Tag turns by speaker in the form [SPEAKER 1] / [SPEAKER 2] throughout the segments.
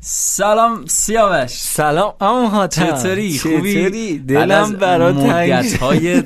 [SPEAKER 1] سلام سیاوش.
[SPEAKER 2] سلام اما حاتم
[SPEAKER 1] چطوری؟ خوبی؟
[SPEAKER 2] چطوری؟ دلم برات تنگ.
[SPEAKER 1] های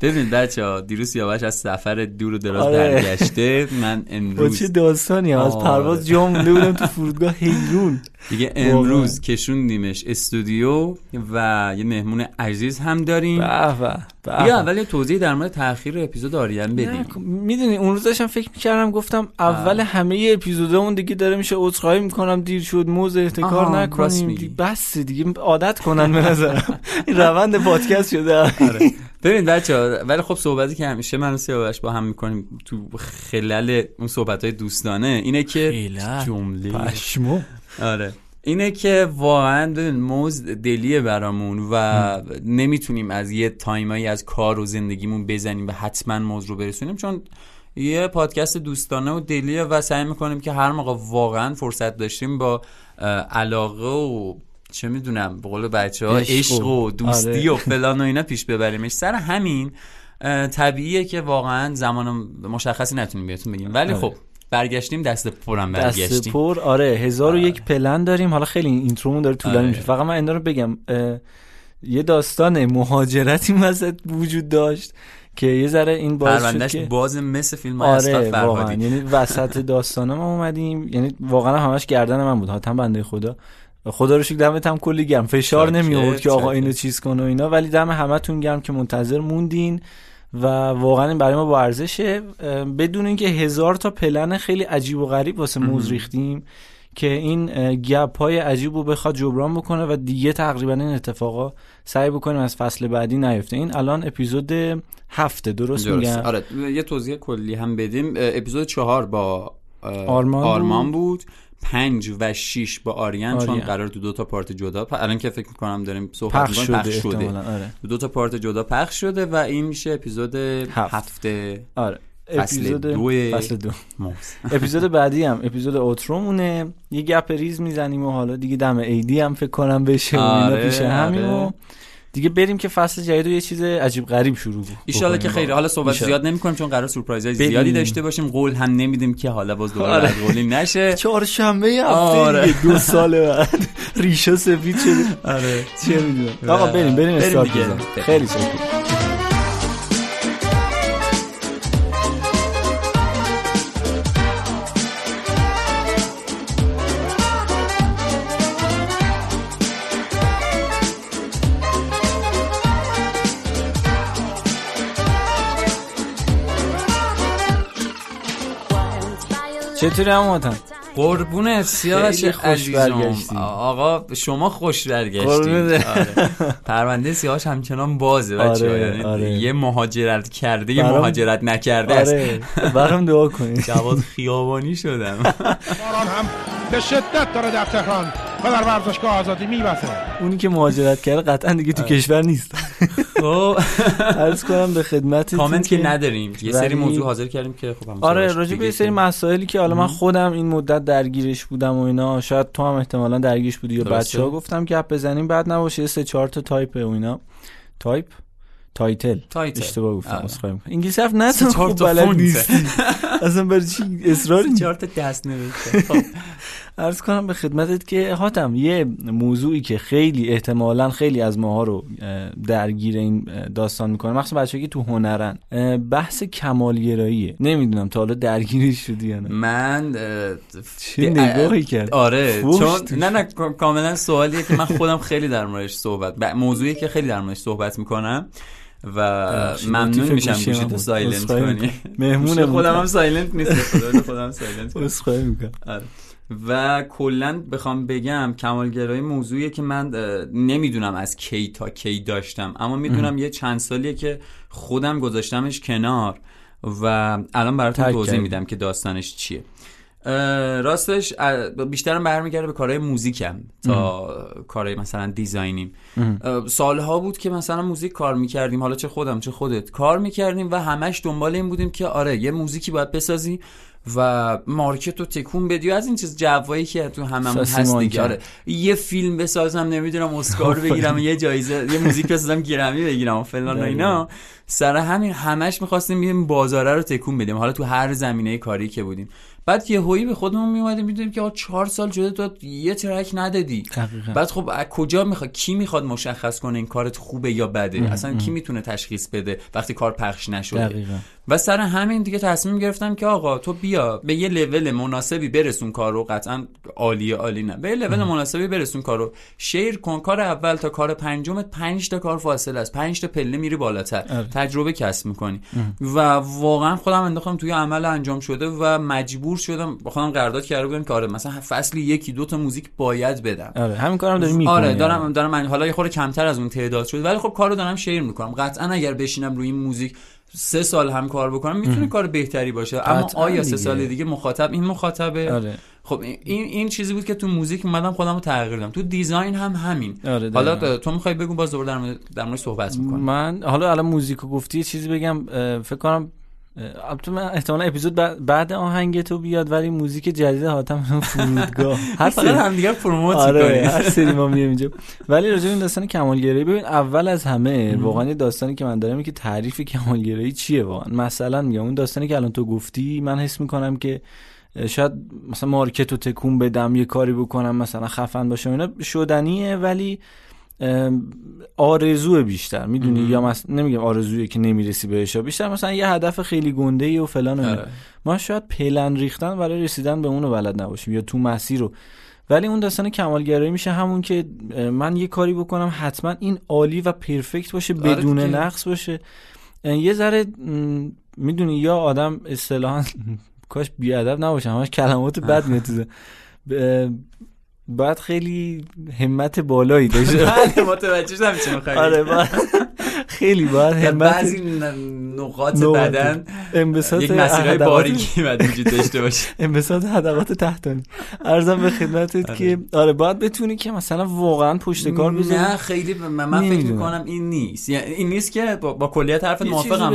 [SPEAKER 1] ببین بچه ها دیروز سیاوش از سفر دور و دراز
[SPEAKER 2] آره.
[SPEAKER 1] برگشته. من
[SPEAKER 2] با
[SPEAKER 1] امروز
[SPEAKER 2] چه داستانی؟ از
[SPEAKER 1] آره.
[SPEAKER 2] پرواز جا مونده بودم تو فرودگاه حیرون
[SPEAKER 1] دیگه امروز کشوندیمش استودیو و یه مهمون عزیز هم داریم.
[SPEAKER 2] به
[SPEAKER 1] اول یه توضیح در مورد تاخیر اپیزود آریان بدیم.
[SPEAKER 2] می‌دونی اون روز داشتم فکر می‌کردم گفتم اول همه اپیزودمون دیگه داره میشه عذرخواهی می‌کنم دیر شد موز احتکار نکنیم. بس دیگه عادت کنن به نظرم. این روند پادکست شده.
[SPEAKER 1] آره. ببین بچه ها ولی خب صحبتی که همیشه من و سیاوش با هم می‌کنیم تو خلال اون صحبت های دوستانه اینه که؟ جمله
[SPEAKER 2] پشمو.
[SPEAKER 1] آره اینه که واقعا موز دلیه برامون و نمی‌تونیم از یه time ایی از کار و زندگیمون بزنیم و حتما موز رو برسونیم چون یه پادکست دوستانه و دلیه و سعی می‌کنیم که هر موقع واقعا فرصت داشتیم با علاقه و چه می‌دونم به قول بچه ها
[SPEAKER 2] عشق و-
[SPEAKER 1] و دوستی
[SPEAKER 2] آره.
[SPEAKER 1] و فلان و اینا پیش ببریمش سر همین طبیعیه که واقعا زمان مشخصی نتونیم بهتون بگیم ولی
[SPEAKER 2] آره.
[SPEAKER 1] خب برگشتیم دست پرم
[SPEAKER 2] دست
[SPEAKER 1] برگشتیم.
[SPEAKER 2] پر. آره هزار و یک پلن داریم. حالا خیلی این اینترومون داره طولانی
[SPEAKER 1] آره.
[SPEAKER 2] میشه. فقط من این رو بگم یه داستان مهاجرتی وسط وجود داشت که یه ذره این باعث شد که
[SPEAKER 1] باز مثل فیلم
[SPEAKER 2] آره واقعا
[SPEAKER 1] فرهادی.
[SPEAKER 2] یعنی وسط داستانه ما اومدیم. یعنی واقعا همش گردن من بود. حاتم بنده خدا. خدا رو شکر دمت هم کلی گرم. فشار نمی آورد که آقا. اینو چیز کن و اینا. ولی دم همتون گرم که منتظر موندین. و واقعا این برای ما با ارزشه. بدون اینکه هزار تا پلن خیلی عجیب و غریب واسه موز ریختیم که این گپ های عجیب رو بخواد جبران بکنه و دیگه تقریبا این اتفاقا سعی بکنیم از فصل بعدی نیفته. این الان اپیزود هفته درست,
[SPEAKER 1] درست.
[SPEAKER 2] میگم؟
[SPEAKER 1] آره یه توضیح کلی هم بدیم. اپیزود چهار با اه،
[SPEAKER 2] آرمان بود.
[SPEAKER 1] آرمان بود. پنج و شیش با آریان, چون
[SPEAKER 2] آریان.
[SPEAKER 1] قرار تو دو تا پارت جدا پ- الان که فکر می‌کنم داریم صحبت
[SPEAKER 2] پخش شده
[SPEAKER 1] پخش شده.
[SPEAKER 2] آره.
[SPEAKER 1] دو تا پارت جدا پخش شده و این میشه اپیزود
[SPEAKER 2] هفت.
[SPEAKER 1] هفته
[SPEAKER 2] آره.
[SPEAKER 1] فصل
[SPEAKER 2] اپیزود
[SPEAKER 1] دوی-
[SPEAKER 2] فصل دو. اپیزود بعدی هم اپیزود اوترومونه. یه گپ ریز می‌زنیم و حالا دیگه دم ایدی هم فکر کنم بشه و اینا
[SPEAKER 1] آره،
[SPEAKER 2] پیش همیم
[SPEAKER 1] آره.
[SPEAKER 2] و دیگه بریم که فصل جدید رو یه چیز عجیب غریب شروع
[SPEAKER 1] ایشالله که. خیلی حالا صحبت
[SPEAKER 2] ایشالله.
[SPEAKER 1] زیاد نمی‌کنیم چون قرار سورپرایز. زیادی داشته باشیم قول هم نمیدیم که حالا باز دوباره
[SPEAKER 2] آره.
[SPEAKER 1] قولی نشه
[SPEAKER 2] چهارشنبه هفته
[SPEAKER 1] آره.
[SPEAKER 2] دو سال بعد ریشا سفید شده
[SPEAKER 1] آره
[SPEAKER 2] چه می‌دونم آقا بریم بریم
[SPEAKER 1] بریم
[SPEAKER 2] استارت. خیلی سخت چطوری هم ماتن
[SPEAKER 1] قربون سیاوش عزیزم
[SPEAKER 2] برگشتی.
[SPEAKER 1] آقا شما خوش برگشتید. آره. پرونده سیاوش همچنان بازه بچه
[SPEAKER 2] آره،
[SPEAKER 1] یعنی
[SPEAKER 2] آره.
[SPEAKER 1] یه مهاجرت کرده یه
[SPEAKER 2] برام-
[SPEAKER 1] مهاجرت نکرده است
[SPEAKER 2] آره برام دعا کنید
[SPEAKER 1] جواد خیابانی شدم
[SPEAKER 3] باران هم به شدت داره در تهران و در ورزشگاه آزادی میوزه
[SPEAKER 2] اونی که مهاجرت کرده قطعا دیگه تو کشور نیست.
[SPEAKER 1] خب.
[SPEAKER 2] عرض کنم به خدمت
[SPEAKER 1] کامنت که نداریم. یه سری موضوع حاضر کردیم که خب هم
[SPEAKER 2] آره راجع به سری
[SPEAKER 1] که-
[SPEAKER 2] مسائلی که حالا من خودم این مدت درگیرش بودم و اینا شاید تو هم احتمالا درگیرش بودی یا
[SPEAKER 1] درسته.
[SPEAKER 2] بچه ها گفتم گپ بزنیم بعد نباشه سه چهار تا تایپ و اینا. type؟ title.
[SPEAKER 1] title.
[SPEAKER 2] اشتباه گفتم
[SPEAKER 1] آره.
[SPEAKER 2] عذرخواهی می‌کنم. انگلیسی حرف نزن
[SPEAKER 1] چهار
[SPEAKER 2] خوب
[SPEAKER 1] تا
[SPEAKER 2] بلد. نیستی. اصلا برای چی؟ اصرار
[SPEAKER 1] چهار تا دست نوشته خب.
[SPEAKER 2] عرض کنم به خدمتت که حاتم یه موضوعی که خیلی احتمالا خیلی از ماها رو درگیر این داستان می‌کنه مخصوصا بچه که تو هنرن بحث کمالگراییه نمی‌دونم تا حالا درگیرش شدی یا نه
[SPEAKER 1] من
[SPEAKER 2] چه
[SPEAKER 1] اه،
[SPEAKER 2] نگاهی کرد
[SPEAKER 1] آره چون. نه نه کا- کاملا سوالیه که من خودم خیلی در موردش صحبت ب- موضوعی که خیلی در موردش صحبت می‌کنم و ممنون میشم
[SPEAKER 2] گوشی. silent
[SPEAKER 1] کنی.
[SPEAKER 2] مهمون
[SPEAKER 1] خودم. هم silent نیست خودم silent کنم. و کلا بخوام بگم کمالگرایی موضوعیه که من نمی‌دونم از کی تا کی داشتم اما می‌دونم یه چند سالیه که خودم گذاشتمش کنار و الان براتون توضیح. میدم که داستانش چیه. راستش بیشترم برمیگرده به کارهای موزیکم تا کارهای مثلا design ایم. سالها بود که مثلا موزیک کار می‌کردیم حالا چه خودم چه خودت کار می‌کردیم و همش دنبال این بودیم که آره یه موزیکی باید بسازی و market رو تکون بدی از این چیز جوایی که تو هممون هست. دیگه. آره. یه فیلم بسازم نمی‌دونم اسکار بگیرم یه جایزه یه موزیک بسازم گرمی بگیرم و فلان و اینا. سر همین همش می‌خواستیم این بازاره رو تکون بدیم. حالا تو هر زمینه کاری که بودیم. بعد یه هویی به خودمون میومدیم می‌دونیم که آقا چهار سال شده تو یه track ندادی.
[SPEAKER 2] دقیقاً.
[SPEAKER 1] بعد خب از کجا می‌خواد؟ کی می‌خواد مشخص کنه این کارت خوبه یا بده؟ اصلا کی می‌تونه تشخیص بده وقتی کار پخش نشده؟
[SPEAKER 2] دقیقاً.
[SPEAKER 1] و سر همین دیگه تصمیم گرفتم که آقا تو بیا به یه لول مناسبی برسون کارو قطعا عالی عالی نه. به یه لول مناسبی برسون کارو شیر کن. کار اول تا کار پنجمت پنج تا کار فاصله است. پنج تا پله میری بالاتر.
[SPEAKER 2] آره.
[SPEAKER 1] تجربه کسب می‌کنی. و واقعا خودم انداختم توی عمل انجام شده و مجبور شدم با خودم قرارداد کرده بودم که آره مثلا فصلی یکی دو تا موزیک باید بدم.
[SPEAKER 2] آره همین کارم داری می‌کنی.
[SPEAKER 1] آره دارم دارم من حالا یه خورده کمتر از اون تعداد شد ولی خب کارو دارم شیر می‌کنم. قطعا اگر بشینم روی این موزیک سه سال هم کار بکنم می‌تونه کار بهتری باشه. اما آیا سه. سال دیگه مخاطب؟ این مخاطبه.
[SPEAKER 2] آره.
[SPEAKER 1] خب این این چیزی بود که تو موزیک اومدم خودم رو تغییر دادم. تو دیزاین هم همین.
[SPEAKER 2] آره
[SPEAKER 1] حالا. تو می‌خوای بگو باز دوباره در مورد- صحبت می‌کنم.
[SPEAKER 2] من حالا الان موزیکو گفتی چیزی بگم فکر کنم البته من احتمالا اپیزود بعد- آهنگ تو بیاد ولی موزیک جدید حاتم فرودگاه. هر
[SPEAKER 1] فقط
[SPEAKER 2] سری
[SPEAKER 1] همدیگه پروموت
[SPEAKER 2] آره. هر سری ما میایم اینجا. ولی راجع به این داستان کمالگرایی ببین اول از همه واقعا داستانی که من دارم که تعریف کمالگرایی چیه واقعا؟ مثلا میگم اون داستانی که الان تو گفتی من حس می‌کنم که شاید مثلا مارکت رو تکون بدم یه کاری بکنم مثلا خفن باشم اینا شدنیه ولی آرزو بیشتر می‌دونی یا مثلا نمیگم آرزویی که نمی‌رسی بهش بیشتر مثلا یه هدف خیلی گنده ای و فلان و.
[SPEAKER 1] آره.
[SPEAKER 2] ما شاید پلن ریختن برای رسیدن به اون رو بلد نباشیم یا تو مسیر رو ولی اون داستان کمالگرایی میشه همون که من یه کاری بکنم حتما این عالی و پرفکت باشه
[SPEAKER 1] آره
[SPEAKER 2] بدون
[SPEAKER 1] دیگه.
[SPEAKER 2] نقص باشه یه ذره می‌دونی یا آدم اصطلاحا کاش بیادب نباشه همش کلمات بد میاد تو ذهن. ب- باید خیلی همت بالایی داشته
[SPEAKER 1] بله متوجه شدم چی می‌خوای
[SPEAKER 2] آره خیلی باید همت
[SPEAKER 1] بعضی نقاط. بدن
[SPEAKER 2] انبساط
[SPEAKER 1] یک مسیرهای باریکی باید وجود داشته باشه.
[SPEAKER 2] انبساط هدفات تحتانی. ارزم به خدمتت که آره باید بتونی که مثلا واقعا پشت کار بذاری.
[SPEAKER 1] نه خیلی من, فکر. می‌کنم این نیست. یعنی این نیست که با, با کلیت حرفت موافقم.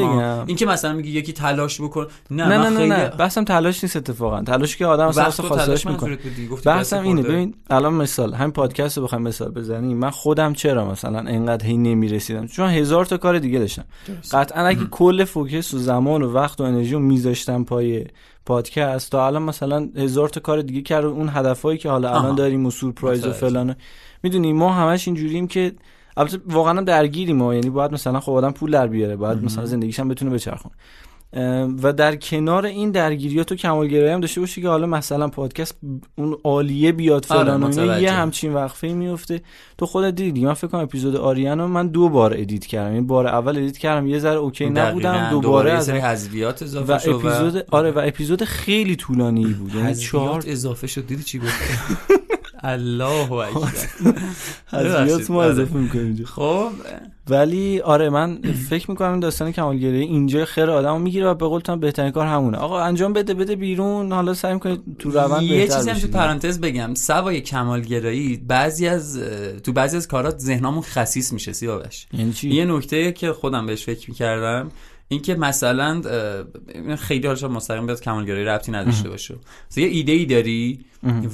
[SPEAKER 1] این که مثلا میگی یکی تلاش بکن. نه
[SPEAKER 2] نه نه نه بحثم تلاش نیست اتفاقا. تلاش که آدم
[SPEAKER 1] و تلاش
[SPEAKER 2] می‌کنه. بحثم اینه. ببین الان مثال همین پادکست رو بخوایم مثال بزنیم. من خودم چرا مثلا انقدر هی نمی‌رسیدم؟ چون هزار تا کار دیگه داشتم. قطعا اگه کل فوکس و زمان و وقت و انرژی رو میذاشتم پای پادکست تا الان مثلا هزار تا کار دیگه کرد اون هدفهایی که حالا الان. داریم و سورپرایز و
[SPEAKER 1] متوجه.
[SPEAKER 2] فلان. می‌دونی ما همش اینجوریم که البته واقعا هم درگیریم ما. یعنی باید مثلا خب آدم پول در بیاره باید مثلا زندگیش هم بتونه بچرخونه. و در کنار این درگیریات و کمالگرایی هم داشته باشی که حالا مثلا پادکست اون عالیه بیاد
[SPEAKER 1] آره،
[SPEAKER 2] فلان و اینا
[SPEAKER 1] متوجه.
[SPEAKER 2] یه همچین وقفه میفته تو خودت دیدی من فکر کنم اپیزود آریان رو من دو بار edit کردم یعنی بار اول edit کردم یه ذره OK نبودم. دوباره از و
[SPEAKER 1] اضافه شد
[SPEAKER 2] اپیزود آره و اپیزود خیلی طولانی بود یعنی چهار
[SPEAKER 1] اضافه شد دیدی چی گفت الله اکبر ببخشید.
[SPEAKER 2] ما
[SPEAKER 1] آره.
[SPEAKER 2] اضافه می‌کنیم.
[SPEAKER 1] خب
[SPEAKER 2] ولی آره من فکر می‌کنم این داستان کمالگرایی اینجا خیر آدمو می‌گیره و به قول تو بهترین کار همونه آقا انجام بده بده بیرون حالا سعی می‌کنید تو روند
[SPEAKER 1] یه چیزی هم تو. پرانتز بگم سوای کمالگرایی بعضی از تو بعضی از کارات ذهنمون خسیس میشه سیاوش
[SPEAKER 2] یعنی چی
[SPEAKER 1] یه نکته که خودم بهش فکر می‌کردم اینکه مثلا خیلی حالش مستقیم به کمالگرایی ربطی نداشته باشه. مثلا یه ایده ای داری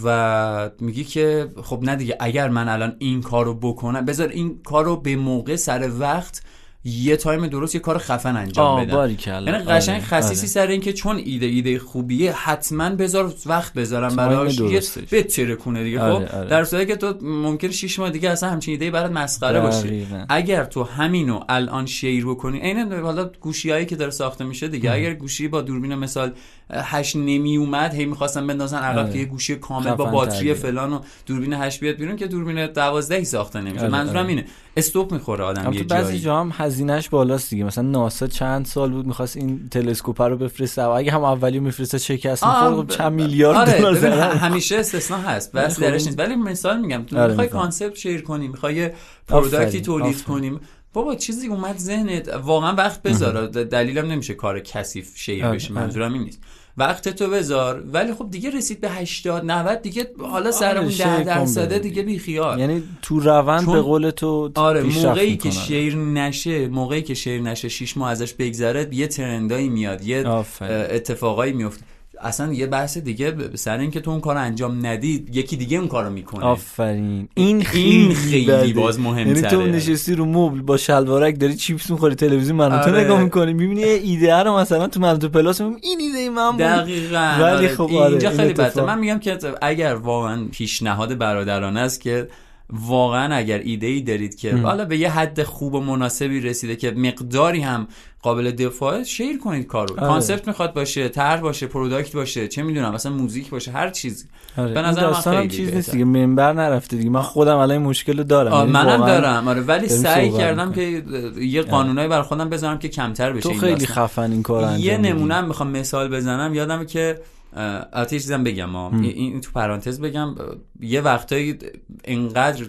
[SPEAKER 1] و میگی که خب نه دیگه اگر من الان این کارو بکنم بذار این کارو به موقع سر وقت یه تایم درست یه کار خفن انجام
[SPEAKER 2] باریکلا
[SPEAKER 1] یعنی قشنگ
[SPEAKER 2] آره،
[SPEAKER 1] خصیصی
[SPEAKER 2] آره.
[SPEAKER 1] سر این که چون ایده ایده خوبیه حتما بذار وقت بذارم براش یه. بتره کنه دیگه خب
[SPEAKER 2] آره.
[SPEAKER 1] در صورتی که تو ممکنه 6 ماه دیگه اصلا همچین ایده برات مسخره باشه. اگر تو همینو الان شیر بکنی عین حالا گوشیایی که داره ساخته میشه دیگه اگر گوشی با دوربین مثال هش نمی اومد هی می‌خواستن بندازن عقب
[SPEAKER 2] آره.
[SPEAKER 1] که یه گوشی کامل با باتری. فلان و دوربین هش بیاد بیرون که دوربین 12 ساخته نمیشه
[SPEAKER 2] آره،
[SPEAKER 1] منظورم
[SPEAKER 2] آره.
[SPEAKER 1] اینه استوب می‌خوره آدم یه
[SPEAKER 2] بعضی
[SPEAKER 1] جایی
[SPEAKER 2] جا هم هزینهش بالاست دیگه مثلا ناسا چند سال بود می‌خواست این تلسکوپ رو بفرسته و اگه هم اولی میفرسته شکست
[SPEAKER 1] آه،
[SPEAKER 2] می‌خورد، خب چند میلیارد دلار ضرر.
[SPEAKER 1] همیشه استثنا هست بس
[SPEAKER 2] خب.
[SPEAKER 1] درش نیست ولی مثال میگم تو می‌خوای. کانسپت شیر کنی می‌خوای پروداکتی تولید. کنیم بابا چیزی اومد ذهنت واقعا وقت بذار دلیلم نمیشه کار کثیف شیر بشه. منظورم این نیست وقت تو بذار ولی خب دیگه رسید به 80 90 دیگه حالا سر اون
[SPEAKER 2] شیر
[SPEAKER 1] 10
[SPEAKER 2] کن
[SPEAKER 1] درصده دیگه بی خیال
[SPEAKER 2] یعنی تو روند به قول تو
[SPEAKER 1] آره موقعی که. شیر نشه موقعی که شیر نشه 6 ماه ازش بگذره یه ترندایی میاد یه. اه، اتفاقایی میفته اصلا یه بحث دیگه سر اینکه تو اون کار انجام ندید یکی دیگه اون کارو می‌کنه
[SPEAKER 2] آفرین این
[SPEAKER 1] این
[SPEAKER 2] خیلی
[SPEAKER 1] خیلی
[SPEAKER 2] بده.
[SPEAKER 1] باز
[SPEAKER 2] یعنی تو
[SPEAKER 1] مهمتره
[SPEAKER 2] نشستی رو مبل با شلوارک داری چیپس می‌خوری تلویزیون من تو
[SPEAKER 1] آره.
[SPEAKER 2] نگاه می‌کنی می‌بینی ایده رو مثلا تو من تو پلاس می‌بینی این ایده من بود
[SPEAKER 1] دقیقا
[SPEAKER 2] ولی
[SPEAKER 1] آره.
[SPEAKER 2] خب آره،
[SPEAKER 1] اینجا
[SPEAKER 2] این
[SPEAKER 1] خیلی بده. من میگم که اگر واقعا پیشنهاد برادرانه است که واقعا اگر ایده ای دارید که حالا به یه حد خوب و مناسبی رسیده که مقداری هم قابل دفاعه share کنید کارو
[SPEAKER 2] آره.
[SPEAKER 1] concept می‌خواد باشه طرح باشه product باشه چه می‌دونم مثلا موزیک باشه هر چیزی
[SPEAKER 2] آره.
[SPEAKER 1] به
[SPEAKER 2] این
[SPEAKER 1] نظر من خیلی
[SPEAKER 2] چیز. نیست دیگه منبر نرفته دیگه من خودم الان این مشکل رو دارم یعنی
[SPEAKER 1] منم دارم آره ولی سعی کردم. که یه قانونایی بر خودم بذارم که کمتر بشه
[SPEAKER 2] تو
[SPEAKER 1] این
[SPEAKER 2] خیلی
[SPEAKER 1] داستان.
[SPEAKER 2] خفن این کار
[SPEAKER 1] یه. نمونه می‌خوام مثال بزنم یادمه که البته یه چیزم بگم ما این این تو پرانتز بگم یه وقتایی انقدر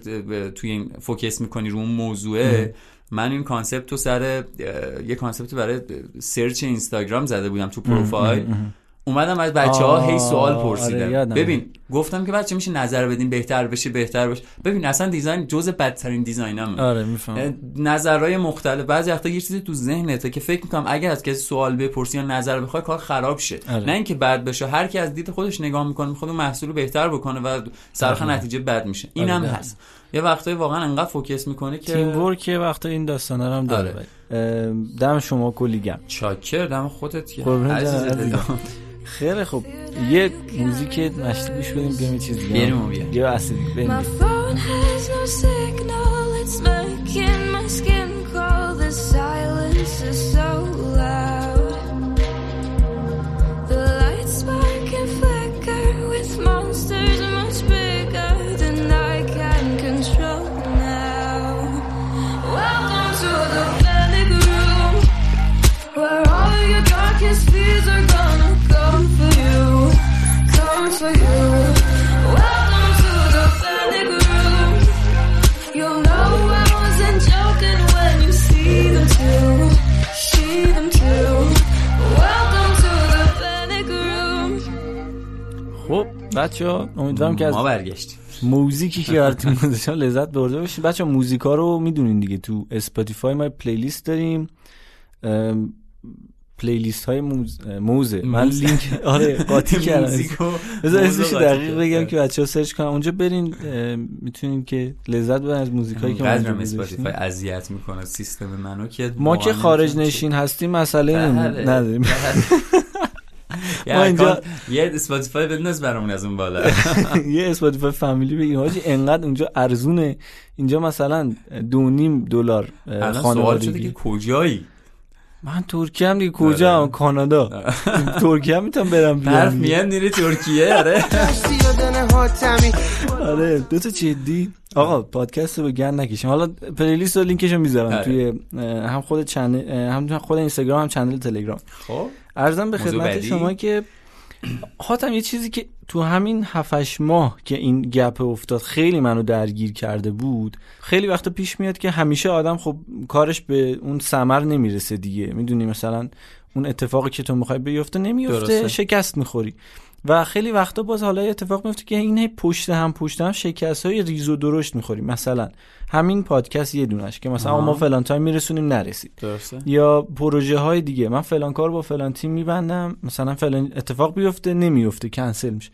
[SPEAKER 1] توی این focus می‌کنی رو اون موضوعه من این concept تو سر یه concept برای search اینستاگرام زده بودم تو پروفایل. اومدم از بچه ها هی سوال
[SPEAKER 2] آه،
[SPEAKER 1] پرسیدم.
[SPEAKER 2] آره،.
[SPEAKER 1] ببین گفتم که بچه میشه نظر بدین بهتر بشه بهتر بشه ببین اصلا design جز بدترین design م
[SPEAKER 2] آره میفهم
[SPEAKER 1] نظرهای مختلف. بعضی وقتا یه چیزی تو ذهنته که فکر می‌کنم اگر از کسی سوال بپرسی یا نظر بخوای کار خراب شه.
[SPEAKER 2] آره.
[SPEAKER 1] نه اینکه بد بشه. هر کی از دید خودش نگاه می‌کنه می‌خواد اون محصول رو بهتر بکنه و سرخ نتیجه بد میشه. اینم
[SPEAKER 2] آره،
[SPEAKER 1] هست. یه وقتایی واقعا انقدر فوکس می‌کنه که
[SPEAKER 2] تیم ورک یه وقتا این داستانا هم داره.
[SPEAKER 1] آره.
[SPEAKER 2] دم شما کلی گم
[SPEAKER 1] چاکر دم خودت عزیز.
[SPEAKER 2] خیلی خوب. یه موزیک مشتی گوش بدیم یه چیز دیگه.
[SPEAKER 1] بریم و بیایم.
[SPEAKER 2] یا اصلی بریم خب بچه ها امیدوارم که از
[SPEAKER 1] ما برگشتیم.
[SPEAKER 2] موزیکی که براتون گذاشتم لذت برده باشید. بچه موزیکا رو می‌دونین دیگه. تو Spotify ما playlist داریم. playlist های موز... موزه. من. لینک آره قاطی کردم. بذار اسمش دقیق. بگم که بچه ها search کنن. اونجا برین می‌تونین که لذت ببرین از موزیکایی که اونجا Spotify.
[SPEAKER 1] اذیت می‌کنه سیستم منو که
[SPEAKER 2] ما که خارج نشین هستیم مسئله
[SPEAKER 1] بله.
[SPEAKER 2] نداریم.
[SPEAKER 1] یه
[SPEAKER 2] ما اینجا-
[SPEAKER 1] یه Spotify بنداز برامون از اون بالا.
[SPEAKER 2] یه Spotify فامیلی بگیم. حاجی انقدر اونجا ارزونه. اینجا مثلا دو نیم دلار
[SPEAKER 1] الان سوال شده
[SPEAKER 2] خانوادگی.
[SPEAKER 1] که کجایی؟
[SPEAKER 2] من ترکیه هم دیگه. کجا
[SPEAKER 1] آره.
[SPEAKER 2] هم کانادا. ترکیه هم می‌تونم برم
[SPEAKER 1] حرف
[SPEAKER 2] بیام
[SPEAKER 1] میان میره ترکیه؟ آره.
[SPEAKER 2] آره. دو تا جدی. آقا پادکست رو به گند نکشیم. حالا playlist رو لینکش رو می‌ذارم
[SPEAKER 1] آره.
[SPEAKER 2] توی هم خود channel هم خود اینستاگرام هم channel تلگرام.
[SPEAKER 1] خب.
[SPEAKER 2] عرضم به خدمت؟ شما که حاتم یه چیزی که تو همین 7 ماه که این gap افتاد خیلی منو درگیر کرده بود خیلی وقتا پیش میاد که همیشه آدم خب کارش به اون ثمر نمی‌رسه دیگه می‌دونی مثلا اون اتفاقی که تو می‌خوای بیفته نمیفته
[SPEAKER 1] درسته.
[SPEAKER 2] شکست می‌خوری و خیلی وقتا باز حالا اتفاق میفته که این پشت هم پشت هم شکست های ریز و درشت می‌خوری مثلا همین پادکست یه دونش که مثلا. ما فلان تایم میرسونیم نرسید.
[SPEAKER 1] درسته.
[SPEAKER 2] یا پروژه های دیگه. من فلان کار با فلان تیم میبندم مثلا فلان اتفاق بیفته نمیفته کنسل میشه.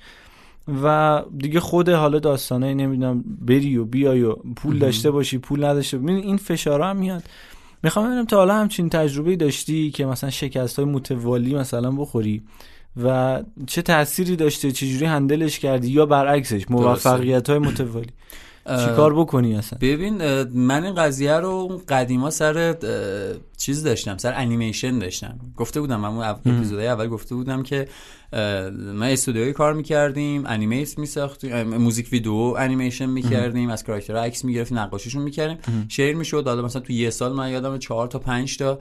[SPEAKER 2] و دیگه خود حالا داستانه نمی‌دونم بری و بیای و پول داشته باشی پول نداشته باشی. این فشارا هم میاد. می‌خوام ببینم تا حالا همچین تجربه داشتی که مثلا شکست های متوالی مثلا بخوری؟ و چه تأثیری داشته چجوری هندلش کردی یا برعکسش موفقیت های متوالی. چیکار بکنی اصلا؟
[SPEAKER 1] ببین من این قضیه رو قدیما سر چیز داشتم سر انیمیشن داشتم. گفته بودم من اون اول- اپیزودهای اول گفته بودم که ما استودیوی کار می‌کردیم انیمیت میساختیم موزیک ویدیو انیمیشن می‌کردیم از کاراکترها عکس می‌گرفتیم نقاشیشون می‌کردیم. share می‌شد حالا مثلا تو یه سال من یادم چهار تا پنج تا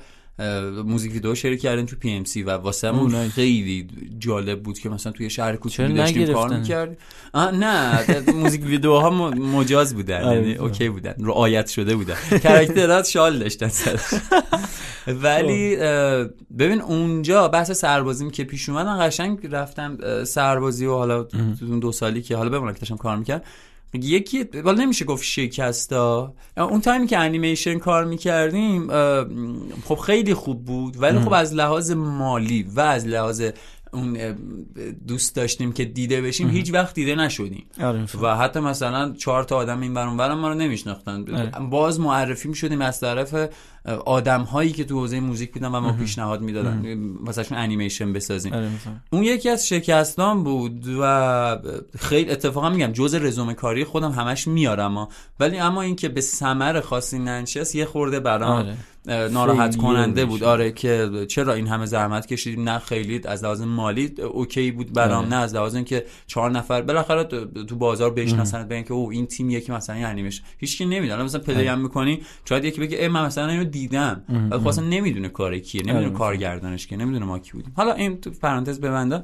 [SPEAKER 1] موزیک ویدیو share کردیم تو PMC و واسه من. خیلی جالب بود که مثلا توی شهر
[SPEAKER 2] چرا
[SPEAKER 1] کوچیکی داشتیم کار آه، نه موزیک ویدیوها مجاز بودن یعنی. OK بودن رعایت شده بودن character ات شال داشتن سرش ولی
[SPEAKER 2] خب.
[SPEAKER 1] ببین اونجا بحث سربازیم که پیش اومد من قشنگ رفتم سربازی و حالا دو سالی که حالا بمونم که داشتم کار می‌کرد یکی والا نمیشه گفت شکستا اون تایمی که انیمیشن کار می‌کردیم خب خیلی خوب بود ولی خب از لحاظ مالی و از لحاظ اون دوست داشتیم که دیده بشیم هیچ وقت دیده نشدیم
[SPEAKER 2] آره.
[SPEAKER 1] و حتی مثلا چهار تا آدم این برون برم ما رو نمیشناختن
[SPEAKER 2] آره.
[SPEAKER 1] باز معرفی شدیم از طرف آدم هایی که تو حوزه موزیک بودن و ما پیشنهاد می‌دادن واسهشون انیمیشن بسازیم
[SPEAKER 2] آره.
[SPEAKER 1] اون یکی از شکستان بود و خیلی اتفاقا میگم جز رزومه کاری خودم همش میارم ها. ولی اما اینکه به ثمر خاصی ننشست یه خورده برام
[SPEAKER 2] آره.
[SPEAKER 1] ناراحت کننده. بود آره که چرا این همه زحمت کشیدیم نه خیلی از لحاظ مالی OK بود برام
[SPEAKER 2] آره.
[SPEAKER 1] نه از لحاظ اینکه چهار نفر بالاخره تو بازار بشناسن بگن که او این تیم یکی مثلا انیمیشن هیچ کی نمی‌دونه مثلا play هم می‌کنی شاید یکی بگه ای من مثلا اینو دیدم. ولی خب اصلا نمی‌دونه کار کیه نمی‌دونه
[SPEAKER 2] آره.
[SPEAKER 1] کارگردانش کیه نمی‌دونه ما کی بودیم. حالا این تو پرانتز ببندم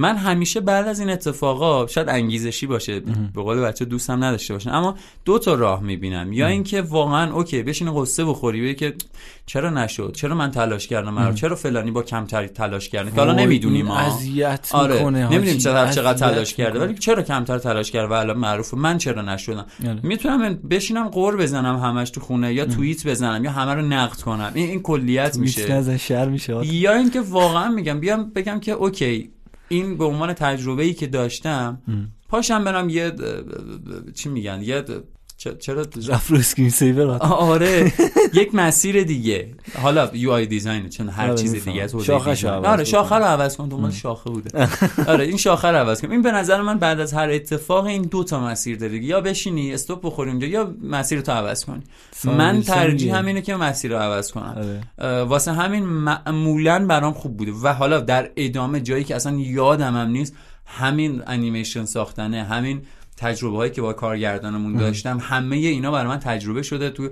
[SPEAKER 1] من همیشه بعد از این اتفاقا شاید انگیزشی باشه به قول بچه دوستم نداشته باشن اما دو تا راه می‌بینم. یا اینکه واقعا اوکی بشین قصه بخوری بگی که چرا نشد؟ چرا من تلاش کردم؟ مرا چرا فلانی با کمتر تلاش کرده؟ که حالا نمی‌دونیم ما
[SPEAKER 2] اذیت
[SPEAKER 1] آره.
[SPEAKER 2] می‌کنه.
[SPEAKER 1] نمی‌دونیم چقدر چقدر تلاش کرده. ولی چرا کمتر تلاش کرده و الان معروفه من چرا نشدم؟
[SPEAKER 2] آره.
[SPEAKER 1] می‌تونم بشینم قور بزنم همش تو خونه یا توییت بزنم یا همه رو نقد کنم. این این کلیت
[SPEAKER 2] میشه.
[SPEAKER 1] یا اینکه واقعا میگم بیام بگم که OK این به عنوان تجربه ای که داشتم پاشم برم یه چی میگن یه چرا
[SPEAKER 2] رفت رو screen saver.
[SPEAKER 1] آره یک مسیر دیگه حالا UI design چون هر
[SPEAKER 2] آره،
[SPEAKER 1] چیز. دیگه از.
[SPEAKER 2] عوض
[SPEAKER 1] آره. شاخه رو عوض کن دنبال شاخه بوده آره این شاخه رو عوض کن این به نظر من بعد از هر اتفاق این دو تا مسیر داره یا بشینی stop بخوری اونجا یا مسیر تو عوض کنی من ترجیح. همینه که مسیر رو عوض کنم
[SPEAKER 2] آره.
[SPEAKER 1] واسه همین معمولا برام خوب بوده و حالا در ادامه جایی که اصلا یادم هم نیست همین انیمیشن ساختنه همین تجربه هایی که با کارگردانمون داشتم همه اینا برای من تجربه شده تو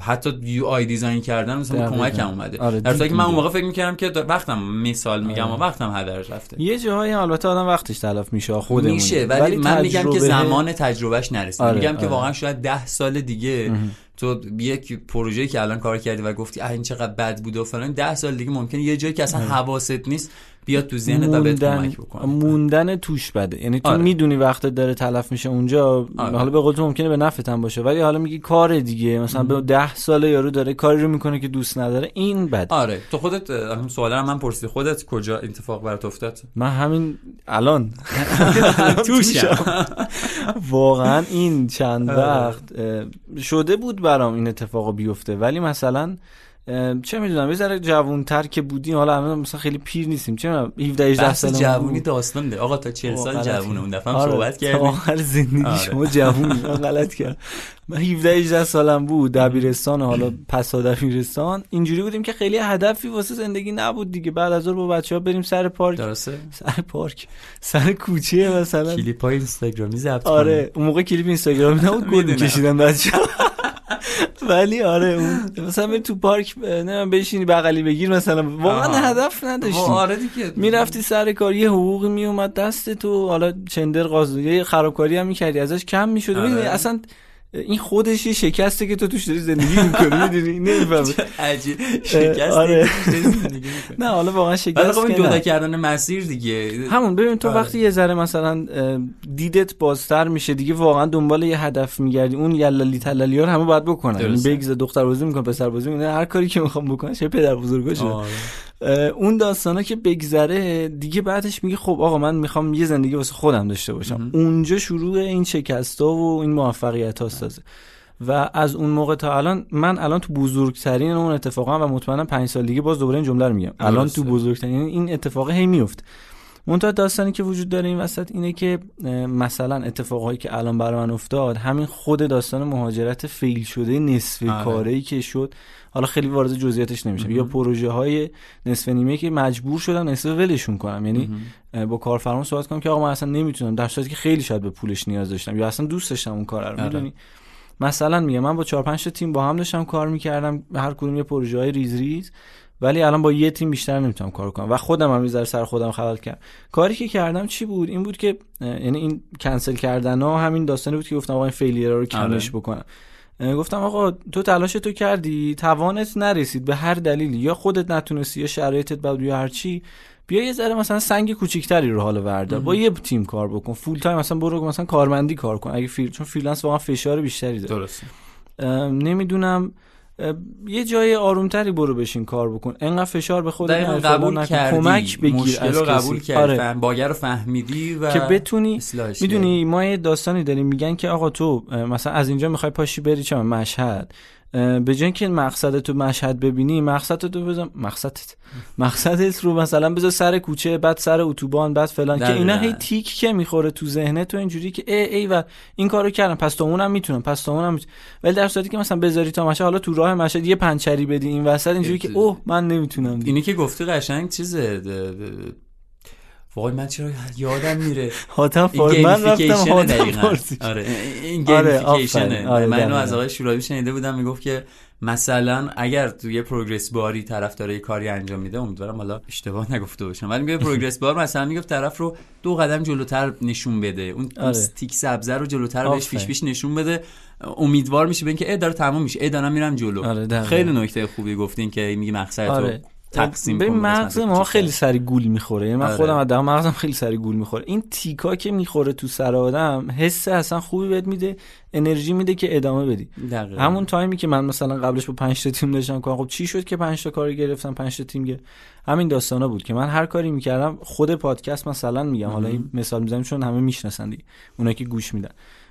[SPEAKER 1] حتی یو آی دیزاین کردن مثلا. کمکم اومده.
[SPEAKER 2] آره،
[SPEAKER 1] در که من اون. موقع فکر می‌کردم که وقتم مثال میگم و وقتم هدرش رفته.
[SPEAKER 2] یه جاهایی البته آدم وقتش تلف میشه خودمون.
[SPEAKER 1] میشه ولی, من میگم که
[SPEAKER 2] تجربه-
[SPEAKER 1] زمان تجربهش نرسید.
[SPEAKER 2] آره،
[SPEAKER 1] میگم که
[SPEAKER 2] آره.
[SPEAKER 1] واقعا شاید ده سال دیگه تو یک پروژه‌ای که الان کار کردی و گفتی این چقدر بد بوده و فلان ده سال دیگه ممکنه یه جایی که اصلا حواست نیست بیاد تو ذهنت و بهت
[SPEAKER 2] موندن
[SPEAKER 1] کمک بکنه.
[SPEAKER 2] موندن توش بده. یعنی تو
[SPEAKER 1] آره.
[SPEAKER 2] می‌دونی وقتت داره تلف میشه اونجا
[SPEAKER 1] آره.
[SPEAKER 2] حالا به قول تو ممکنه به نفعت هم باشه ولی حالا میگی کار دیگه مثلا به ده ساله یارو داره کاری رو می‌کنه که دوست نداره این بد.
[SPEAKER 1] آره. تو خودت همین سوالا من پرسیدی خودت کجا اتفاق برات افتاد؟
[SPEAKER 2] من همین الان.
[SPEAKER 1] توشم
[SPEAKER 2] واقعا این چند
[SPEAKER 1] آره.
[SPEAKER 2] وقت شده بود برام این اتفاق بیفته ولی مثلا چه می‌دونم یه ذره جوونتر که بودیم حالا الان مثلا خیلی پیر نیستیم. چه می‌دونم 17 18
[SPEAKER 1] بحث
[SPEAKER 2] سالمون
[SPEAKER 1] جوونی. داستان ده آقا تا 40 سال جوونه. اون دفعه
[SPEAKER 2] آره،
[SPEAKER 1] صحبت کردیم.
[SPEAKER 2] آخر زندگی
[SPEAKER 1] آره.
[SPEAKER 2] شما جوونی. من غلط کردم. من 17 18 سالم بود دبیرستان حالا پس از دبیرستان. اینجوری بودیم که خیلی هدفی واسه زندگی نبود دیگه. بعد از ظهر با بچه‌ها بریم سر پارک.
[SPEAKER 1] درسته؟
[SPEAKER 2] سر پارک. سر کوچه مثلا.
[SPEAKER 1] کلیپ های اینستاگرامی ضبط
[SPEAKER 2] آره اون موقع کلیپ اینستاگرامی نبود گل. میکشیدن بچه ولی آره اون مثلا بری تو پارک نه بشینی بغلی بگیر مثلا واقعا. هدف نداشتی
[SPEAKER 1] آره دیگه
[SPEAKER 2] می‌رفتی سر کار یه حقوقی میومد دست تو حالا چندر قاضی خرابکاری هم می‌کردی ازش کم می‌شد
[SPEAKER 1] آره.
[SPEAKER 2] اصلا این خودش یه شکسته که تو توش داری زندگی می‌کنی می‌دونی نمی‌فهمی
[SPEAKER 1] عجیب شکست
[SPEAKER 2] آره. نه حالا واقعا شکست
[SPEAKER 1] خب. جدا کردن مسیر دیگه
[SPEAKER 2] همون ببین تو
[SPEAKER 1] آره.
[SPEAKER 2] وقتی یه ذره مثلا دیدت بازتر میشه دیگه واقعا دنبال یه هدف میگردی اون یلالی تلالی ها همه باید بکنن یعنی. بگذار دختر بازی می‌کنه پسر بازی می‌کنه هر کاری که می‌خوام بکنه چه پدر بزرگاشه
[SPEAKER 1] آره.
[SPEAKER 2] اون داستانا که بگذره دیگه بعدش میگه خب آقا من می‌خوام یه زندگی واسه خودم داشته باشم. اونجا شروع این شکستا و این موفقیت هاست و از اون موقع تا الان من الان تو بزرگترین اون اتفاقا و مطمئنم پنج سال دیگه باز دوباره این جمله رو میگم. الان. تو بزرگترین این اتفاق هی میفت منتها داستانی که وجود داره این وسط اینه که مثلا اتفاقهایی که الان برای من افتاد همین خود داستان مهاجرت فیل شده نصف
[SPEAKER 1] آره.
[SPEAKER 2] کاره ای که شد. حالا خیلی وارد جزئیاتش نمیشم. یا پروژه های نصف نیمه که مجبور شدم نصف ولشون کنم یعنی با کارفرما صحبت کنم که آقا من اصلا نمی‌تونم در صورتی که خیلی شاید به پولش نیاز داشتم یا اصلا دوست داشتم اون کار رو.
[SPEAKER 1] آره.
[SPEAKER 2] می‌دونی؟ مثلا میگم من با چهار پنج تا تیم با هم داشتم کار می‌کردم هر کدوم یه پروژه های ریز ریز ولی الان با یه تیم بیشتر نمی‌تونم کار کنم. و خودم هم می‌ذاره سر خودم خلط کردم. کاری که کردم چی بود؟ این بود که یعنی این کنسل کردن ها همین داستانی بود که گفتم آقا این failure رو کمش
[SPEAKER 1] آره.
[SPEAKER 2] بکنم. گفتم آقا تو تلاش تو کردی توانت نرسید به هر دلیلی. یا خودت نتونستی یا شرایطت بد یا هر چی. بیا یه ذره مثلا سنگ کوچیکتری رو حالا وردار. با یه تیم کار بکن. full time مثلا برو مثلا کارمندی کار کن. اگه فیل چون freelance واقعا فشار بیشتری داره.
[SPEAKER 1] درسته.
[SPEAKER 2] نمی‌دونم. یه جای آرومتری برو بشین کار بکن. انقدر فشار به خودت
[SPEAKER 1] قبول. کردی
[SPEAKER 2] کمک بگیر
[SPEAKER 1] مشکل
[SPEAKER 2] از
[SPEAKER 1] رو. قبول کردی.
[SPEAKER 2] آره.
[SPEAKER 1] فهم- باگر رو فهمیدی و
[SPEAKER 2] که بتونی می‌دونی ما یه داستانی داریم. میگن که آقا تو مثلا از اینجا می‌خوای پاشی بری چه؟ مشهد. به جای اینکه مقصد تو مشهد ببینی مقصد تو بزن مقصدت. مقصدت رو مثلا بذار سر کوچه بعد سر اتوبان بعد فلان. که اینا. هی تیک که می‌خوره تو ذهنت تو اینجوری که ای ای و این کارو کردم. پس تا اونم می‌تونم پس تا اونم می‌تونم. ولی در صورتی که مثلا بذاری تا مشهد حالا تو راه مشهد یه پنچری بدی این وسط اینجوری که اوه من نمی‌تونم. دیگه.
[SPEAKER 1] اینی که گفتی قشنگ چیزه وای من چرا یادم میره؟
[SPEAKER 2] حاتم
[SPEAKER 1] این
[SPEAKER 2] فار من رفتم حاتم
[SPEAKER 1] آره. این
[SPEAKER 2] آره،
[SPEAKER 1] gamification ه.
[SPEAKER 2] آفرین. آره،
[SPEAKER 1] من اینو. از آقای شورابی شنیده بودم می‌گفت که مثلا اگر تو یه progress bar ی طرف داره یه کاری انجام میده امیدوارم حالا اشتباه نگفته باشم. ولی میگه progress bar مثلا می‌گفت طرف رو دو قدم جلوتر نشون بده. اون
[SPEAKER 2] آره.
[SPEAKER 1] تیک سبزه رو جلوتر بهش. پیش پیش نشون بده. امیدوار میشه به اینکه ای داره تموم میشه. ای دارم میرم جلو.
[SPEAKER 2] آره،.
[SPEAKER 1] خیلی نکته خوبی گفتین که میگی مقصد
[SPEAKER 2] آره.
[SPEAKER 1] تو تقسیم
[SPEAKER 2] به مغز ما. خیلی سری گول می‌خوره یعنی من
[SPEAKER 1] آره.
[SPEAKER 2] خودم از مغزم خیلی سری گول می‌خوره این تیکا که می‌خوره تو سر آدم حس اصلا خوبی بهت میده انرژی میده که ادامه بدی
[SPEAKER 1] دقیقاً.
[SPEAKER 2] همون تایمی که من مثلا قبلش با 5 تا تیم داشتم کنم خب چی شد که 5 تا کاری گرفتم 5 تا تیم گرفت همین داستانا بود که من هر کاری می‌کردم خود پادکست مثلا میگم حالا این مثال می‌زنم چون همه می‌شناسن دیگه اونایی که گوش میدن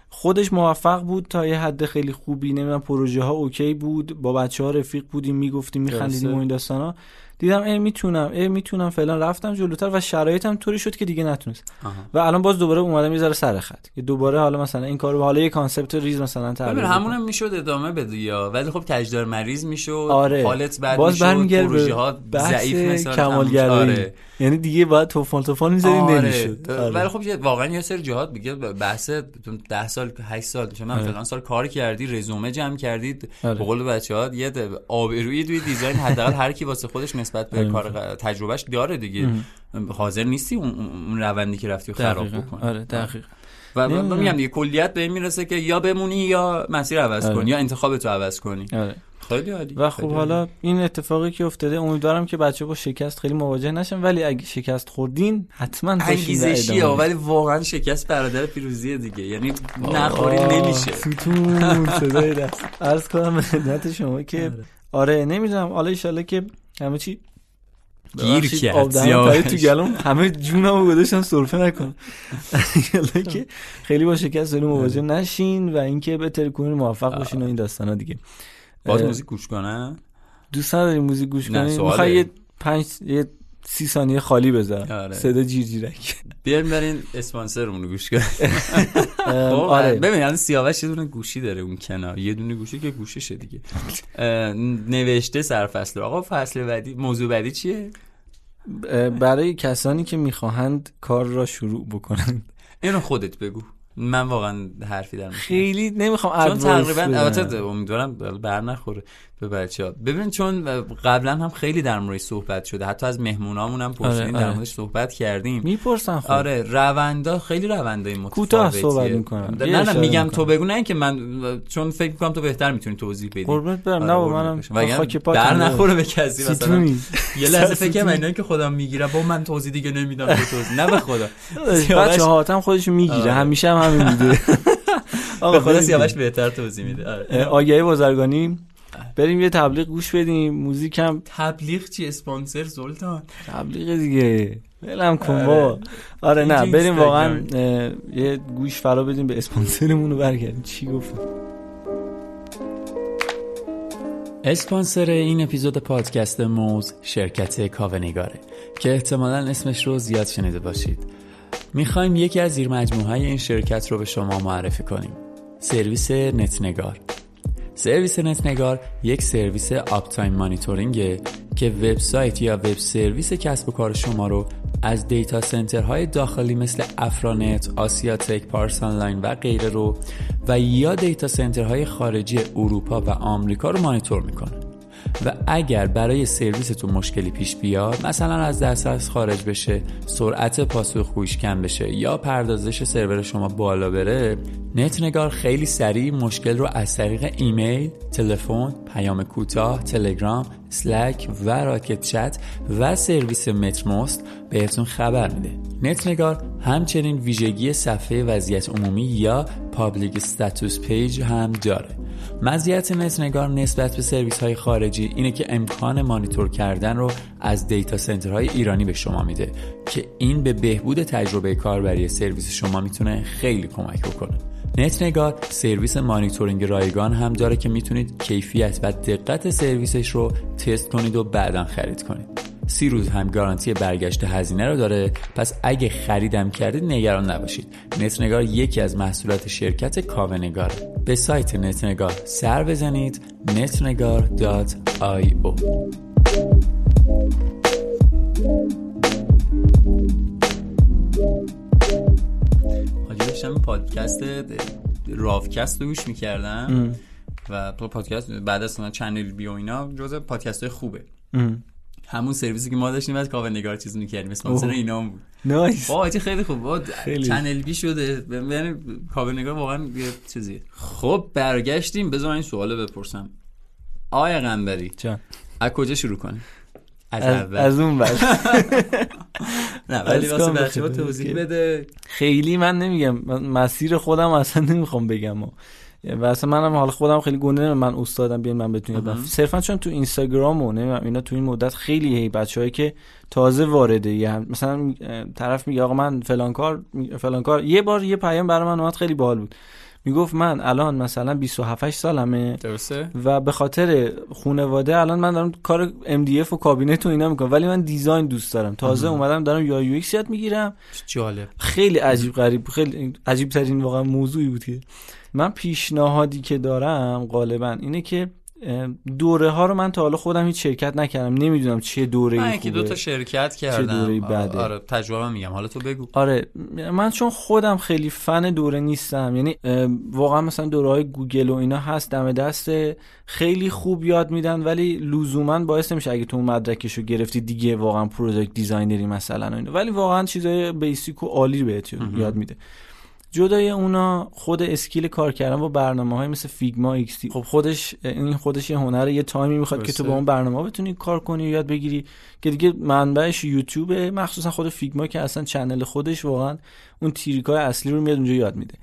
[SPEAKER 2] خودش موفق بود تا یه حد خیلی خوبی نمی‌دونم پروژه ها OK بود با بچه ها رفیق بودیم می‌گفتیم میخندیدیم. و این داستانا دیدم ای می‌تونم ای می‌تونم فعلا رفتم جلوتر و شرایطم طوری شد که دیگه نتونست.
[SPEAKER 1] آها.
[SPEAKER 2] و الان باز دوباره اومدم یه ذره سر خط. که دوباره حالا مثلا این کارو حالا یه concept ریز مثلا
[SPEAKER 1] ببین
[SPEAKER 2] تعریف
[SPEAKER 1] همونم می‌شد ادامه بدی یا. ولی خب کجدار مریز می‌شد.
[SPEAKER 2] آره.
[SPEAKER 1] حالت
[SPEAKER 2] باز
[SPEAKER 1] می‌شد. پروژه ها ضعیف مثل
[SPEAKER 2] کمالگرایی.
[SPEAKER 1] آره.
[SPEAKER 2] یعنی دیگه باید توفان توفان می‌ذاری
[SPEAKER 1] آره.
[SPEAKER 2] نمی‌شد
[SPEAKER 1] ولی
[SPEAKER 2] آره.
[SPEAKER 1] خب یه- واقعا یه سری جهات میگه بحث 10 سال 8 سال چون من
[SPEAKER 2] آره.
[SPEAKER 1] فلان سال کار کردی رزومه جمع کردید
[SPEAKER 2] آره.
[SPEAKER 1] به قول بچه‌ها یه آبروی توی دیزاین حداقل هر کی واسه خودش نسبت به
[SPEAKER 2] آره.
[SPEAKER 1] کار تجربهش داره دیگه حاضر نیستی اون, روندی که رفتی خراب. بکنی
[SPEAKER 2] آره دقیق
[SPEAKER 1] و. میگم دیگه کلیت به این می‌رسه که یا بمونی یا مسیر عوض
[SPEAKER 2] آره.
[SPEAKER 1] کنی یا انتخاب تو عوض کنی. خیلی عالی.
[SPEAKER 2] و خب. حالا این اتفاقی که افتاده امیدوارم که بچه با شکست خیلی مواجه نشن ولی اگه شکست خوردین حتما
[SPEAKER 1] انگیزشی ها. ولی واقعا شکست برادر پیروزیه دیگه. یعنی نخوری نمیشه.
[SPEAKER 2] ستون صدای دست. عرض کنم خدمت شما که آره. نمی‌دونم. حالا ایشالله که همه چی
[SPEAKER 1] گیر کرد.
[SPEAKER 2] تو گلوم. همه جونمو گذاشتم سرفه نکن. که خیلی با شکست داریم مواجه نشین و اینکه بهتر کنین موفق باشین و این داستانا دیگه.
[SPEAKER 1] باز موزیک گوش کنن
[SPEAKER 2] دوست نداریم موزیک گوش
[SPEAKER 1] سواله.
[SPEAKER 2] می‌خوای یه پنج یه سی ثانیه خالی بذار.
[SPEAKER 1] آره.
[SPEAKER 2] صدا جیر جیرک
[SPEAKER 1] بیاین برین اسپانسرمون رو گوش خب
[SPEAKER 2] آره.
[SPEAKER 1] ببین الان سیاوش یه دونه گوشی داره اون کنار. یه دونه گوشی که گوششه دیگه. نوشته سرفصل. آقا فصل بعدی موضوع بعدی چیه؟
[SPEAKER 2] برای کسانی که می‌خواهند کار را شروع بکنند.
[SPEAKER 1] اینو خودت بگو. من واقعا حرفی در
[SPEAKER 2] خیلی نمی‌خوام
[SPEAKER 1] چون تقریبا. البته امیدوارم بر نخوره به بچه ها ببین چون قبلا هم خیلی در موردش صحبت شده حتی از مهمونامون هم پرسیدیم
[SPEAKER 2] آره،
[SPEAKER 1] در
[SPEAKER 2] آره.
[SPEAKER 1] موردش صحبت کردیم
[SPEAKER 2] می‌پرسن خب
[SPEAKER 1] آره روندا خیلی روندای متفاوتیه
[SPEAKER 2] کوتاه صحبت می‌کنن.
[SPEAKER 1] نه نه میگم. تو بگو نه اینکه من چون فکر می‌کنم تو بهتر می‌تونی توضیح بدی
[SPEAKER 2] قربونت برم
[SPEAKER 1] آره،
[SPEAKER 2] نه منم خاک پاتم
[SPEAKER 1] در. نخوره به کسی مثلا یه لحظه فکر کنم. اینا که خودم می‌گیرم با من توضیح دیگه نمیدم تو توضیح نه به خدا
[SPEAKER 2] بچه هاتم خودش می‌گیره
[SPEAKER 1] آره.
[SPEAKER 2] همیشه هم همین بوده آقا
[SPEAKER 1] خدا سیاوش بهتر توضیح میده. آره.
[SPEAKER 2] آگهی بازرگانی. بریم یه تبلیغ گوش بدیم. موزیک هم
[SPEAKER 1] تبلیغ چی اسپانسر سلطان.
[SPEAKER 2] تبلیغ دیگه. ولم کن با آره نه
[SPEAKER 1] اینجا
[SPEAKER 2] بریم واقعا یه گوش فرا بدیم به اسپانسرمون رو برگردیم. چی گفتم؟
[SPEAKER 1] اسپانسر این اپیزود پادکست موز شرکت کاونیگاره که احتمالا اسمش رو زیاد شنیده باشید. می‌خوایم یکی از زیر های این شرکت رو به شما معرفی کنیم. سرویس نتنگار. سرویس نتنگار یک سرویس uptime monitoring ه که وبسایت یا web service کسب و کار شما رو از data center های داخلی مثل افرانت، آسیاتک، پارس آنلاین و غیره رو و یا data center های خارجی اروپا و آمریکا رو مانیتور می‌کنه. و اگر برای سرویستون مشکلی پیش بیاد مثلا از دسترس خارج بشه سرعت پاسخگوییش کم بشه یا پردازش سرور شما بالا بره نتنگار خیلی سریع مشکل رو از طریق ایمیل، تلفن، پیام کوتاه، تلگرام، Slack و Rocket.Chat و سرویس Mattermost بهتون خبر میده. نتنگار همچنین ویژگی صفحه وضعیت عمومی یا public status page هم داره. مزیت نتنگار نسبت به سرویس های خارجی اینه که امکان مانیتور کردن رو از data center های ایرانی به شما میده که این به بهبود تجربه کاربری سرویس شما می‌تونه خیلی کمک بکنه. نتنگار سرویس مانیتورینگ رایگان هم داره که می‌تونید کیفیت و دقت سرویسش رو تست کنید و بعدا خرید کنید. سی روز هم گارانتی برگشت هزینه رو داره. پس اگه خریدم کردید نگران نباشید. نتنگار یکی از محصولات شرکت کاوه نگاره به سایت نتنگار سر بزنید netnegar.io داشتم پادکست رافکست رو گوش می‌کردم و تو پادکست بعد از چنل بی و اینا جز پادکست های خوبه همون سرویسی که ما داشتیم از کاوه نگار چیز می‌کردیم. اسپانسر اینا بود.
[SPEAKER 2] nice.
[SPEAKER 1] با خیلی خوب. با
[SPEAKER 2] خیلی.
[SPEAKER 1] چنل بی شده. یعنی کاوه نگار واقعا یه چیزیه. خب برگشتیم. بذار این سوالو بپرسم. آیا قنبری. از کجا شروع کنیم؟ از,
[SPEAKER 2] از, از اون بر
[SPEAKER 1] نه ولی واسه بچه‌ها. توضیح بده.
[SPEAKER 2] خیلی من نمیگم. من مسیر خودم اصلا نمی‌خوام بگم. و و اصلا منم حال خودم خیلی گنده من استادم بیان من بتونم صرفا چون تو اینستاگرام و نمی‌دونم اینا تو این مدت خیلی هی بچه‌هایی که تازه وارده یه هم مثلا طرف میگه آقا من فلان کار فلان کار. یه بار یه پیام برای من اومد خیلی باحال بود. می‌گفت من الان مثلا 27 سالمه
[SPEAKER 1] درسته؟
[SPEAKER 2] و به خاطر خانواده الان من دارم کار MDF و کابینت و اینا می‌کنم. ولی من design دوست دارم. تازه اومدم دارم UI UX یاد می‌گیرم.
[SPEAKER 1] جالب.
[SPEAKER 2] خیلی عجیب غریب خیلی عجیب ترین واقعا موضوعی بود که من پیشنهادی که دارم غالبا اینه که دوره ها رو من تا حالا خودم هیچ شرکت نکردم. نمی‌دونم چه دوره
[SPEAKER 1] من
[SPEAKER 2] ای
[SPEAKER 1] یکی دو تا شرکت کردم.
[SPEAKER 2] دوره‌ای بده؟
[SPEAKER 1] آره تجربه میگم. حالا تو بگو.
[SPEAKER 2] آره من چون خودم خیلی فن دوره نیستم. یعنی واقعا مثلا دوره های گوگل و اینا هست دم دست خیلی خوب یاد میدن ولی لزوما باعث نمیشه اگه تو مدرکشو گرفتی دیگه واقعا product designer ی مثلا و اینا. ولی واقعا چیزای basic و عالی بهت یاد میده. جدای اونا خود skill کار کردن با برنامه های مثل Figma XD خب خودش این خودش یه هنره یه time ی می‌خواد که تو. با اون برنامه بتونی کار کنی و یاد بگیری که دیگه منبعش یوتیوبه مخصوصا خود فیگما که اصلا چنل خودش واقعا اون تریکای اصلی رو میاد اونجا یاد میده.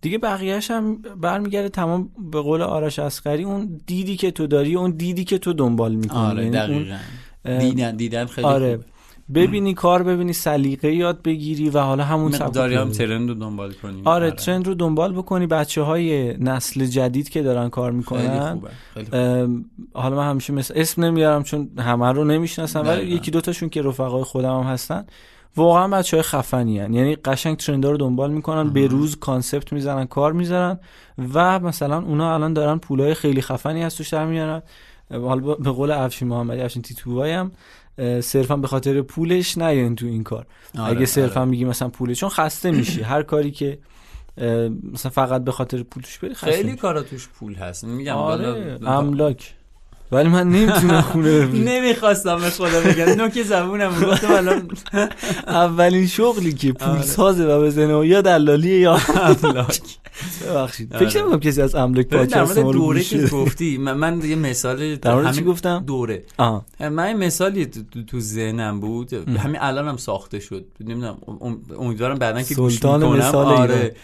[SPEAKER 2] دیگه بقیهش هم برمیگرده تمام به قول آرش اسقری اون دیدی که تو داری اون دیدی که تو دنبال می‌کنی.
[SPEAKER 1] آره
[SPEAKER 2] یعنی
[SPEAKER 1] دقیقاً. دیدن دیدن خیلی
[SPEAKER 2] آره.
[SPEAKER 1] خوبه.
[SPEAKER 2] ببینی کار ببینی سلیقه یاد بگیری و حالا همون
[SPEAKER 1] مقداری هم. ترند رو دنبال کنیم
[SPEAKER 2] آره ترند رو دنبال بکنی بچه های نسل جدید که دارن کار می‌کنن
[SPEAKER 1] خیلی
[SPEAKER 2] حالا من همیشه مثل اسم نمیارم چون همه رو نمی‌شناسم ولی. یکی دوتاشون که رفقای خودم هم هستن واقعا بچه های خفنی هن. یعنی قشنگ ترندا رو دنبال می‌کنن به روز کانسپت می‌زنن کار می‌زنن و مثلا اونا الان دارن پولای خیلی خفنی از توش در میارن حالا به قول افشین محمدی افشین تیتوبایی هم صرفا به خاطر پولش نیاین تو این کار.
[SPEAKER 1] آره،
[SPEAKER 2] اگه صرفا
[SPEAKER 1] آره.
[SPEAKER 2] میگی مثلا پوله چون خسته میشی. هر کاری که مثلا فقط به خاطر پولش بری خسته
[SPEAKER 1] خیلی. کارا توش پول هست. میگم
[SPEAKER 2] آره. املاک. ولی من نمی‌تونم خونه ببینم.
[SPEAKER 1] نمی‌خواستم به خدا بگم. نوک زبونم گفتم الان
[SPEAKER 2] اولین شغلی که پول
[SPEAKER 1] آره.
[SPEAKER 2] سازه و بزنه یا دلالیه یا
[SPEAKER 1] املاک.
[SPEAKER 2] ببخشید.
[SPEAKER 1] آره.
[SPEAKER 2] فکر نمی‌کنم کسی از املاک پادکست ما
[SPEAKER 1] دوره که. گفتی من, یه مثال
[SPEAKER 2] در چی
[SPEAKER 1] همین
[SPEAKER 2] گفتم؟
[SPEAKER 1] دوره. من یه مثالی تو, ذهنم بود. همین الان هم ساخته شد. نمی‌دونم ام- امیدوارم بعدا که گوش
[SPEAKER 2] مثال
[SPEAKER 1] آره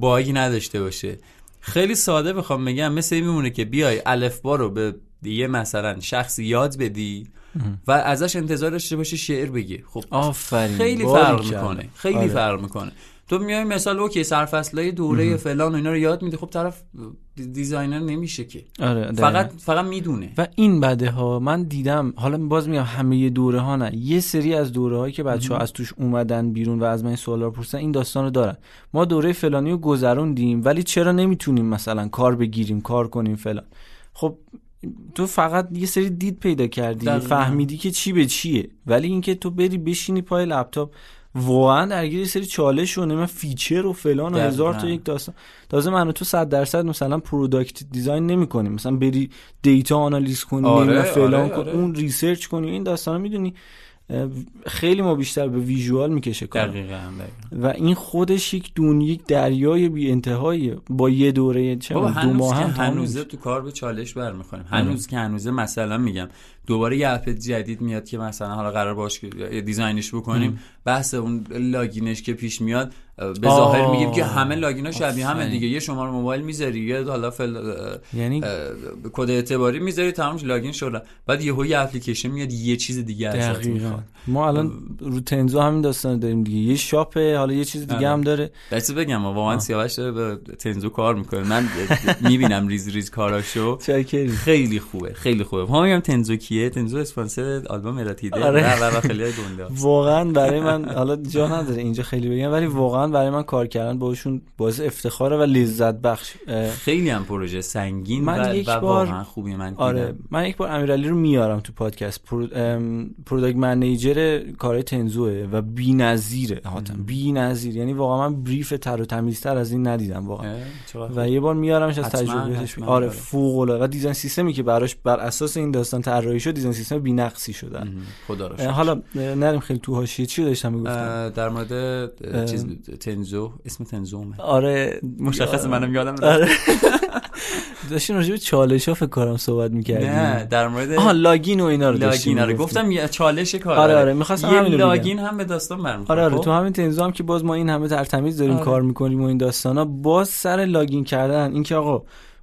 [SPEAKER 1] bug ی نداشته باشه. خیلی ساده بخوام بگم مثل این میمونه که بیای الفبا رو به یه مثلا شخصی یاد بدی و ازش انتظار داشته باشی شعر بگی خب
[SPEAKER 2] آفرین
[SPEAKER 1] خیلی فرق. می‌کنه خیلی
[SPEAKER 2] آره.
[SPEAKER 1] فرق می‌کنه تو میای مثال okay سرفصلای دوره فلان و اینا رو یاد میده خب طرف designer نمیشه که.
[SPEAKER 2] آره.
[SPEAKER 1] فقط فقط می‌دونه.
[SPEAKER 2] و این بده ها من دیدم حالا باز میگم همه دوره ها نه یه سری از دوره هایی که بچه ها از توش اومدن بیرون و از من سوالا پرسن این داستان رو دارن. ما دوره فلانی رو گذروندیم ولی چرا نمی‌تونیم مثلا کار بگیریم کار کنیم فلان؟ خب تو فقط یه سری دید پیدا کردی. فهمیدی که چی به چیه ولی اینکه تو بری بشینی پای لپتاپ واقعا درگیر یه سری چالش و نمی‌دونم feature و فلان و. هزار تا یک داستان تازه من تو صد درصد مثلا product design نمی کنیم مثلا بری data analyze کنی
[SPEAKER 1] آره،
[SPEAKER 2] فلان
[SPEAKER 1] آره،
[SPEAKER 2] کن
[SPEAKER 1] آره.
[SPEAKER 2] اون research کنی این داستان می‌دونی خیلی ما بیشتر به visual می‌کشه کار.
[SPEAKER 1] دقیقاً دقیقاً.
[SPEAKER 2] و این خودش یک دون یک دریای بی انتهایی. با یه دوره چه دو
[SPEAKER 1] هنوز
[SPEAKER 2] ماه هم
[SPEAKER 1] هنوزه. تو کار به چالش برمیخوریم. هنوز که هنوزه مثلا میگم دوباره یه app جدید میاد که مثلا حالا قرار باش که design ش بکنیم. بحث اون login ش که پیش میاد به ظاهر. میگیم که همه login ها شبیه همه. دیگه. یه شماره موبایل می‌ذاری یه حالا فل
[SPEAKER 2] یعنی
[SPEAKER 1] کد اعتباری می‌ذاری تمامش login شده بعد یهو یه اپلیکیشن میاد یه چیز دیگه ازت
[SPEAKER 2] ما الان رو تنزو همین داستان داریم دیگه. یه شاپه حالا یه چیز دیگه
[SPEAKER 1] آره.
[SPEAKER 2] هم داره.
[SPEAKER 1] درسته بگم واقعا سیاوش داره به تنزو کار می‌کنه. من می‌بینم ریز ریز کاراشو. خیلی خوبه خیلی خوبه. ما میگم تنزو کیه؟ تنزو اسپانسر آلبوم اراتیده
[SPEAKER 2] آره.
[SPEAKER 1] خیلی گنده
[SPEAKER 2] واقعا برای من حالا جا نداره اینجا خیلی بگم ولی واقعا برای من کار کردن باشون باعث افتخاره و لذت بخش
[SPEAKER 1] خیلی هم پروژه سنگین
[SPEAKER 2] من
[SPEAKER 1] و,
[SPEAKER 2] یک
[SPEAKER 1] و
[SPEAKER 2] بار-
[SPEAKER 1] خوبی من دیدم.
[SPEAKER 2] آره من یک بار امیرعلی رو میارم تو پادکست. پرو... product manager کارهای تنزوه و بی‌نظیره حاتم. بی‌نظیر. یعنی واقعا من brief تر و تمیزتر از این ندیدم واقعا. و یه بار میارمش از تجربهش آره
[SPEAKER 1] آره.
[SPEAKER 2] فوق العاده و design system ی که براش بر اساس این داستان طراحی شد design system بی‌نقصی شدن.
[SPEAKER 1] خدا رو.
[SPEAKER 2] حالا نریم خیلی تو حاشیه. چی داشتم می‌گفتم؟
[SPEAKER 1] در مورد. چیز تنزو اسم تنزومه
[SPEAKER 2] آره
[SPEAKER 1] مشخص منم یادم رفت.
[SPEAKER 2] آره داشتیم راجع به چالش ها فکر کنم صحبت می‌کردیم
[SPEAKER 1] نه در مورد
[SPEAKER 2] آها لاگین و اینا رو
[SPEAKER 1] لاگین آره. گفتم یه چالش کار
[SPEAKER 2] آره، آره، می‌خواستم
[SPEAKER 1] یه. لاگین هم به داستان برمی‌خوره
[SPEAKER 2] آره آره
[SPEAKER 1] خب؟
[SPEAKER 2] تو همین تنظیم هم که باز ما این همه ترتمیز داریم
[SPEAKER 1] آره.
[SPEAKER 2] کار می‌کنیم و این داستانا باز سر لاگین کردن این که آقا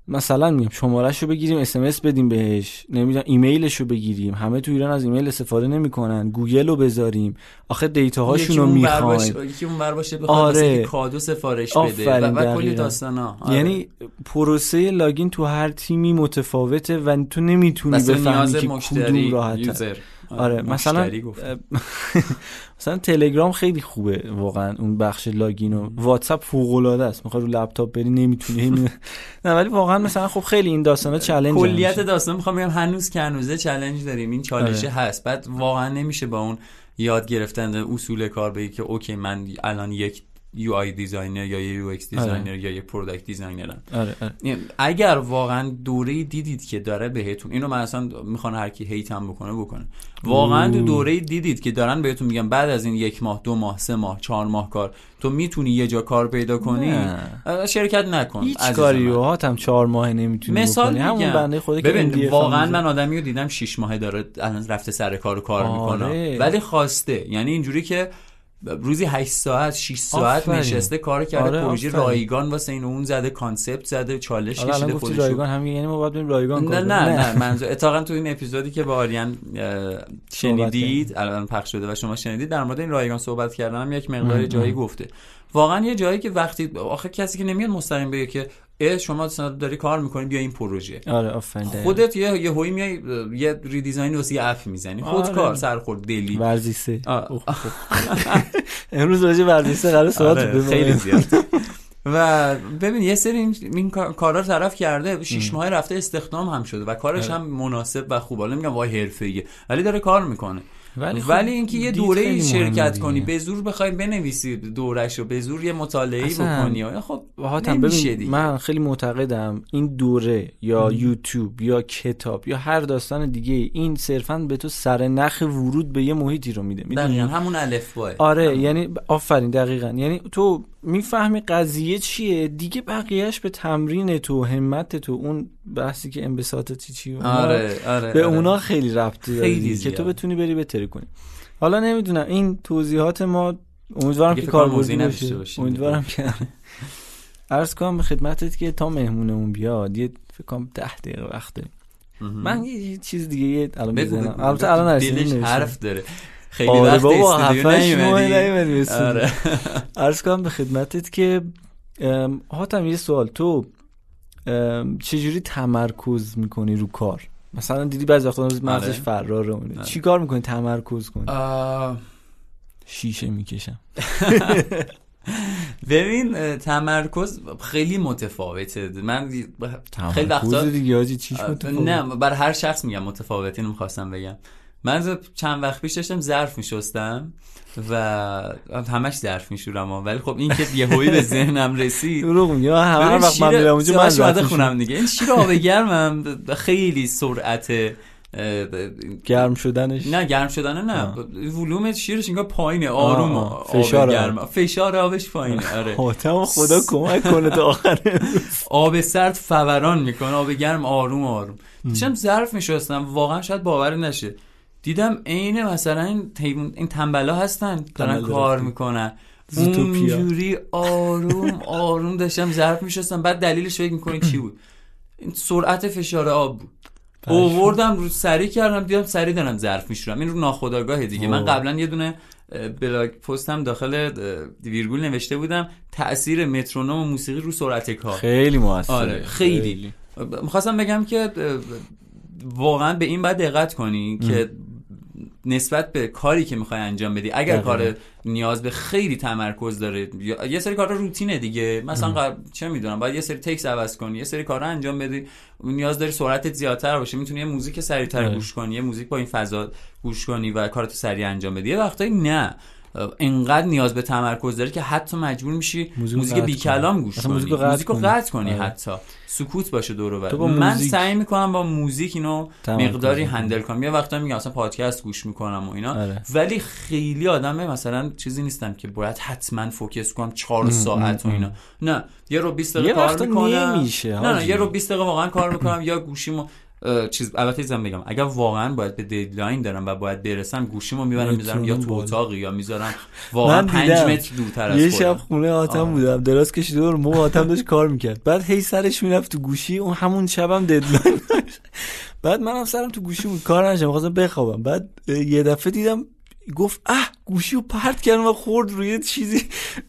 [SPEAKER 2] مثلا میگم شمارهش رو بگیریم اس بدیم بهش. نمی‌دونم ایمیلش رو بگیریم. همه تو ایران از ایمیل استفاده نمی‌کنن. گوگل رو بذاریم. آخه دیتا هاشون
[SPEAKER 1] یکی
[SPEAKER 2] رو
[SPEAKER 1] اون ور
[SPEAKER 2] می‌خوایم
[SPEAKER 1] یکی اون ور باشه
[SPEAKER 2] آره.
[SPEAKER 1] کادو سفارش بده. و, و کلی. داستانا. آره.
[SPEAKER 2] یعنی پروسه login تو هر تیمی متفاوته و تو نمی‌تونی بفهمی که کدوم راحت
[SPEAKER 1] user.
[SPEAKER 2] آره مثلا
[SPEAKER 1] مشتری گفت.
[SPEAKER 2] مثلا تلگرام خیلی خوبه واقعا اون بخش login و واتساپ فوق العاده است. می‌خوای رو لپتاپ بری نمی‌تونی. نه ولی واقعا مثلا خب خیلی این داستانا چالش
[SPEAKER 1] کلیت داستان می‌خوام بگم هنوز که هنوزه challenge داریم. این چالشه
[SPEAKER 2] آره.
[SPEAKER 1] هست. بعد واقعا نمیشه با اون یاد گرفتن اصول کار بگی که okay من الان یک UI designer یا یه UX designer یا یک product designer م
[SPEAKER 2] آره آره.
[SPEAKER 1] یعنی اگر واقعا دوره دیدید که داره بهتون اینو من اصلا می‌خوام هر کی hate هم بکنه بکنه. واقعا تو دوره دیدید که دارن بهتون میگن بعد از این یک ماه دو ماه سه ماه چهار ماه کار تو می‌تونی یه جا کار پیدا کنی؟
[SPEAKER 2] نه.
[SPEAKER 1] شرکت نکن
[SPEAKER 2] هیچ
[SPEAKER 1] عزیز
[SPEAKER 2] کاری
[SPEAKER 1] من.
[SPEAKER 2] رو هاتم چهار ماه نمی‌تونی
[SPEAKER 1] مثال
[SPEAKER 2] بکنی. همون. بنده خدا که
[SPEAKER 1] واقعا من آدمی رو دیدم شیش ماهه داره الان رفته سر کار و کار
[SPEAKER 2] آره.
[SPEAKER 1] می‌کنه ولی خواسته. یعنی اینجوری که روزی 8 ساعت 6 ساعت
[SPEAKER 2] آفرین.
[SPEAKER 1] نشسته کار کرده
[SPEAKER 2] آره،
[SPEAKER 1] پروژه. رایگان واسه این اون زده concept زده چالش
[SPEAKER 2] الان
[SPEAKER 1] کشیده خودشو
[SPEAKER 2] رایگان همین یعنی ما باید بریم رایگان
[SPEAKER 1] نه نه
[SPEAKER 2] کنیم.
[SPEAKER 1] نه منظور اتفاقا تو این اپیزودی که با آریان شنیدید الان پخش شده و شما شنیدید در مورد این رایگان صحبت کردن هم یک مقدار جایی گفته واقعا یه جایی که وقتی آخه کسی که نمیاد مستقیم بگه که شما داری کار می‌کنی بیا این پروژه
[SPEAKER 2] آره آفرین.
[SPEAKER 1] خودت یه یه هوی میای یه redesign واسه یه اپ می‌زنی خود
[SPEAKER 2] آره.
[SPEAKER 1] کار سرخورد دلی
[SPEAKER 2] ورزی سه
[SPEAKER 1] آه.
[SPEAKER 2] اوه، اوه. امروز راجع به ورزی سه قرار صحبت
[SPEAKER 1] آره،. خیلی زیاد و ببین یه سری این, این کار- کارا رو طرف کرده شش ماه رفته استخدام هم شده و کارش هم مناسب و خوب حالا نمیگم وای حرفه‌ایه ولی داره کار می‌کنه
[SPEAKER 2] ولی خب
[SPEAKER 1] ولی اینکه یه دوره شرکت. کنی به زور بخوای بنویسی دورش رو به زور یه مطالعه بکنی. خب
[SPEAKER 2] حاتم
[SPEAKER 1] نمیشه
[SPEAKER 2] ببین
[SPEAKER 1] دیگه.
[SPEAKER 2] من خیلی معتقدم این دوره یا یوتیوب یا کتاب یا هر داستان دیگه این صرفا به تو سر نخ ورود به یه محیطی رو میده. می‌دونی؟
[SPEAKER 1] همون الفباه
[SPEAKER 2] آره یعنی آفرین دقیقا. یعنی تو می‌فهمی قضیه چیه؟ دیگه بقیهش به تمرین تو همت تو اون بحثی که انبساطاتی چی
[SPEAKER 1] آره آره
[SPEAKER 2] به
[SPEAKER 1] آره.
[SPEAKER 2] اونا خیلی ربطی داره که. تو بتونی بری بهتری کنی. حالا نمی‌دونم این توضیحات ما امیدوارم که
[SPEAKER 1] کنم
[SPEAKER 2] کاربردی باشه. امیدوارم که عرض کنم به خدمتت که تا مهمونمون بیاد یه فکر کنم ده دقیقه وقت داریم. من یه چیز دیگه الان
[SPEAKER 1] بگو.
[SPEAKER 2] البته الان
[SPEAKER 1] حرف داره. خیلی
[SPEAKER 2] آره بابا هفتش.
[SPEAKER 1] آره.
[SPEAKER 2] عرض کنم به خدمتت که ام، حاتم یه سوال. تو چجوری تمرکز می‌کنی رو کار؟ مثلا دیدی بعضی وقتا مغزش. فراره اونه. چی کار می‌کنی تمرکز کنی؟
[SPEAKER 1] آه،
[SPEAKER 2] شیشه می‌کشم.
[SPEAKER 1] ببین تمرکز خیلی متفاوته. من خیلی وقتا
[SPEAKER 2] دیگه چیش متفاوت؟
[SPEAKER 1] نه بر هر شخص میگم متفاوت اینو می‌خواستم بگم. من چند وقت پیش داشتم ظرف میشستم و همش ظرف میشورم ولی خب این که یهویی به ذهنم رسید.
[SPEAKER 2] دروغ من هر وقت من میرم اونجا من ظرف
[SPEAKER 1] خونم دیگه. این شیر آب گرمم خیلی سرعت
[SPEAKER 2] گرم شدنش.
[SPEAKER 1] نه گرم شدن نه.
[SPEAKER 2] آه.
[SPEAKER 1] ولوم شیرش انگار پایینه. آروم
[SPEAKER 2] آه، آه.
[SPEAKER 1] آب
[SPEAKER 2] فشار
[SPEAKER 1] گرم. فشار آبش پایینه. آره.
[SPEAKER 2] حاتم خدا کمک کنه تا آخر.
[SPEAKER 1] آب سرد فوران می‌کنه. آب گرم آروم آروم. داشتم ظرف میشستم. واقعا شاید باور نشه. دیدم عین مثلا این این تنبلا هستن دارن کار. می‌کنن. اونجوری آروم آروم داشتم ظرف میشستم. بعد دلیلش فکر می‌کنی چی بود؟ این سرعت فشار آب بود. اووردم رو سری کردم دیدم سری دارم ظرف میشورم. این رو ناخودآگاه دیگه. من. قبلا یه دونه بلاگ پستم داخل ویرگول نوشته بودم تاثیر مترونوم و موسیقی رو سرعت کار.
[SPEAKER 2] خیلی موثره.
[SPEAKER 1] آره خیلی. می‌خواستم بگم که واقعا به این باید دقت کنی که نسبت به کاری که می‌خوای انجام بدی اگر
[SPEAKER 2] دقیقاً.
[SPEAKER 1] کار نیاز به خیلی تمرکز داره یه سری کارا روتینه دیگه. مثلا قبل چه می‌دونم باید یه سری تکس عوض کنی یه سری کارا انجام بدی. نیاز داری سرعتت زیادتر باشه می‌تونی یه موزیک سریعتر
[SPEAKER 2] آره.
[SPEAKER 1] گوش کنی یه موزیک با این فضا گوش کنی و کارتو سریع انجام بدی. یه وقتایی نه. انقدر نیاز به تمرکز داره که حتی مجبور میشی
[SPEAKER 2] موزیک
[SPEAKER 1] بی. کلام گوش کنی
[SPEAKER 2] موزیک رو قطع کنی.
[SPEAKER 1] قطع کنی
[SPEAKER 2] آره.
[SPEAKER 1] حتی سکوت باشه دور و من سعی می‌کنم با موزیک اینو مقداری. handle کنم یه وقتا میگم مثلا پادکست گوش می‌کنم و اینا
[SPEAKER 2] آره.
[SPEAKER 1] ولی خیلی آدمه مثلا چیزی نیستم که باید حتما focus کنم چهار ساعت و اینا نه یه رو 20 دقیقه کار می‌کنم نه نه. یه رو 20 دقیقه واقعا کار می‌کنم یا گوشیمو چیز البته چیزم بگم اگر واقعا باید به deadline دارم و باید برسم گوشیمو می‌برم می‌ذارم یا تو. اتاقی یا می‌ذارم واقعا
[SPEAKER 2] من
[SPEAKER 1] 5
[SPEAKER 2] دیدم.
[SPEAKER 1] متر دورتر از
[SPEAKER 2] یه. شب خونه آتم
[SPEAKER 1] آه.
[SPEAKER 2] بودم دراز کشیده بود مو آتم داشت کار می‌کرد بعد هی سرش می‌رفت تو گوشی اون همون شبم ددلاین بعد منم سرم تو گوشی بود کار نشم می‌خواستم بخوابم بعد یه دفعه دیدم گفت اه گوشی رو پرت کردم و خورد روی یه چیزی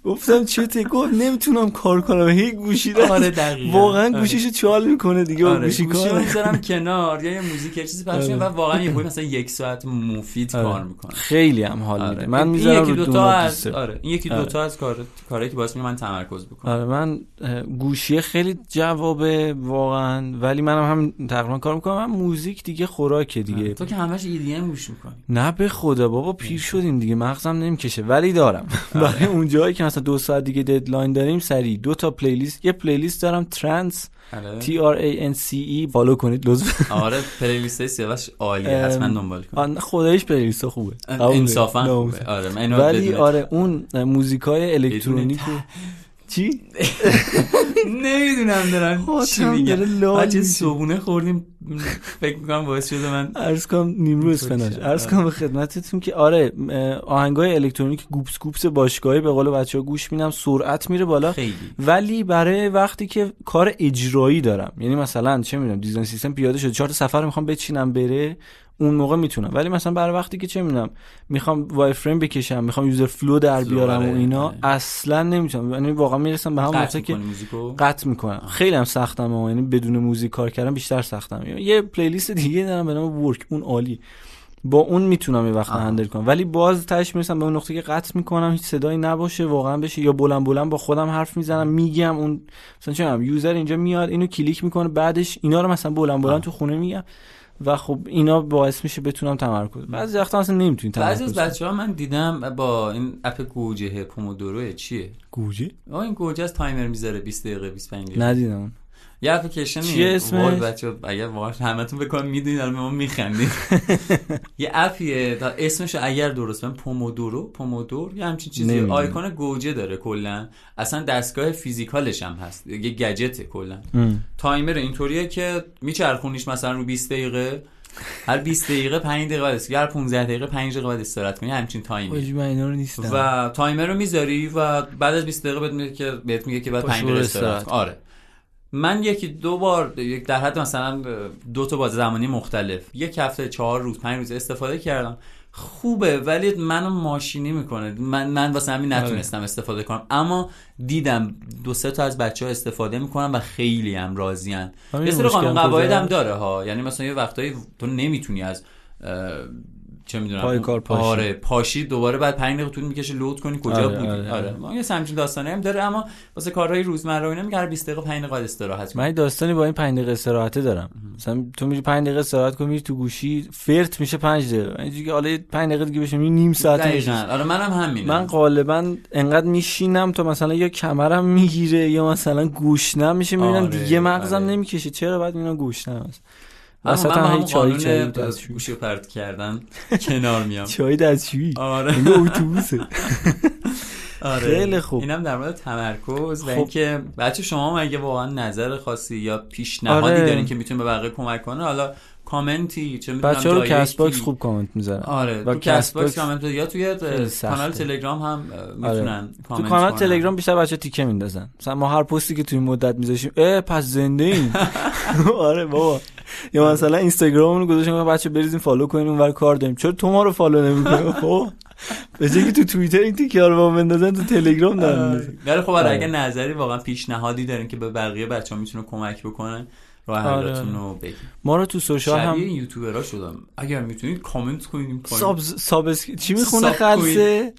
[SPEAKER 2] گفتم چته گفت نمی‌تونم کار کنم هی گوشی دست-
[SPEAKER 1] آره دقیقاً.
[SPEAKER 2] واقعا
[SPEAKER 1] آره.
[SPEAKER 2] گوشیشو چال می‌کنه دیگه
[SPEAKER 1] آره
[SPEAKER 2] گوشی
[SPEAKER 1] گوشی
[SPEAKER 2] کار
[SPEAKER 1] رو می‌ذارم کنار یا یه موزیک یه چیزی پخش
[SPEAKER 2] آره.
[SPEAKER 1] می‌کنم و واقعا یه مثلا یک ساعت مفید
[SPEAKER 2] آره.
[SPEAKER 1] کار می‌کنه
[SPEAKER 2] خیلی هم حال
[SPEAKER 1] آره.
[SPEAKER 2] میده من
[SPEAKER 1] این
[SPEAKER 2] می‌ذارم
[SPEAKER 1] یکی
[SPEAKER 2] رو
[SPEAKER 1] دوتا
[SPEAKER 2] دونات
[SPEAKER 1] از. آره این یکی
[SPEAKER 2] آره.
[SPEAKER 1] دوتا از کار کارهایی که باعث میشه من تمرکز بکنم
[SPEAKER 2] آره من گوشی خیلی جوابه واقعا ولی منم هم تقریبا کار می‌کنم من موزیک دیگه خوراکه دیگه
[SPEAKER 1] تو که همش EDM گوش می‌کنی
[SPEAKER 2] نه به خدا بابا پیر شدیم دیگه مغزم نمی‌کشه ولی دارم. برای اون جایی که مثلا دو ساعت دیگه deadline داریم سریع دو تا playlist یه playlist دارم Trance T R A N C E follow کنید لطفا.
[SPEAKER 1] آره playlist سیاوش عالیه حتما دنبال کن
[SPEAKER 2] آن خدایش playlist خوبه.
[SPEAKER 1] انصافا. خوبه. آره من
[SPEAKER 2] ولی آره اون موزیکای الکترونیک چی؟
[SPEAKER 1] نمی‌دونم دارم چی میگم.
[SPEAKER 2] داره لال
[SPEAKER 1] بچه
[SPEAKER 2] میشه.
[SPEAKER 1] صبونه خوردیم فکر می‌کنم باعث شده من
[SPEAKER 2] عرض کنم نیمرو اسفناج
[SPEAKER 1] شد.
[SPEAKER 2] عرض کنم به خدمتتون که آره آهنگای الکترونیک گوپس گوپس باشگاهی به قول بچه ها گوش میدم سرعت میره بالا.
[SPEAKER 1] خیلی.
[SPEAKER 2] ولی برای وقتی که کار اجرایی دارم یعنی مثلا چه می‌دونم design system پیاده شده چهار تا صفحه می‌خوام بچینم بره اون موقع می‌تونم. ولی مثلا برای وقتی که چه می‌دونم می‌خوام wireframe بکشم می‌خوام user flow در بیارم
[SPEAKER 1] آره،
[SPEAKER 2] و اینا
[SPEAKER 1] آره.
[SPEAKER 2] اصلا نمی‌تونم. یعنی واقعا می‌رسم به هم که قطع می‌کنم. خیلی هم سختم یعنی بدون موزیک کار کردن بیشتر سختم یه playlist دیگه دارم به نام Work اون عالی. با اون می‌تونم یه وقت. handle کنم. ولی باز تهش می‌رسم به اون نقطه که قطع می‌کنم هیچ صدایی نباشه واقعا بشه یا بلند بلند با خودم حرف می‌زنم میگم اون مثلا چه user اینجا میاد اینو کلیک می‌کنه بعدش اینا رو مثلا بلند بلند. تو خونه میگم. و خب اینا باعث میشه بتونم تمرکز بعضی وقتا اصلا نمی‌تونی
[SPEAKER 1] بعضی از
[SPEAKER 2] تمرکز کنی.
[SPEAKER 1] بچه ها من دیدم با این اپ گوجه Pomodoro چیه؟
[SPEAKER 2] گوجه؟
[SPEAKER 1] آه این گوجه از تایمر می‌ذاره 20 دقیقه 25 دقیقه.
[SPEAKER 2] ندیدم.
[SPEAKER 1] یه اپلیکیشن
[SPEAKER 2] چیه اسمش؟
[SPEAKER 1] بچه اگر واقعا همتون بکنم می‌دونید الان ما میخندید. یه اپیه تا اسمش اگر درست من Pomodoro Pomodor یه همچین چیزی. آیکون گوجه داره کلا. اصلا دستگاه physical ش هم هست. یه گجته کلا. تایمر اینطوریه که میچرخونیش مثلا رو 20 دقیقه. هر 20 دقیقه 5 دقیقه بعد هر 15 دقیقه 5 دقیقه بعد استراحت کنی. همچین تایمی
[SPEAKER 2] حاجی من اینا رو نیستم.
[SPEAKER 1] و تایمر رو می‌ذاری و بعد از 20 دقیقه بهت میگه که بهت میگه که بعد
[SPEAKER 2] پاشو
[SPEAKER 1] 5 دقیقه استراحت. آره. من یکی دو بار یک در حد مثلا دو تا باز زمانی مختلف یک هفته چهار روز پنج روز استفاده کردم. خوبه ولی منو ماشینی می‌کنه. من من واسه همین نتونستم استفاده کنم. اما دیدم دو سه تا از بچه ها استفاده می‌کنن و خیلی هم راضیان
[SPEAKER 2] همین
[SPEAKER 1] یه سری قانون؟ قواعد هم داره ها. یعنی مثلا یه وقتایی تو نمی‌تونی از چه می‌دونم
[SPEAKER 2] پای کار پاشی.
[SPEAKER 1] آره پاشی. دوباره بعد 5 دقیقه طول می‌کشه لود کنی کجا
[SPEAKER 2] آره،
[SPEAKER 1] بودی؟
[SPEAKER 2] آره،
[SPEAKER 1] آره,
[SPEAKER 2] آره.
[SPEAKER 1] یه همچین داستانی هم داره اما واسه کارهای روزمره و اینا میگه هر 20 دقیقه 5 دقیقه استراحت
[SPEAKER 2] من داستانی با این 5 دقیقه استراحته دارم. مثلا تو میری 5 دقیقه استراحت کنی میری تو گوشی فرت میشه 5 دقیقه. اینجوری که حالا 5 دقیقه دیگه بشه نیم ساعت میشه
[SPEAKER 1] آره منم همینه
[SPEAKER 2] من غالبا انقدر میشینم تا مثلا یا کمرم می‌گیره یا مثلا گوشنم میشه می‌بینم
[SPEAKER 1] آره،
[SPEAKER 2] دیگه مغزم
[SPEAKER 1] آره.
[SPEAKER 2] نمی‌کشه. چرا باید اینا گوشنم است وسط هم هی چای.
[SPEAKER 1] گوشی رو پرت کردن کنار میام
[SPEAKER 2] چای دستشویی
[SPEAKER 1] آره
[SPEAKER 2] این اتوبوسه
[SPEAKER 1] آره
[SPEAKER 2] خیلی خوب.
[SPEAKER 1] اینم در مورد تمرکز و
[SPEAKER 2] خب.
[SPEAKER 1] اینکه بچه شما هم اگه واقعا نظر خاصی یا پیشنهادی
[SPEAKER 2] آره.
[SPEAKER 1] دارین که می‌تونه به بقیه کمک کنه حالا کامنتی چه می‌دونم
[SPEAKER 2] بچه رو
[SPEAKER 1] Cast.
[SPEAKER 2] Box خوب کامنت می‌ذارن
[SPEAKER 1] آره
[SPEAKER 2] و
[SPEAKER 1] تو
[SPEAKER 2] Castbox
[SPEAKER 1] کامنت. یا توی. کانال تلگرام هم اه، می‌تونن
[SPEAKER 2] تو
[SPEAKER 1] کامنت
[SPEAKER 2] کانال. تلگرام بیشتر بچه تیکه میندازن مثلا ما هر پستی که توی این مدت میذاشیم اه پس زنده‌این آره بابا یا مثلا اینستاگراممون رو گذاشتیم بچه بریزیم follow کنیم اونور کار داریم چرا تو ما رو follow نمی‌کنی خب به جای که تو توییتر این تیکه رو با ما بندازن تو تلگرام دارن.
[SPEAKER 1] ولی خب آره
[SPEAKER 2] آره.
[SPEAKER 1] اگه نظری واقعا پیشنهادی دارین که به بقیه بچه ها می‌تونه کمک بکنن راه
[SPEAKER 2] آره.
[SPEAKER 1] حلتون رو بگید
[SPEAKER 2] ما رو تو social هم
[SPEAKER 1] یوتیوبرها شدم اگر می‌تونید کامنت کنید این پایین.
[SPEAKER 2] ساب ساب چی می‌خونه خلاصه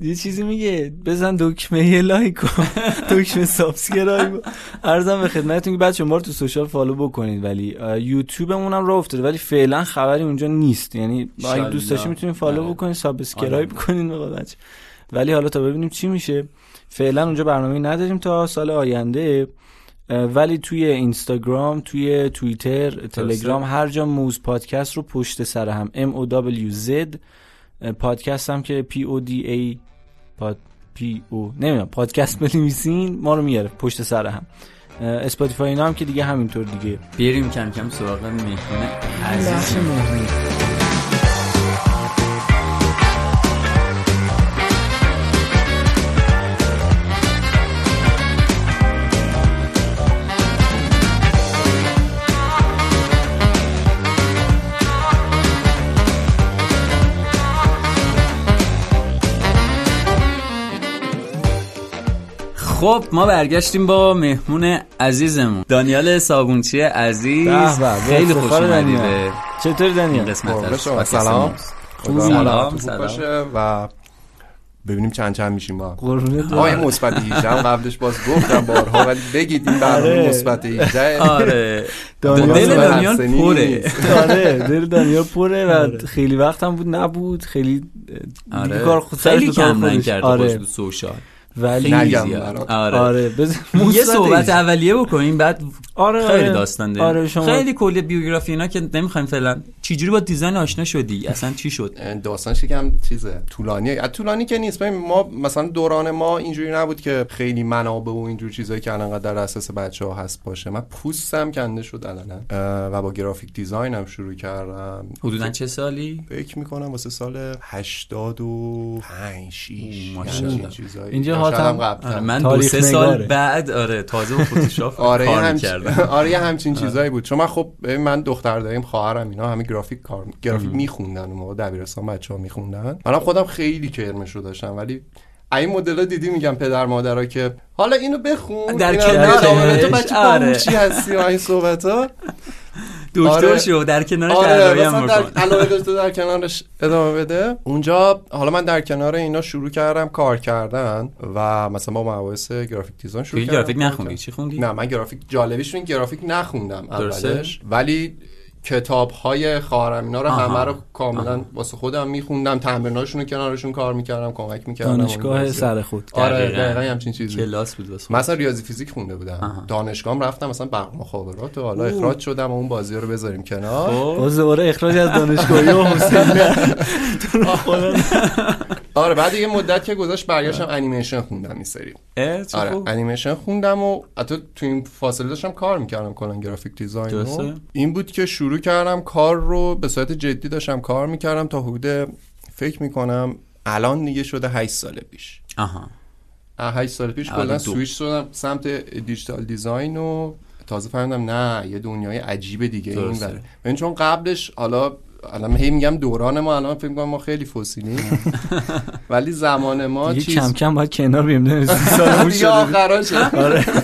[SPEAKER 2] یه چیزی میگه بزن دکمه یه لایک کن دکمه subscribe عرضم به خدمتتون که بچه ما رو تو social follow بکنید ولی یوتیوبمون هم راه افتاده ولی فعلا خبری اونجا نیست یعنی اگه. دوست داشتین می‌تونید follow
[SPEAKER 1] آره.
[SPEAKER 2] بکنید subscribe
[SPEAKER 1] آره.
[SPEAKER 2] قول بچه ولی حالا تا ببینیم چی میشه فعلا اونجا برنامه نداریم تا سال آینده ولی توی اینستاگرام توی توییتر تلگرام هر جا Mowz پادکست رو پشت سر هم. M O W Z پادکست هم که P O D A پاد P O نمی‌دونم پادکست بنویسین ما رو میاره پشت سر هم. Spotify اینا هم که دیگه همینطور دیگه.
[SPEAKER 1] بریم کم کم سراغ مهمون عزیز. خب ما برگشتیم با مهمون عزیزمون. دانیال صابونچی عزیز. خیلی خوش
[SPEAKER 2] افتخار
[SPEAKER 1] اومدی
[SPEAKER 2] دانیال.
[SPEAKER 1] به
[SPEAKER 2] چطور دانیال؟
[SPEAKER 1] قسمت
[SPEAKER 4] سلام.
[SPEAKER 1] سلام، سلام.
[SPEAKER 4] باشه و ببینیم چند چند میشیم با آقای مثبت 18 هم قبلش باز گفتم بارها ولی بگید این برنامه
[SPEAKER 2] آره.
[SPEAKER 4] مثبت 18
[SPEAKER 1] آره. دل دانیال پره
[SPEAKER 4] نیست.
[SPEAKER 2] آره دل دانیال پره و خیلی وقت هم بود نبود. خیلی دیگه کار خود سرش کار
[SPEAKER 1] کم رنگ
[SPEAKER 2] خودش.
[SPEAKER 1] کرده
[SPEAKER 2] آره.
[SPEAKER 1] آره. سوشال.
[SPEAKER 2] ولی
[SPEAKER 4] نگم.
[SPEAKER 1] آره,
[SPEAKER 2] آره. بز...
[SPEAKER 1] یه صحبت
[SPEAKER 2] ایش.
[SPEAKER 1] اولیه بکنیم بعد
[SPEAKER 2] آره.
[SPEAKER 1] خیلی
[SPEAKER 2] آره.
[SPEAKER 1] داستان داریم.
[SPEAKER 2] آره شما
[SPEAKER 1] خیلی کلی بیوگرافی اینا که نمی‌خوایم فعلا. چجوری با دیزاین آشنا شدی؟ اصلا چی شد؟
[SPEAKER 4] داستانش یکم چیزه طولانیه. از طولانی که نیست. ببین ما مثلا دوران ما اینجوری نبود که خیلی منابع و اینجور چیزایی که الان در اساس بچه ها هست باشه. من پوستم کنده شد الان. و با گرافیک دیزاین هم شروع کردم.
[SPEAKER 1] حدودا چه سالی؟
[SPEAKER 4] فکر می‌کنم واسه سال 85 6
[SPEAKER 1] ماشاءالله.
[SPEAKER 4] چیزایی.
[SPEAKER 2] اینجا
[SPEAKER 4] هم قبل‌تر.
[SPEAKER 1] آره من دو سه سال
[SPEAKER 2] نگاره.
[SPEAKER 1] بعد آره تازه با فتوشاپ
[SPEAKER 4] آره یه
[SPEAKER 1] کار
[SPEAKER 4] همچین
[SPEAKER 1] می‌کردم
[SPEAKER 4] آره یه همچین چیزایی بود چون من خب من دختر داریم خواهرم اینا همه گرافیک کار گرافیک میخوندن اون موقع دبیرستان بچه‌ها میخوندن منم خودم خیلی کرمش رو داشتم ولی این مدل دیدی میگم پدر مادرها که حالا اینو بخون
[SPEAKER 1] در کنارش.
[SPEAKER 4] تو بچه
[SPEAKER 1] آره.
[SPEAKER 4] هستی و این صحبت ها
[SPEAKER 1] دکتر
[SPEAKER 4] آره.
[SPEAKER 1] شو در کنارش
[SPEAKER 4] آره
[SPEAKER 1] هم
[SPEAKER 4] در علاوه داشته در کنارش ادامه بده اونجا حالا من در کنار اینا شروع کردم کار کردن و مثلا با مباحث گرافیک دیزاین شروع کردم
[SPEAKER 1] گرافیک نخوندی. چی خوندی
[SPEAKER 4] نه من گرافیک جالبیش این گرافیک نخوندم. اولش ولی کتاب های خواهرم اینا رو
[SPEAKER 1] آها.
[SPEAKER 4] همه رو کاملا واسه خودم میخوندم تمریناشون رو کنارشون کار می‌کردم کمک می‌کردم
[SPEAKER 2] دانشگاه سر خود.
[SPEAKER 4] آره
[SPEAKER 1] دقیقاً.
[SPEAKER 4] همچین چیزی.
[SPEAKER 1] کلاس بود واسه
[SPEAKER 4] مثلا ریاضی فیزیک خونده بودم.
[SPEAKER 1] آها.
[SPEAKER 4] دانشگاه رفتم مثلا برق مخابرات و حالا اخراج شدم و اون بازی رو بذاریم کنار.
[SPEAKER 1] خب.
[SPEAKER 2] باز دوباره اخراج از دانشگاهی و حسین
[SPEAKER 4] آره بعد یه مدت که گذشت برگشتم انیمیشن خوندم این سری. آره
[SPEAKER 1] خوب.
[SPEAKER 4] انیمیشن خوندم و حتی تو این فاصله داشتم کار می‌کردم کلا graphic
[SPEAKER 1] design.
[SPEAKER 4] این بود که شروع کردم کار رو به صورت جدی داشتم کار می‌کردم تا حدود فکر می‌کنم الان دیگه شده 8 سال پیش.
[SPEAKER 1] آها.
[SPEAKER 4] 8 سال پیش کلا. سویچ شدم سمت digital design و تازه فهمیدم نه یه دنیای عجیب دیگه این
[SPEAKER 1] درسته.
[SPEAKER 4] بره ببین چون قبلش حالا الان هی میگم دوران ما الان فکر می‌کنم ما خیلی فسیلیم ولی زمان ما چیز
[SPEAKER 2] کم کم باید کنار بیم
[SPEAKER 4] دیگه آخراشه
[SPEAKER 2] آره.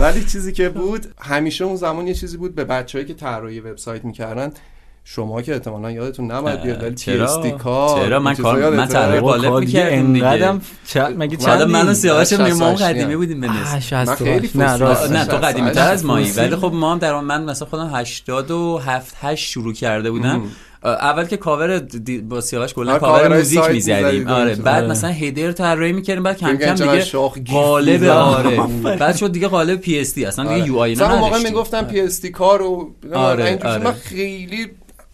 [SPEAKER 4] ولی چیزی که بود همیشه اون زمان یه چیزی بود به بچه‌ای که طراحی وبسایت می‌کردن شما که احتمالاً یادتون نباید بیاد ولی
[SPEAKER 1] چرا؟ چرا؟ من کار-؟ من طراحی
[SPEAKER 2] بابا،
[SPEAKER 1] غالب
[SPEAKER 2] کار دیگه
[SPEAKER 1] می‌کردیم دیگه.
[SPEAKER 2] انقدرم چ- مگه چندی؟
[SPEAKER 1] من و سیاوش میمون قدیمی. بودیم به.
[SPEAKER 2] نه
[SPEAKER 1] نه تو قدیمی تر از مایی. ولی خب ما هم در من مثلا خودم 87 8 شروع کرده بودم اول که کاور دی- با سیاوش کلا
[SPEAKER 4] آره،
[SPEAKER 1] کاور موزیک می‌زدیم. آره بعد
[SPEAKER 2] آره.
[SPEAKER 1] مثلا header طراحی می‌کردیم بعد کم کم دیگه قالب
[SPEAKER 4] می‌زنن.
[SPEAKER 1] آره بعد شد دیگه قالب PSD اصلا دیگه
[SPEAKER 4] UI اون موقع. می‌گفتم P SD کار و
[SPEAKER 1] آره،
[SPEAKER 4] اینجوری
[SPEAKER 1] آره.
[SPEAKER 4] من خیلی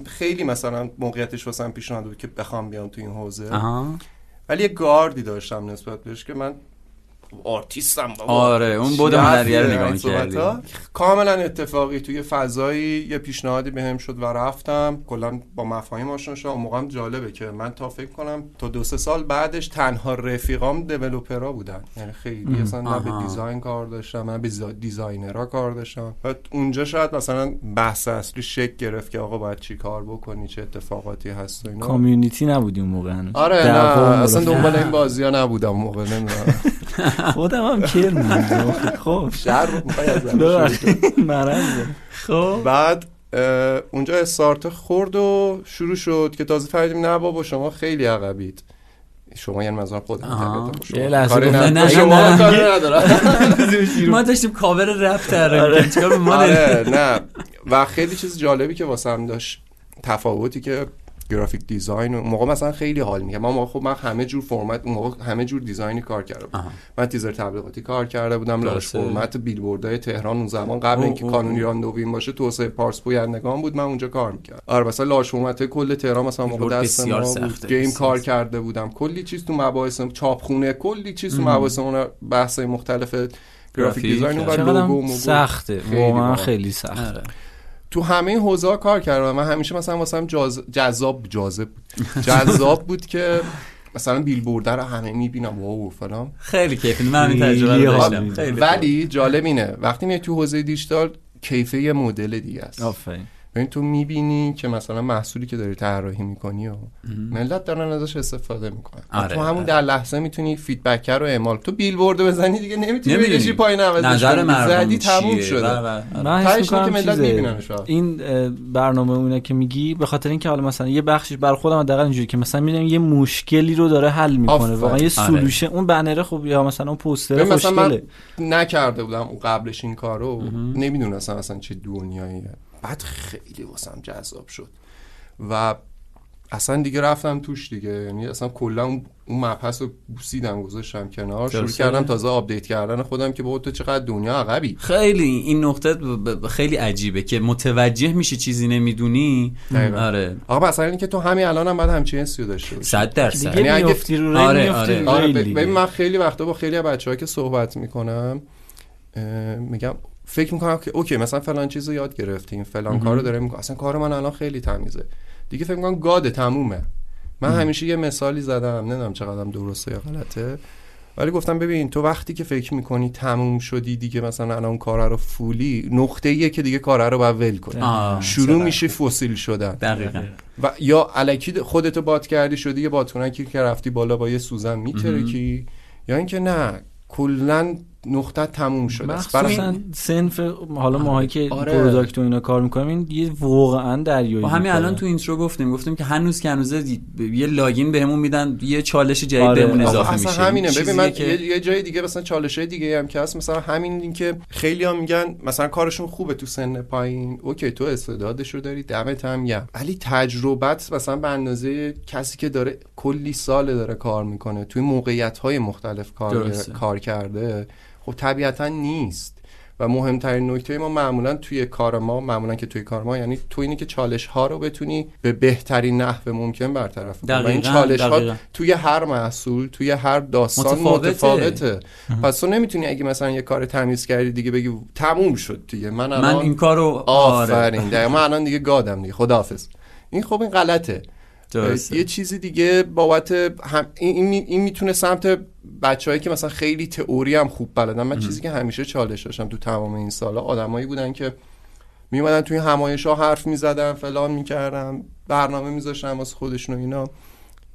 [SPEAKER 4] خیلی مثلا موقعیتش واسم پیش اومد بود که بخوام بیام تو این حوزه ولی یه گاردی داشتم نسبت بهش که من آرتیستم بابا.
[SPEAKER 1] آره، اون بود هنریه رو نگاه می‌کردی.
[SPEAKER 4] کاملا اتفاقی توی فضایی یه پیشنهادی بهم شد و رفتم. کلا با مفاهیم آشنا شدم. اون موقعم جالبه که من تا فکر کنم تا دو سه سال بعدش تنها رفیقام دیولپرا بودن. یعنی خیلی اصلا نه به. دیزاین کار داشتم نه به دیزا- دیزاینرها کار داشتم. و اونجا شاید مثلا بحث اصلی شک گرفت که آقا باید چی کار بکنی چه اتفاقاتی هست و اینا.
[SPEAKER 2] کامیونیتی نبودی اون موقع
[SPEAKER 4] آره نه اصلا. دنبال این بازی ها نبودم اون موقع نمی‌دونم.
[SPEAKER 2] خودم هم کر می‌گم. خب.
[SPEAKER 4] شهر رو می‌خوای از.
[SPEAKER 2] مرضه. خب.
[SPEAKER 4] بعد اونجا استارت خورد و شروع شد که تازه فهمیدیم نه بابا شما خیلی عقبید. شما یعنی خودم. البته. شما
[SPEAKER 2] یه لحظه
[SPEAKER 4] نه-
[SPEAKER 1] ما داشتیم کاور رپ ما داری؟
[SPEAKER 4] آره نه. و خیلی چیز جالبی که واسم داشت تفاوتی که گرافیک دیزاین اون موقع مثلا خیلی حال میگم من موقع خب من همه جور فرمت اون موقع همه جور دیزاینی کار کرده بودم. من تیزر تبلیغاتی کار کرده بودم
[SPEAKER 1] large
[SPEAKER 4] format بیلبوردهای تهران اون زمان قبل اینکه
[SPEAKER 1] اوه،
[SPEAKER 4] کانونی
[SPEAKER 1] اوه.
[SPEAKER 4] راندوین باشه توسعه پارس پویندگان بود من اونجا کار می‌کردم آره مثلا large format کل تهران مثلا موقع دست ما بود
[SPEAKER 1] سخته،
[SPEAKER 4] گیم کار
[SPEAKER 1] سخته.
[SPEAKER 4] کرده بودم کلی چیز تو مباحث چاپخونه کلی چیز تو مباحث اون بحث مختلف
[SPEAKER 1] graphic
[SPEAKER 4] design و لوگو.
[SPEAKER 2] سخته
[SPEAKER 4] خیلی
[SPEAKER 2] واقعا. خیلی سخت
[SPEAKER 1] آره.
[SPEAKER 4] تو همه این حوزه ها کار کردم. من همیشه مثلا واسم جاز... جذاب جاذب بود. جذاب بود که مثلا بیلبورد رو همه می‌بینم. wow فلان.
[SPEAKER 1] خیلی کیفی. من همین
[SPEAKER 2] خیلی
[SPEAKER 1] تجربه رو داشتم.
[SPEAKER 4] ولی جالب اینه وقتی میای تو حوزه دیجیتال کیفه یه مدل دیگه است.
[SPEAKER 2] آفرین.
[SPEAKER 4] ببین تو می‌بینی که مثلا محصولی که داری طراحی می‌کنی و ملت دارن ازش استفاده می‌کنن
[SPEAKER 1] آره،
[SPEAKER 4] تو همون
[SPEAKER 1] آره.
[SPEAKER 4] در لحظه می‌تونی feedback رو اعمال تو بیلبورد بزنی دیگه نمی‌تونی. بکشی پایین عوضش
[SPEAKER 1] نظر. مردم
[SPEAKER 4] زدی تموم؟ شده
[SPEAKER 1] بله.
[SPEAKER 2] من حس
[SPEAKER 4] که
[SPEAKER 2] می‌کنم
[SPEAKER 4] ملت می‌بیننش.
[SPEAKER 2] این برنامه اونه که میگی به خاطر اینکه حالا مثلا یه بخشش بر خودم حداقل اینجوری که مثلا می‌دونم یه مشکلی رو داره حل می‌کنه. واقعا یه
[SPEAKER 1] آره.
[SPEAKER 2] solution اون بنره خب یا مثلا اون پوستر
[SPEAKER 4] ببین مثلا من
[SPEAKER 2] خوشگله
[SPEAKER 4] نکرده بودم اون قبلش این کارو نمی‌دونستم اصلا چه دنیاییه بعد خیلی واسم جذاب شد. و اصلا دیگه رفتم توش دیگه. یعنی اصلا کلا اون اون مبحث رو بوسیدم گذاشتم کنار. شروع. کردم تازه update کردن خودم که بابا تو چقدر دنیا عقبی.
[SPEAKER 1] خیلی این نقطه ب- ب- خیلی عجیبه که متوجه میشی چیزی نمی‌دونی.
[SPEAKER 4] دقیقاً.
[SPEAKER 1] آره.
[SPEAKER 4] آقا مثلا اینکه تو همین الان هم باید همچین حسی رو داشته باشی.
[SPEAKER 1] صد درصد.
[SPEAKER 2] دیگه
[SPEAKER 4] یعنی اگه-
[SPEAKER 2] رو
[SPEAKER 1] آره، آره.
[SPEAKER 4] آره
[SPEAKER 2] دیگه.
[SPEAKER 4] ببین من خیلی وقتا با خیلی بچه که صحبت می‌کنم اه، میگم فکر می‌کنم که اوکی مثلا فلان چیز رو یاد گرفتیم فلان کار رو داره می‌کنم اصلا کار من الان خیلی تمیزه. دیگه فکر می‌کنم گاده تمومه. من همیشه یه مثالی زدم نمی‌دونم چقدرم درسته یا غلطه ولی گفتم ببین تو وقتی که فکر می‌کنی تموم شدی دیگه مثلا الان کار رو فولی نقطه ایه که دیگه کار رو باید ول کنی. شروع. میشه فسیل شدن.
[SPEAKER 1] دقیقا.
[SPEAKER 4] و یا الکی خودتو باد کردی شدی یه بادکنکی که رفتی بالا با یه سوزن میترکی یا اینکه نه کلا نقطه تموم شده است برای
[SPEAKER 2] صنف حالا ماهایی که
[SPEAKER 4] آره.
[SPEAKER 2] product و اینا کار می‌کنیم این یه واقعا دریایی
[SPEAKER 1] و همین. الان تو intro گفتیم گفتیم که هنوز که هنوز یه login بهمون میدن یه چالش جدید
[SPEAKER 2] آره.
[SPEAKER 1] بهمون اضافه
[SPEAKER 4] اصلا
[SPEAKER 1] میشه
[SPEAKER 4] همینه ببین من
[SPEAKER 1] که-
[SPEAKER 4] یه, جای دیگه مثلا چالش های دیگه هم که هست مثلا همین این که خیلی ها میگن مثلا کارشون خوبه تو سن پایین OK تو استعدادش رو داری دمت هم گرم ولی تجربت مثلا به اندازه کسی که داره کلی سال داره کار می‌کنه توی موقعیت های مختلف کار. کار کرده خب طبیعتا نیست. و مهمترین نکته ما معمولا توی کار ما معمولا که توی کار ما یعنی تو اینی که چالش ها رو بتونی به بهترین نحو ممکن برطرف کنی. و این
[SPEAKER 1] دقیقاً،
[SPEAKER 4] چالش ها. توی هر محصول توی هر داستان
[SPEAKER 1] متفاوته.
[SPEAKER 4] متفاوته, پس تو نمی‌تونی اگه مثلا یه کار تمیز کردی دیگه بگی تموم شد دیگه. من الان
[SPEAKER 1] من این کارو آره.
[SPEAKER 4] آفرین. دقیقاً من الان دیگه گادم دیگه. خداحافظ. این خب این غلطه. یه چیزی دیگه بابت هم این, این, می‌تونه سمت بچههایی که مثلا خیلی تئوری هم خوب بلدن. من چیزی که همیشه چالش داشتم تو تمام این سالا آدمایی بودن که میومدن توی همایش ها حرف می‌زدن فلان می‌کردن برنامه میذاشتن واسه خودشون و اینا.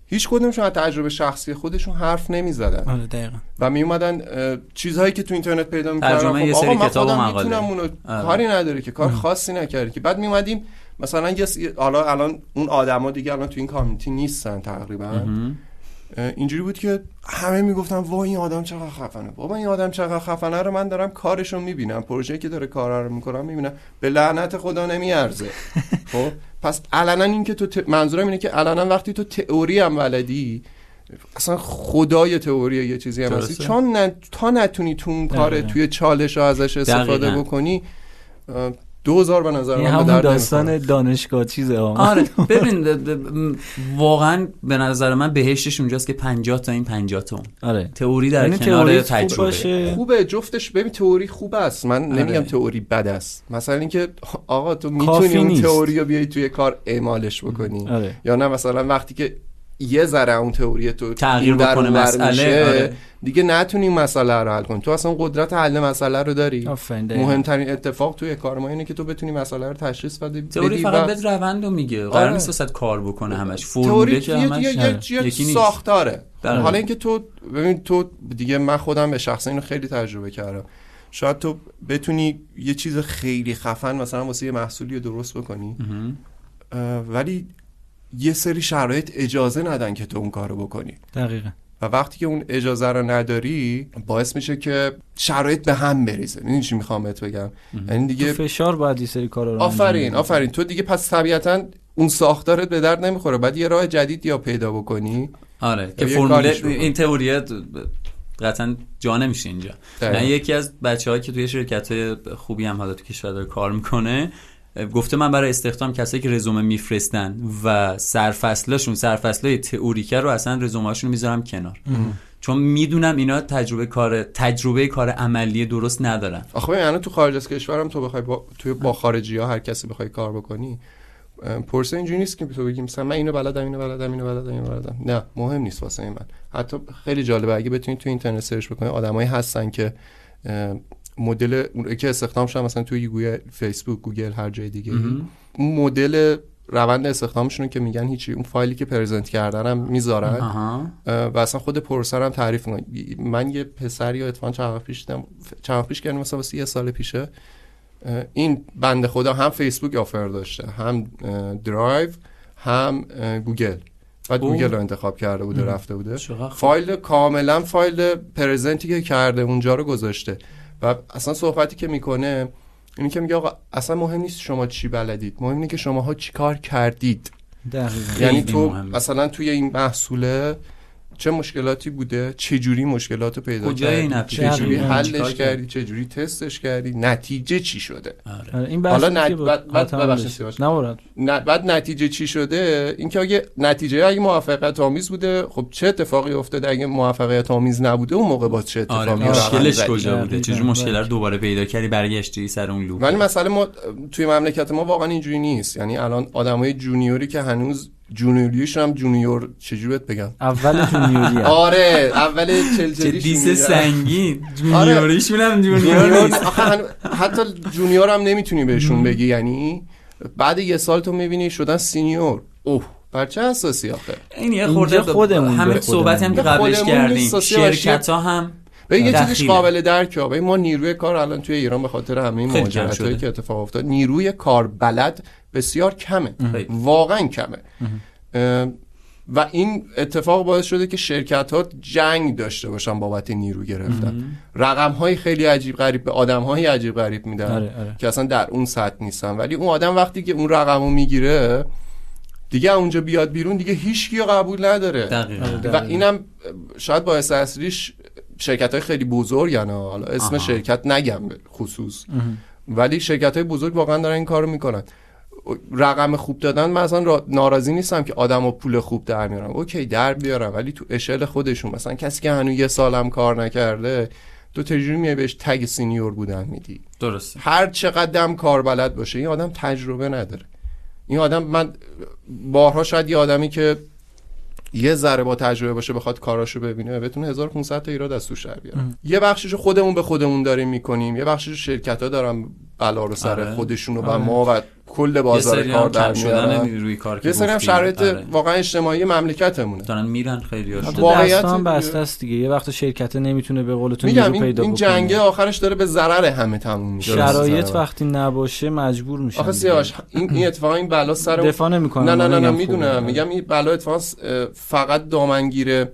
[SPEAKER 4] هیچ کدومشون از تجربه شخصی خودشون حرف نمی‌زدن.
[SPEAKER 2] آره دقیقا.
[SPEAKER 4] و می اومدن چیزهایی که تو اینترنت پیدا می‌کردن
[SPEAKER 1] یه
[SPEAKER 4] خب
[SPEAKER 1] سری
[SPEAKER 4] آقا من خودم. می‌تونم اونو
[SPEAKER 1] آره.
[SPEAKER 4] کاری نداره که کار خاصی نکردی که. بعد می اومدیم مثلا یه حالا الان اون آدما دیگه الان تو این کامیونیتی نیستن تقریبا اینجوری بود که همه می‌گفتن وای این آدم چقدر خفنه بابا این آدم چقدر خفنه رو من دارم کارشو می‌بینم پروژه‌ای که داره کار رو می‌کنم می‌بینم به لعنت خدا نمیارزه خب پس علنا این که تو ت... منظورم اینه که علنا وقتی تو تئوری هم بلدی اصلا خدای تئوری یه چیزی هم هستی. چون ن... تا نتونی تو اون کار. توی چالش ها ازش استفاده
[SPEAKER 1] دقیقاً.
[SPEAKER 4] بکنی 2000 به نظر من به درد
[SPEAKER 2] داستان. دانشگاه چیزه ها
[SPEAKER 1] آره ببین واقعا به نظر من بهشتش اونجاست که 50 تا این 50 تا اون.
[SPEAKER 2] آره.
[SPEAKER 1] تئوری در
[SPEAKER 2] یعنی
[SPEAKER 1] کنار
[SPEAKER 2] خوب
[SPEAKER 1] تجربه.
[SPEAKER 2] باشه.
[SPEAKER 4] خوبه جفتش ببین تئوری خوب است. من
[SPEAKER 2] آره.
[SPEAKER 4] نمیگم تئوری بد است. مثلا اینکه آقا تو می‌تونی اون. تئوری رو بیای توی کار اعمالش بکنی؟
[SPEAKER 2] آره.
[SPEAKER 4] یا نه مثلا وقتی که یه ذره اون تئوری تو
[SPEAKER 1] تغییر بکنه مسئله، آره.
[SPEAKER 4] دیگه نتونی مسئله رو حل کنی تو اصلا قدرت حل مسئله رو داری. مهمترین اتفاق توی کار ما اینه که تو بتونی مسئله رو تشخیص بدی
[SPEAKER 1] تئوری فقط بهت روند رو میگه قرار
[SPEAKER 4] آره.
[SPEAKER 1] نیست کار بکنه همش فرموله که همش
[SPEAKER 4] یه-. یه- یه. ساختاره
[SPEAKER 1] دقیقاً.
[SPEAKER 4] حالا اینکه تو ببین تو دیگه من خودم به شخصه اینو خیلی تجربه کردم شاید تو بتونی یه چیز خیلی خفن مثلا واسه یه محصولی رو درست بکنی ولی یه سری شرایط اجازه ندن که تو اون کارو بکنی.
[SPEAKER 2] دقیقا.
[SPEAKER 4] و وقتی که اون اجازه رو نداری باعث میشه که شرایط به هم بریزه. این چی می‌خوام بهت بگم؟ یعنی
[SPEAKER 2] تو
[SPEAKER 4] دیگه
[SPEAKER 2] فشار باید یه سری کارا رو
[SPEAKER 4] آفرین. آفرین. تو دیگه پس طبیعتا اون ساختارت به درد نمی‌خوره. بعد یه راه جدید یا پیدا بکنی.
[SPEAKER 1] آره که
[SPEAKER 4] بکن.
[SPEAKER 1] این تئوریه قطعا جا نمیشه اینجا. من یکی از بچه که توی شرکت های خوبی هم حالا تو کشور داره کار می‌کنه گفته من برای استخدام کسایی که رزومه میفرستن و سرفصلاشون سرفصلای تئوریکه رو اصلا رزومهاشون می‌ذارم کنار. چون می‌دونم اینا تجربه کار تجربه کار عملی درست ندارن.
[SPEAKER 4] آخه ببین الان تو خارج از کشورم تو بخوای با توی با خارجی ها هر کسی بخوای کار بکنی پروسه اینجوری نیست که تو بگی مثلا من اینو بلدم اینو بلدم اینو بلدم اینو بلدم. نه مهم نیست واسه من. حتی خیلی جالبه اگه بتونید تو اینترنت search بکنید آدمایی هستن که مدل اون که استخدام شدن مثلا توی Google Facebook Google هر جای دیگه اون مدل روند استخدامشون که میگن هیچی اون فایلی که present کردن هم می‌ذارن. و اصلا خود پروسه رو هم تعریف می‌کنه. من یه پسری یا اتفاقا چند وقت پیش دیدم چند پیش کردم مثلا واسه یه سال پیشه این بنده خدا هم Facebook offer داشته هم درایو هم گوگل. بعد. گوگل رو انتخاب کرده بوده رفته بوده. فایل کاملا فایل present ی که کرده اونجا رو گذاشته. و اصلا صحبتی که می‌کنه اینی که میگه آقا اصلا مهم نیست شما چی بلدید مهم اینه که شماها چی کار کردید یعنی تو. مثلا توی این محصوله چه مشکلاتی بوده؟ چه جوری مشکلات رو پیدا کردی؟ چه جوری؟ حلش کردی؟ چه جوری تستش کردی؟ نتیجه چی شده؟
[SPEAKER 1] آره.
[SPEAKER 2] آره، این
[SPEAKER 4] حالا نت- بعد- بعد- بعد نتیجه چی شده؟ اینکه اگه نتیجه اگه موفقیت آمیز بوده خب چه اتفاقی افتاده؟ اگه موفقیت آمیز نبوده اون موقع با چه
[SPEAKER 1] آره
[SPEAKER 4] اتفاقی رقم
[SPEAKER 1] مشکلش؟ کجا بوده؟
[SPEAKER 2] دقیقاً.
[SPEAKER 1] چجور مشکل رو دوباره پیدا کردی؟ برگشتی سر اون loop؟
[SPEAKER 4] ولی مسئله ما توی مملکت ما واقعا اینجوری نیست. یعنی الان آدمای junior ی که هنوز junior یشون هم junior چجوری بهت بگم
[SPEAKER 2] اول junior ی.
[SPEAKER 4] آره اول چل
[SPEAKER 1] چه دیس. سنگین
[SPEAKER 4] آره. junior
[SPEAKER 1] یشون
[SPEAKER 4] هم junior حتی junior هم نمی‌تونی بهشون بگی یعنی بعد یه سال تو می‌بینی شدن senior اوه بر چه اساسی آخه
[SPEAKER 1] این یه خورده
[SPEAKER 2] خودمون
[SPEAKER 1] همین
[SPEAKER 2] به
[SPEAKER 1] صحبتی هم که. قبلش کردیم. شرکت ها هم
[SPEAKER 4] ببین یه چیزش. قابل درکه ما نیروی کار الان توی ایران به خاطر همه این
[SPEAKER 1] شده.
[SPEAKER 4] که اتفاق افتاد نیروی کار بلد بسیار کمه. واقعا کمه اه، و این اتفاق باعث شده که شرکت ها جنگ داشته باشن بابت نیرو گرفتن رقم های خیلی عجیب غریب به آدم های عجیب غریب میدن
[SPEAKER 2] آره، آره.
[SPEAKER 4] که اصلا در اون سطح نیستن ولی اون آدم وقتی که اون رقم رو می‌گیره دیگه اونجا بیاد بیرون دیگه هیچ کیو قبول نداره
[SPEAKER 1] دقیقا.
[SPEAKER 4] و اینم شاید باعث اصلیش شرکت های خیلی بزرگن ها. حالا اسم
[SPEAKER 1] آها.
[SPEAKER 4] شرکت نگم خصوص. ولی شرکت های بزرگ واقعا دارن این کارو می‌کنن. رقم خوب دادن من اصلا را- ناراضی نیستم که آدم و پول خوب در میارن OK در بیارن ولی تو اشل خودشون مثلا کسی که هنوز یه سالم کار نکرده تو تجربه میای بهش tag senior بودن میدی؟
[SPEAKER 1] درسته.
[SPEAKER 4] هر چقدر کار بلد باشه این آدم تجربه نداره. این آدم من بارها شاید یه آدمی که یه ذره با تجربه باشه بخواد کاراشو ببینه بتونه 1500 تا ایراد از توش در بیاره. یه بخششو خودمون به خودمون داریم می‌کنیم یه بخششو شرکت ها دارن بلا رو سر
[SPEAKER 1] آره.
[SPEAKER 4] خودشونو و ما و کل بازار
[SPEAKER 1] یه سری
[SPEAKER 4] کار در
[SPEAKER 1] کم شدن نیروی کار که
[SPEAKER 4] یه سری هم. شرایط
[SPEAKER 1] آره.
[SPEAKER 4] واقعا اجتماعی مملکتمونه
[SPEAKER 1] دارن میرن خیلی
[SPEAKER 4] واقعیت
[SPEAKER 2] هم. بسته است دیگه یه وقت شرکت نمی‌تونه به قول تو
[SPEAKER 4] میگم
[SPEAKER 2] نیرو
[SPEAKER 4] این,
[SPEAKER 2] پیدا
[SPEAKER 4] این
[SPEAKER 2] بکنه
[SPEAKER 4] جنگه آخرش داره به ضرر همه تموم میشه
[SPEAKER 2] شرایط. وقتی نباشه مجبور میشن
[SPEAKER 4] آخه. سیاوش این این اتفاقا این بلا سر
[SPEAKER 2] دفاع نمی‌کنم
[SPEAKER 4] نه نه نه, نه می‌دونم میگم این بلا اتفاقا فقط دامنگیر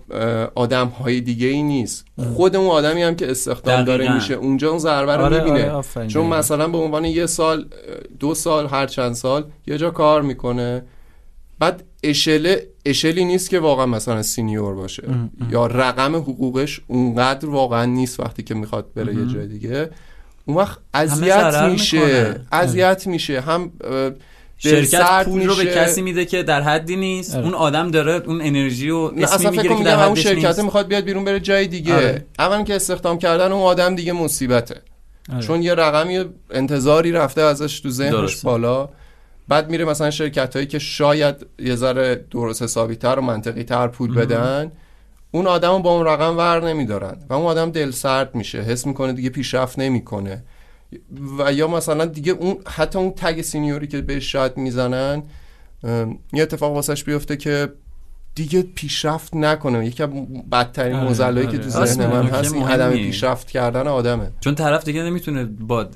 [SPEAKER 4] آدم های دیگه ای نیست خود اون آدمی هم که استخدام داره. میشه اونجا اون ضربه رو
[SPEAKER 2] آره
[SPEAKER 4] می‌بینه
[SPEAKER 2] آره
[SPEAKER 4] چون. مثلا به عنوان یه سال دو سال هر چند سال یه جا کار می‌کنه. بعد اشله اشلی نیست که واقعا مثلا سینیور باشه. یا رقم حقوقش اونقدر واقعا نیست وقتی که می‌خواد بره یه جای دیگه. اون وقت اذیت میشه. اذیت میشه. هم
[SPEAKER 1] شرکت پول رو به
[SPEAKER 4] میشه.
[SPEAKER 1] کسی میده که در حدی نیست.
[SPEAKER 2] آره.
[SPEAKER 1] اون آدم داره اون انرژی و
[SPEAKER 4] اصلا فکر
[SPEAKER 1] می‌گیره
[SPEAKER 4] کنم
[SPEAKER 1] که در
[SPEAKER 4] همون
[SPEAKER 1] حدش
[SPEAKER 4] شرکت می‌خواد بیاد بیرون بره جای دیگه.
[SPEAKER 1] آره.
[SPEAKER 4] اول که استخدام کردن اون آدم دیگه مصیبته.
[SPEAKER 2] آره.
[SPEAKER 4] چون یه رقمی انتظاری رفته ازش تو ذهنش
[SPEAKER 1] درسته.
[SPEAKER 4] بالا بعد میره مثلا شرکت هایی که شاید یه ذره درست حسابی تر و منطقی تر پول بدن اون آدم رو با اون رقم ور نمیدارن و اون آدم دل سرد میشه حس می‌کنه دیگه پیشرفت نمی‌کنه و یا مثلا دیگه اون حتی اون تگ سینیوری که بهش شاید می‌زنن یه اتفاق واسش بیفته که دیگه پیشرفت نکنه یکی از بدترین
[SPEAKER 2] آره،
[SPEAKER 4] معضلایی که
[SPEAKER 2] آره.
[SPEAKER 4] تو ذهن من هست این عدم. پیشرفت کردن آدمه
[SPEAKER 1] چون طرف دیگه نمی‌تونه با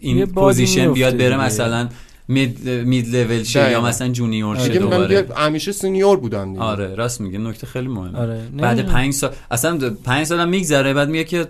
[SPEAKER 1] این
[SPEAKER 2] position
[SPEAKER 1] بیاد بره
[SPEAKER 2] دیگه.
[SPEAKER 1] مثلا mid, mid level شه یا. مثلا junior شه دوباره
[SPEAKER 4] همیشه senior بودم دیگه
[SPEAKER 1] آره راست میگه نکته خیلی مهمه
[SPEAKER 2] آره.
[SPEAKER 1] بعد
[SPEAKER 2] نه.
[SPEAKER 1] پنج سال اصلا پنج سال هم میگذره بعد میگه که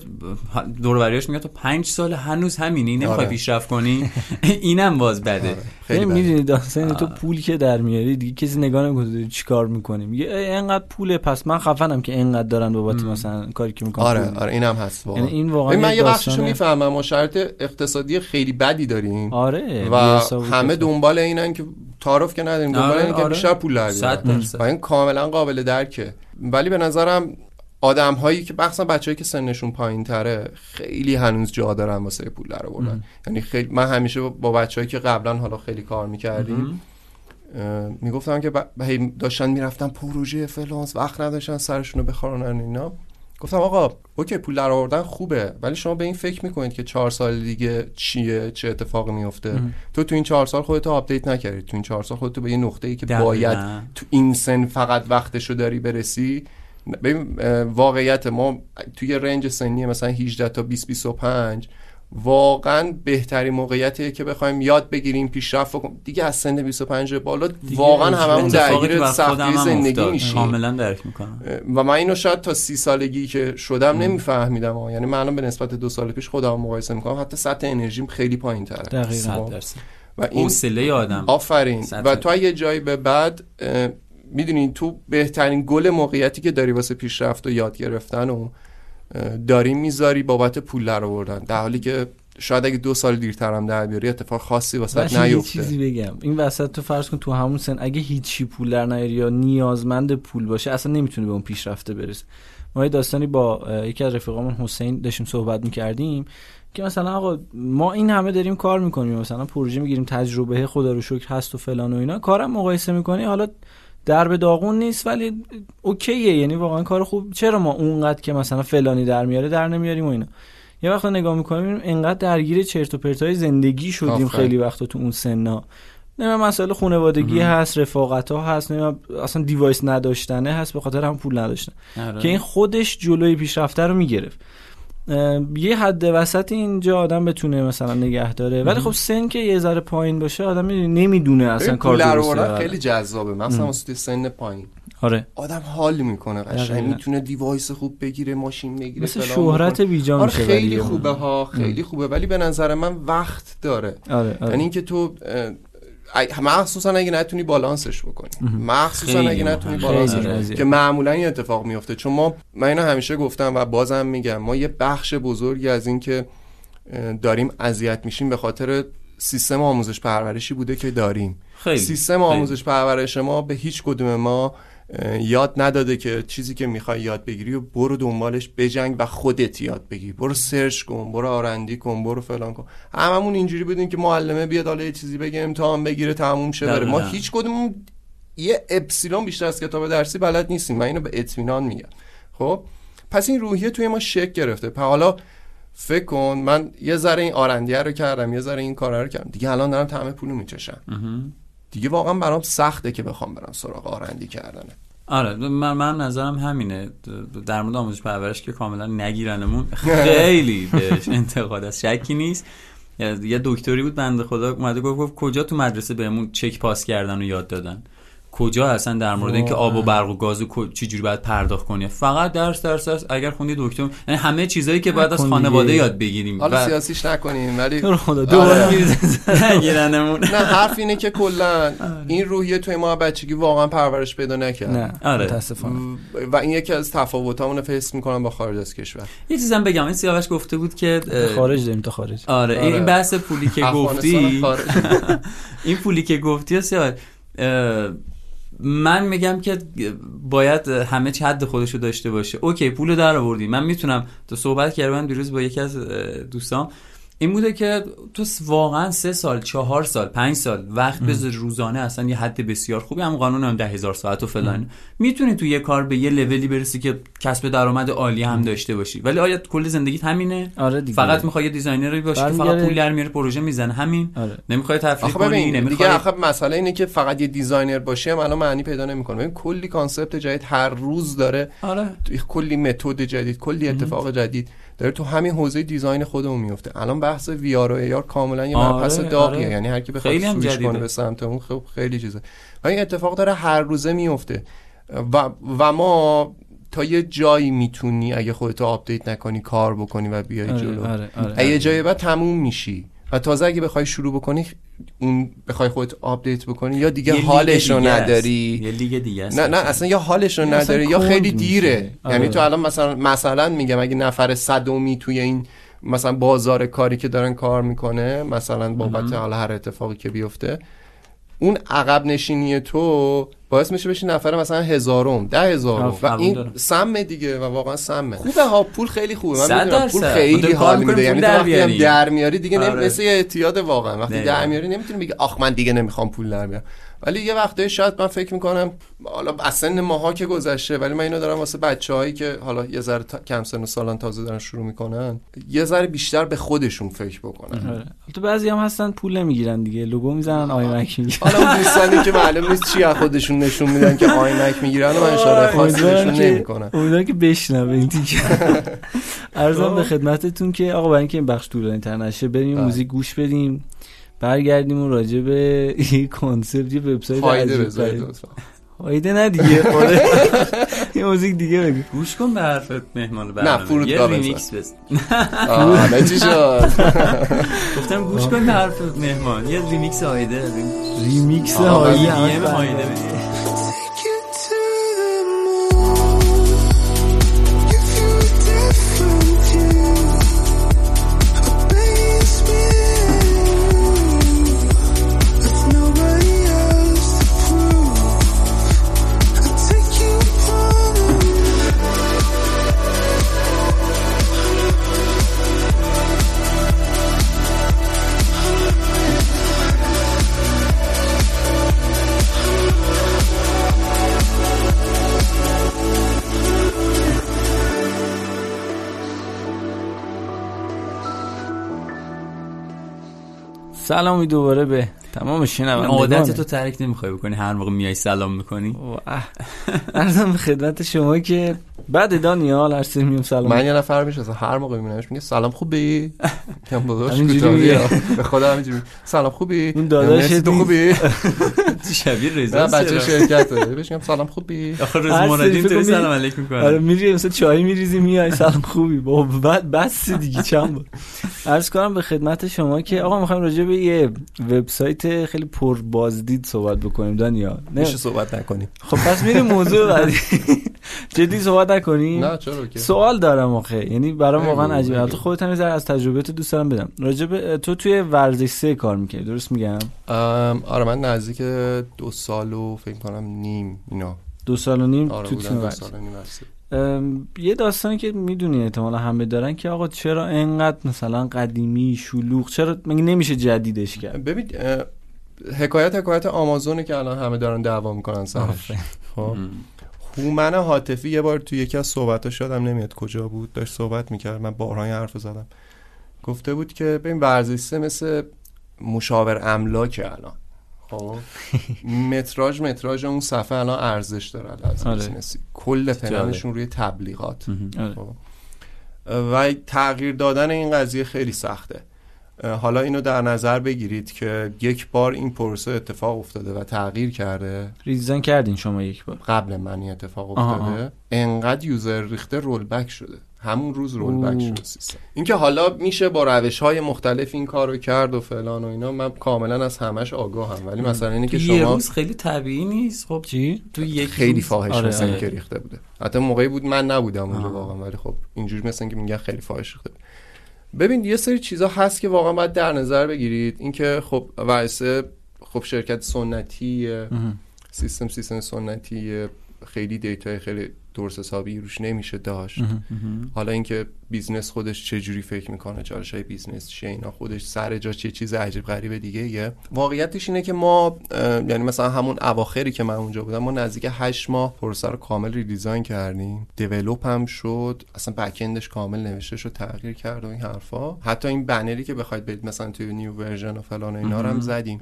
[SPEAKER 1] دور و بریاش میگه تو پنج سال هنوز همینی نمی‌خوای
[SPEAKER 4] آره.
[SPEAKER 1] پیشرفت کنی اینم باز بده
[SPEAKER 4] خیلی بده.
[SPEAKER 2] می‌دونی داستان تو پول که در میاری دیگه کسی نگاه نمی‌کنه چیکار می‌کنی میگه ای، اینقدر پوله پس من خفنم که اینقدر دارن بابت مثلا کاری که می‌کنم
[SPEAKER 4] آره آره اینم هست واقعا
[SPEAKER 2] یعنی این واقعا
[SPEAKER 4] من
[SPEAKER 2] یه
[SPEAKER 4] بخششو. می‌فهمم ما شرط اقتصادی خیلی بدی داریم
[SPEAKER 2] آره
[SPEAKER 4] و همه. دنبال اینن که تعارف که نداریم دنبال
[SPEAKER 1] آره،
[SPEAKER 4] اینن که
[SPEAKER 1] آره.
[SPEAKER 4] بیشتر پول در بیارن. و این کاملا قابل درکه ولی به نظرم آدم هایی که بخصا بچه‌ای که سنشون پایین تره خیلی هنوز جا دارن واسه پول در آوردن یعنی خیلی من همیشه با بچه‌ای که قبلا حالا خیلی کار می‌کردیم می‌گفتم که ب- هی داشتن می‌رفتن پروژه freelance وقت نداشتن سرشون رو بخارونن اینا گفتم آقا اوکی پول در آوردن خوبه ولی شما به این فکر می‌کنید که چهار سال دیگه چیه چه اتفاقی میفته تو تو این چهار سال خودتو update نکردی. تو این چهار سال خودتو به یه نقطه ای که
[SPEAKER 1] دقیقاً.
[SPEAKER 4] باید تو این سن فقط وقتشو داری برسی. ببین واقعیت ما توی یه range سنی مثلا 18 تا 20 25 واقعا بهترین موقعیتیه که بخوایم یاد بگیریم پیشرفت کنیم دیگه از سن 25 به بالا واقعا هممون درگیر سختی زندگی. میشیم.
[SPEAKER 1] کاملا درک می‌کنم.
[SPEAKER 4] و من اینو شاید تا سی سالگی که شدم نمیفهمیدم. ها. یعنی من الان به نسبت دو سال پیش خودم مقایسه می‌کنم حتی سطح انرژیم خیلی پایین تره
[SPEAKER 1] درصد
[SPEAKER 4] و این
[SPEAKER 1] حوصله آدم.
[SPEAKER 4] آفرین. و تو یه جایی به بعد می‌دونی تو بهترین گل موقعیتی که داری واسه پیشرفت و یاد گرفتن و داری می‌ذاری بابت پول در آوردن. در حالی که شاید اگه دو سال دیرتر هم در بیاری اتفاق خاصی واسه نیفته.
[SPEAKER 2] چیزی بگم. این وسط تو فرض کن تو همون سن اگه هیچی پول در نیاری یا نیازمند پول باشه اصلا نمی‌تونه به اون پیشرفته برسه ما یه داستانی با یکی از رفیقامون حسین داشتیم صحبت می‌کردیم که مثلا آقا ما این همه داریم کار می‌کنیم مثلا پروژه می‌گیریم تجربه خدا رو شکر هست و فلان و اینا. کارم مقایسه می‌کنی حالا در به داغون نیست ولی اوکیه. یعنی واقعا کار خوب. چرا ما اونقدر که مثلا فلانی در میاره در نمیاریم و اینا. یه وقت نگاه می‌کنیم انقدر درگیر چرت و پرتای زندگی شدیم
[SPEAKER 4] آفرین.
[SPEAKER 2] خیلی وقتا تو اون سنا. نه مسائل خانوادگی هست رفاقت ها هست نه اصلا device نداشتنه هست به خاطر هم پول نداشتن.
[SPEAKER 1] آره.
[SPEAKER 2] که این خودش جلوی پیشرفته رو می‌گرفت. یه حد وسط اینجا آدم بتونه مثلا نگه داره. ولی خب سن که یه ذره پایین باشه آدم نمی‌دونه اصلا کار درسته
[SPEAKER 4] خیلی جذابه. مثلا واسه سن پایین.
[SPEAKER 2] آره.
[SPEAKER 4] آدم حال می‌کنه قشنگ. می‌تونه device خوب بگیره ماشین بگیره
[SPEAKER 2] مثل شهرت. بیجا
[SPEAKER 4] آره
[SPEAKER 2] میشه
[SPEAKER 4] خیلی خوبه ها خیلی خوبه. ولی به نظر من وقت داره.
[SPEAKER 2] آره آره.
[SPEAKER 4] یعنی اینکه تو مخصوصا اگه نتونی بالانسش بکنی مخصوصا اگه نتونی. بالانسش بکنی. که معمولا این اتفاق میفته چون ما من اینو همیشه گفتم و بازم میگم ما یه بخش بزرگی از این که داریم اذیت میشیم به خاطر سیستم آموزش پرورشی بوده که داریم
[SPEAKER 1] خیلی
[SPEAKER 4] سیستم
[SPEAKER 1] خیلی.
[SPEAKER 4] آموزش پرورش ما به هیچ کدوم ما یاد نداده که چیزی که می‌خوای یاد بگیری و برو دنبالش بجنگ و خودت یاد بگیر برو سرچ کن برو آرندی کن برو فلان کن. هممون اینجوری بودیم که معلمه بیاد حالا یه چیزی بگه امتحان بگیره تموم شه بره. ما. هیچ کدوم یه اپسیلون بیشتر از کتاب درسی بلد نیستیم. من اینو به اطمینان میگم. خب؟ پس این روحیه توی ما شک گرفته. پس حالا فکر کن من یه ذره این آرندیه رو کردم یه ذره این کارا رو کردم. دیگه الان دارم طعم پولو میچشم دیگه واقعا برام سخته که بخوام برم سراغ آرندی کردنه
[SPEAKER 1] آره من, من نظرم همینه. در مورد آموزش پرورش که کاملا نگیرنمون خیلی بهش انتقاد است. شکی نیست. یه دکتری بود بنده خدا اومده گفت, گفت کجا تو مدرسه بهمون چک پاس کردن و یاد دادن؟ کجا هستن در مورد اینکه. آب و برق و گاز و چجوری باید پرداخت کنی فقط درس درس درس اگر خوندی دکتر یعنی همه چیزایی که باید از خانواده. یاد بگیریم
[SPEAKER 4] حالا سیاسیش نکنیم ولی
[SPEAKER 2] تو خدا دوباره
[SPEAKER 4] آره.
[SPEAKER 1] نگیرنمون
[SPEAKER 4] نه حرف اینه که کلا این روحیه توی ما بچگی واقعا پرورش پیدا نکرد
[SPEAKER 2] نه
[SPEAKER 1] آره.
[SPEAKER 2] متاسفانه
[SPEAKER 4] و این یکی از تفاوتامون رو حس می‌کنم با خارج از کشور
[SPEAKER 1] یه چیزم بگم این سیاوش گفته بود که
[SPEAKER 2] خارج داریم تا خارج
[SPEAKER 1] آره این
[SPEAKER 4] آره.
[SPEAKER 1] بحث پولی که گفتی. این پولی که گفتی سیاوش من میگم که باید همه چی حد خودشو داشته باشه. اوکی پولو در آوردی من می‌تونم تو صحبت کردم دیروز با یکی از اه، دوستام این بوده که تو واقعا سه سال چهار سال پنج سال وقت بذار روزانه اصلا یه حد بسیار خوبی. هم قانون هم ده هزار ساعت و فلان. می‌تونی تو یه کار به یه لولی برسی که کسب درآمد عالی هم داشته باشی. ولی آیا کل زندگیت همینه؟
[SPEAKER 2] آره دیگه.
[SPEAKER 1] فقط می‌خوای یه designer ی باشی که فقط پول در میاره پروژه می‌زنه. همین.
[SPEAKER 2] آره.
[SPEAKER 1] نمی‌خوای تفریح کنی
[SPEAKER 4] ببین دیگه
[SPEAKER 1] نمی‌خوای
[SPEAKER 4] آخه مسئله اینه که فقط یه designer باشه هم الان معنی پیدا نمی‌کنه. ببین کلی concept جدید هر روز داره.
[SPEAKER 1] آره.
[SPEAKER 4] کلی متد جدید کلی اتفاق جدید. داره تو همین حوزه design خودمون میفته. الان بحث VR و AR کاملا یه
[SPEAKER 1] آره،
[SPEAKER 4] مبحث داغیه.
[SPEAKER 1] آره.
[SPEAKER 4] یعنی هر کی بخواد
[SPEAKER 1] جدیده.
[SPEAKER 4] کنه به سمت اون خب خیلی چیزه. و این اتفاق داره هر روزه میفته. و و ما تا یه جایی می‌تونی اگه خودتو update نکنی کار بکنی و بیای
[SPEAKER 2] آره
[SPEAKER 4] جلو.
[SPEAKER 2] آره آره
[SPEAKER 4] یه جایی بعد تموم میشی. و تازه اگه بخوای شروع بکنی اون بخوای خودت update بکنی یا دیگه حالش رو. نداری
[SPEAKER 1] یه لیگ دیگه است
[SPEAKER 4] نه نه اصلا یا حالش رو
[SPEAKER 2] اصلا
[SPEAKER 4] نداره یا خیلی. دیره
[SPEAKER 2] آره.
[SPEAKER 4] یعنی تو الان مثلا مثلا میگم اگه نفر صدومی توی این مثلا بازار کاری که دارن کار می‌کنه مثلا بابت حالا هر اتفاقی که بیفته اون عقب نشینی تو باعث میشه بشی نفر مثلا هزارم ده هزارم و این. سمه دیگه و واقعا سمه خوبه ها پول خیلی خوبه من می‌دونم پول. خیلی حال میده یعنی تو
[SPEAKER 1] در
[SPEAKER 4] وقتی هم
[SPEAKER 1] بیاریم.
[SPEAKER 4] در میاری دیگه نمی-
[SPEAKER 1] آره.
[SPEAKER 4] مثل یه اعتیاد واقعا وقتی. در میاری نمی‌تونی بگی آخ من دیگه نمی‌خوام پول در بیارم ولی یه وقتایی شاید من فکر می‌کنم حالا از سن ماها که گذشته ولی من اینو دارم واسه بچه‌هایی که حالا یه ذره تا- کم سن و سالان تازه دارن شروع می‌کنن یه ذره بیشتر به خودشون فکر بکنن.
[SPEAKER 2] آره. تو بعضی هم هستن پول نمی‌گیرن دیگه. لوگو می‌زنن آیمک می‌گیرن.
[SPEAKER 4] حالا اون دوستانی که معلوم نیست چی از خودشون نشون میدن که آینک می‌گیرن و من اشاره خاصی نشون نمی‌کنن
[SPEAKER 2] امیدوارم که بشنوه این تیکه ارزم به خدمتتون که آقا برای اینکه این بخش طولانی تر نشه بریم. موزیک گوش بدیم. برگردیم و راجع به یه کنسپت یه وبسایت
[SPEAKER 4] فایده
[SPEAKER 2] عجیب فایده نه دیگه. یه موزیک دیگه بگو.
[SPEAKER 1] گوش کن به حرفت مهمان برنامه.
[SPEAKER 4] فرودگاه
[SPEAKER 1] یه. ریمیکس بزن.
[SPEAKER 4] آه، چی شد.
[SPEAKER 1] گفتم گوش کن به حرف مهمان. یه ریمیکس هایده
[SPEAKER 2] ریمیکس همش
[SPEAKER 1] هایده
[SPEAKER 2] سلامی دوباره به تمام شنوندگان.
[SPEAKER 1] عادت تو ترک نمی‌خوای بکنی هر موقع میای سلام می‌کنی.
[SPEAKER 2] عرضم به خدمت شما که بعد دانیال هر سری میام سلام.
[SPEAKER 4] من یه نفر میشه هر موقع میبینمش میگه سلام خوبی؟ کم داداش. به خدا همینجوری. سلام خوبی؟
[SPEAKER 2] اون داداشت
[SPEAKER 4] مرسی، تو. خوبی؟
[SPEAKER 1] شبیه رضا
[SPEAKER 4] بچه
[SPEAKER 1] چرا؟
[SPEAKER 4] شرکته. بهش میگم سلام خوبی؟
[SPEAKER 1] آخه
[SPEAKER 2] فکر
[SPEAKER 1] اینطوری
[SPEAKER 2] کنی-
[SPEAKER 1] سلام علیک
[SPEAKER 2] آره
[SPEAKER 1] می‌کنه
[SPEAKER 2] میری مثلا چای میریزی میای سلام خوبی؟ بابا بعد بس دیگه چند عرض کنم به خدمت شما که آقا می‌خوایم راجع به یه وبسایت خیلی پر بازدید صحبت بکنیم دانیال. نه.
[SPEAKER 4] میشه صحبت نکنیم.
[SPEAKER 2] خب پس میریم موضوع بعدی. جدی صحبت نکنیم؟
[SPEAKER 4] نه چرا که.
[SPEAKER 2] سوال دارم آخه. یعنی برام
[SPEAKER 4] بگو،
[SPEAKER 2] واقعا عجیبه. البته خودت هم از تجربه تو دوست دارم بدم. راجع به تو توی ورزش سه کار می‌کنی درست میگم؟
[SPEAKER 4] آره من نزدیک دو سال و فکر کنم نیم اینا.
[SPEAKER 2] دو سال و نیم
[SPEAKER 4] آره
[SPEAKER 2] تو تیم ورزش
[SPEAKER 4] ورزش.
[SPEAKER 2] یه داستانی که می‌دونی احتمالا همه دارن که آقا چرا انقدر مثلا قدیمی شلوغ؟ چرا مگه نمیشه جدیدش کرد؟
[SPEAKER 4] ببین حکایت حکایت آمازونه که الان همه دارن دعوا می‌کنن سرش. خب؟ هومن حاطفی یه بار تو یکی از صحبتاش یادم نمیاد کجا بود داشت صحبت می‌کرد. من بارها این حرف زدم. گفته بود که ببین ورزشی مثل مشاور املاک الان. خب. متراژ متراژ اون صفحه الان ارزش داره از
[SPEAKER 2] آره.
[SPEAKER 4] business ی کل پلنشون روی تبلیغات.
[SPEAKER 2] آره.
[SPEAKER 4] خب. و تغییر دادن این قضیه خیلی سخته. حالا اینو در نظر بگیرید که یک بار این پروسه اتفاق افتاده و تغییر کرده.
[SPEAKER 2] ریزاین کردین شما یک بار.
[SPEAKER 4] قبل من این اتفاق
[SPEAKER 2] آها،
[SPEAKER 4] افتاده. انقدر یوزر ریخته رول بک شده. همون روز رول بک. شده سیستم. اینکه حالا میشه با روش های مختلف این کارو کرد و فلان و اینا من کاملا از همش آگاهم. ولی مثلا اینه که
[SPEAKER 1] یه
[SPEAKER 4] شما
[SPEAKER 1] روز خیلی طبیعی نیست؟ خب
[SPEAKER 2] چی؟
[SPEAKER 1] تو یک
[SPEAKER 4] خیلی فاحش
[SPEAKER 2] آره،
[SPEAKER 4] مثل
[SPEAKER 2] آره.
[SPEAKER 4] اینکه ریخته بوده. حتی موقعی بود من نبودم اونجا. واقعا ولی خب اینجوری مثل اینکه میگن خیلی فاحش ریخته. ببین یه سری چیزا هست که واقعا باید در نظر بگیرید. اینکه خب وایسه خب شرکت سنتی سیستم سیستم سنتی خیلی دیتای خیلی درست حسابی روش نمیشه داشت. حالا اینکه بیزنس خودش چه جوری فکر می‌کنه چالش های بیزنس چیه اینا خودش سر جا چه چیز عجیب غریب دیگه یه. واقعیتش اینه که ما یعنی مثلا همون اواخری که من اونجا بودم ما نزدیک 8 ماه پروسه رو کامل redesign کردیم. develop هم شد. اصلا backend ش کامل نوشته شد تغییر کرد و این حرفا. حتی این بنری که بخواید برید مثلا توی new version و فلان و اینا رو هم زدیم.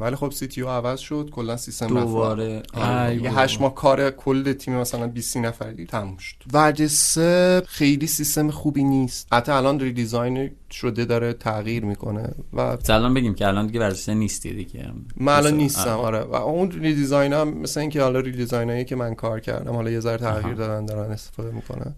[SPEAKER 4] ولی خب CTO عوض شد. کلا سیستم رفت.
[SPEAKER 1] دوباره.
[SPEAKER 4] آره. یه
[SPEAKER 2] بابا.
[SPEAKER 4] هشت ماه کار کل تیم مثلا 20 نفری تموم شد. ورزش سه خیلی سیستم خوبی نیست. حتی الان redesign شده داره تغییر می‌کنه و
[SPEAKER 1] الان بگیم که الان دیگه ورزش نیستی دیگه.
[SPEAKER 4] من الان نیستم
[SPEAKER 1] آه.
[SPEAKER 4] آره. و اون redesign هم مثل اینکه حالا redesign ایی که من کار کردم حالا یه ذره تغییر دادن دارن استفاده می‌کنن.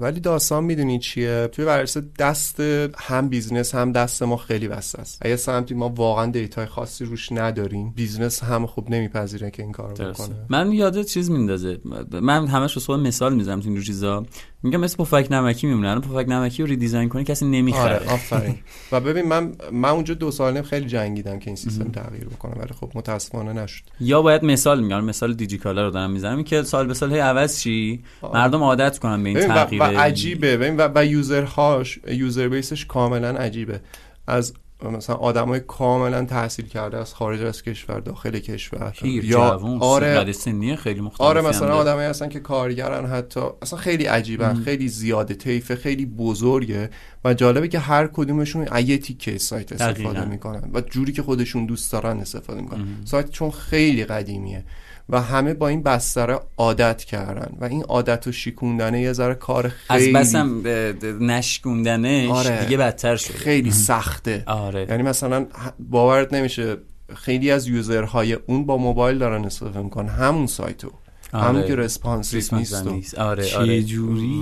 [SPEAKER 4] ولی داستان می‌دونی چیه؟ توی ورزش سه دست هم business هم دست ما خیلی بسته است. اگه سمتی ما واقعا data ی خاصی روش نداریم business هم خوب نمیپذیره که این کارو. بکنه.
[SPEAKER 1] من یاد چیز میندازه. من همش رو مثال می‌زنم تو این چیزا. میگم مثل پفک نمکی میمونه. الان پفک نمکی رو redesign کنی کسی نمی‌خره.
[SPEAKER 4] آره آفرین. و ببین من من اونجا دو سال نیم خیلی جنگیدم که این سیستم تغییر بکنه ولی خب متاسفانه نشد.
[SPEAKER 1] یا باید مثال میگم مثال دیجیکالا رو دارم می‌زنم. که سال به سال هی عوض چی مردم عادت کنن به این
[SPEAKER 4] ببین و,
[SPEAKER 1] تغییر
[SPEAKER 4] و عجیبه. ببین و, و یوزرهاش یوزر بیسش کاملا عجیبه. از مثلا آدمای کاملا تحصیل کرده از خارج از کشور داخل کشور.
[SPEAKER 1] پیر
[SPEAKER 4] یا
[SPEAKER 1] جوون
[SPEAKER 4] آره
[SPEAKER 1] سنی خیلی مختلفی
[SPEAKER 4] آره مثلا. آدمایی هستن که کارگرن حتی اصلا خیلی عجیبن خیلی زیاده طیف خیلی بزرگه. و جالبه که هر کدومشون یه تیکه سایت استفاده
[SPEAKER 1] دقیقاً.
[SPEAKER 4] می‌کنن و جوری که خودشون دوست دارن استفاده می‌کنن. سایت چون خیلی قدیمیه. و همه با این بستره عادت کردن و این عادت و شیکوندنه یه ذره کار
[SPEAKER 1] از
[SPEAKER 4] خیلی
[SPEAKER 1] بسم اه، د- نشکوندنش
[SPEAKER 4] آره.
[SPEAKER 1] دیگه بدتر شده.
[SPEAKER 4] خیلی سخته.
[SPEAKER 1] آره.
[SPEAKER 4] یعنی مثلا باورت نمیشه خیلی از یوزرهای اون با موبایل دارن استفاده می‌کنن. همون سایتو.
[SPEAKER 1] آره.
[SPEAKER 4] همون که رسپانسیو نیست. و-.
[SPEAKER 1] آره آره.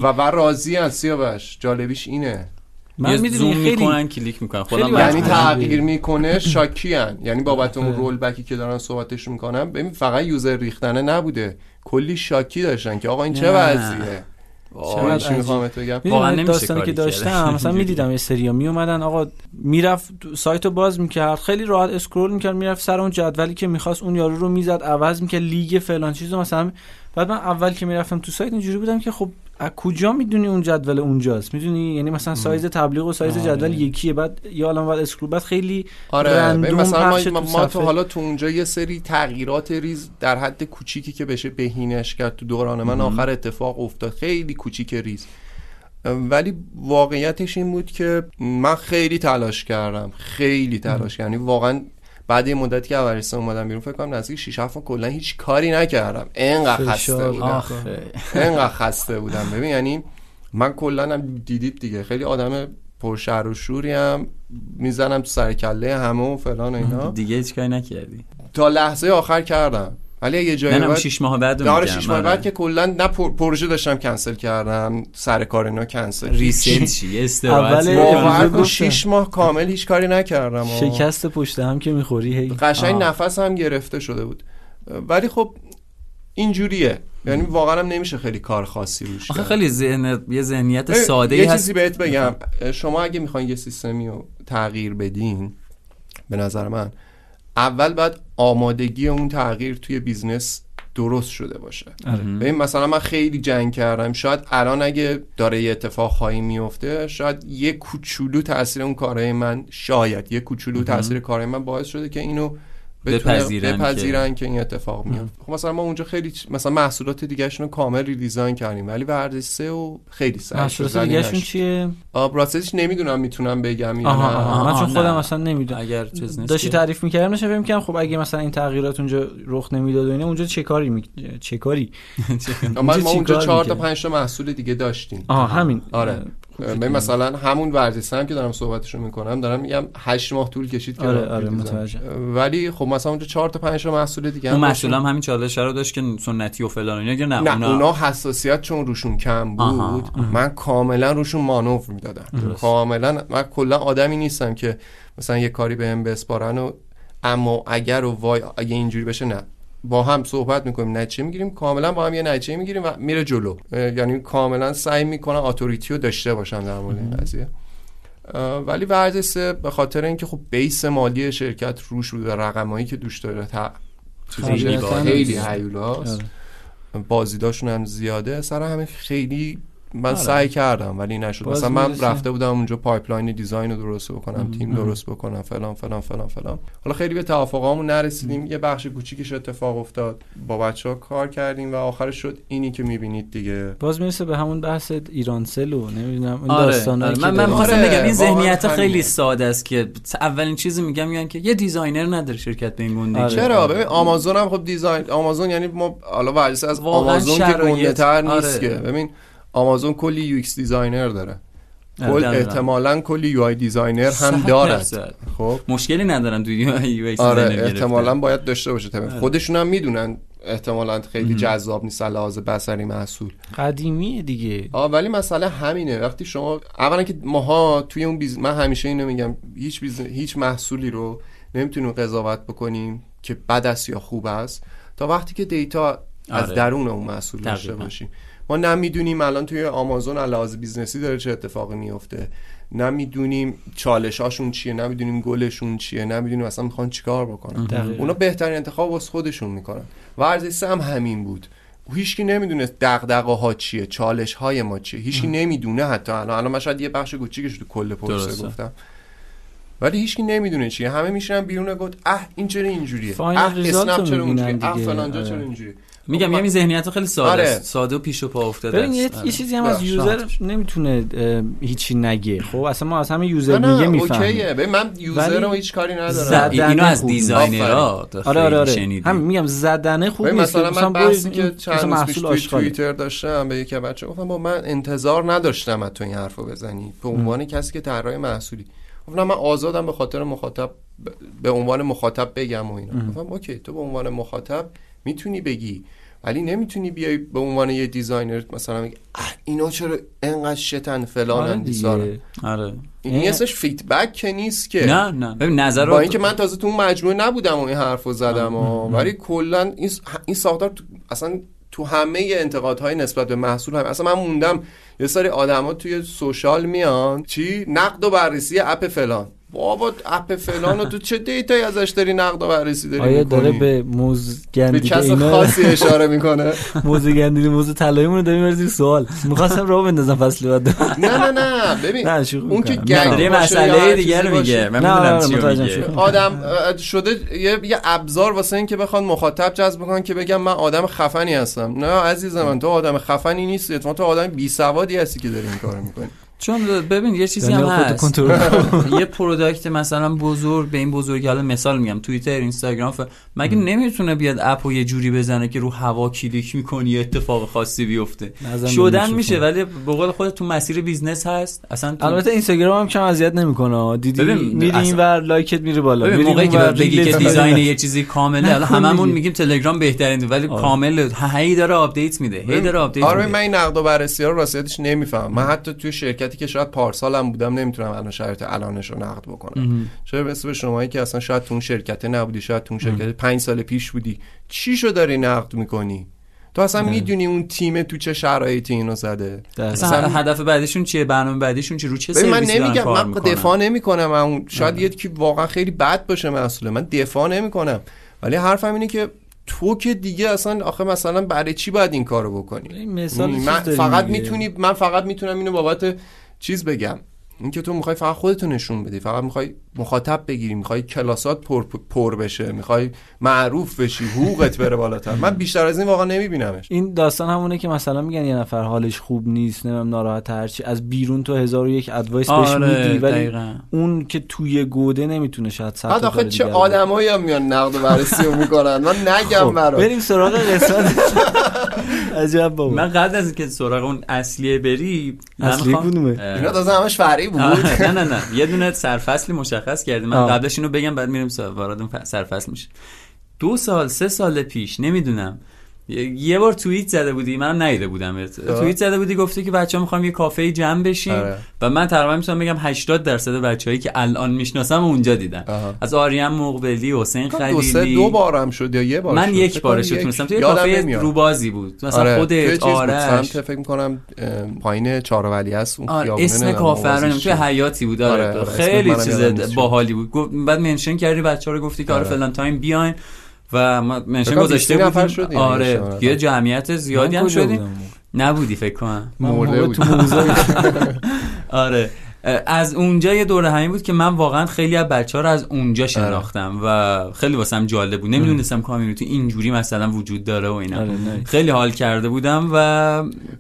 [SPEAKER 4] و بر راضی از سیاوش جالبیش اینه.
[SPEAKER 2] من می‌دونی
[SPEAKER 1] زوم
[SPEAKER 2] خیلی
[SPEAKER 1] می‌کنن کلیک می‌کنن. خودم
[SPEAKER 2] خیلی
[SPEAKER 4] یعنی تغییر می‌کنه شاکیان یعنی بابت اون
[SPEAKER 2] آره.
[SPEAKER 4] رول بکی که دارن صحبتش می‌کنن. ببین فقط یوزر ریختنه نبوده. کلی شاکی داشتن که آقا این چه. وضعیه؟
[SPEAKER 1] واقعا
[SPEAKER 2] من
[SPEAKER 1] نمیشه
[SPEAKER 2] داستانی که داشتم. مثلا. می‌دیدم یه سریا می اومدن آقا می‌رفت سایت رو باز می‌کرد. خیلی راحت اسکرول می‌کرد می‌رفت سر اون جدولی که می‌خواست اون یارو رو می‌زد عوض می‌کرد لیگ فلان چیز رو مثلا بعد من اول که می‌رفتم تو سایت اینجوری بودم که خب از کجا می‌دونی اون جدول اونجاست؟ می‌دونی؟ یعنی مثلا سایز تبلیغ و سایز
[SPEAKER 1] آره.
[SPEAKER 2] جدول یکیه بعد یه عالم بعد scroll بعد خیلی
[SPEAKER 4] آره. مثلا ما,
[SPEAKER 2] تو
[SPEAKER 4] ما, تو. حالا تو اونجا یه سری تغییرات ریز در حد کوچیکی که بشه بهینش کرد تو دوران من آخر اتفاق افتاد. خیلی کوچیک ریز. ولی واقعیتش این بود که من خیلی تلاش کردم. خیلی تلاش کردم. یعنی واقعا بعد یه مدتی که اورسته اومدم بیرون فکر کنم نزدیک 6 7 کلا هیچ کاری نکردم. انقدر خسته. بودم.
[SPEAKER 1] آخه.
[SPEAKER 4] انقدر خسته بودم. ببین یعنی من کلا هم دیدید دیگه. خیلی آدم پرشر و شوری هم. می‌زنم تو سر کله همه و فلان و اینا.
[SPEAKER 1] دیگه هیچ کاری نکردی.
[SPEAKER 4] تا لحظه آخر کردم. ولی یه جایی بعد
[SPEAKER 1] شیش ماه بعد
[SPEAKER 4] آره. شیش ماه
[SPEAKER 1] آره.
[SPEAKER 4] بعد که کلا نه پر- پروژه داشتم کنسل کردم سر کار اینا کنسل
[SPEAKER 1] ریست چی استراحت.
[SPEAKER 4] واقعا
[SPEAKER 2] گفتم.
[SPEAKER 4] تو شیش ماه کامل هیچ کاری نکردم
[SPEAKER 2] شکست پشت هم که می‌خوری هی
[SPEAKER 4] قشنگ. نفس هم گرفته شده بود ولی خب اینجوریه یعنی واقعا هم نمیشه خیلی کار خاصی روش
[SPEAKER 1] آخه. خیلی ذهن یه ذهنیت ساده ای
[SPEAKER 4] یه
[SPEAKER 1] هست
[SPEAKER 4] چیزی بهت بگم شما اگه می‌خواین یه سیستمی رو تغییر بدین به نظر من اول باید آمادگی اون تغییر توی business درست شده باشه. ببین مثلا من خیلی جنگ کردم. شاید الان اگه داره یه اتفاقایی میفته شاید یه کوچولو تاثیر اون کارهای من شاید یه کوچولو تاثیر کارهای من باعث شده که اینو بتونه
[SPEAKER 1] بپذیرن که-
[SPEAKER 4] بپذیرن که این اتفاق میاد خب مثلا ما اونجا خیلی چ- مثلا محصولات دیگهشون رو کامل ریدیزاین کردیم ولی ورزش سه و خیلی سخت.
[SPEAKER 2] محصولات دیگهشون چیه؟
[SPEAKER 4] آب راستش نمی‌دونم می‌تونم بگم یا نه.
[SPEAKER 2] من چون خودم
[SPEAKER 1] نه.
[SPEAKER 2] اصلا نمی‌دونم.
[SPEAKER 1] اگر چیز نیست
[SPEAKER 2] داشتی تعریف می‌کردم نشه فکر می‌کردم خب اگه مثلا این تغییرات اونجا رخ نمی‌داد و اینا اونجا چه کاری می... چه کاری؟
[SPEAKER 4] ما اونجا
[SPEAKER 2] کار
[SPEAKER 4] چهار تا
[SPEAKER 2] می‌کرد؟
[SPEAKER 4] پنج تا محصول دیگه داشتیم.
[SPEAKER 2] آها همین.
[SPEAKER 4] آره. من مثلا همون ورزش هم که دارم صحبتشو می‌کنم دارم میگم 8 ماه طول کشید که
[SPEAKER 2] آره آره متوجه.
[SPEAKER 4] ولی خب مثلا اونجا 4 تا 5 تا محصول دیگه
[SPEAKER 1] اون
[SPEAKER 4] هم
[SPEAKER 1] محصول
[SPEAKER 4] داشتیم.
[SPEAKER 1] هم همین چالش رو داشت که سنتی و فلان اینا یا نه,
[SPEAKER 4] نه
[SPEAKER 1] اونا,
[SPEAKER 4] اونا حساسیت چون روشون کم بود
[SPEAKER 1] آها،
[SPEAKER 4] من کاملا روشون مانور می‌دادم. کاملا من کلا آدمی نیستم که مثلا یه کاری بهم بسپارن و اما اگر و وای اگه اینجوری بشه نه. با هم صحبت می‌کنیم نتیجه می‌گیریم. کاملا با هم یه نتیجه می‌گیریم و میره جلو. یعنی کاملا سعی می‌کنم اتوریتی رو داشته باشم در مورد این قضیه. ولی ورزش سه به خاطر اینکه خب base مالی شرکت روش بود و رقمایی که توش داره تا
[SPEAKER 1] خیلی
[SPEAKER 4] هیولاست
[SPEAKER 2] آره.
[SPEAKER 4] بازدیداشون هم زیاده. سر همین خیلی من
[SPEAKER 2] آره.
[SPEAKER 4] سعی کردم ولی نشد مثلا من. رفته بودم اونجا pipeline design رو درست بکنم تیم درست بکنم فلان فلان فلان فلان حالا خیلی به توافقامون نرسیدیم یه بخش کوچیکش اتفاق افتاد با بچه ها کار کردیم و آخرش شد اینی که می‌بینید دیگه
[SPEAKER 2] باز می‌رسه به همون بحث ایرانسل و نمی‌دونم این
[SPEAKER 1] آره,
[SPEAKER 2] داستانایی
[SPEAKER 1] آره. من, من
[SPEAKER 2] داره.
[SPEAKER 1] می‌خواستم
[SPEAKER 4] آره،
[SPEAKER 1] بگم این ذهنیت. خیلی ساده است که اولین چیزی میگم میگن که یه designer نداره شرکت به این گندگی
[SPEAKER 2] آره.
[SPEAKER 4] چرا ببین آمازون هم خب design آمازون یعنی ما حالا از آمازون که. گنده تر نیست
[SPEAKER 1] آره.
[SPEAKER 4] که ببین آمازون کلی UX designer داره.
[SPEAKER 1] آره،
[SPEAKER 4] کل. احتمالا کلی UI designer هم دارد. خب.
[SPEAKER 1] مشکلی ندارن تو UX
[SPEAKER 4] آره. احتمالا باید داشته باشه. طبعا خودشون هم می‌دونن احتمالا خیلی جذاب نیست از لحاظ بصری محصول.
[SPEAKER 2] قدیمیه دیگه.
[SPEAKER 4] آه ولی مسئله همینه. وقتی شما اولا که ماها توی اون biz... من همیشه اینو میگم هیچ biz... هیچ محصولی رو نمی‌تونیم قضاوت بکنیم که بد است یا خوب است. تا وقتی که data از
[SPEAKER 1] آره.
[SPEAKER 4] درون اون محصول داشته. باشیم. ما نمی‌دونیم الان توی آمازون از لحاظ business ی داره چه اتفاقی میفته نمی‌دونیم چالشاشون چیه نمی‌دونیم گلشون چیه نمی‌دونیم اصلا می‌خوان چیکار بکنن.
[SPEAKER 2] دقیقاً.
[SPEAKER 4] اونا بهترین انتخاب واسه خودشون می‌کنن. ورزش هم همین بود. هیچکی نمی‌دونه دغدغه ها چیه چالش های ما چیه. هیچکی نمی‌دونه حتی الان. الان من شاید یه بخش کوچیکش تو کل پروسه. گفتم. ولی هیچکی نمی‌دونه چیه. همه میشینن بیرون گفت اه این چرا اینجوریه؟ اه اسنپ چرا اونجوریه؟ اه
[SPEAKER 2] دیگه.
[SPEAKER 4] فلان جا
[SPEAKER 2] آره.
[SPEAKER 4] چرا اینجوریه؟
[SPEAKER 1] میگم
[SPEAKER 4] خب
[SPEAKER 1] یه ذهنیت خیلی ساده
[SPEAKER 4] آره.
[SPEAKER 1] است. ساده و پیش و پا افتاده
[SPEAKER 2] ببین یه, یه چیزی هم از
[SPEAKER 1] user.
[SPEAKER 2] نمی‌تونه هیچی نگه. خب اصلا ما از همه
[SPEAKER 4] نه
[SPEAKER 2] user
[SPEAKER 4] نه
[SPEAKER 2] میگه
[SPEAKER 4] OK ه
[SPEAKER 2] می‌فهمیم.
[SPEAKER 4] ببین من user م
[SPEAKER 2] ولی
[SPEAKER 4] هیچ کاری ندارم.
[SPEAKER 1] اینو از.
[SPEAKER 2] designer
[SPEAKER 1] ها
[SPEAKER 2] آره آره آره. همین میگم زدنه خوب
[SPEAKER 4] ببین
[SPEAKER 2] نیست.
[SPEAKER 4] مثلا من بحثی
[SPEAKER 2] این-
[SPEAKER 4] که چند روز پیش. توییتر داشتم به یکی از بچه گفتم با من انتظار نداشتم از تو این حرفو بزنی. به عنوان کسی که طراح محصولی. گفتم من آزادم به خاطر مخاطب به عنوان مخاطب بگم و اینا. گفتم OK تو به عنوان مخاطب می‌تونی بگی ولی نمی‌تونی بیای به عنوان یه designer مثلا اه اینا چرا انقدر shit ن فلان
[SPEAKER 2] آره دیگه.
[SPEAKER 1] آره.
[SPEAKER 4] این اسمش feedback که نیست که.
[SPEAKER 1] نه نه. ببین نظر
[SPEAKER 4] با اینکه من تازه تو اون مجموعه نبودم و این حرفو زدم و ولی کلا این این ساختار اصلا تو همه انتقادهای نسبت به محصول هم اصلا من موندم یه سری آدما توی سوشال میان چی؟ نقد و بررسی اپ فلان. بابا اپ فلان رو تو چه دیتایی ازش داری نقد و بررسی داری
[SPEAKER 2] آیا
[SPEAKER 4] می‌کنی؟
[SPEAKER 2] داره به موز
[SPEAKER 4] به
[SPEAKER 2] گندیده
[SPEAKER 4] کس
[SPEAKER 2] اینا
[SPEAKER 4] خاصی اشاره می‌کنه
[SPEAKER 2] موز گندیده موز طلاییمون رو داریم زیر سوال می‌خواستم راه بندازم فصل بعد
[SPEAKER 4] نه نه نه ببین
[SPEAKER 2] نه
[SPEAKER 4] اون که. گنگ
[SPEAKER 1] مسئله
[SPEAKER 4] هر
[SPEAKER 1] دیگه
[SPEAKER 4] چیزی
[SPEAKER 1] رو میگه
[SPEAKER 4] باشه.
[SPEAKER 1] من
[SPEAKER 2] نه،
[SPEAKER 1] می‌دونم
[SPEAKER 2] آره،
[SPEAKER 1] چی. میگه.
[SPEAKER 4] آدم شده یه, یه ابزار واسه این که بخوان مخاطب جذب بکنن که بگم من آدم خفنی هستم نه عزیز من تو آدم خفنی نیستی تو آدم بی سوادی هستی که داری این کارو می‌کنی
[SPEAKER 1] چون ببین یه چیزی هم هست. یه product مثلا بزرگ به این بزرگی حالا مثال میگم توییتر اینستاگرام ف... مگه نمی‌تونه بیاد اپ و یه جوری بزنه که رو هوا کلیک می‌کنی یه اتفاق خاصی بیفته؟ شدن میشه
[SPEAKER 2] خب.
[SPEAKER 1] ولی به قول خودت تو مسیر business هست. اصلا تو...
[SPEAKER 2] البته اینستاگرام هم کم اذیت نمی‌کنه. دیدی میری اینور لایکت میره بالا.
[SPEAKER 1] ببین موقعی که بگی که
[SPEAKER 2] design.
[SPEAKER 1] یه چیزی کامله حالا
[SPEAKER 2] نکن
[SPEAKER 1] هممون. میگیم تلگرام بهترین ولی. کامل هی داره update میده هی داره update
[SPEAKER 4] آره من این نقد و بررسی ها رو راستیتش نمی‌فهمم. من حتی توی شرکتی که شاید پارسالم بودم نمی‌تونم الان شرایط الانش رو نقد بکنم. چه برسه به شمایی که اصلا شاید تو اون شرکت نبودی شاید تو اون شرکت پنج سال پیش بودی چی شو داری نقد می‌کنی؟ تو اصلا می‌دونی اون تیم تو چه شرایطی اینو زده.
[SPEAKER 1] اصلا
[SPEAKER 4] مثلا-
[SPEAKER 1] هدف بعدیشون چیه؟ برنامه بعدیشون چیه؟ رو چه
[SPEAKER 4] من
[SPEAKER 1] سرویسی دارن
[SPEAKER 4] نمیگم من دفاع نمی‌کنم اون شاید یکی واقعا خیلی بد باشه محصوله من دفاع نمی‌کنم. ولی حرفم اینه که تو که دیگه اصلا آخه مثلا برای چی باید این کارو بکنی
[SPEAKER 2] مثال
[SPEAKER 4] من فقط. می‌تونی من فقط می‌تونم اینو بابت چیز بگم اینکه تو می‌خوای فقط خودتو نشون بدی فقط می‌خوای مخاطب بگیری می‌خوای کلاسات پر, پر بشه می‌خوای معروف بشی حقوقت بره بالاتر. من بیشتر از این واقعا نمیبینمش.
[SPEAKER 2] این داستان همونه که مثلا میگن یه نفر حالش خوب نیست نمی‌دونم ناراحت هرچی از بیرون تو هزار و یک ادوایس بهش
[SPEAKER 1] آره
[SPEAKER 2] میدی ولی
[SPEAKER 1] دقیقاً.
[SPEAKER 2] اون که توی گوده نمی‌تونه شاید صد
[SPEAKER 4] بعد آخه چه. آدمایی هم میان نقد و بررسی رو می‌کنن. من نگم
[SPEAKER 2] خب،
[SPEAKER 4] برات.
[SPEAKER 2] بریم سراغ قسمت. عجب بابا.
[SPEAKER 1] من قبل از اینکه سراغ اون اصلیه بری
[SPEAKER 2] اصلی کدومه؟
[SPEAKER 1] اه،
[SPEAKER 4] اینا تازه همش فرعی بود.
[SPEAKER 1] آه، نه نه نه. یه دونه سرفصلی مشخص کردیم. من. قبلش اینو بگم بعد میریم وارد سرفصل میشه دو سال سه سال پیش نمی‌دونم. یه یه بار توییت زده بودی من ندیده بودم توییت زده بودی گفته که بچه ها می‌خوام یه کافه جمع بشیم
[SPEAKER 4] آره.
[SPEAKER 1] و من تقریبا می‌تونم بگم 80 درصد بچه‌هایی که الان می‌شناسم اونجا دیدن
[SPEAKER 4] آها.
[SPEAKER 1] از آریم مقبلی حسین
[SPEAKER 4] دو سه
[SPEAKER 1] خلیلی
[SPEAKER 4] دو بارم شد یا یه بار
[SPEAKER 1] من
[SPEAKER 4] شد.
[SPEAKER 1] یک بارش تونستم. توی
[SPEAKER 4] یادم
[SPEAKER 1] کافه. روبازی بود مثلا
[SPEAKER 4] آره.
[SPEAKER 1] خودت
[SPEAKER 4] بود.
[SPEAKER 1] آرش
[SPEAKER 4] سمت فکر می‌کنم پایین چهارولی هست اون
[SPEAKER 1] آره اسم کافه رو توی. حیاطی بود آره,
[SPEAKER 4] آره، آره،
[SPEAKER 1] خیلی چیز. باحالی بود بعد mention کردی بچه‌ها رو گفتی که آره. فلان time بیاین و ما منشن گذاشته
[SPEAKER 4] 20 نفر
[SPEAKER 1] بودیم
[SPEAKER 4] شدیم
[SPEAKER 1] آره یه. جمعیت زیادی هم شدیم؟ نبودی فکر کنم
[SPEAKER 4] مرده بود.
[SPEAKER 2] تو
[SPEAKER 1] آره از اونجا یه دوره همین بود که من واقعا خیلی از بچه ها رو از اونجا
[SPEAKER 4] آره.
[SPEAKER 1] شناختم و خیلی واسم جالب بود نمی‌دونستم کامیونیتی اینجوری مثلا وجود داره و اینا
[SPEAKER 2] آره،.
[SPEAKER 1] خیلی حال کرده بودم و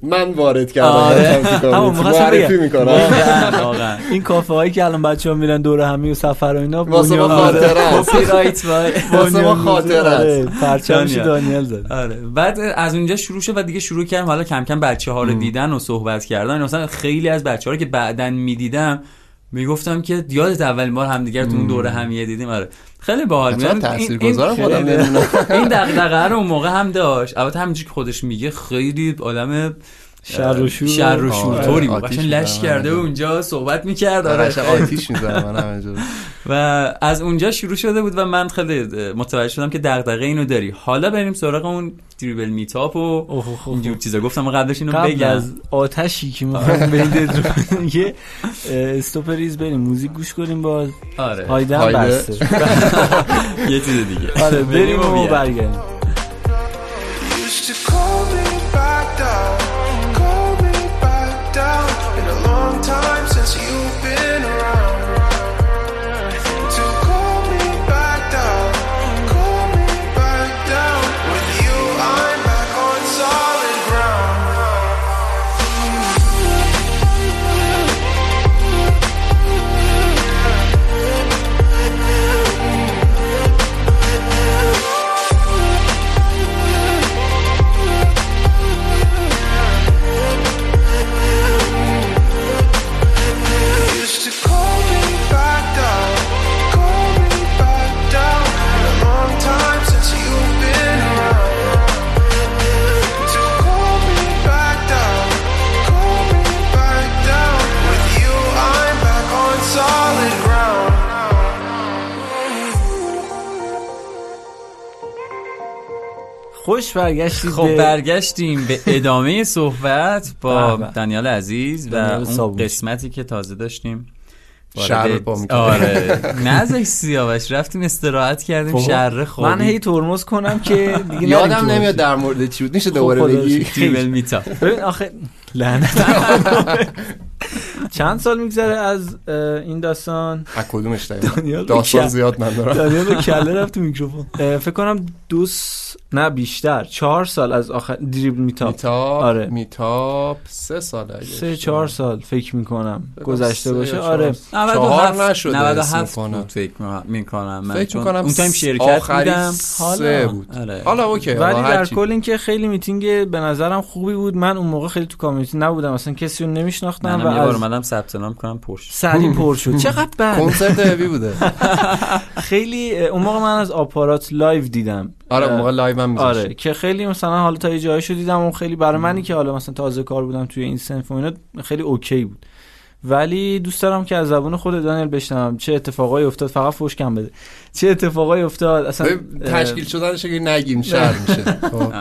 [SPEAKER 4] من وارد کردم
[SPEAKER 1] آره.
[SPEAKER 4] معرفی. می‌کنم
[SPEAKER 2] این کافه هایی که الان بچه ها میرن دور همی و سفر و اینا
[SPEAKER 4] واسه ما است. واسه ما.
[SPEAKER 2] آره،
[SPEAKER 4] است.
[SPEAKER 2] پرچمش
[SPEAKER 1] دانیال.
[SPEAKER 2] دانیل زد
[SPEAKER 1] آره بعد از اونجا شروع شد و دیگه شروع کردم حالا کم کم بچه ها رو دیدن و صحبت کردن مثلا خیلی از بچه ها رو که بعدا می‌دیدم می‌گفتم که یادت اولین بار همدیگر تو اون دوره همیه دیدیم. آره. خیلی باحال. می‌دونم این-
[SPEAKER 4] خودم
[SPEAKER 1] این دغدغه رو اون موقع هم داشت. البته همینجوری که خودش میگه خیلی آدم
[SPEAKER 2] شر و شور
[SPEAKER 1] شر و
[SPEAKER 2] آره.
[SPEAKER 1] شورطوری بود قشنگ لش کرده و. اونجا صحبت می‌کرد آره
[SPEAKER 4] قشنگ آتیش می‌زنم من همینجا
[SPEAKER 1] و از اونجا شروع شده بود و من خیلی متوجه شدم که دغدغه اینو داری حالا بریم سراغ اون دریبل میتاپ و. اینجور چیزا گفتم قبلش اینو
[SPEAKER 2] قبل
[SPEAKER 1] بگم
[SPEAKER 2] از آتشی که می‌خوایم برید یه اه، استوپ ریز بریم موزیک گوش کنیم باز
[SPEAKER 1] آره
[SPEAKER 2] هایدن. بسته
[SPEAKER 1] یه چیز دیگه
[SPEAKER 2] آره بریم و. برگردیم
[SPEAKER 5] time
[SPEAKER 2] خوش برگشتید
[SPEAKER 1] خب برگشتیم به ادامه صحبت با. دانیال عزیز و اون. قسمتی که تازه داشتیم وارد-
[SPEAKER 4] شهر پا.
[SPEAKER 1] آره نزش سیاوش رفتیم استراحت کردیم. شهر خوابی
[SPEAKER 2] من هی ترمز کنم که دیگه
[SPEAKER 4] یادم. نمیاد در مورد چی بود میشه
[SPEAKER 2] خب،
[SPEAKER 4] دوباره بگی
[SPEAKER 2] شکر.
[SPEAKER 1] تریبل میتا
[SPEAKER 2] ببین آخه لعنت چند سال میگذره از این داستان
[SPEAKER 4] از کدومش دقیقاً؟ داستان. زیاد من دارم
[SPEAKER 2] دانیال به کله رفت تو میکروفون فکر کنم دو س- نه بیشتر چهار سال از آخر Dribbble meetup
[SPEAKER 4] meetup
[SPEAKER 2] آره.
[SPEAKER 4] meetup سه ساله اگه
[SPEAKER 2] سه چهار سال فکر می‌کنم گذشته باشه آره
[SPEAKER 4] چهار. نشده
[SPEAKER 1] 97
[SPEAKER 4] اسم کنم.
[SPEAKER 1] بود فکر می‌کنم من
[SPEAKER 4] فکر می‌کنم
[SPEAKER 1] اون time شرکت
[SPEAKER 4] آخری
[SPEAKER 1] بودم
[SPEAKER 4] سه بود
[SPEAKER 1] آره.
[SPEAKER 4] حالا OK
[SPEAKER 2] ولی در. کل اینکه خیلی میتینگ به نظرم خوبی بود من اون موقع خیلی تو community نبودم اصلا کسی رو نمیشناختم و
[SPEAKER 1] اومدم ثبت نام کنم پرش
[SPEAKER 2] سریع پر شد. چقدر بد؟
[SPEAKER 4] کنسرت هوی بوده.
[SPEAKER 2] خیلی اون موقع من از آپارات live دیدم.
[SPEAKER 4] آره اون موقع live هم میذاشت
[SPEAKER 2] آره که خیلی مثلا حالا تا یه جایشو دیدم اون خیلی برای منی که حالا مثلا تازه کار بودم توی این صنف و اینا خیلی okay بود. ولی دوست دارم که از زبون خود دانیل بشنوم. چه اتفاقایی افتاد؟ فقط فوش کم بده. چه اتفاقایی افتاد؟ اصلا
[SPEAKER 4] تشکیل شدنش اگه نگیم شر میشه. خب.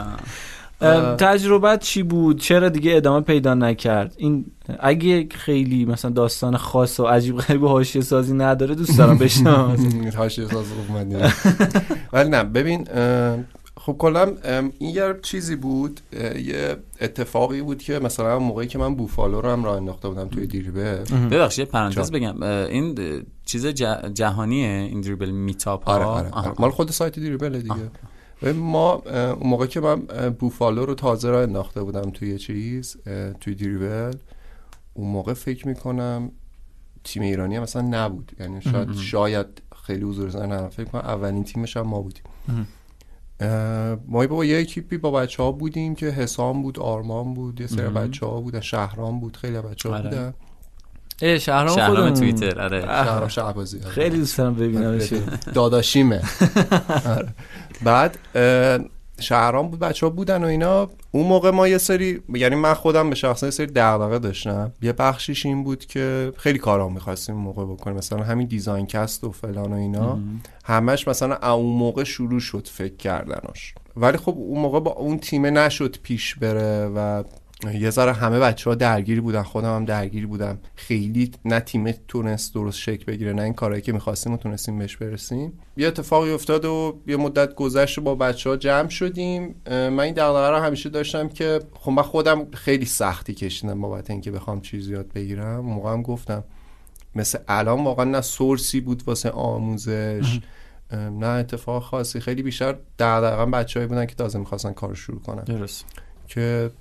[SPEAKER 2] تجربت چی بود؟ چرا دیگه ادامه پیدا نکرد؟ این اگه خیلی مثلا داستان خاص و عجیب غریب و حاشیه سازی نداره دوست دارم بشنوم
[SPEAKER 4] حاشیه ساز خوب. ولی نه ببین خب کلا این یه چیزی بود یه اتفاقی بود که مثلا موقعی که من بوفالو رو هم راه انداخته بودم توی دیریبه
[SPEAKER 1] ببخشید پرانتز. بگم. این چیز جهانیه این دریبل میتاپ ها؟
[SPEAKER 4] آره آره. آره. مال خود سایت دیریبل دیگه. ما اه، اون موقع که من بوفالو رو تازه راه انداخته بودم توی چیز توی دیریبل اون موقع فکر می‌کنم تیم ایرانی هم مثلا نبود. یعنی شاید شاید خیلی حضور زن فکر کنم اولین تیمش هم ما بودیم. ما با یه اکیپی با بچه ها بودیم که حسام بود آرمان بود یه سری بچه ها بودن شهرام بود خیلی بچه ها
[SPEAKER 1] آره.
[SPEAKER 4] بودن.
[SPEAKER 2] شهرام
[SPEAKER 1] شهرام
[SPEAKER 2] خودمون.
[SPEAKER 1] توییتر آره.
[SPEAKER 4] شهرام شعبازی آره.
[SPEAKER 2] خیلی دوست دارم ببینمش
[SPEAKER 4] داداشیمه. آره. بعد شهرام بود بچه ها بودن و اینا. اون موقع ما یه سری یعنی من خودم به شخصه یه سری دغدغه داشتم. یه بخشیش این بود که خیلی کارا می‌خواستیم اون موقع بکنیم. مثلا همین DesignCast و فلان و اینا. همش مثلا اون موقع شروع شد فکر کردنش. ولی خب اون موقع با اون تیمه نشد پیش بره و یه ذره همه بچه ها درگیری بودن خودم هم درگیر بودم. خیلی نه تیمه تونست درست شکل بگیره نه این کارهایی که می‌خواستیم و تونستیم بهش برسیم. یه اتفاقی افتاد و یه مدت گذشت و با بچه ها جمع شدیم. من این دغدغه رو همیشه داشتم که خب من خودم خیلی سختی کشیدم بابت اینکه بخوام چیزی یاد بگیرم. موقع هم گفتم مثل الان واقعا نه source ی بود واسه آموزش نه اتفاق خاصی. خیلی بیشتر دقیقا بچه‌ای بودن که تازه می‌خواستن کار شروع کنن.
[SPEAKER 1] درست.
[SPEAKER 4] که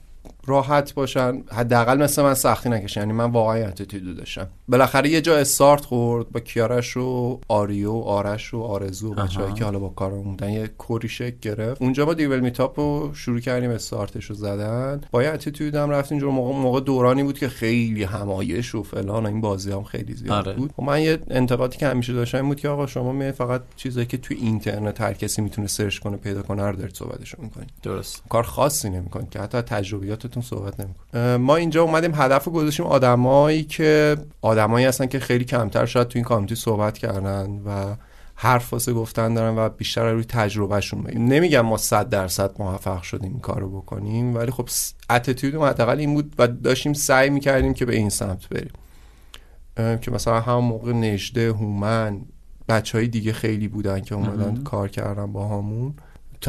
[SPEAKER 4] راحت باشن. حداقل مثل من سختی نکشن. یعنی من واقعا attitude و داشتم. بالاخره یه جا استارت خورد با کیارش و آریو و آرش و آرزو بچه‌ای که حالا با کارم بودن یه core ی شکل گرفت. اونجا با Dribbble Meetup رو شروع کردیم استارتش رو زدن. با یه attitude هم رفتیم موقع, موقع دورانی بود که خیلی همایش و فلان و این بازی هم خیلی زیاد
[SPEAKER 1] آره.
[SPEAKER 4] بود. و من یه انتقادی که همیشه داشتم این بود که آقا شما می فقط چیزایی که توی اینترنت هر کسی می‌تونه سرچ کنه پیدا کنه رو دارید صحبتشو می‌کنید.
[SPEAKER 1] درست.
[SPEAKER 4] کار خاصی نمی‌کنید که حتی تجربیاتتون صحبت نمی‌کنه ما اینجا اومدیم هدف رو گذاشتیم آدمایی که آدمایی هستن که خیلی کمتر شاید تو این کامیونیتی صحبت کردن و حرف واسه گفتن دارن و بیشتر روی تجربهشون بگیم نمیگم ما صد درصد موفق شدیم این کارو بکنیم ولی خب اتیتودم حداقل این بود و داشتیم سعی می‌کردیم که به این سمت بریم. که مثلا همون موقع نجده هومن بچه های دیگه خیلی بودن که اومدن کار کردن با همون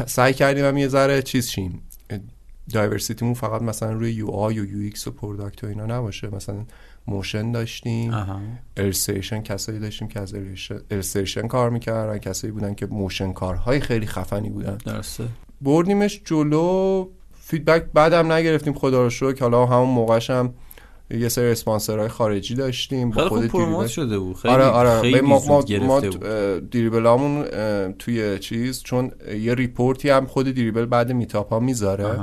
[SPEAKER 4] سعی کردیم هم یه ذره چیز شیم. diversity مون فقط مثلا روی UI و UX و product و اینا نباشه. مثلا motion داشتیم illustration کسایی داشتیم که از illustration کار می‌کردن کسایی بودن که motion کارهای خیلی خفنی بودن.
[SPEAKER 1] درسته.
[SPEAKER 4] بردیمش جلو feedback بدم نگرفتیم خدا رو شکر. حالا همون موقعش هم یه سری اسپانسرهای خارجی داشتیم با
[SPEAKER 1] خیلی
[SPEAKER 4] خود
[SPEAKER 1] promote
[SPEAKER 4] Dribbble.
[SPEAKER 1] شده بود خیلی
[SPEAKER 4] آره آره
[SPEAKER 1] خیلی
[SPEAKER 4] ما ما, ما Dribbble امون توی چیز چون یه report ی هم خود Dribbble بعد meetup ها می‌ذاره.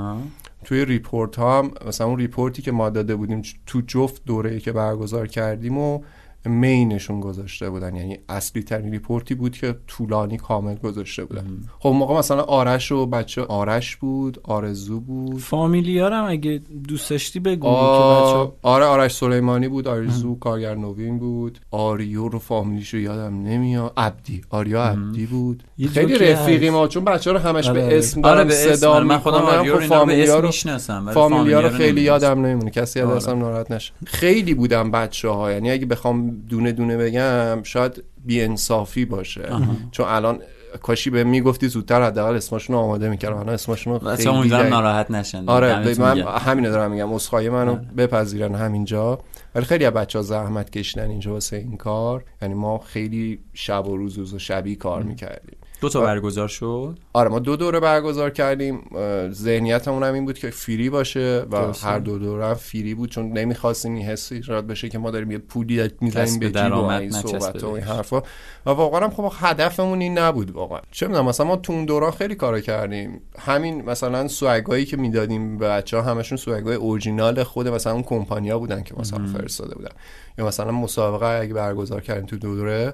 [SPEAKER 4] توی report ها هم مثلا اون report ی که ما داده بودیم تو جفت دوره که برگزار کردیم و main شون گذاشته بودن. یعنی اصلی ترین report ی بود که طولانی کامل گذاشته بودن. خب موقع مثلا آرش و بچه آرش بود آرزو بود.
[SPEAKER 2] فامیلیاشم اگه دوست داشتی بگو
[SPEAKER 4] آ...
[SPEAKER 2] بچه
[SPEAKER 4] آره آرش سلیمانی بود آرزو کارگر نوین بود. آریو رو فامیلیشو یادم نمیاد. عبدی. آریا عبدی بود. خیلی رفیقی. ما چون بچه رو همش
[SPEAKER 2] آره.
[SPEAKER 4] به اسم
[SPEAKER 1] آره
[SPEAKER 4] دارم
[SPEAKER 1] به اسم.
[SPEAKER 4] صدا
[SPEAKER 1] آره، من خودم
[SPEAKER 4] می‌کنم
[SPEAKER 1] آریو رو
[SPEAKER 4] خب
[SPEAKER 1] رو
[SPEAKER 4] فامیلیا
[SPEAKER 1] اسم
[SPEAKER 4] فامیلیا خیلی. یادم نمیمونه کسی از
[SPEAKER 1] آره.
[SPEAKER 4] ناراحت نشه. خیلی بودم بچه ها یعنی اگه بخوام دونه دونه بگم شاید بیانصافی باشه. چون الان کاشی به می‌گفتی زودتر حداقل اسمشون رو آماده می‌کردم. الان اسمشون خیلی
[SPEAKER 1] امیدوارم ناراحت نشن.
[SPEAKER 4] آره
[SPEAKER 1] دمتون
[SPEAKER 4] من
[SPEAKER 1] گرم.
[SPEAKER 4] همینو دارم میگم. اسخای منو بپذیرن همینجا. ولی خیلی از بچه ها زحمت کشیدن اینجا واسه این کار. یعنی ما خیلی شب و روز روز و شبی کار می‌کردیم.
[SPEAKER 1] دو تا برگزار شد؟
[SPEAKER 4] آره ما دو دوره برگزار کردیم. ذهنیتمون هم این بود که free باشه و. هر دو دوره هم free بود چون نمی‌خواستیم این حس ایجاد بشه که ما داریم یه پولی می‌زنیم به جیب و این صحبت و این. حرفا. و واقعا هم خب هدفمون این نبود واقعا. چه می‌دونم مثلا ما تو اون دوران خیلی کارا کردیم. همین مثلا swag ایی که می‌دادیم به بچه ها همشون swag ای original خود مثلا اون کمپانیا بودن که مثلا فرستاده بودن. یا مثلا مسابقه اگه برگزار کردیم تو دو دوره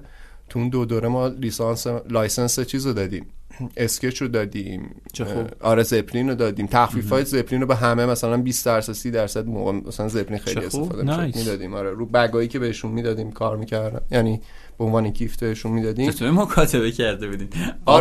[SPEAKER 4] تو اون دو دوره ما لیسانس license چیز رو دادیم. اسکچ رو دادیم. آره زپلین رو دادیم. تخفیف های زپلین رو به همه مثلا 20 درصد 30 درصد موقع مثلا زپلین خیلی. استفاده می‌شد. می‌دادیم. آره رو بگایی که بهشون می‌دادیم کار می‌کردن. یعنی به عنوان گیفتشون می‌دادیم.
[SPEAKER 1] چطور مکاتبه کرده بودین؟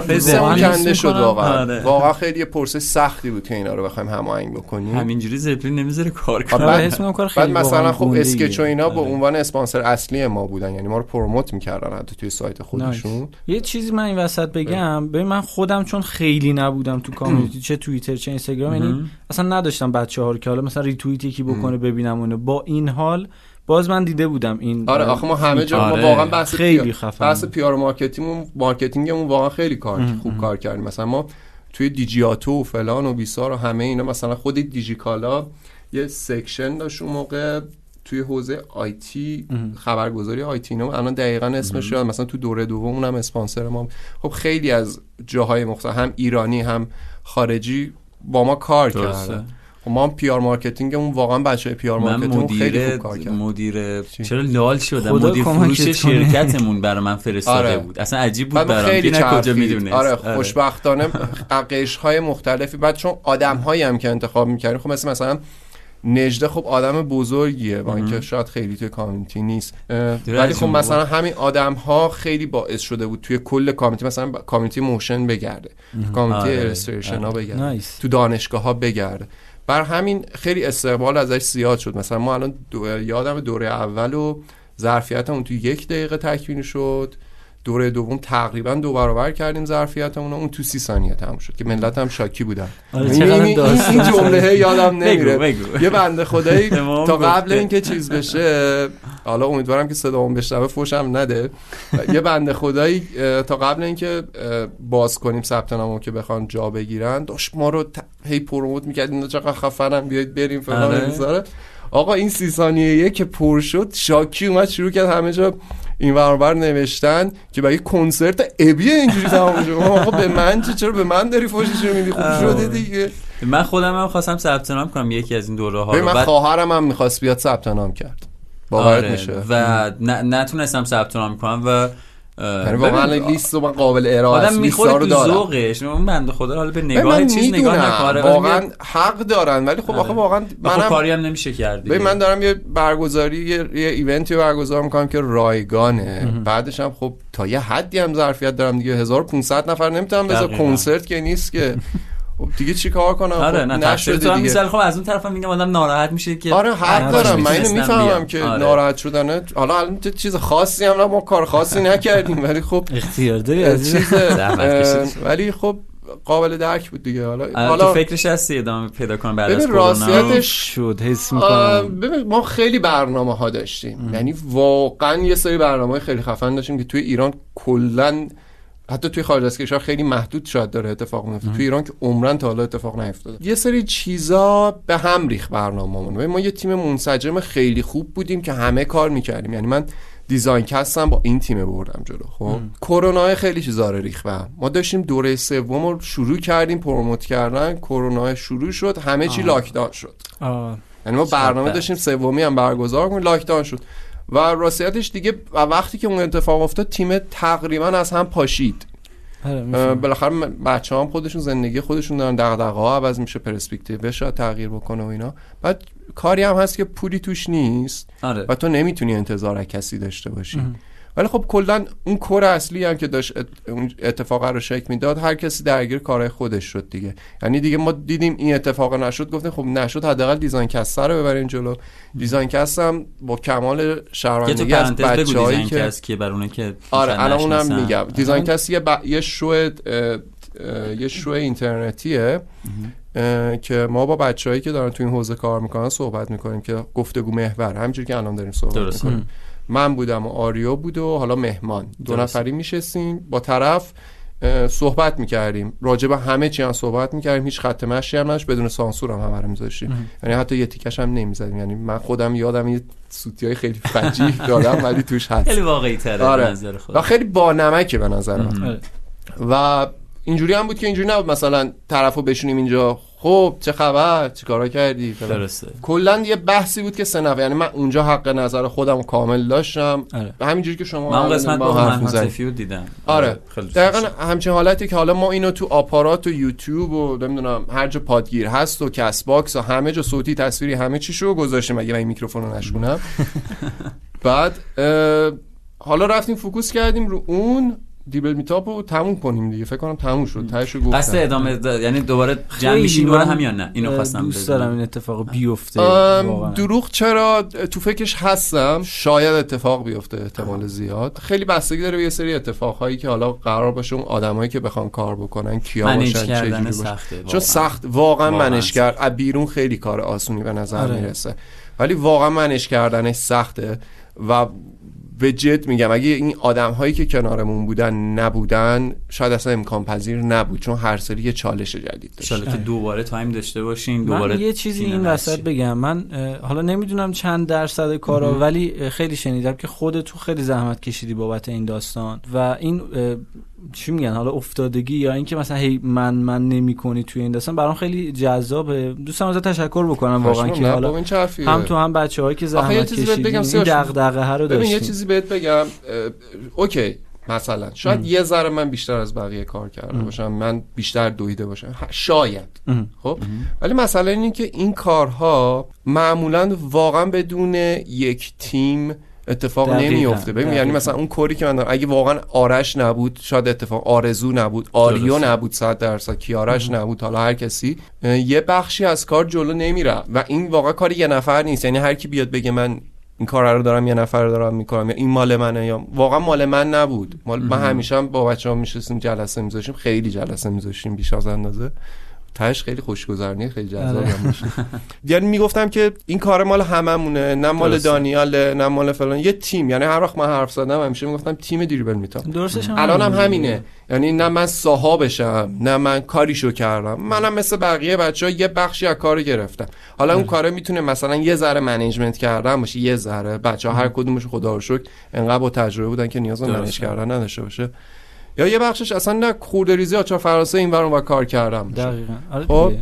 [SPEAKER 2] حس
[SPEAKER 4] کنده شد. واقعا.
[SPEAKER 1] آره.
[SPEAKER 4] واقعا خیلی یه پرسه سختی بود که اینا رو بخوایم هماهنگ بکنیم.
[SPEAKER 1] همینجوری زپلین نمی‌ذاره کار کنه.
[SPEAKER 4] بعد-
[SPEAKER 2] حس می‌کنم کار
[SPEAKER 4] بعد
[SPEAKER 2] خیلی
[SPEAKER 4] مثلا
[SPEAKER 2] واقعاً
[SPEAKER 4] خب. اسکچ و اینا به
[SPEAKER 2] آره.
[SPEAKER 4] عنوان اسپانسر اصلی ما بودن. یعنی ما رو پروموت می‌کردن حتی توی سایت خودشون.
[SPEAKER 2] یه چیزی من این وسط بگم. ببین من خودم چون خیلی نبودم تو community چه توییتر چه اینستاگرام یعنی اصلا نداشتم بچه ها رو که حالا مثلا ریتوییت یکی بکنه ببینم اونو. با این حال باز من دیده بودم این
[SPEAKER 4] آره آخه ما همه جا
[SPEAKER 1] آره.
[SPEAKER 4] ما واقعا بحث
[SPEAKER 2] خیلی. خفن
[SPEAKER 4] بحث.
[SPEAKER 2] PR
[SPEAKER 4] marketing مون marketing مون واقعا خیلی کار خوب کار کردیم مثلا ما توی دیجیاتو و فلان و بیسار و همه اینا مثلا خود دیجیکالا یه section داشت اون موقع توی حوزه IT خبرگزاری IT اینا الان دقیقا اسمش یاد مثلا تو دوره دوم اونم اسپانسر ما خب خیلی از جاهای مختلف هم ایرانی هم خارجی با ما کار. کردن خب ما هم PR marketing مون واقعا بچه PR
[SPEAKER 1] من
[SPEAKER 4] marketing خیلی خوب کار کرد.
[SPEAKER 1] مدیر چرا لال شدم؟ مدیر فروش. شرکتمون برای من فرستاده
[SPEAKER 4] آره.
[SPEAKER 1] بود. اصلا عجیب بود برام.
[SPEAKER 4] خیلی
[SPEAKER 1] کجا. می‌دونست.
[SPEAKER 4] آره خوشبختانه قشرهای مختلفی. بعد چون آدم هایی هم که انتخاب می‌کردیم خب مثل مثلا نجده خب آدم بزرگیه با اینکه شاید خیلی توی community نیست. ولی خب مثلا همین آدم ها خیلی باعث شده بود توی کل community مثلا community motion بگرده community
[SPEAKER 1] آره.
[SPEAKER 4] illustration ها بگرده
[SPEAKER 2] nice.
[SPEAKER 4] تو دانشگاه ها بگرده. برا همین خیلی استقبال ازش زیاد شد. مثلا ما الان دو... یادم دوره اول و ظرفیتمون تو یک دقیقه تکمیل شد. دوره دوم تقریبا دو برابر کردیم ظرفیتمون اون تو سی ثانیه تموم شد. که ملت هم شاکی بودن.
[SPEAKER 2] آره،
[SPEAKER 4] این, این, جمله یادم نمیره.
[SPEAKER 1] بگو. بگو
[SPEAKER 4] یه بنده خدایی تا قبل. اینکه چیز بشه حالا امیدوارم که صدامون بشنوه فوشم نده. یه بنده خدایی تا قبل اینکه باز کنیم ثبت نامو که بخوان جا بگیرن داشت ما رو ت- هی پروموت می‌کرد اینا چقدر خفنن بیاید بریم فلان
[SPEAKER 1] آره.
[SPEAKER 4] آقا این سی ثانیه که پر شد شاکی اومد شروع کرد همه جا این وربر نوشتن که برای کنسرت ابی اینجوری تمام شد آقا به من چه چرا به من داری فوشش رو میدی؟ خوب شده دیگه.
[SPEAKER 1] من خودم هم خواستم ثبت نام کنم یکی از این دوره ها رو.
[SPEAKER 4] من
[SPEAKER 1] بعد-
[SPEAKER 4] خواهرم هم می‌خواست بیاد ثبت نام کرد. باورت
[SPEAKER 1] آره،
[SPEAKER 4] میشه.
[SPEAKER 1] و ن- نتونستم ثبت نام کنم و
[SPEAKER 4] واقعا
[SPEAKER 1] ببین،
[SPEAKER 4] لیست رو من قابل ارائه است. لیستا رو دارم.
[SPEAKER 1] ذوقش. اون بنده خدا حالا به نگاه
[SPEAKER 4] من
[SPEAKER 1] چیز نگاه نکنه
[SPEAKER 4] واقعا حق دارن ولی خب آخه
[SPEAKER 1] آره.
[SPEAKER 4] واقعا منم
[SPEAKER 1] کاری هم نمیشه کرد.
[SPEAKER 4] ببین من دارم یه برگزاری یه, یه ایونتی رو برگزار می‌کنم که رایگانه. بعدش هم خب تا یه حدی هم ظرفیت دارم دیگه. 1500 نفر نمی‌تونم بذار. کنسرت که نیست که. خب دیگه چی کار کنم
[SPEAKER 1] آره
[SPEAKER 4] خب
[SPEAKER 1] نه
[SPEAKER 4] نشده دیگه.
[SPEAKER 1] خب از اون طرف هم میگم آدم ناراحت میشه که
[SPEAKER 4] آره حق دارم من اینو می‌فهمم. که
[SPEAKER 1] آره.
[SPEAKER 4] ناراحت شدنه حالا الان چه چیز خاصی هم نه ما کار خاصی نکردیم ولی خب
[SPEAKER 2] اختیار داری عزیزم.
[SPEAKER 4] چیز. ولی خب قابل درک بود دیگه حالا
[SPEAKER 1] آره، تو
[SPEAKER 4] حالا
[SPEAKER 1] فکرش هستی ادامه پیدا کنم بعد از
[SPEAKER 4] راستیتش
[SPEAKER 2] شد حس می‌کنم
[SPEAKER 4] ببین ما خیلی برنامه ها داشتیم یعنی واقعا یه سری برنامه خیلی خفن داشتیم که توی ایران کلا حتی توی خارج از کشور خیلی محدود شاید داره اتفاق میفته. توی ایران که عمرن تا حالا اتفاق نیفتاده. یه سری چیزا به هم ریخ برنامه‌مون ما یه تیم منسجم خیلی خوب بودیم که همه کار می‌کردیم. یعنی من دیزاین کستم با این تیم بردم جلو خب؟ کرونا خیلی چیزا رو ریخ. ما داشتیم دوره سوم رو شروع کردیم پروموت کردن. کرونا شروع شد همه چی لاکداون شد. یعنی ما برنامه. داشتیم سومی هم برگزار کنیم لاکداون شد. و راستیتش دیگه و وقتی که اون اتفاق افتاد تیم تقریبا از هم پاشید.
[SPEAKER 2] می‌فهمم.
[SPEAKER 4] بالاخره بچه هم خودشون زندگی خودشون دارن دغدغه ها عوض میشه پرسپکتیو شاید تغییر بکنه و اینا. بعد کاری هم هست که پولی توش نیست
[SPEAKER 1] آره.
[SPEAKER 4] و تو نمی‌تونی انتظار از کسی داشته باشی. ولی خب کلا اون کور اصلی هم که داشت اتفاق رو شکل می‌داد هر کسی درگیر کارهای خودش شد دیگه. یعنی دیگه ما دیدیم این اتفاق نشد گفتیم خب نشد حداقل دیزاین کستر رو ببرین جلو. DesignCast هم با کمال شرمندگی از بچه‌هایی که
[SPEAKER 1] کس که بر که
[SPEAKER 4] آره الان اونم. میگم. DesignCast یه, ب... یه شو یه شو اینترنتیه که ما با بچههایی که دارن تو این حوزه کار می‌کنن صحبت می‌کنیم که گفتگو محور. همینجوری که الان داریم صحبت. می‌کنیم. من بودم و آریو بود و حالا مهمان. دو. نفری میشستیم. با طرف صحبت می‌کردیم. راجع به همه چی هم صحبت می‌کردیم. هیچ خط مشی هم نداشت. بدون سانسور هم همه میذاشتیم. یعنی حتی یه تیکش هم نمی‌زدیم. یعنی من خودم یادم یه سوتی های خیلی فجیع دادم ولی توش هست.
[SPEAKER 1] خیلی واقعی تره
[SPEAKER 4] آره.
[SPEAKER 1] به نظر خود
[SPEAKER 4] و خیلی با نمکه به نظر من. و اینجوری هم بود که اینجوری نبود. مثلا طرفو بشونیم اینجا خب چه خبر؟ چیکارا کردی.
[SPEAKER 1] درسته.
[SPEAKER 4] کلا یه بحثی بود که سه نفر یعنی من اونجا حق نظر خودم کامل داشتم.
[SPEAKER 2] آره.
[SPEAKER 4] همینجوری که شما
[SPEAKER 1] من قسمت
[SPEAKER 4] با هم حرف
[SPEAKER 1] رو دیدم.
[SPEAKER 4] آره.
[SPEAKER 1] خیلی دوست
[SPEAKER 4] دقیقا. همچین حالتی که حالا ما اینو تو آپارات و یوتیوب و نمی‌دونم هر جا پادگیر هست و Castbox و همه جا صوتی تصویری همه چیشو گذاشتیم. اگه من این میکروفون رو نشونم بعد حالا رفتیم focus کردیم رو اون. Dribbble Meetup رو تموم کنیم دیگه فکر کنم تموم شد تهش رو گفتم
[SPEAKER 1] قصد ادامه دا- یعنی دوباره جمع میشین دور
[SPEAKER 2] من،
[SPEAKER 1] هم یا نه اینو خواستم
[SPEAKER 2] دوست. دارم این اتفاق بیفته.
[SPEAKER 4] دروغ چرا تو فکرش هستم شاید اتفاق بیفته احتمال زیاد خیلی بستگی داره به یه سری اتفاقهایی که حالا قرار باشه اون آدمایی که بخوان کار بکنن کیا باشن چه جوری باشن.
[SPEAKER 1] سخته
[SPEAKER 4] چون. سخت واقعا,
[SPEAKER 1] واقعا
[SPEAKER 4] manage
[SPEAKER 1] ش.
[SPEAKER 4] کرد از بیرون خیلی کار آسونی به نظر
[SPEAKER 2] آره.
[SPEAKER 4] می‌رسه ولی واقعا منش کردنش سخته و به جد میگم اگه این آدم هایی که کنارمون بودن نبودن شاید اصلا امکان پذیر نبود چون هر سری یه چالش جدید داشت.
[SPEAKER 1] انشالله که دوباره تایم داشته باشین
[SPEAKER 2] من
[SPEAKER 1] دوباره
[SPEAKER 2] یه چیزی این. وسط بگم. من حالا نمی‌دونم چند درصد کارا ولی خیلی شنیدم که خودت تو خیلی زحمت کشیدی بابت این داستان و این چی میگن حالا افتادگی یا اینکه مثلا هی من من نمی‌کنی توی این داستان برام خیلی جذابه. دوستم ازت تشکر بکنم واقعا که حالا؟ هم تو هم بچه هایی که زحمت کشیدین
[SPEAKER 4] بگم
[SPEAKER 2] این دغدغه ها رو
[SPEAKER 4] ببین یه چیزی بهت بگم. اوکی مثلا شاید یه ذره من بیشتر از بقیه کار کرده باشم من بیشتر دویده باشم. شاید.
[SPEAKER 2] ام.
[SPEAKER 4] خب؟ ولی مسئله اینه که این کارها معمولا واقعا بدون یک تیم اتفاق نمیفته. ببین یعنی. مثلا اون کاری که من دارم اگه واقعا آرش نبود شاید اتفاق آرزو نبود آریو. نبود صد درصد کیارش نبود حالا هر کسی. یه بخشی از کار جلو نمیره و این واقعا کار یه نفر نیست. یعنی هر کی بیاد بگه من این کار رو دارم یه نفر رو دارم می‌کنم یا این مال منه یا واقعا مال من نبود. مال من همیشه هم با بچه‌ها میشستیم جلسه میذاشیم خیلی جلسه میذاشیم بیش از اندازه. تهش خیلی خوشگذرونی خیلی جذاب هم میشه یعنی می‌گفتم که این کار مال هممونه نه مال
[SPEAKER 1] درسته.
[SPEAKER 4] دانیاله نه مال فلان. یه تیم یعنی هر وقت من حرف زدم همیشه می‌گفتم تیم
[SPEAKER 2] درستش هم
[SPEAKER 4] الان هم
[SPEAKER 2] همینه.
[SPEAKER 4] یعنی نه من ساها بشم نه من کاریشو کردم. منم مثل بقیه بچه ها یه بخشی از کارو گرفتم. حالا اون کاره می‌تونه مثلا یه ذره management کردن باشه یه ذره. بچه ها هر کدومش خدا رو شکر انقدر با تجربه بودن که نیاز به. manage کردن نداشته باشه. یا یه بخشش اصلا نه خورده‌ریزی آچار فرانسه این ور اون ور کار کردم.
[SPEAKER 2] دقیقا آره
[SPEAKER 4] خب.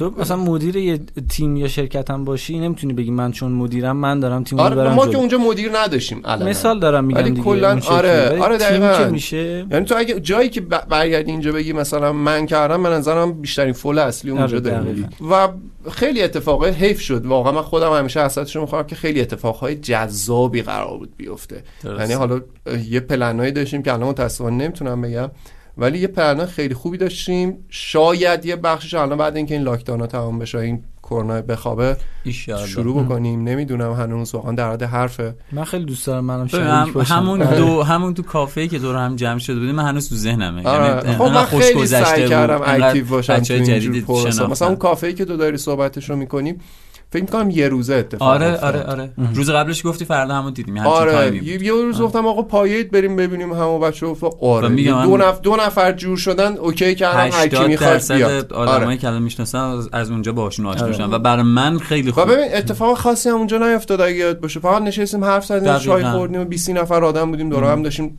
[SPEAKER 2] تو مثلا مدیر یه تیم یا شرکت هم باشی نمی‌تونی بگی من چون مدیرم من دارم تیم رو
[SPEAKER 4] آره
[SPEAKER 2] برم
[SPEAKER 4] ما
[SPEAKER 2] جلو.
[SPEAKER 4] که اونجا مدیر نداشتیم الان
[SPEAKER 2] مثال دارم میگم
[SPEAKER 4] ولی
[SPEAKER 2] دیگه
[SPEAKER 4] کلاً. آره، آره دقیقاً.
[SPEAKER 2] میشه
[SPEAKER 4] یعنی تو اگه جایی که برگردی اینجا بگی مثلا من کردم من نظرم بیشترین فول اصلی اونجا
[SPEAKER 2] آره،
[SPEAKER 4] داری
[SPEAKER 2] دقیقاً.
[SPEAKER 4] و خیلی اتفاقای حیف شد واقعا من خودم همیشه حسرتش رو می‌خوام که خیلی اتفاقهای جذابی قرار بود بیفته. یعنی حالا یه پلنایی داشتیم که الان متاسفانه نمی‌تونم بگم ولی یه پلن خیلی خوبی داشتیم شاید یه بخشش الان بعد اینکه این لاکداون ها تمام بشه این کرونا بخوابه
[SPEAKER 1] ایشالله.
[SPEAKER 4] شروع بکنیم نمی‌دونم هنوز واقعا در حد حرفه
[SPEAKER 2] من خیلی دوست دارم منم
[SPEAKER 1] هم-
[SPEAKER 2] باشم
[SPEAKER 1] همون
[SPEAKER 2] آره.
[SPEAKER 1] دو همون تو کافه که دور هم جمع شده بودیم من هنوز تو ذهنمه
[SPEAKER 4] آره.
[SPEAKER 1] یعنی
[SPEAKER 4] خب من
[SPEAKER 1] خوش
[SPEAKER 4] خیلی
[SPEAKER 1] گذشته
[SPEAKER 4] سعی کردم active باشم تو.
[SPEAKER 1] شناختم.
[SPEAKER 4] مثلا اون کافه که تو داری صحبتش رو می‌کنیم فکر می‌کنم یه روزه اتفاق
[SPEAKER 1] آره
[SPEAKER 4] افتاد.
[SPEAKER 1] آره آره روز قبلش گفتی فردا همون دیدیم
[SPEAKER 4] آره. یه, یه روز گفتم آقا پایید بریم ببینیم همه بچه گفت آره
[SPEAKER 1] و
[SPEAKER 4] یه دو,
[SPEAKER 1] من-
[SPEAKER 4] نف... دو نفر جور شدن اوکی کردن هر کی
[SPEAKER 1] 80
[SPEAKER 4] می‌خواد بیاد
[SPEAKER 1] آدمایی
[SPEAKER 4] آره.
[SPEAKER 1] که الان می‌شناسن از- اونجا باشون آشنا
[SPEAKER 2] آره.
[SPEAKER 1] شدن و برای من خیلی خوب
[SPEAKER 4] ببین اتفاق خاصی هم اونجا نیفتاد اگه یاد باشه فقط نشستیم حرف زدیم. چای خوردیم و 20 نفر آدم بودیم دور هم داشتیم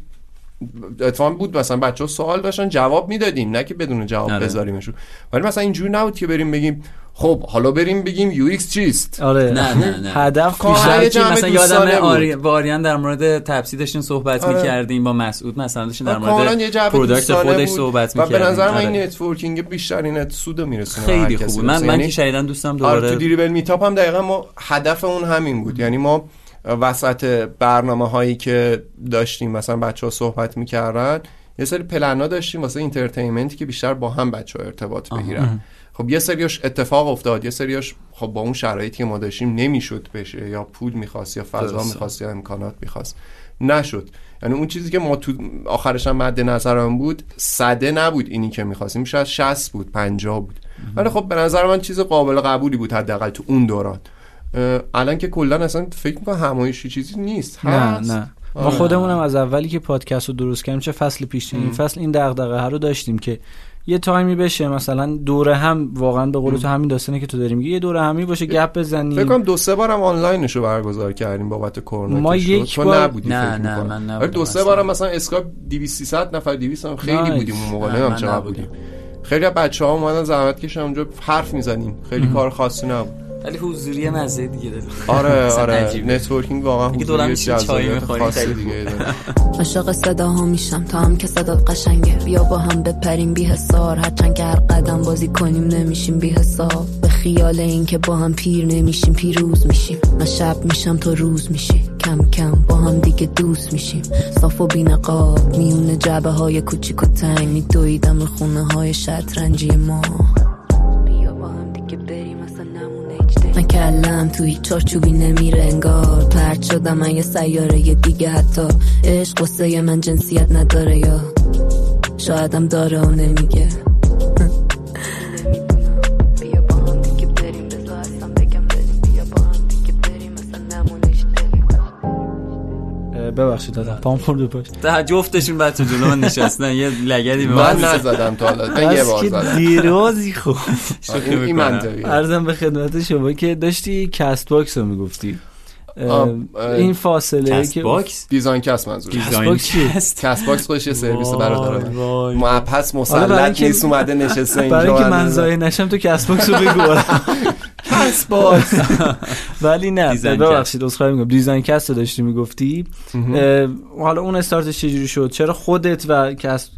[SPEAKER 4] اتفاقا بود مثلا بچه ها سوال داشتن جواب می‌دادیم نه که بدون جواب
[SPEAKER 1] آره.
[SPEAKER 4] بذاریمشون ولی مثلا اینجوری نبود که بریم بگیم خب حالا بریم بگیم UX چیست
[SPEAKER 2] آره
[SPEAKER 1] نه، نه، نه.
[SPEAKER 2] هدف بیشتر
[SPEAKER 1] که مثلا یادم. آری... واریان در مورد تپسی داشتیم صحبت
[SPEAKER 4] آره.
[SPEAKER 1] می‌کردیم با مسعود مثلا داشتیم در مورد
[SPEAKER 4] product
[SPEAKER 1] خودش صحبت
[SPEAKER 4] و
[SPEAKER 1] می‌کردیم
[SPEAKER 4] به نظر من این
[SPEAKER 1] آره.
[SPEAKER 4] networking بیشترین سود میرسونه
[SPEAKER 1] خیلی خوب بود. من من که شنیدم دوستم
[SPEAKER 4] آره تو
[SPEAKER 1] دوباره
[SPEAKER 4] Dribbble Meetup هم دقیقا ما هدف اون همین بود یعنی ما وسط برنامه هایی که داشتیم مثلا بچه ها صحبت می‌کردن یه سری پلنا داشتیم واسه اینترتینمنتی که بیشتر با هم بچه ها ارتباط بگیرن. خب یه سریاش اتفاق افتاد یه سریاش خب با اون شرایطی که ما داشتیم نمی‌شد بشه یا پول می‌خواست یا فضا. می‌خواست یا امکانات می‌خواست. نشد. یعنی اون چیزی که ما تو آخرش هم مد نظرم بود صده نبود اینی که می‌خواستیم. شاید 60 بود 50 بود. ولی خب به نظر من چیز قابل قبولی بود حداقل تو اون دوران. الان که کلا اصلا فکر می‌کنم همایشی چیزی نیست
[SPEAKER 2] نه
[SPEAKER 4] هست.
[SPEAKER 2] نه ما
[SPEAKER 4] آره.
[SPEAKER 2] خودمونم از اولی که پادکست رو درست کردیم چه فصل پیش این فصل این دغدغه ها رو داشتیم که یه تایمی بشه مثلا دوره هم واقعا به قول تو همین داستانی که تو داریم یه دوره همی باشه گپ بزنیم
[SPEAKER 4] فکر کنم دو سه بارم آنلاینش رو برگزار کردیم بابت کرونا
[SPEAKER 2] ما. یک
[SPEAKER 4] تو
[SPEAKER 2] بار-
[SPEAKER 4] نبودی
[SPEAKER 1] نه،
[SPEAKER 4] فکر
[SPEAKER 1] نه،. من نبودم
[SPEAKER 4] آره دو سه. بارم مثلا اسکاپ 200 300 نفر 200 هم خیلی
[SPEAKER 2] nice.
[SPEAKER 4] بودیم اون موقع
[SPEAKER 1] نه،
[SPEAKER 4] نمی‌دونم چقدر
[SPEAKER 1] نبودم.
[SPEAKER 4] بودیم خیلی از بچه ها اومدن زحمت کشیدن اونجا حرف می‌زنیم خیلی کار خاصی نبود
[SPEAKER 1] ولی حضوری مزه دیگه داره
[SPEAKER 4] آره آره. networking واقعا حضوری جذابیت
[SPEAKER 1] می‌خوریم،
[SPEAKER 4] خاصی
[SPEAKER 1] خیلی
[SPEAKER 4] دیگه داره.
[SPEAKER 6] عاشق صداها میشم تا هم که صدات قشنگه. بیا با هم بپریم بی حساب هرچند که هر قدم بازی کنیم نمیشیم بی حساب به خیال این که با هم پیر نمیشیم پیروز میشیم. من شب میشم تو روز میشی. کم کم با هم دیگه دوست میشیم. صاف و بی‌نقاب میونه جعبه های کوچیک و تنگ. میدویدم خونه های شطرنجی ما. من کلم تو هیچ چارچوبی نمیره انگار پرد شدم من یه سیاره یه دیگه حتی. عشق قصه من جنسیت نداره یا. شایدم داره و نمیگه.
[SPEAKER 2] ببخشید دادم پام خورد پاش.
[SPEAKER 1] ده جفتشون بعد تو جلو من نشستن یه لگدی به
[SPEAKER 4] من نزدم تا حالا من یه بار
[SPEAKER 2] که
[SPEAKER 4] زدم.
[SPEAKER 2] دیروزی
[SPEAKER 4] آه، این- منطقیه.
[SPEAKER 2] ارزم به خدمت شما که داشتی کست باکس رو می‌گفتی. این فاصله
[SPEAKER 1] کست
[SPEAKER 2] که
[SPEAKER 1] باکس؟
[SPEAKER 4] دیزاین کس منظور
[SPEAKER 1] دیزاین
[SPEAKER 2] باکس چیه؟
[SPEAKER 1] کست.
[SPEAKER 4] کس باکس خودش یه سرویس برادر
[SPEAKER 1] وای.
[SPEAKER 4] من پس
[SPEAKER 2] حالا برای
[SPEAKER 4] مسلط نیست اومده نشسته اینجا
[SPEAKER 2] برای اینکه من زایه نشم تو کست باکس رو بگو.
[SPEAKER 4] کس باکس
[SPEAKER 2] ولی نه ببخشید عذرخواهی میگم دیزاین کست رو داشتی می‌گفتی؟ حالا اون استارتش چجوری شد؟ چرا خودت و
[SPEAKER 4] کس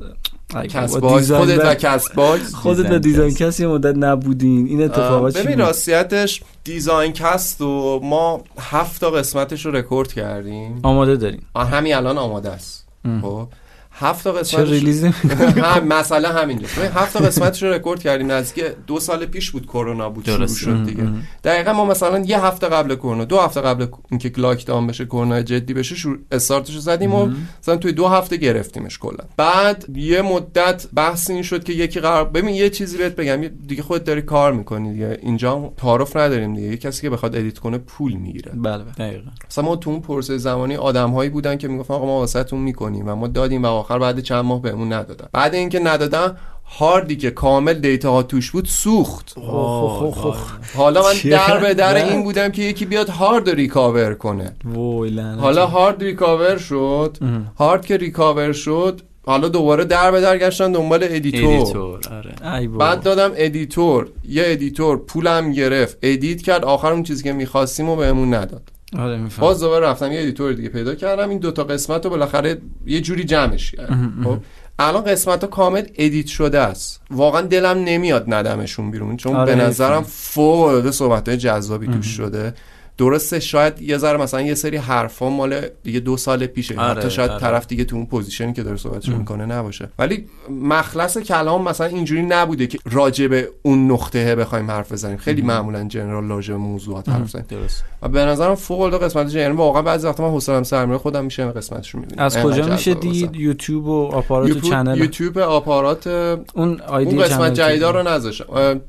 [SPEAKER 2] دیزاین
[SPEAKER 4] خودت
[SPEAKER 2] و-
[SPEAKER 4] کست باکس
[SPEAKER 2] خودت و
[SPEAKER 1] دیزاین کست.
[SPEAKER 2] یه مدت نبودین. این اتفاقات چی
[SPEAKER 4] ببین؟ راستیتش دیزاین کست و ما هفت تا قسمتش رو رکورد کردیم.
[SPEAKER 2] آماده داریم.
[SPEAKER 4] همین الان آماده است. خب؟ هفت تا
[SPEAKER 2] چه release
[SPEAKER 4] هم مسئله ببین، هفت تا قسمتش رو رکورد کردیم نزدیک دو سال پیش بود کرونا بود شروع. شد دیگه. دقیقا ما مثلا یه هفته قبل کرونا دو هفته قبل اینکه lockdown بشه کرونا جدی بشه شروع استارتش زدیم و مثلا توی دو هفته گرفتیمش کلا. بعد یه مدت بحث این شد که یکی قرار ببین یه چیزی بهت بگم. دیگه خودت داری کار می‌کنی دیگه. اینجا تعارف نداریم دیگه. یه کسی که بخواد edit کنه پول می‌گیره.
[SPEAKER 2] بله بله.
[SPEAKER 1] دقیقا
[SPEAKER 4] مثلا ما تو اون پروسه زمانی آدمهایی بودن که می‌گفتن آقا ما واسهتون می‌کنیم و ما دادیم و آخر بعد چند ماه بهمون ندادن. بعد اینکه ندادن هاردی که کامل data ها توش بود سوخت. حالا من در به در. این بودم که یکی بیاد هارد رو recover کنه. حالا هارد recover شد. هارد که recover شد حالا دوباره در به در گشتن دنبال editor
[SPEAKER 1] editor آره.
[SPEAKER 4] بعد دادم editor یه editor پولم گرفت. edit کرد. آخر اون چیزی که می‌خواستیم و بهمون نداد.
[SPEAKER 2] آره
[SPEAKER 4] باز دوباره رفتم یه editor دیگه پیدا کردم. این دوتا قسمت رو بالاخره یه جوری جمعش کردم. خب الان قسمت ها کامل edit شده است. واقعا دلم نمیاد ندمشون بیرون چون
[SPEAKER 2] آره،
[SPEAKER 4] به. نظرم فوق العاده صحبت های جذابی توش شده. درسته شاید یه ذره مثلا یه سری حرفا مال دیگه دو سال پیشه.
[SPEAKER 1] آره،
[SPEAKER 4] حتی شاید
[SPEAKER 1] آره.
[SPEAKER 4] طرف دیگه تو اون position ی که داره صحبتش می‌کنه نباشه. ولی مخلص کلام مثلا اینجوری نبوده که راجع به اون نقطه بخوایم حرف بزنیم. خیلی معمولا general راجع موضوعات حرف بزنیم.
[SPEAKER 1] درست.
[SPEAKER 4] و به نظرم فوق العاده قسمتش یعنی واقعا بعضی وقتا من حوصله‌ام سر خودم میشه قسمتش رو می‌بینم.
[SPEAKER 2] از کجا میشه دید؟ یوتیوب و آپارات و channel.
[SPEAKER 4] یوتیوب آپارات
[SPEAKER 2] اون ID
[SPEAKER 4] اون قسمت جدیدا رو نذاشتم.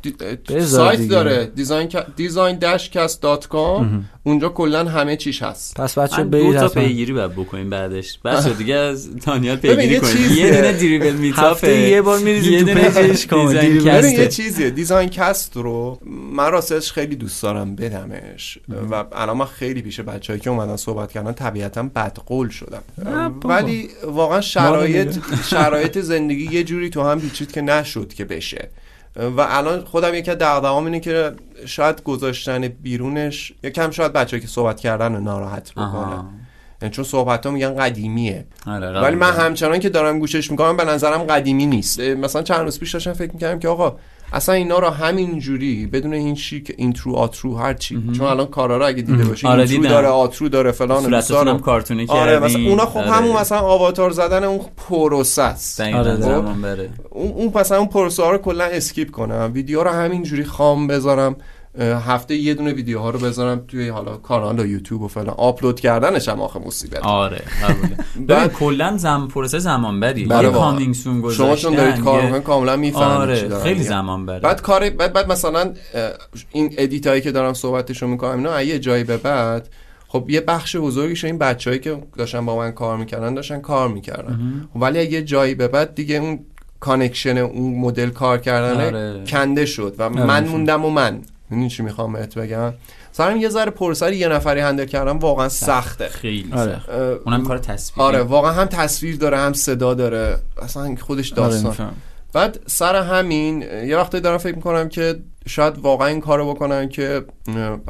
[SPEAKER 2] بذار
[SPEAKER 4] سایت. داره. دیزاین designcast.com اونجا کلا همه چیش هست.
[SPEAKER 2] پس بچه
[SPEAKER 1] دو تا پیگیری باید بکنیم بعدش. بچه دیگه از دانیال پیگیری کنیم.
[SPEAKER 4] چیزیه.
[SPEAKER 1] یه دونه Dribbble Meetup ه.
[SPEAKER 2] هفته یه بار می‌ریزی تو
[SPEAKER 1] page
[SPEAKER 2] ش کامل.
[SPEAKER 4] ببین یه چیزیه. دیزاین کست رو من راستش خیلی دوست دارم بدمش. و الان من خیلی پیش بچه‌ای که اومدن صحبت کردن طبیعتا بدقول شدم. ولی واقعا شرایط شرایط زندگی یه جوری تو هم پیچید که نشد که بشه. و الان خودم یکی دغدغه‌ام اینه که شاید گذاشتن بیرونش یکم شاید بچه‌ای که صحبت کردن رو ناراحت بکنه. یعنی چون صحبت ها میگن قدیمیه
[SPEAKER 1] آره،
[SPEAKER 4] ولی من. همچنان که دارم گوشش می‌کنم به نظرم قدیمی نیست مثلا چند روز پیش داشتم فکر می‌کردم که آقا اصلا اینا رو همین جوری بدون این شیک intro outro هر چی چون الان کارا رو اگه دیده باشی
[SPEAKER 1] آره، intro.
[SPEAKER 4] داره outro داره فلان.
[SPEAKER 1] هم کارتونی
[SPEAKER 4] آره. مثلا اونا خب
[SPEAKER 1] آره.
[SPEAKER 4] همون مثلا آواتار زدن اون پروسه است
[SPEAKER 2] آره،
[SPEAKER 1] بره
[SPEAKER 4] اون اون مثلا اون پروسه ها رو کلا skip کنم ویدیو رو همینجوری خام بذارم هفته یه دونه ویدیو ها رو بذارم توی حالا کانال و یوتیوب و فلان. آپلود کردنش هم آخه مصیبت.
[SPEAKER 1] آره ببین
[SPEAKER 4] بعد-
[SPEAKER 1] کلا زم پروسه زمان بری
[SPEAKER 4] بله.
[SPEAKER 1] coming soon
[SPEAKER 4] شما
[SPEAKER 1] گذاشتن
[SPEAKER 4] چون دارید کار می‌کنید کاملا می‌فهمید
[SPEAKER 1] آره خیلی زمان بره
[SPEAKER 4] بعد کار بعد, بعد مثلا این edit هایی که دارم صحبتشو می‌کنم اینا یه جایی به بعد خب یه بخش بزرگیش این بچههایی که داشتن با من کار می‌کردن داشتن کار می‌کردن. ولی یه جایی به بعد دیگه اون connection اون مدل کار کردن
[SPEAKER 1] آره.
[SPEAKER 4] کنده شد و من موندم و من. این چی می‌خوام بهت بگم؟ مثلا یه ذره پرسر یه نفری handle کردم واقعا سخته.
[SPEAKER 1] خیلی
[SPEAKER 2] آره.
[SPEAKER 1] سخت. اونم کار تصویری.
[SPEAKER 4] آره واقعا هم تصویر داره هم صدا داره. اصلا خودش
[SPEAKER 2] آره
[SPEAKER 4] داستان.
[SPEAKER 2] میفهم.
[SPEAKER 4] بعد سر همین یه وقتی دارم فکر می‌کنم که شاید واقعا این کارو بکنم که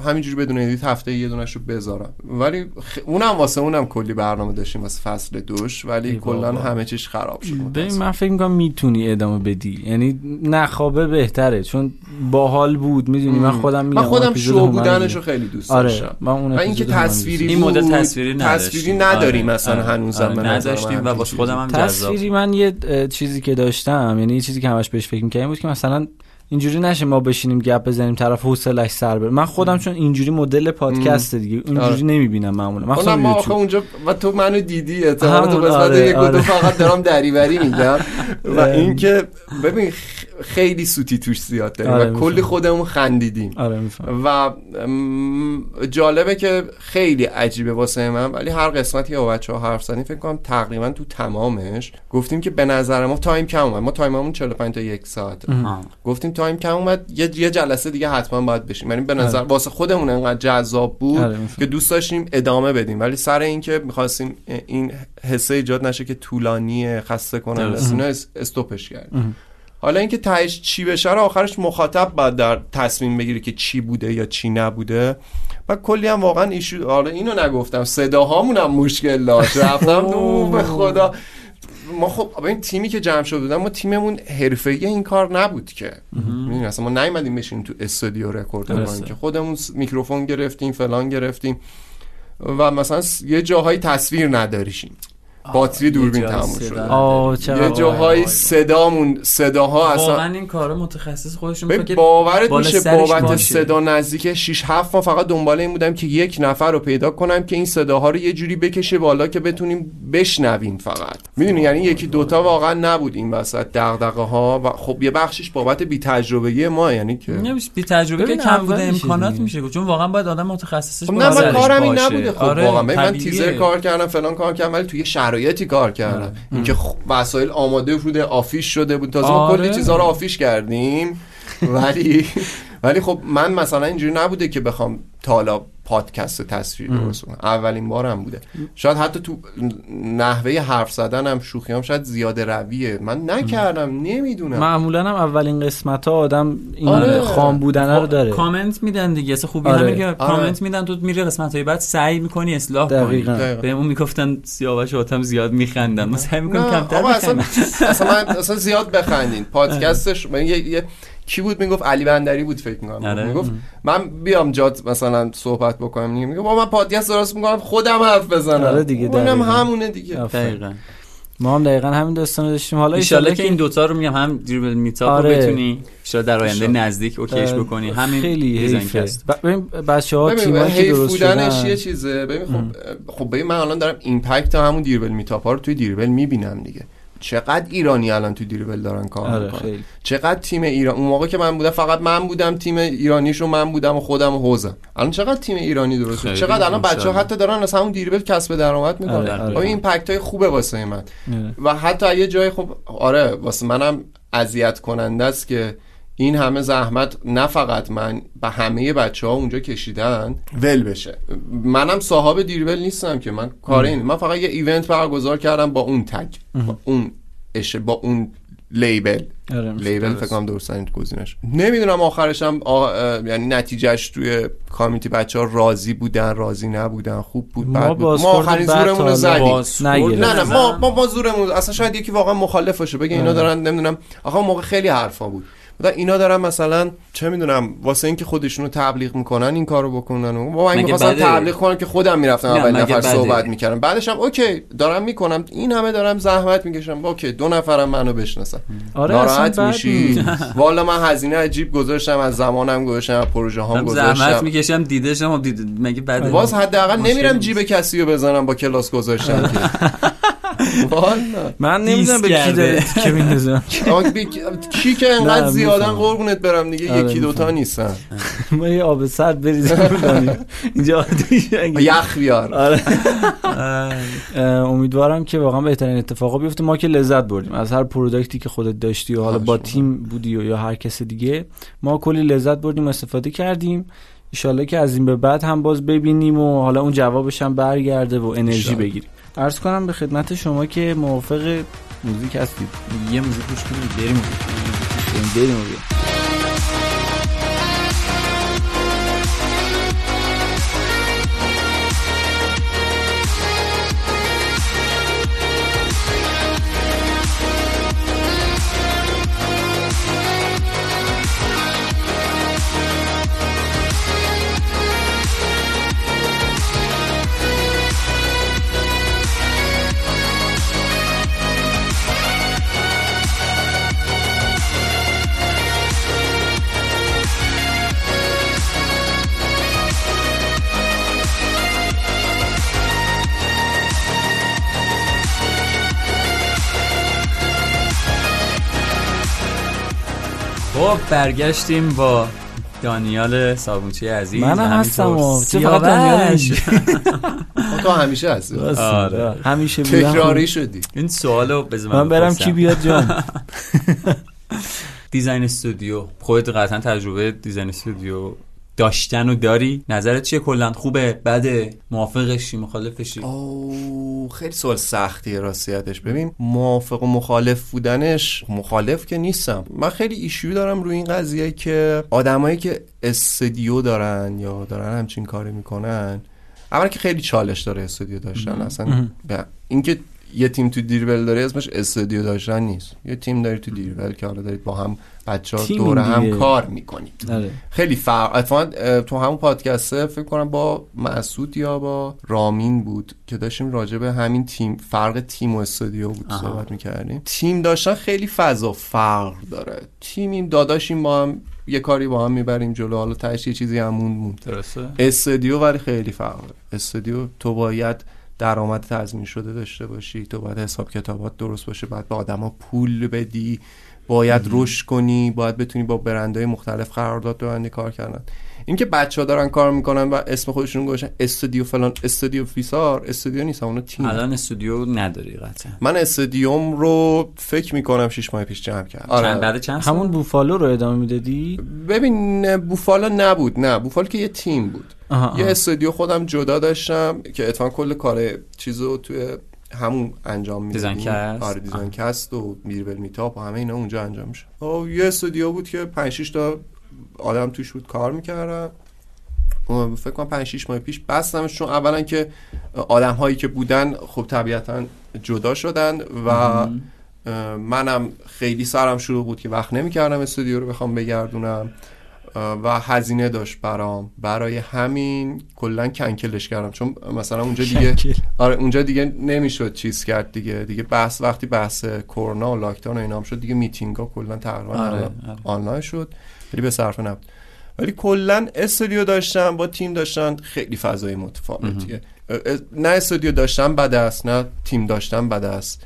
[SPEAKER 4] همینجوری بدون ادیت هفته یه دونش رو بذارم ولی خ... اونم واسه اونم کلی برنامه داشتیم واسه فصل دوش ولی کلا. همه چیش خراب شد
[SPEAKER 2] ببین من فکر می‌کنم می‌تونی ادامه بدی. یعنی نخوابه بهتره چون باحال بود می‌دونی؟ من خودم میگم
[SPEAKER 4] من خودم شو بودنشو. خیلی دوست
[SPEAKER 2] آره
[SPEAKER 4] داشتم.
[SPEAKER 2] من اون
[SPEAKER 4] و اینکه تصویری.
[SPEAKER 1] این مدل تصویری نداشتیم.
[SPEAKER 4] تصویری نداریم
[SPEAKER 1] آره،
[SPEAKER 4] مثلا
[SPEAKER 1] آره،
[SPEAKER 4] هنوزم
[SPEAKER 1] آره، نداشتیم و واسه خودم هم
[SPEAKER 2] تصویری من یه چیزی که داشتم یعنی یه چیزی که همش بهش فکر می‌کردم بود که مثلا اینجوری نشه ما بشینیم گپ بزنیم طرف حوصلش سر بره. من خودم چون اینجوری مدل پادکست دیگه اینجوری
[SPEAKER 4] آره.
[SPEAKER 2] نمی‌بینم معمولا. من خودم
[SPEAKER 4] ما اونجا و تو منو دیدی احتمالا تو قسمت
[SPEAKER 2] آره،
[SPEAKER 4] یک
[SPEAKER 2] آره.
[SPEAKER 4] فقط دارم دریوری میگم. و اینکه ببین خ- خیلی سوتی توش زیاد داریم
[SPEAKER 2] آره،
[SPEAKER 4] و کلی. خودمون خندیدیم.
[SPEAKER 2] آره
[SPEAKER 4] و جالبه که خیلی عجیبه واسه من ولی هر قسمتی که با بچه ها حرف زدیم فکر کنم تقریبا تو تمامش گفتیم که به نظر ما time کم اومد. ما time مون 45 تا یک ساعت.
[SPEAKER 1] آه.
[SPEAKER 4] گفتیم time کم اومد یه, یه جلسه دیگه حتما باید بشیم. یعنی به نظر واسه خودمون انقدر جذاب بود
[SPEAKER 2] آره،.
[SPEAKER 4] که دوست داشتیم ادامه بدیم. ولی سر اینکه می‌خواستیم این حسه ایجاد نشه که طولانی خسته کننده. اینا استوپش کردیم. حالا اینکه تهش چی بشه رو آخرش مخاطب باید در تصمیم بگیره که چی بوده یا چی نبوده. و کلی هم واقعا ایشو آره اینو نگفتم صداهامون هم مشکل داشت. رفتم دو به خدا. ما خب این تیمی که جمع شده بودن ما تیممون حرفه‌ای این کار نبود که. می‌دونی اصلا ما نیومدیم بشینیم تو استودیو رکورد کنیم. که خودمون میکروفون گرفتیم فلان گرفتیم. و مثلا یه جاهایی تصویر نداریشیم. باتری دوربین تموم
[SPEAKER 1] صدا
[SPEAKER 4] شد
[SPEAKER 2] آه چقدر
[SPEAKER 4] یه جاهایی
[SPEAKER 1] وای.
[SPEAKER 4] صدامون صداها اصلا
[SPEAKER 1] واقعا این کار متخصص خودشون می‌کنه که
[SPEAKER 4] باورت میشه بابت
[SPEAKER 1] باشه.
[SPEAKER 4] صدا نزدیک 6 7 ما فقط دنبال این بودم که یک نفر رو پیدا کنم که این صداها رو یه جوری بکشه بالا که بتونیم بشنویم فقط می‌دونی یعنی یکی دوتا واقعا نبود این وسط دغدغه ها و خب یه بخشش بابت بی تجربگی ما یعنی که
[SPEAKER 1] نمیشه بی تجربه که کم بوده امکانات. میشه. چون واقعا باید آدم متخصصش
[SPEAKER 4] خب
[SPEAKER 1] بالا
[SPEAKER 4] نه من کارم این
[SPEAKER 1] باشه.
[SPEAKER 4] نبوده خب
[SPEAKER 1] آره،
[SPEAKER 4] واقعا من. تیزر کار کردم فلان کار کردم ولی توی یه شرایطی کار کردم اینکه وسایل آماده بوده آفیش شده بود. تازه ما
[SPEAKER 2] آره.
[SPEAKER 4] کلی چیزا رو آفیش کردیم. ولی ولی خب من مثلا اینجوری نبوده که بخوام تا حالا پادکست تصویر درست کنم. اولین بارم بوده. شاید حتی تو نحوه حرف زدنم شوخیام شاید زیاده رویه. من نکردم نمی‌دونم.
[SPEAKER 2] معمولا هم اولین قسمت ها آدم این
[SPEAKER 4] آره.
[SPEAKER 2] خام بودن رو داره.
[SPEAKER 1] کامنت میدن دیگه. اصلا خوبی
[SPEAKER 2] آره.
[SPEAKER 1] همه که
[SPEAKER 4] آره.
[SPEAKER 1] کامنت میدن تو میری قسمت های بعد سعی می‌کنی اصلاح
[SPEAKER 2] دقیقاً.
[SPEAKER 1] کنی.
[SPEAKER 4] دقیقاً.
[SPEAKER 1] بهمون می‌گفتن سیاوش و آتم زیاد میخندن. ما سعی می‌کنیم کمتر
[SPEAKER 4] اصلا,
[SPEAKER 1] بخندیم.
[SPEAKER 4] اصلا من اصلا زیاد بخندین. پادکستش من یه, یه کی بود می‌گفت؟ علی بندری بود فکر می‌کنم.
[SPEAKER 1] آره.
[SPEAKER 4] می‌گفت من بیام جات مثلا صحبت بکنم میگه با من پادکست درست می‌کنم خودم حرف بزنم.
[SPEAKER 2] آره دیگه،
[SPEAKER 4] اونم. همونه دیگه.
[SPEAKER 1] دقیقا.
[SPEAKER 2] ما هم دقیقا همین داستان رو داشتیم. حالا
[SPEAKER 1] ایشالله که این دوتا رو میگم هم دریبل میتاپ رو
[SPEAKER 2] آره.
[SPEAKER 1] بتونی ایشالله در آینده. نزدیک اوکیش بکنی. همین
[SPEAKER 2] خیلی ببین بچه ها تیمایی که درست شدن.
[SPEAKER 4] یه چیزه. ببین خب خب ببین من الان دارم impact همون Dribbble Meetup ها رو توی Dribbble می‌بینم دیگه. چقدر ایرانی الان توی Dribbble دارن کار
[SPEAKER 2] آره
[SPEAKER 4] می‌کنن
[SPEAKER 2] خیلی
[SPEAKER 4] چقدر تیم ایران اون موقع که من بودم فقط من بودم تیم ایرانیشو من بودم و خودم و حوزم الان چقدر تیم ایرانی درست شد
[SPEAKER 1] خیلی،
[SPEAKER 4] چقدر الان بچه ها. حتی دارن از همون Dribbble کسب درآمد می‌کنن
[SPEAKER 2] آره،
[SPEAKER 4] آره. این impact های خوبه واسه من
[SPEAKER 2] آره.
[SPEAKER 4] و حتی یه جای خب آره واسه منم اذیت کننده است که این همه زحمت نه فقط من به همه بچه ها اونجا کشیدن. ول بشه. منم صاحب دیربل نیستم که. من کار این من فقط یه ایونت برگزار کردم با اون تگ با اون اش با اون لیبل.
[SPEAKER 2] آره
[SPEAKER 4] لیبل فکر کنم درست این گزینش. نمی‌دونم آخرش هم آ... یعنی نتیجهش توی کامیتی بچه ها راضی بودن راضی نبودن خوب بود
[SPEAKER 2] ما
[SPEAKER 4] بد بود. ما آخرین زورمون رو زدیم. نه نه ما ما, ما زورمون اصلا شاید یکی واقعا مخالف باشه بگه اینا دارن نمی‌دونم. آخه موقع خیلی حرفا بود. بودن اینا دارن مثلا چه می‌دونم واسه اینکه خودشونو تبلیغ می‌کنن این کارو بکنن و با من می‌خواستم؟ تبلیغ کنم که خودم می‌رفتم اول نفر
[SPEAKER 1] بده؟
[SPEAKER 4] صحبت می‌کردم بعدش هم اوکی دارم می‌کنم این همه دارم زحمت می‌کشم اوکی دو نفرم منو بشناسن
[SPEAKER 2] آره
[SPEAKER 4] ناراحت میشی. والا من هزینه عجیب گذاشتم از زمانم گذاشتم از پروژه هم
[SPEAKER 1] هم زحمت
[SPEAKER 4] گذاشتم
[SPEAKER 1] می‌کشم دیده شما دید مگه بده
[SPEAKER 4] باز حداقل نمیرم. جیب کسی رو بزنم با کلاس گذاشتم والا
[SPEAKER 2] من نمی‌دونم به کی داره. که میندازم
[SPEAKER 4] کی که انقدر زیادن. قربونت برم دیگه
[SPEAKER 2] آره،
[SPEAKER 4] یکی دوتا. نیستن
[SPEAKER 2] ما یه آب سرد بریزیم دانیم. اینجا.
[SPEAKER 4] یخ بیار
[SPEAKER 2] آره امیدوارم که واقعا بهترین اتفاقا بیفته ما که لذت بردیم از هر پروداکتی که خودت داشتی و حالا با تیم بودی و یا هر کس دیگه ما کلی لذت بردیم و استفاده کردیم ایشالله که از این به بعد هم باز ببینیم و حالا اون جوابش هم برگرده و انرژی. بگیریم عرض کنم به خدمت شما که موافق موزیک هستید.
[SPEAKER 1] یه موزیک گوش کنیم بریم
[SPEAKER 2] بریم.
[SPEAKER 1] خب برگشتیم با دانیال صابونچی عزیز. و همینطور
[SPEAKER 2] هستم چه فقط. دانیال
[SPEAKER 4] تو همیشه هستی.
[SPEAKER 2] آره. همیشه بودم
[SPEAKER 4] تکراری شدی.
[SPEAKER 1] این سوالو بذار
[SPEAKER 2] من برم. کی بیاد جان؟
[SPEAKER 1] دیزاین استودیو. خودت قطعا تجربه دیزاین استودیو داشتن و داری؟ نظرت چیه کلا؟ خوبه؟ بده؟ موافقشی مخالفشی؟
[SPEAKER 4] او خیلی سوال سختیه راستیتش ببین موافق و مخالف بودنش مخالف که نیستم. من خیلی ایشو دارم روی این قضیه که آدمایی که استودیو دارن یا دارن همچین کاری می‌کنن اولا که خیلی چالش داره استودیو داشتن. اصلا اینکه یه تیم تو دیربل داری اسمش استودیو داشتن نیست. یه تیم داری تو دیربل که حالا دارید با هم بچه ها دور هم. کار می‌کنید.
[SPEAKER 2] آره.
[SPEAKER 4] خیلی فرق اتفاقا تو همون پادکسته فکر کنم با مسعود یا با رامین بود که داشتیم راجع به همین تیم فرق تیم و استودیو بود
[SPEAKER 1] آها.
[SPEAKER 4] صحبت می‌کردیم. تیم داشتن خیلی فضا فرق داره. تیمیم داداشیم با هم یه کاری با هم می‌بریم جلو. حالا تهش یه چیزی همون موند
[SPEAKER 1] درسته.
[SPEAKER 4] استودیو ولی خیلی فرق داره استودیو تو باید درآمد تضمین شده داشته باشی تو باید حساب کتابات درست باشه باید به آدما پول بدی باید رشد کنی باید بتونی با برندهای مختلف قرارداد ببندی کار کردن. اینکه بچه ها دارن کار می‌کنن و اسم خودشون گذاشتن استودیو فلان استودیو فیسار استودیو نیست اونو تیم.
[SPEAKER 1] الان استودیو نداری قطعا.
[SPEAKER 4] من استودیوم رو فکر می‌کنم شش ماه پیش جمع کردم.
[SPEAKER 1] چند بعد چند سال؟
[SPEAKER 2] همون بوفالو رو ادامه می‌دادی؟
[SPEAKER 4] ببین بوفالو نبود نه. بوفالو که یه تیم بود.
[SPEAKER 2] آها،
[SPEAKER 4] یه
[SPEAKER 2] آها.
[SPEAKER 4] استودیو خودم جدا داشتم که اتفاقا کل کار چیزو توی همون انجام می‌دادیم.
[SPEAKER 1] DesignCast؟
[SPEAKER 4] آره DesignCast و Dribbble Meetup و همه اینا اونجا انجام میشه و یه استودیو بود که 5 6 تا آدم توش بود کار می‌کردن فکر کنم 5 6 ماه پیش بستمش چون اولا که آدم هایی که بودن خب طبیعتا جدا شدن و منم خیلی سرم شروع بود که وقت نمی‌کردم استودیو رو بخوام بگردونم. و هزینه داشت برام. برای همین کلا کنکلش کردم. چون مثلا اونجا دیگه. آره اونجا دیگه نمی‌شد چیز کرد دیگه. دیگه بحث وقتی بحث کرونا و لاکداون و اینا هم شد دیگه میتینگ ها کلا تقریبا
[SPEAKER 1] آره، آره.
[SPEAKER 4] آنلاین شد. ولی به صرفه نبود. ولی کلا استودیو داشتم با تیم داشتن خیلی فضای متفاوتیه. نه استودیو داشتم بد است نه تیم داشتم بد است.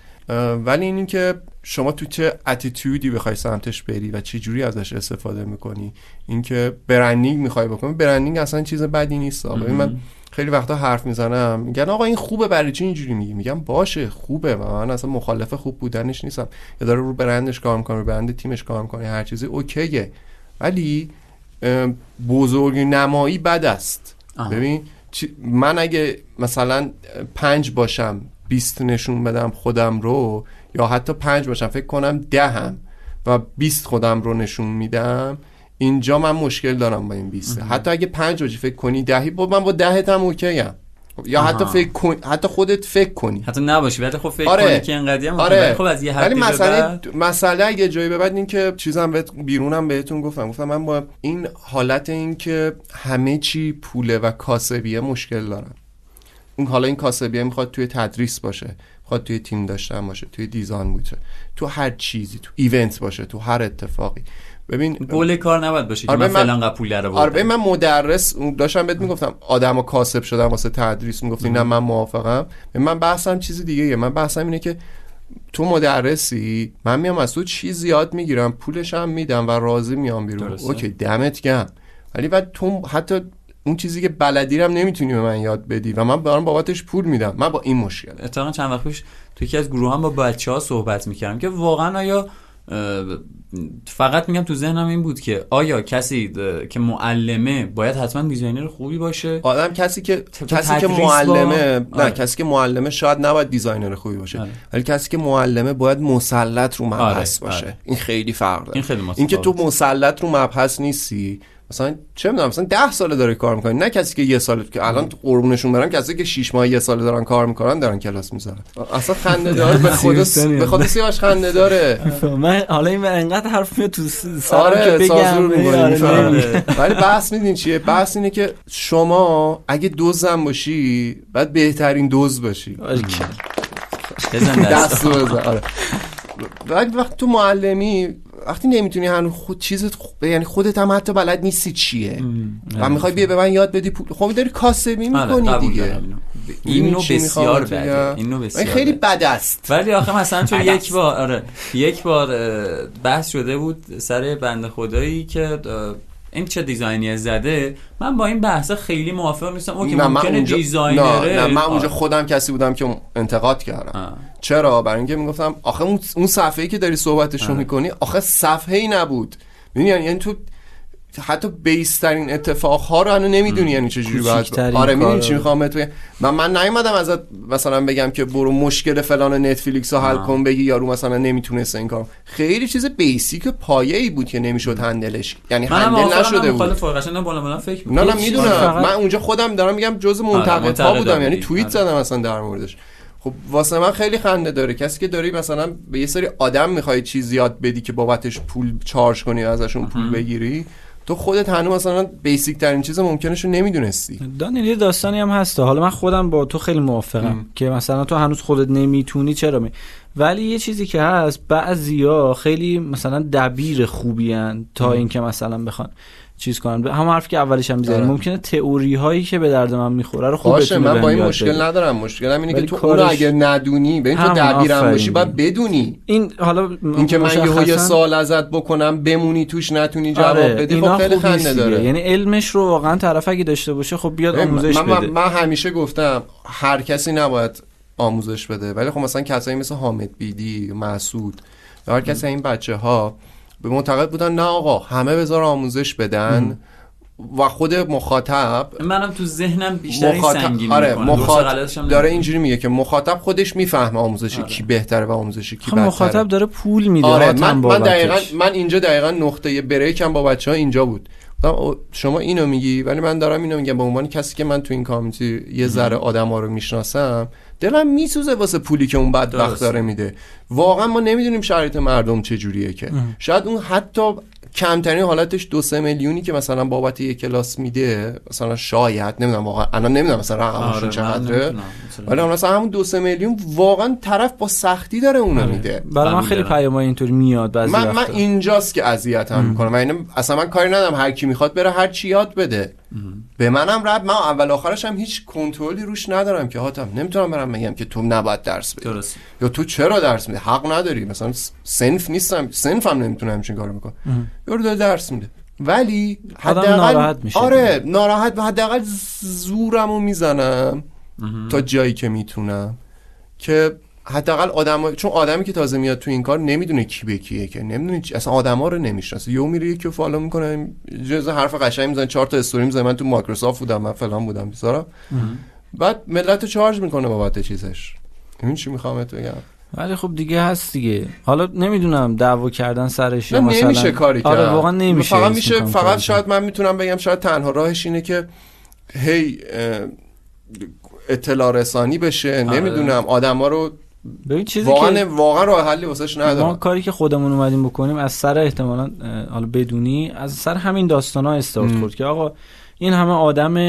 [SPEAKER 4] ولی این که شما تو چه اتیتودی بخوای سمتش بری و چه جوری ازش استفاده می‌کنی؟ اینکه برندینگ می‌خوای بکنی. برندینگ اصلا چیز بدی نیست ببین من خیلی وقتا حرف می‌زنم. میگن آقا این خوبه برای چی اینجوری میگی؟ میگم باشه خوبه. و من اصلا مخالف خوب بودنش نیستم. یا داره رو برندش کار می‌کنه رو برند تیمش کار می‌کنه هر چیزی اوکیه. ولی بزرگ نمایی بد است.
[SPEAKER 1] آها.
[SPEAKER 4] ببین من اگه مثلا پنج باشم بیست نشون بدم خودم رو یا حتی پنج باشم. فکر کنم دهم و بیست خودم رو نشون میدم. اینجا من مشکل دارم با این بیسته حتی اگه پنج باشی فکر کنی دهی؟ با من با دهت هم اوکیم یا
[SPEAKER 1] آها.
[SPEAKER 4] حتی فکر کن... حتی خودت فکر کنی.
[SPEAKER 1] حتی نباشی ولی خب فکر
[SPEAKER 4] آره.
[SPEAKER 1] کنی که اینقدی هم
[SPEAKER 4] آره.
[SPEAKER 1] خب از یه
[SPEAKER 4] ولی مسئله
[SPEAKER 1] بعد
[SPEAKER 4] مسئله اگه جایی به بعد این که چیزم بهت بیرونم بهتون گفتم. گفتم من با این حالت این که همه چی پوله و کاسبیه مشکل دارم. اون حالا این کاسبیه می‌خواد توی تدریس باشه. می‌خواد توی تیم داشتن باشه توی design باشه تو هر چیزی تو event باشه تو هر اتفاقی. ببین
[SPEAKER 1] گل کار نباید باشه که
[SPEAKER 4] آره،
[SPEAKER 1] من فلان قد پول رو
[SPEAKER 4] آره من مدرس داشتم بهت می‌گفتم آدم کاسب شدم واسه تدریس. می‌گفتی نه من موافقم. من بحثم چیز دیگه یه. من بحثم اینه که تو مدرسی من میام از تو چیز یاد می‌گیرم پولش هم میدم و راضی میام بیرون.
[SPEAKER 1] درسته.
[SPEAKER 4] OK دمت گم ولی بعد تو حتی اون چیزی که بلدی هم نمی‌تونی به من یاد بدی و من دارم بابتش پول میدم من با این مشکل
[SPEAKER 1] اتفاقا چند وقت پیش تو یکی از گروه هم با بچه ها صحبت می‌کردم که واقعا آیا فقط میگم تو ذهنم این بود که آیا کسی که معلمه باید حتما designer خوبی باشه
[SPEAKER 4] آدم کسی که کسی که
[SPEAKER 1] تدریس با-
[SPEAKER 4] معلمه نه
[SPEAKER 1] آره.
[SPEAKER 4] کسی که معلمه شاید نباید designer خوبی باشه
[SPEAKER 1] آره.
[SPEAKER 4] ولی کسی که معلمه باید مسلط رو مبحث
[SPEAKER 1] آره،
[SPEAKER 4] باشه
[SPEAKER 1] آره.
[SPEAKER 4] این خیلی فرق داره
[SPEAKER 1] این خیلی.
[SPEAKER 4] اینکه تو مسلط رو مبحث نیستی مثلا چه می‌دونم مثلا ده ساله داره کار می‌کنی. نه کسی که یه ساله که الان قربونشون برم کسی که 6 ماه یه ساله دارن کار می‌کنن دارن کلاس می‌ذارن. اصلا خنده داره به
[SPEAKER 2] سیروستانی
[SPEAKER 4] به خدا سیاوش خنده داره.
[SPEAKER 2] من حالا این من انقدر حرف میاد تو س- سرم
[SPEAKER 4] آره
[SPEAKER 2] که بگم. آره،.
[SPEAKER 4] ولی بحث میدین چیه؟ بحث اینه که شما اگه دوزم باشی بعد بهترین دوز باشی.
[SPEAKER 1] بزن دست
[SPEAKER 4] بزن. آره. وقتی تو معلمی وقتی نمی‌تونی هنوز خود چیزت خ- یعنی خودت هم حتی بلد نیستی چیه و می‌خوای بیا به من یاد بدی پول خب داری کاسبی
[SPEAKER 1] آره،
[SPEAKER 4] می‌کنی
[SPEAKER 1] قبول
[SPEAKER 4] دیگه
[SPEAKER 1] اینو. این نوع بسیار بده
[SPEAKER 4] بگم؟
[SPEAKER 1] این نوع بسیار
[SPEAKER 4] خیلی. بد است
[SPEAKER 1] ولی آخه مثلا چون یک. بار آره یک بار بحث شده بود سر بنده خدایی که این چه دیزاینی زده؟ من با این بحث خیلی موافق نیستم. اون که
[SPEAKER 4] نه من
[SPEAKER 1] ممکنه
[SPEAKER 4] اونجا
[SPEAKER 1] دیزاینره.
[SPEAKER 4] نه, نه من اونجا. خودم کسی بودم که انتقاد کردم.
[SPEAKER 1] آه.
[SPEAKER 4] چرا؟ برای اینکه می‌گفتم آخه اون اون صفحه ای که داری صحبتشو می‌کنی آخه صفحه ای نبود یعنی تو حتی بیسترین اتفاق ها رو هنوز نمی‌دونی یعنی چه جوری باید آره می‌دونی چی. می‌خوام بهت بگم من من نیومدم ازت مثلا بگم که برو مشکل فلان نتفلیکس رو حل. کن بگی یارو مثلا نمی‌تونست این کار خیلی چیز بیسیک پایه ای بود که نمی‌شد هندلش یعنی هندل نشده
[SPEAKER 1] من
[SPEAKER 4] بود
[SPEAKER 1] قشنگ بالا فکر
[SPEAKER 4] نه نه. می‌دونم
[SPEAKER 2] فقط-
[SPEAKER 4] من اونجا خودم دارم میگم جز منتقدها
[SPEAKER 1] منتقدا
[SPEAKER 4] بودم یعنی. توییت
[SPEAKER 1] آره.
[SPEAKER 4] زدم مثلا در موردش خب واسه من خیلی خنده داره کسی که داری مثلا به یه سری آدم می‌خوای چیز یاد بدی که بابتش پول چارج کنی و ازشون پول بگیری تو خودت هنوز مثلا بیسیک ترین چیز ممکنش رو نمی‌دونستی.
[SPEAKER 2] دانیل یه داستانی هم هسته حالا من خودم با تو خیلی موافقم که مثلا تو هنوز خودت نمی‌تونی چرا می؟ ولی یه چیزی که هست بعضیا خیلی مثلا دبیر خوبی هن تا اینکه مثلا بخوان. چیز کنن هم حرف که اولش هم می‌زنیم
[SPEAKER 4] آره.
[SPEAKER 2] ممکنه تئوری هایی که به درد من می‌خوره رو خوب
[SPEAKER 4] باشه من با این مشکل
[SPEAKER 2] بدی.
[SPEAKER 4] ندارم مشکلم اینه که تو
[SPEAKER 2] کارش-
[SPEAKER 4] اونو اگر ندونی به این تو دبیرم. باشی باید بدونی
[SPEAKER 2] این حالا
[SPEAKER 4] اینکه من یهو یه
[SPEAKER 2] مشخصاً-
[SPEAKER 4] سال ازت بکنم بمونی توش نتونی جواب
[SPEAKER 2] آره
[SPEAKER 4] بدی خب خیلی خنده. داره
[SPEAKER 2] یعنی علمش رو واقعا طرف اگه داشته باشه خب بیاد آموزش
[SPEAKER 4] من, من,
[SPEAKER 2] بده
[SPEAKER 4] من همیشه گفتم هر کسی نباید آموزش بده ولی خب مثلا کسایی مثل حامد بیدی مسعود هر کسی این بچه ها به معتقد بودن نه آقا همه بذار آموزش بدن و خود مخاطب
[SPEAKER 1] منم تو ذهنم بیشتر
[SPEAKER 4] مخاطب
[SPEAKER 1] سنگینی
[SPEAKER 4] آره مخاطب داره. اینجوری میگه که مخاطب خودش می‌فهمه آموزش
[SPEAKER 1] آره.
[SPEAKER 4] کی بهتره و آموزش کی بدتره.
[SPEAKER 2] مخاطب داره پول میده
[SPEAKER 4] آره من, من. دقیقا من اینجا دقیقا نقطه بریکم با بچه ها اینجا بود. شما اینو میگی؟ ولی من دارم اینو میگم. به عنوان کسی که من تو این کامیونیتی یه ذره آدم ها رو می‌شناسم دلم میسوزه واسه پولی که اون بدبخت. داره میده واقعا ما نمی‌دونیم شرایط مردم چجوریه که شاید اون حتی کمترین حالتش دو سه میلیونی که مثلا بابت یک کلاس میده مثلا شاید نمی‌دونم واقعا الان نمی‌دونم مثلا رقمشون
[SPEAKER 1] آره،
[SPEAKER 4] چقدره. ولی مثلا همون دو سه میلیون واقعا طرف با سختی داره اونو
[SPEAKER 1] آره.
[SPEAKER 4] میده
[SPEAKER 2] برای من خیلی. پیامای اینطوری میاد بعضی
[SPEAKER 4] من من
[SPEAKER 2] وقتا.
[SPEAKER 4] اینجاست که اذیتم می‌کنه من اینو- اصلا من کاری ندارم هر کی می‌خواد بره هر چی یاد بده به منم رب من اول آخرش هم هیچ کنترلی روش ندارم که هاتم نمی‌تونم برم بگم که تو نباید درس بدی.
[SPEAKER 1] درست.
[SPEAKER 4] یا تو چرا درس میده حق نداری. مثلا سنف نیستم سنفم نمی‌تونم همچین کارو می‌کنه یارو داره درس میده. ولی حداقل
[SPEAKER 2] ناراحت میشه.
[SPEAKER 4] آره ناراحت و حداقل زورمو می‌زنم تا جایی که می‌تونم. که حداقل آدم چون آدمی که تازه میاد تو این کار نمی‌دونه کی به کیه که. نمی‌دونه چی... اصلا آدما رو نمی‌شناسه. یهو میره یکی فالو می‌کنه جز حرف قشنگ می‌زنه چهار تا استوری می‌زنه. من تو مایکروسافت بودم من فلان بودم بیزارم بعد ملت رو چارج می‌کنه بابت چیزش. این چی می‌خوام بهت بگم؟
[SPEAKER 2] ولی خب دیگه هست دیگه. حالا نمی‌دونم دعوا کردن سرش
[SPEAKER 4] نه
[SPEAKER 2] مثلا
[SPEAKER 4] نمیشه کاری کرد.
[SPEAKER 2] آره واقعا نمیشه
[SPEAKER 4] فقط میشه فقط شاید من می‌تونم بگم شاید تنها راهش اینه که هی اطلاع رسانی بشه.
[SPEAKER 1] آره.
[SPEAKER 4] نمی‌دونم. آدما رو.
[SPEAKER 2] ببین چیزی
[SPEAKER 4] واقعا
[SPEAKER 2] که
[SPEAKER 4] واقعا راه حلی واسش
[SPEAKER 2] ما
[SPEAKER 4] ندارم
[SPEAKER 2] کاری که خودمون اومدیم بکنیم از سر احتمالا حالا بدونی از سر همین داستان ها استارت. خورد که آقا این همه آدم اه،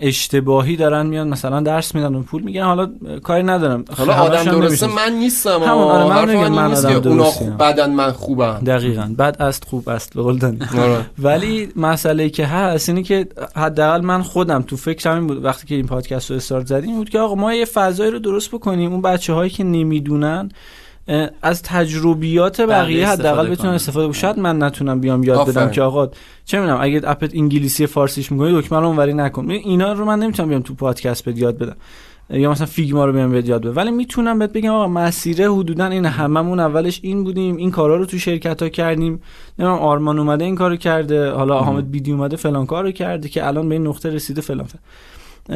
[SPEAKER 2] اشتباهی دارن میان مثلا درس میدن و پول میگن حالا کاری ندارم
[SPEAKER 4] حالا آدم درسته. من نیستم
[SPEAKER 2] همون، آره، من نمیگم من آدم
[SPEAKER 4] اونا
[SPEAKER 2] درستیم.
[SPEAKER 4] خوب بدن من خوبم
[SPEAKER 2] دقیقا بد است خوب است به.
[SPEAKER 4] آره.
[SPEAKER 2] ولی مسئله که هست اینه که حداقل من خودم تو فکرم این بود وقتی که این پادکست رو استارت زدیم بود که آقا ما یه فضایی رو درست بکنیم اون بچه هایی که نمی‌دونن از تجربیات
[SPEAKER 1] بقیه
[SPEAKER 2] بقیه حداقل بتونن. استفاده کنن شاید من نتونم بیام یاد بدم. که آقا چه می‌دونم اگه اپت انگلیسی فارسیش می‌کنی دکمه رو اونوری نکن. اینا رو من نمی‌تونم بیام تو پادکست بهت یاد بدم. یا مثلا فیگما رو بیام بهت یاد بدم. ولی می‌تونم بهت بگم آقا مسیره حدودا این هممون اولش این بودیم. این کارا رو تو شرکت ها کردیم. نمی‌دونم آرمان اومده این کارو کرده. حالا حامد بیدی اومده فلان کارو کرده که الان به این نقطه رسیده فلان فلان.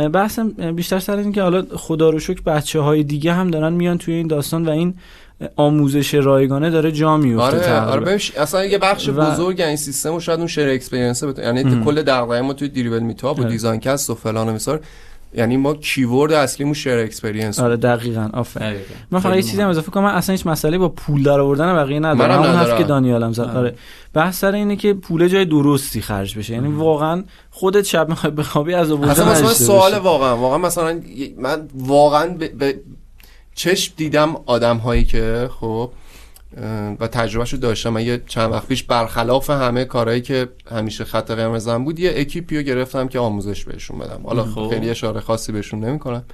[SPEAKER 2] بحثم بیشتر سر این که حالا خدا رو شکر بچه های دیگه هم دارن میان توی این داستان و این آموزش رایگانه داره جا میفته
[SPEAKER 4] آره
[SPEAKER 2] تقریبا.
[SPEAKER 4] آره ببینش، اصلا یه بخش
[SPEAKER 2] و-
[SPEAKER 4] بزرگ این سیستم و شاید اون share experience بتونه یعنی
[SPEAKER 2] ام.
[SPEAKER 4] کل دغدغه ما توی Dribbble Meetup و
[SPEAKER 2] آره.
[SPEAKER 4] DesignCast و فلان و مثال یعنی ما keyword اصلیمون share experience
[SPEAKER 2] آره دقیقا آفرین
[SPEAKER 1] دقیقاً.
[SPEAKER 2] من فقط یه چیزی هم اضافه کنم من اصلا هیچ مسئله با پول در آوردن بقیه ندارم همون حرف. که دانیالم زد
[SPEAKER 1] آره.
[SPEAKER 2] آره بحث سر اینه که پول جای درستی خرج بشه یعنی واقعا خودت شب می‌خوای بخوابی از آوردن
[SPEAKER 4] اصلا سوال. واقعا واقعا مثلا من واقعا به چشم دیدم آدم هایی که خب و تجربهشو داشتم. من یه چند وقت پیش برخلاف همه کارهایی که همیشه خط قرمزم بود یه اکیپی رو گرفتم که آموزش بهشون بدم. حالا
[SPEAKER 1] خب.
[SPEAKER 4] خیلی اشاره خاصی بهشون نمی‌کنم.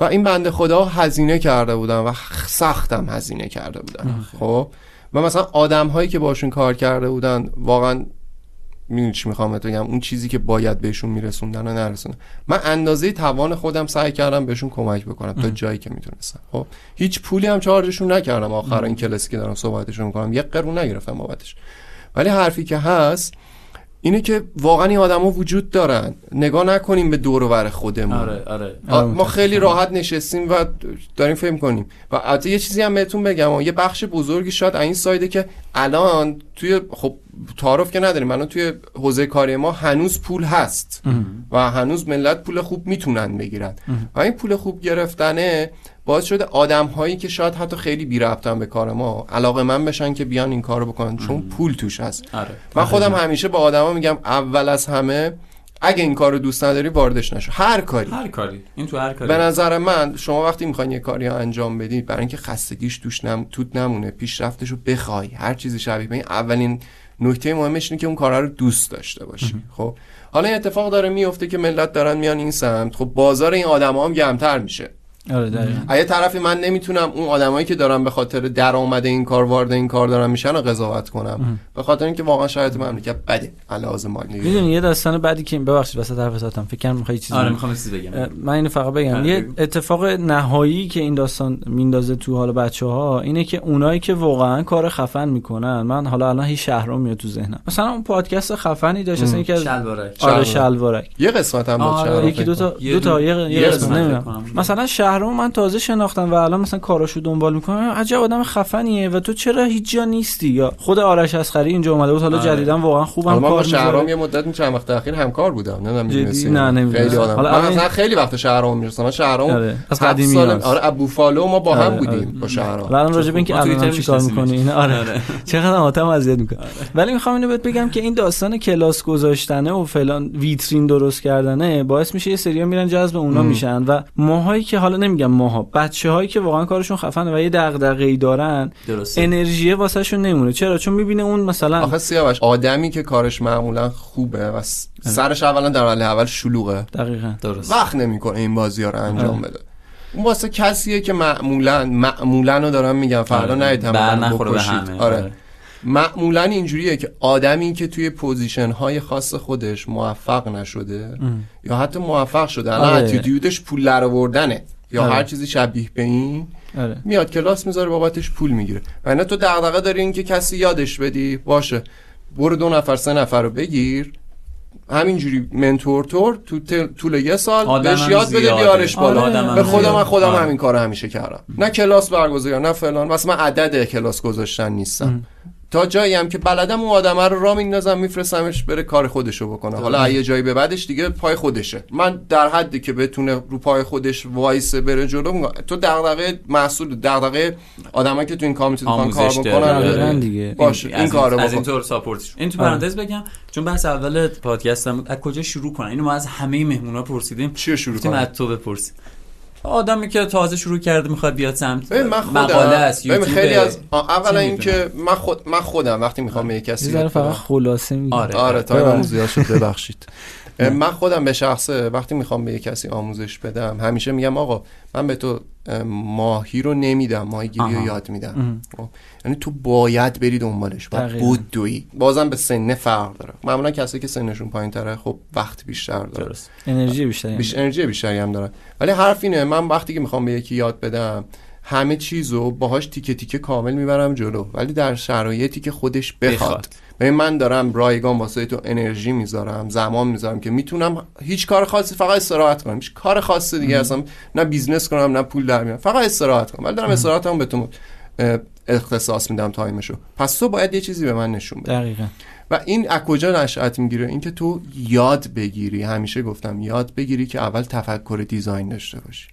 [SPEAKER 4] و این بنده خدا هزینه کرده بودن و سختم هزینه کرده بودن. خب؟ و مثلا آدم هایی که باشون کار کرده بودن واقعا می‌دونی چی می‌خوام بهت بگم؟ اون چیزی که باید بهشون میرسوندن و نرسوندن من اندازه توان خودم سعی کردم بهشون کمک بکنم تا جایی که می‌تونستم خب هیچ پولی هم چارجشون نکردم. آخر این کلاسی که دارم صحبتشون می‌کنم. یک قرون نگرفتم بابتش. ولی حرفی که هست اینه که واقعا این آدما وجود دارن. نگاه نکنیم به دور و بر خودمون.
[SPEAKER 1] آره آره.
[SPEAKER 4] آ- ما خیلی راحت نشستیم و داریم فهم کنیم و البته یه چیزی هم بهتون بگم یه بخش بزرگی شاید این سایده که الان توی خب تعارف که نداریم. الان توی حوزه کاری ما هنوز پول هست. و هنوز ملت پول خوب می‌تونن بگیرن. و این پول خوب گرفتنه باعث شده آدم هایی که شاید حتی خیلی بی ربطن به کار ما علاقه من بشن که بیان این کارو بکنن چون پول توش هست.
[SPEAKER 1] آره.
[SPEAKER 4] من خودم همیشه با آدما میگم اول از همه اگه این کارو دوست نداری واردش نشو. هر کاری.
[SPEAKER 1] هر کاری. این تو هر کاری.
[SPEAKER 4] به نظر من شما وقتی می‌خواین یه کاری انجام بدید برای اینکه خستگیش توش نم... توت نمونه پیشرفتش رو بخوای هر چیزی شبیه به این اولین نکته مهمش اینه که اون کارا رو دوست داشته باشی. خب؟ حالا این اتفاق داره میفته که ملت دارن میان این سمت. خب بازار این آدما هم گرمتر میشه.
[SPEAKER 2] آره.
[SPEAKER 4] اگه طرفی من نمی‌تونم اون آدمایی که دارن به خاطر درآمد این کار وارد این کار دارن میشن رو قضاوت کنم. به خاطر اینکه واقعا شرایط مملکت بده علاوه مالی.
[SPEAKER 2] می‌دونی یه داستان بعدی که ببخشید وسط حرف زدم. فکر کنم می‌خوای چیزی
[SPEAKER 1] آره. می‌خوام یه چیزی بگم.
[SPEAKER 2] من اینو فقط بگم.
[SPEAKER 1] آره،
[SPEAKER 2] یه. اتفاق نهایی که این داستان میندازه تو حال بچه ها اینه که اونایی که واقعا کار خفن می‌کنن من حالا الان هیچ شهرام میاد تو ذهنم. مثلا اون پادکست خفنی داشت اصلا یکی از
[SPEAKER 1] شلوارک.
[SPEAKER 2] آره
[SPEAKER 4] شلوارک. یه قسمت هم بود
[SPEAKER 1] آره،
[SPEAKER 2] یکی دو تا
[SPEAKER 1] یه
[SPEAKER 2] دو تا یه, یه
[SPEAKER 1] یه
[SPEAKER 2] قسمت. مثلا شهرام من تازه شناختم و الان مثلا کاراشو دنبال می‌کنم عجب آدم خفنیه و تو چرا هیچ جا نیستی یا خود آرش اسخری اینجا اومده بود حالا
[SPEAKER 1] آره.
[SPEAKER 2] جدیدا واقعا خوبم
[SPEAKER 4] حالا من با
[SPEAKER 2] کار
[SPEAKER 4] شهرام یه مدت چند وقت اخیر همکار بودم نمی‌دونم؟ می‌دونستی
[SPEAKER 2] نه، نمی‌دونستم.
[SPEAKER 4] خیلی آدم
[SPEAKER 2] حالا
[SPEAKER 4] من مثلا خیلی وقت شهرام می‌رسم من شهرام
[SPEAKER 2] آره، از قدیمی.
[SPEAKER 4] آره ابو فالو ما با هم
[SPEAKER 2] آره،
[SPEAKER 4] بودیم
[SPEAKER 2] آره.
[SPEAKER 4] با شهرام
[SPEAKER 2] الان راجع به اینکه الان چیکار
[SPEAKER 1] می‌شناسیمش.
[SPEAKER 2] می‌کنی اینا آره. چقدر آتم اذیت می‌کنه ولی می‌خوام اینو بهت بگم که این داستان کلاس گذاشتنه و فلان ویترین درست کردنه باعث میشه یه سریا میرن جذب اونا میشن و ماهایی که حالا نمیگم ماها بچه هایی که واقعا کارشون خفنه و یه دغدغه‌ای دارن
[SPEAKER 1] درسته.
[SPEAKER 2] انرژی واسهشون نمونه چرا؟ چون می‌بینه اون مثلا
[SPEAKER 4] آخه سیاوش آدمی که کارش معمولا خوبه و س- سرش اولا در حال اول شلوغه.
[SPEAKER 2] دقیقا.
[SPEAKER 1] درست.
[SPEAKER 4] وقت نمی‌کنه این بازی ها رو انجام
[SPEAKER 2] آره.
[SPEAKER 4] بده. اون واسه کسیه که معمولا معمولا رو دارم میگم فردا
[SPEAKER 1] آره.
[SPEAKER 4] نهید
[SPEAKER 1] بر
[SPEAKER 4] هم بکشید. آره.
[SPEAKER 1] آره.
[SPEAKER 4] معمولا اینجوریه که آدمی که توی position های خاص خودش موفق نشده یا حتی موفق شده الان
[SPEAKER 2] آره.
[SPEAKER 4] attitude ش پول در آوردنه. یا
[SPEAKER 2] آره.
[SPEAKER 4] هر چیزی شبیه به این
[SPEAKER 2] آره.
[SPEAKER 4] میاد کلاس می‌ذاره بابتش پول می‌گیره. و نه تو دغدغه داری این که کسی یادش بدی باشه برو دو نفر سه نفر رو بگیر. همینجوری mentor تور تو طول یه سال بهش یاد بده. بیارش بالا.
[SPEAKER 2] آره،
[SPEAKER 1] آدمم
[SPEAKER 4] به خودم. من خودم
[SPEAKER 1] آره.
[SPEAKER 4] همین کار همیشه کردم. نه کلاس برگزار نه فلان. واسه من عدد کلاس گذاشتن نیستم. تا جایی هم که بلدم اون آدمه رو را میندازم میفرستمش بره کار خودشو بکنه. حالا یه جایی به بعدش دیگه پای خودشه. من در حدی که بتونه رو پای خودش وایسه بره جلو میگم تو دغدغه محصول دغدغه آدمایی که تو این کار می‌تونن کار بکنن.
[SPEAKER 2] دقیقاً دیگه.
[SPEAKER 4] باشه
[SPEAKER 1] از
[SPEAKER 4] این کارو
[SPEAKER 1] از
[SPEAKER 4] بکن.
[SPEAKER 1] اینطور ساپورتش این تو
[SPEAKER 2] آره.
[SPEAKER 1] پرانتز بگم چون بحث اول پادکستم از کجا شروع کنن اینو ما از همه مهمونا پرسیدیم.
[SPEAKER 4] چی رو شروع کنم؟
[SPEAKER 1] از تو بپرسیم آدمی که تازه شروع کرده می‌خواد بیاد سمت
[SPEAKER 4] ببین من خودم.
[SPEAKER 1] مقاله است
[SPEAKER 4] خیلی از اولا اینکه من خود من خودم وقتی می‌خوام به یه کسی
[SPEAKER 2] فقط خلاصه میگم.
[SPEAKER 1] آره.
[SPEAKER 4] آره تا این
[SPEAKER 2] ببخشید.
[SPEAKER 4] من خودم به شخصه وقتی می‌خوام به یه کسی آموزش بدم همیشه میگم آقا من به تو اه، ماهی رو نمیدم ماهیگیری رو. یاد میدم. خب؟ یعنی تو باید بری دنبالش باید. بدوی بازم به سنه فرق داره. معمولا کسی که سنشون پایین تره خب وقت بیشتر داره.
[SPEAKER 1] درست.
[SPEAKER 2] انرژی بیشتری
[SPEAKER 4] بیش انرژی بیشتری هم دارن ولی حرف اینه من وقتی که می‌خوام به یکی یاد بدم همه چیزو باهاش تیکه تیکه کامل می‌برم جلو. ولی در شرایطی که خودش بخواد.
[SPEAKER 1] بخواد.
[SPEAKER 4] ببین من دارم رایگان واسه تو انرژی می‌ذارم زمان می‌ذارم که می‌تونم هیچ کار خاصی فقط استراحت کنم. هیچ کار خاص دیگه اصلا نه بیزنس کنم نه پول در بیارم فقط استراحت کنم. ولی دارم استراحتم به تو اختصاص میدم تایمشو. پس تو باید یه چیزی به من نشون بدی.
[SPEAKER 2] دقیقا.
[SPEAKER 4] و این از کجا نشأت می‌گیره؟ اینکه تو یاد بگیری. همیشه گفتم یاد بگیری که اول تفکر دیزاین داشته باشی.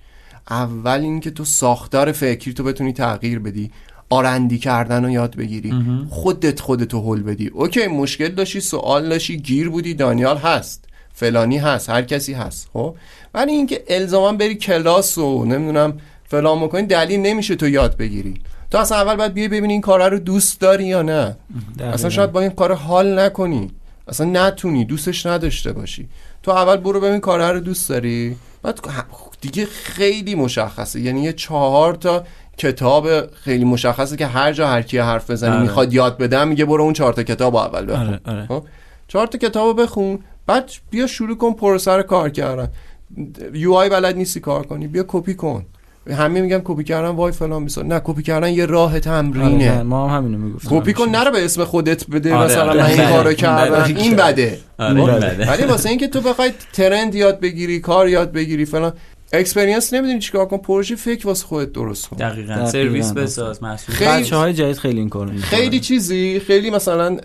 [SPEAKER 4] اول اینکه تو ساختار فکری تو بتونی تغییر بدی. آرندی کردن رو یاد بگیری. خودت خودتو حل بدی. اوکی مشکل داشتی سوال داشتی گیر بودی دانیال هست. فلانی هست هر کسی هست خب؟ ولی اینکه الزاما بری کلاس و نمی‌دونم فلان بکنی دلیل نمیشه تو یاد بگیری. تو اصلا اول باید بیای ببینی این کار رو دوست داری یا نه.
[SPEAKER 2] دقیقاً.
[SPEAKER 4] اصلا شاید با این کار حال نکنی. اصلا نتونی دوستش نداشته باشی. تو اول برو ببین کار رو دوست داری. بعد دیگه خیلی مشخصه. یعنی یه چهار تا کتاب خیلی مشخصه که هر جا هر کی حرف بزنی
[SPEAKER 2] آره.
[SPEAKER 4] می‌خواد یاد بدم میگه برو اون چهار تا کتاب اول بخون
[SPEAKER 2] آره آره
[SPEAKER 4] خب چهار تا کتابو بخون بعد بیا شروع کن پروسه رو کار کردن UI بلد نیستی کار کنی بیا کپی کن همه میگن کپی کردن وای فلان بیسار نه کپی کردن یه راه تمرینه
[SPEAKER 2] آره، ما هم همینو می‌گفتیم
[SPEAKER 4] کپی کن نرو به اسم خودت بده
[SPEAKER 1] آره،
[SPEAKER 4] مثلا
[SPEAKER 1] آره.
[SPEAKER 4] من این. کارو کردم
[SPEAKER 1] بده.
[SPEAKER 4] این بده
[SPEAKER 1] آره این
[SPEAKER 2] بله.
[SPEAKER 1] بده.
[SPEAKER 4] ولی واسه اینکه تو بخوای ترند یاد بگیری کار یاد بگیری فلان experience نمی‌دونی چیکار کن پروژه فکر واسه خودت درست کن
[SPEAKER 1] دقیقاً
[SPEAKER 2] دقیقاً.
[SPEAKER 1] سرویس بساز محصول.
[SPEAKER 4] خیلی-
[SPEAKER 2] بچه های جدید خیلی این کارو
[SPEAKER 4] خیلی چیزی خیلی مثلا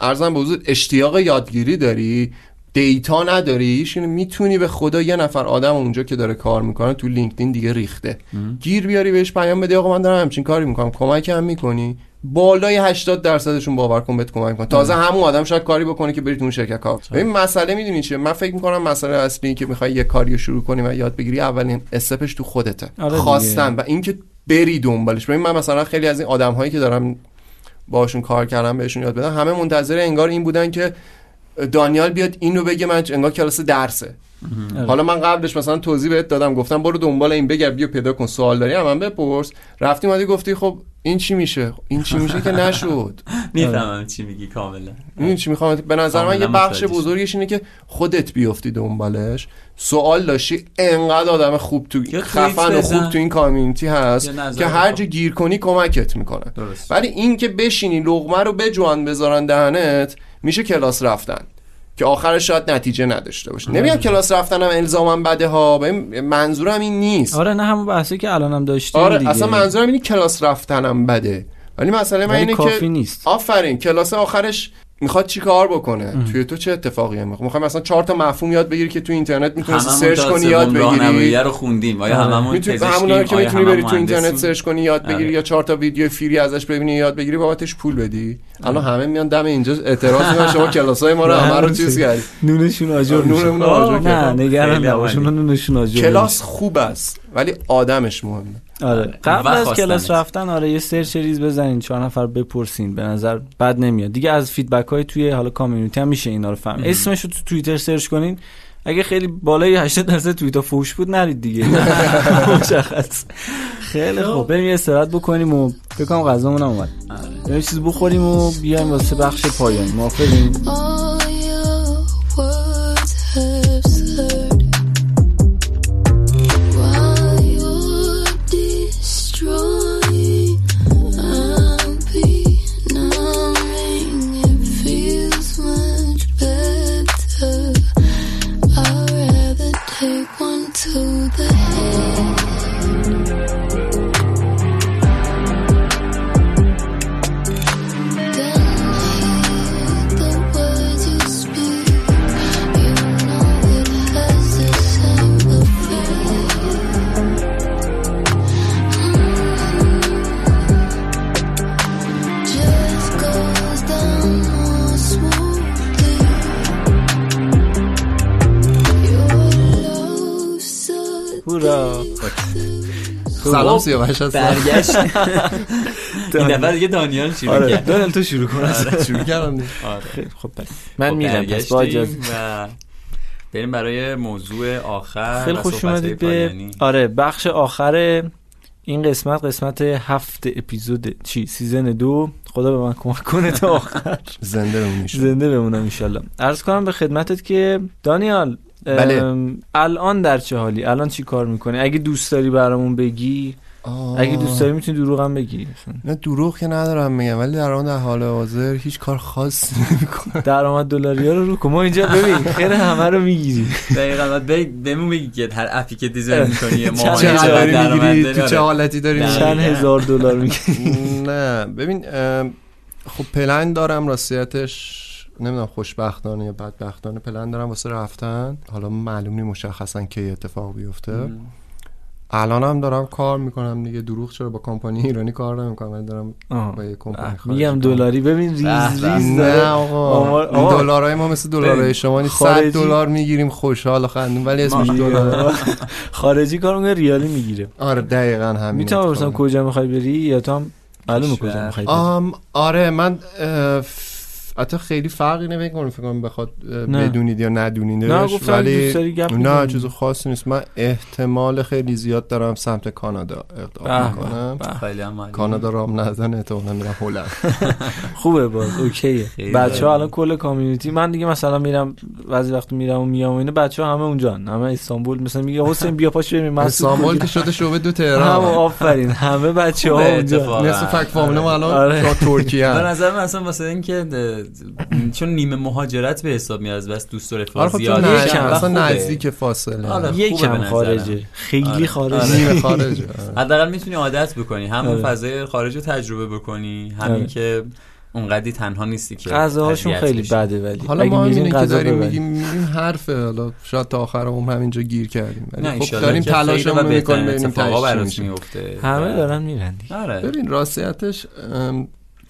[SPEAKER 4] عرضم به حضور اشتیاق یادگیری داری دیتا نداری اینو می‌تونی به خدا یه نفر آدم اونجا که داره کار می‌کنه تو LinkedIn دیگه ریخته. گیر بیاری بهش پیام بده آقا من دارم همچین کاری می‌کنم. کمک هم می‌کنی؟ بالای 80 درصدشون باور کن بهت کمک می‌کنن تازه همون آدم شاید کاری بکنه که بری تو اون شرکت کار. کنی. ببین مسئله می‌دونی چیه؟ من فکر می‌کنم مسئله اصلی که می‌خوای یه کاری رو شروع کنی و یاد بگیری اولین step ش تو خودته.
[SPEAKER 2] آره.
[SPEAKER 4] خواستن و اینکه بری دنبالش. ببین من مثلا خیلی از این آدم هایی که دارم باشون کار کردم بهشون یاد بدم همه منتظر انگار این بودن که دانیال بیاد اینو بگه من انگار کلاس درسه.
[SPEAKER 2] آره.
[SPEAKER 4] حالا من قبلش مثلا توضیح بهت دادم گفتم برو دنبال این بگرد بیا پیدا کن سوال داری. من بپرس. رفتی اومدی گفتی خب این چی میشه؟ این چی میشه که نشد.
[SPEAKER 1] می‌فهمم چی میگی کاملا.
[SPEAKER 4] این چی می‌خوام؟ به نظر من یه بخش. بزرگش اینه که خودت بیفتی دنبالش. سوال داشتی انقدر آدم خوب تو خفن و. خوب تو این کامیونیتی هست که هر. جا گیر کنی کمکت می‌کنن
[SPEAKER 1] درست.
[SPEAKER 4] ولی این که بشینی لغمه رو بجوان بذارن دهنت میشه کلاس رفتن. که آخرش شاید نتیجه نداشته باشه. نمیگم کلاس رفتنم الزاما بده ها منظورم این نیست.
[SPEAKER 2] آره نه همون بحثی که الانم داشتیم
[SPEAKER 4] آره
[SPEAKER 2] دیگه.
[SPEAKER 4] اصلا منظورم اینه کلاس رفتنم بده. ولی مسئله من اینه
[SPEAKER 2] کافی
[SPEAKER 4] که
[SPEAKER 2] نیست.
[SPEAKER 4] آفرین کلاس آخرش می‌خواد چی کار بکنه توی تو چه اتفاقی می‌خواد می‌خوای مثلا چهار تا مفهوم یاد بگیری که تو اینترنت می‌تونی سرچ کنی یاد بگیری.
[SPEAKER 1] رو خوندیم. آیا
[SPEAKER 2] آره.
[SPEAKER 1] هممون
[SPEAKER 4] می‌تونی همونا که می‌تونی بری تو اینترنت؟ سرچ کنی یاد بگیری
[SPEAKER 1] آره.
[SPEAKER 4] یا چهار تا ویدیو free ازش ببینی یاد بگیری بابتش پول بدی؟ الان همه میان دم اینجا اعتراض می‌کنن شما کلاسای ما رو همه رو چیز کردی.
[SPEAKER 2] نونشون آجر
[SPEAKER 4] نونمون آجر.
[SPEAKER 2] نه نگران نباش نونشون آجر
[SPEAKER 4] کلاس خوب است ولی آدمش مهمه.
[SPEAKER 2] آره. قبل از. کلاس رفتن آره یه سرچ ریز بزنین چهار نفر بپرسین. به نظر بد نمیاد. دیگه از feedback های توی حالا community هم میشه اینا رو فهم. اسمش رو تو توییتر سرچ کنین. اگه خیلی بالای 80 درصد توییتا فوش بود نرید دیگه. مشخص. خیلی خوب. بریم یه استراحت بکنیم و بکنم غذامون هم اومد. بریم چیز بخوریم و بیایم واسه بخش پایانی موافقین؟
[SPEAKER 7] The head.
[SPEAKER 2] هورا
[SPEAKER 4] سلام سیاوش هستم.
[SPEAKER 1] برگشت. این دفعه دیگه دانیال شروع
[SPEAKER 2] آره.
[SPEAKER 1] کرد.
[SPEAKER 2] دانل تو شروع کن.
[SPEAKER 4] شروع کردم.
[SPEAKER 1] آره.
[SPEAKER 2] خب بله. من
[SPEAKER 1] خب،
[SPEAKER 2] میرم پس با اجازه.
[SPEAKER 1] و بریم برای موضوع آخر
[SPEAKER 2] خیلی خوش اومدید به. آره بخش آخر این قسمت قسمت هفت اپیزود چی سیزن دو. خدا به من کمک کنه تا آخر.
[SPEAKER 4] زنده بمونی شد.
[SPEAKER 2] زنده بمونم انشالله. عرض کنم به خدمتت که دانیال
[SPEAKER 4] بله.
[SPEAKER 2] الان در چه حالی الان چی کار می‌کنی اگه دوست داری برامون بگی
[SPEAKER 4] آه.
[SPEAKER 2] اگه دوست داری می‌تونی دروغم بگی اصلا.
[SPEAKER 4] نه دروغ که ندارم میگم ولی در آن در حال حاضر هیچ کار خاصی نمی‌کنم
[SPEAKER 2] درآمد دلاری ها رو رو کن ما اینجا ببین خیر همه رو می‌گیری
[SPEAKER 1] دقیقا بهمون بگی که هر اپی که دیزاین می‌کنی چقدر درآمد
[SPEAKER 4] می‌گیری. تو چه
[SPEAKER 1] آره.
[SPEAKER 4] حالتی داری
[SPEAKER 1] دقیقاً.
[SPEAKER 2] چند هزار دلار می‌گیری
[SPEAKER 4] نه ببین خب پلن دارم راستیتش نمی‌دونم خوشبختانه یا بدبختانه پلن دارم واسه رفتن. حالا معلوم نی مشخصا کی اتفاق بیفته. الان هم دارم کار می‌کنم دیگه. دروغ چرا با کمپانی ایرانی کار نمی‌کنم؟ ولی دارم
[SPEAKER 2] آه.
[SPEAKER 4] با یه کمپانی
[SPEAKER 2] میگم دلاری. ببین ریز. ریز
[SPEAKER 4] نه آقا. دلارای ما مثل دلارای شما نیست. 100
[SPEAKER 2] خارجی.
[SPEAKER 4] دلار می‌گیریم خوشحال خندیم ولی اسمش دلار.
[SPEAKER 2] خارجی کار می‌کنه ریالی می‌گیره.
[SPEAKER 4] آره دقیقا همین
[SPEAKER 2] می‌تونم بپرسم کجا می‌خوای بری یا تو هم معلومه کجا می‌خوای بری؟
[SPEAKER 4] آره من حتی خیلی فرقی نمی‌کنه فکر کنم بخواد. بدونید یا ندونیدش
[SPEAKER 2] نه،
[SPEAKER 4] ولی نه. چیز خاصی نیست من احتمال خیلی زیاد دارم سمت کانادا اقدام می‌کنم.
[SPEAKER 1] خیلی هم عالی.
[SPEAKER 4] کانادا رام نزن احتمالا میرم هلند
[SPEAKER 2] خوبه باز اوکیه بچه ها. الان کل کامیونیتی من دیگه مثلا میرم بعضی وقت میرم و میام و اینا بچه ها همه اونجان همه استانبول مثلا میگه حسین بیا پاش بریم
[SPEAKER 4] استانبول؟ که شده شعبه دو تهران
[SPEAKER 2] آفرین همه بچه ها
[SPEAKER 1] خوبه
[SPEAKER 2] اونجا.
[SPEAKER 4] نصف فک فامیل ما الان
[SPEAKER 2] آره.
[SPEAKER 4] تا ترکیه
[SPEAKER 1] به. نظر من اصلا واسه اینکه چون نیمه مهاجرت به حساب میاد بس دوست و
[SPEAKER 4] آره
[SPEAKER 1] رفاق
[SPEAKER 4] خب تو
[SPEAKER 1] زیاد
[SPEAKER 4] نزدیک-
[SPEAKER 2] یکم
[SPEAKER 4] اصلا. نزدیک فاصله
[SPEAKER 1] آره. خوبه به
[SPEAKER 2] یکم. خارجه خیلی
[SPEAKER 1] آره.
[SPEAKER 2] خارجه
[SPEAKER 1] آره.
[SPEAKER 4] نیمه خارجه آره.
[SPEAKER 1] حداقل می‌تونی عادت بکنی همون
[SPEAKER 2] آره.
[SPEAKER 1] فضای خارج رو تجربه بکنی همین
[SPEAKER 2] آره.
[SPEAKER 1] که اونقدی تنها نیستی که
[SPEAKER 2] غذاهاشون خیلی. بده ولی
[SPEAKER 4] حالا ما اینه که داریم. میگیم میگیم حرفه حالا شاید تا آخر عمر همینجا گیر کردیم ولی خب داریم تلاشمون رو می‌کنیم ببینیم میشه.
[SPEAKER 1] میفته
[SPEAKER 2] همه دارن میرن
[SPEAKER 1] آره
[SPEAKER 4] ببین راستیتش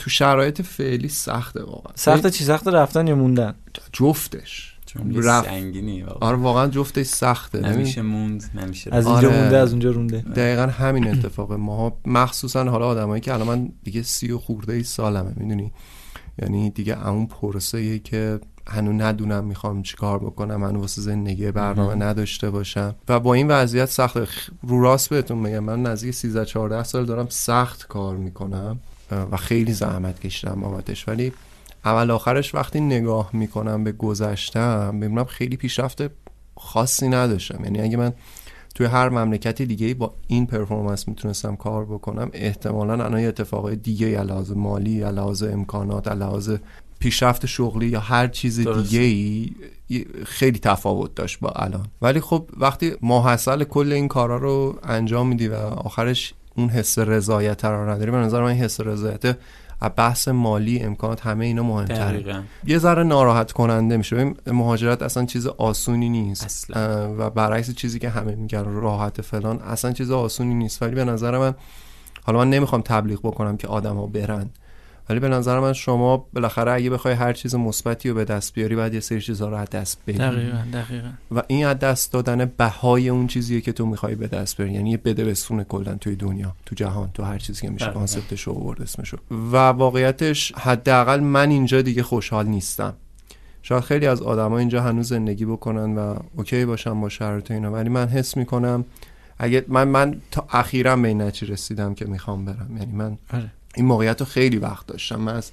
[SPEAKER 4] تو شرایط فعلی سخته واقعا.
[SPEAKER 2] سخت چی؟ سخت رفتن یا موندن؟
[SPEAKER 4] جفتش. رفت.
[SPEAKER 1] سنگینی واقعا.
[SPEAKER 4] آره واقعا جفتش سخته.
[SPEAKER 1] نمیشه موند نمیشه
[SPEAKER 2] از. اینجا
[SPEAKER 4] آره.
[SPEAKER 2] مونده از اونجا رونده.
[SPEAKER 4] دقیقا همین اتفاقه. ما مخصوصا حالا آدمایی که الان من دیگه سی و خورده ای سالمه می‌دونی؟ یعنی دیگه اون پرسه که هنو ندونم می‌خوام چیکار بکنم هنو واسه زندگی برنامه نداشته باشم. و با این وضعیت سخت رو راست بهتون میگم. من نزدیک 13 14 سال دارم سخت کار می‌کنم. و خیلی زحمت کشیدم بابتش ولی اول آخرش وقتی نگاه می‌کنم به گذشتم می‌بینم خیلی پیشرفت خاصی نداشتم. یعنی اگه من توی هر مملکت دیگه با این پرفورمنس می‌تونستم کار بکنم احتمالا الان یه اتفاقای دیگه لحاظ مالی لحاظ امکانات لحاظ پیشرفت شغلی یا هر چیز. دیگه ای خیلی تفاوت داشت با الان. ولی خب وقتی ماحصل کل این کارا رو انجام میدی و آخرش اون حس رضایت رو نداری. به نظر من این حس رضایت بحث مالی امکانات همه اینا مهمتره. یه ذره ناراحت کننده میشه. ببین مهاجرت اصلا چیز آسونی نیست.
[SPEAKER 1] اصلا.
[SPEAKER 4] و برعکس چیزی که همه میگن راحت فلان اصلا چیز آسونی نیست. ولی به نظر من حالا من نمی‌خوام تبلیغ بکنم که آدم ها برن. ولی به نظر من شما بالاخره اگه بخوای هر چیز مثبتی رو به دست بیاری باید یه سری چیزها رو از دست بدی.
[SPEAKER 2] دقیقا دقیقا.
[SPEAKER 4] و این از دست دادن بهای اون چیزیه که تو می‌خوای به دست بیاری. یعنی یه بده بستون کلا توی دنیا تو جهان تو هر چیزی که میشه
[SPEAKER 1] دقیقاً.
[SPEAKER 4] کانسپتش رو آورد اسمشو. و واقعیتش حداقل من اینجا دیگه خوشحال نیستم. شاید خیلی از آدما اینجا هنوز زندگی بکنن و okay باشن با شرایط اینا ولی من حس می‌کنم اگه من من تا اخیرا به این نتیجه رسیدم که می‌خوام برم. یعنی من
[SPEAKER 2] آره.
[SPEAKER 4] این موقعیت رو خیلی وقت داشتم. من از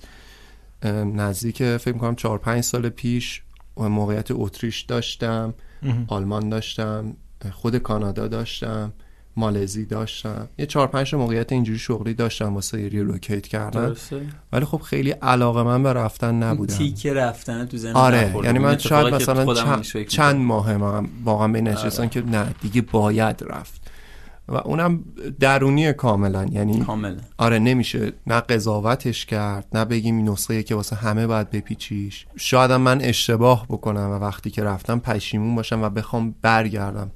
[SPEAKER 4] نزدیک فکر می‌کنم چهار پنج سال پیش موقعیت اتریش داشتم آلمان داشتم خود کانادا داشتم مالزی داشتم. یه چهار پنج موقعیت اینجوری شغلی داشتم واسه relocate کردن.
[SPEAKER 1] درسته.
[SPEAKER 4] ولی خب خیلی علاقه من به رفتن نبودم
[SPEAKER 1] تیک رفتن تو زن
[SPEAKER 4] آره. یعنی من شاید مثلا چند, چند. ماه من واقعا به نشستم
[SPEAKER 1] آره.
[SPEAKER 4] که نه دیگه باید رفت. و اونم درونی کاملا یعنی
[SPEAKER 1] کاملا.
[SPEAKER 4] آره نمیشه نه قضاوتش کرد نه بگیم این نسخه که واسه همه باید بپیچیش. شاید من اشتباه بکنم و وقتی که رفتم پشیمون باشم و بخوام برگردم.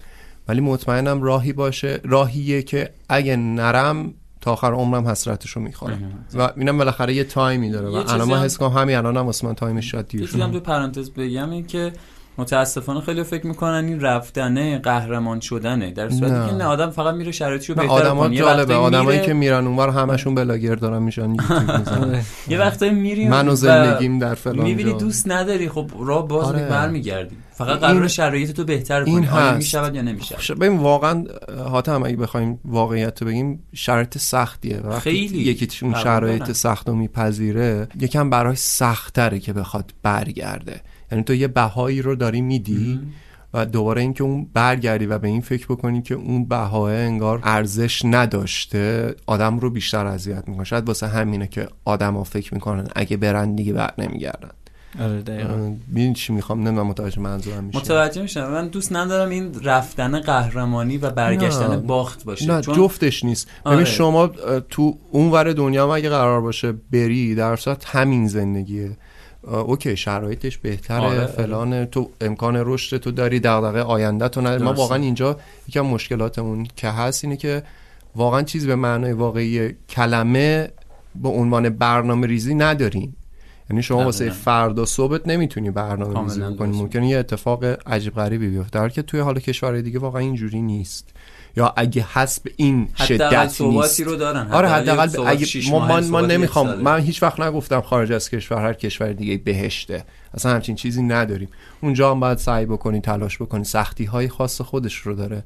[SPEAKER 4] ولی مطمئنم راهی باشه راهیه که اگه نرم تا آخر عمرم حسرتشو می‌خورم. و اینم بالاخره یه تایمی داره. و الان من حس کنم همین الان هم واسه من تایمش شاید دیر
[SPEAKER 1] یه چیزی هم
[SPEAKER 4] شده
[SPEAKER 1] تو پرانتز بگم این که متاسفانه خیلی فکر می‌کنن این رفتنه قهرمان شدنه در صورتی
[SPEAKER 4] نه.
[SPEAKER 1] که نه آدم فقط میره شرایطشو
[SPEAKER 4] نه
[SPEAKER 1] بهتر
[SPEAKER 4] آدما جالبه
[SPEAKER 1] وقتایی
[SPEAKER 4] آدمایی که میرن اونور همشون بلاگر دارن میشن
[SPEAKER 1] یه وقتایی میری
[SPEAKER 4] من و زندگیم در فلان
[SPEAKER 1] می‌بینی. دوست نداری خب راه باز
[SPEAKER 4] آره.
[SPEAKER 1] آره. برمیگردی فقط قرار شرایط تو بهتر کنی
[SPEAKER 4] این
[SPEAKER 1] آیا. می‌شود یا نمی‌شود
[SPEAKER 4] خب، ببین واقعا حاتم اگه بخوایم واقعیت رو بگیم شرایط سختیه
[SPEAKER 1] خیلی.
[SPEAKER 4] یکی اون شرایط. سخت رو میپذیره یکم براش سختره که بخواد برگرده یعنی تو یه بهایی رو داری میدی و دوباره اینکه اون برگردی و به این فکر بکنی که اون بهای انگار ارزش نداشته آدم رو بیشتر اذیت می‌کنه. شاید واسه همینه که آدما فکر می‌کنن اگه برن دیگه بر نمیگردن.
[SPEAKER 2] آره دقیقا.
[SPEAKER 4] ببین چی می‌خوام؟ نمی‌دونم متوجه منظورم میشه
[SPEAKER 1] متوجه میشم. من دوست ندارم این رفتن قهرمانی و برگشتن
[SPEAKER 4] نه.
[SPEAKER 1] باخت باشه.
[SPEAKER 4] نه
[SPEAKER 1] چون
[SPEAKER 4] جفتش نیست.
[SPEAKER 1] آره.
[SPEAKER 4] ببین شما اه، تو اون ور دنیا هم اگه قرار باشه بری در صورت همین زندگیه. اوکی شرایطش بهتره
[SPEAKER 1] آره،
[SPEAKER 4] فلان تو امکان رشد تو داری دغدغه آینده تو نداری ما. واقعا اینجا یکم مشکلاتمون که هست اینه که واقعا چیز به معنای واقعی کلمه به عنوان برنامه ریزی نداریم یعنی شما واسه. فردا صبحت نمی‌تونی برنامه ریزی بکنی
[SPEAKER 1] درست.
[SPEAKER 4] ممکنه یه اتفاق عجیب غریبی بیفته در که توی حال کشورهای دیگه واقعا اینجوری نیست یا اگه هست به این شدت نیست
[SPEAKER 1] رو دارن.
[SPEAKER 4] آره
[SPEAKER 1] حداقل
[SPEAKER 4] اگه ما من, من نمی‌خوام. من هیچ وقت نگفتم خارج از کشور هر کشور دیگه بهشته. اصلا همچین چیزی نداریم. اونجا هم باید سعی بکنی تلاش بکنی. سختی های خاص خودش رو داره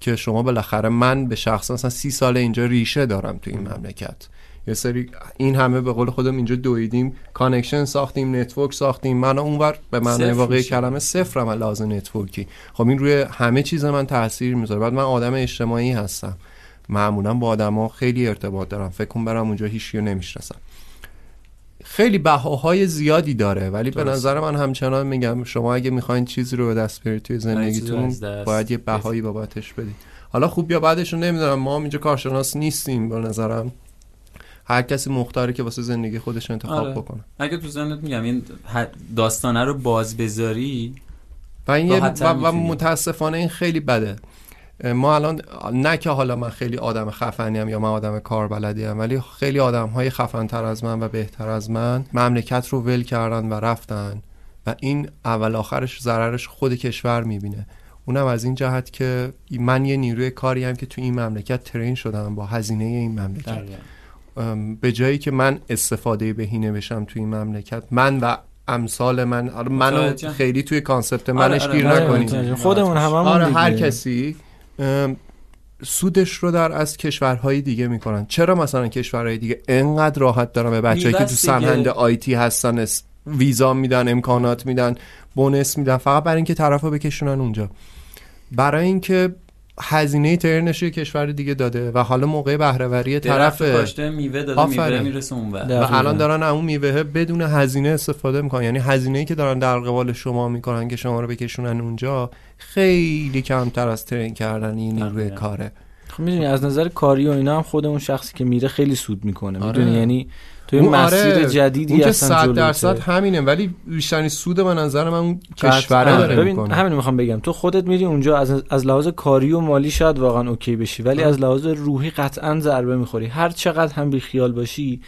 [SPEAKER 4] که شما بالاخره من به شخص مثلا سی سال اینجا ریشه دارم تو این مملکت. یه سری این همه به قول خودم اینجا دویدیم. connection ساختیم network ساختیم. من اونور به معنای
[SPEAKER 1] صفر
[SPEAKER 4] واقعی. کلمه صفرم از لحاظ network ی خب این روی همه چیز من تاثیر می‌ذاره. بعد من آدم اجتماعی هستم. معمولا با آدما خیلی ارتباط دارم. فکر کنم برم اونجا هیچ رو نمی‌شناسم. خیلی بهاهای زیادی داره. ولی به
[SPEAKER 1] درست.
[SPEAKER 4] نظر من همچنان میگم شما اگه می‌خواین چیزی رو به دست بیارید توی زندگیتون باید یه بهایی بابتش بدید. حالا خوب یا بعدش رو نمی‌دونم. ما هم اینجا کارشناس نیستیم به نظرم. هر کسی مختاره که واسه زندگی خودش انتخاب
[SPEAKER 1] آره.
[SPEAKER 4] بکنه.
[SPEAKER 1] اگه تو ذهنت میگم این داستانه رو باز بذاری
[SPEAKER 4] و این و. متاسفانه این خیلی بده. ما الان نه که حالا من خیلی آدم خفنیم یا من آدم کاربلدیم ولی خیلی آدم های خفن تر از من و بهتر از من مملکت رو ول کردن و رفتن و این اول آخرش ضررش خود کشور می‌بینه. اونم از این جهت که من یه نیروی کاری هم که تو این مملکت ترین شدم با هزینه این مملکت. ام، به جایی که من استفاده بهینه بشم توی این مملکت من و امثال من حالا منو. خیلی توی کانسپت منش
[SPEAKER 1] آره،
[SPEAKER 4] گیر
[SPEAKER 1] آره،
[SPEAKER 4] نکنید
[SPEAKER 2] متوجه. خودمون هممون
[SPEAKER 4] آره. هر کسی سودش رو در از کشورهای دیگه می‌کنن چرا مثلا کشورهای دیگه انقدر راحت دارن به بچه‌ای که تو. سمهند آیتی هستن اس- ویزا میدن امکانات میدن بونس میدن فقط برای اینکه طرفو بکشونن اونجا برای اینکه هزینه ترنش یه کشور دیگه داده و حالا موقع بهرهوری
[SPEAKER 1] طرف
[SPEAKER 4] طرف
[SPEAKER 1] کاشته میوه داده میوه. می‌رسه اون
[SPEAKER 2] دقیقاً.
[SPEAKER 4] و الان دارن اون میوه بدون هزینه استفاده می‌کنن یعنی هزینه ای که دارن در قبال شما می‌کنن که شما رو بکشونن اونجا خیلی کمتر از ترین کردن این نیروی. کاره
[SPEAKER 2] خب می‌دونی از نظر کاری و اینا هم خود اون شخصی که میره خیلی سود می‌کنه
[SPEAKER 4] آره.
[SPEAKER 2] می‌دونی یعنی تو این
[SPEAKER 4] اون
[SPEAKER 2] مسیر
[SPEAKER 4] آره،
[SPEAKER 2] جدیدی
[SPEAKER 4] اون که
[SPEAKER 2] اصلا
[SPEAKER 4] صد
[SPEAKER 2] جلوته.
[SPEAKER 4] درصد همینه ولی بیشترین سود به نظر من اون. کشوره داره
[SPEAKER 2] ببین همین می‌خوام بگم تو خودت میری اونجا از از لحاظ کاری و مالی شاید واقعا اوکی بشی ولی
[SPEAKER 4] آره.
[SPEAKER 2] از لحاظ روحی قطعا ضربه می‌خوری هر چقدر هم بیخیال باشی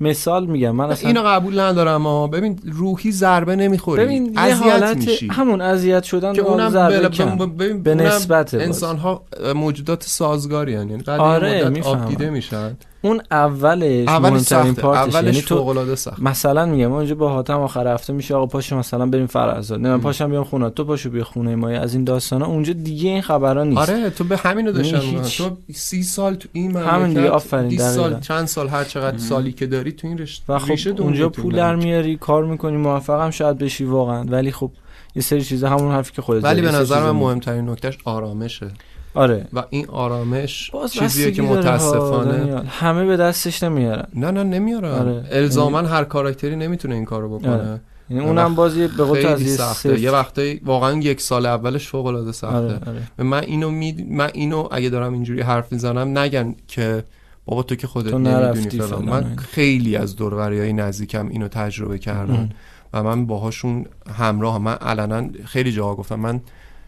[SPEAKER 2] مثال میگم من اصلا
[SPEAKER 4] اینو قبول ندارم ها ببین روحی ضربه نمی‌خوری
[SPEAKER 2] ببین یه حالت
[SPEAKER 4] میشی
[SPEAKER 2] همون اذیت شدن
[SPEAKER 4] که اونم
[SPEAKER 2] ضربه
[SPEAKER 4] ببین
[SPEAKER 2] به
[SPEAKER 4] اونم
[SPEAKER 2] نسبت.
[SPEAKER 4] انسان ها موجودات سازگاری هن. یعنی
[SPEAKER 2] آره،
[SPEAKER 4] آره. آب دیده میشن
[SPEAKER 2] اون اولش
[SPEAKER 4] اولش
[SPEAKER 2] مهمترین
[SPEAKER 4] سخته.
[SPEAKER 2] پارتش.
[SPEAKER 4] اولش
[SPEAKER 2] یعنی تو
[SPEAKER 4] فوق العاده سخت.
[SPEAKER 2] مثلا میگم ما اونجا با حاتم آخر هفته میشه آقا پاشو مثلا بریم فرزاد نه من پاشم بیام خونه. تو پاشو بیا خونه ما از این داستانا. اونجا دیگه این خبرا نیست.
[SPEAKER 4] آره تو به همینو داشتم.
[SPEAKER 2] هیچ-
[SPEAKER 4] تو سی سال تو این
[SPEAKER 2] همین دیگه، آفرین،
[SPEAKER 4] 20 سال. چند سال هر چقدر سالی که داری تو این رشته
[SPEAKER 2] و خب اونجا پول در. میاری کار می‌کنی موفقم شاید بشی واقعا. ولی خب یه سری چیزا همون حرفی که خودت
[SPEAKER 4] ولی به نظر من
[SPEAKER 2] مهم.
[SPEAKER 4] مهمترین نکتهش آرامشه.
[SPEAKER 2] آره.
[SPEAKER 4] و این آرامش چیزیه که متاسفانه.
[SPEAKER 2] همه به دستش نمیارن.
[SPEAKER 4] نه نه نمیارم
[SPEAKER 2] آره.
[SPEAKER 4] الزاما هر کاراکتری نمی‌تونه این کارو بکنه.
[SPEAKER 2] آره. یعنی اونم بازی به قول از
[SPEAKER 4] سخته. یه وقتایی واقعا یک سال اولش فوق العاده سخته.
[SPEAKER 2] آره آره.
[SPEAKER 4] من اینو می... من اینو اگه دارم اینجوری حرف می‌زنم نگن که بابا تو که خودت
[SPEAKER 2] تو
[SPEAKER 4] نمی‌دونی فلان. من. خیلی از دوروریای نزدیکم اینو تجربه کردم و من باهاشون همراه. من علنا خیلی جاها گفتم. من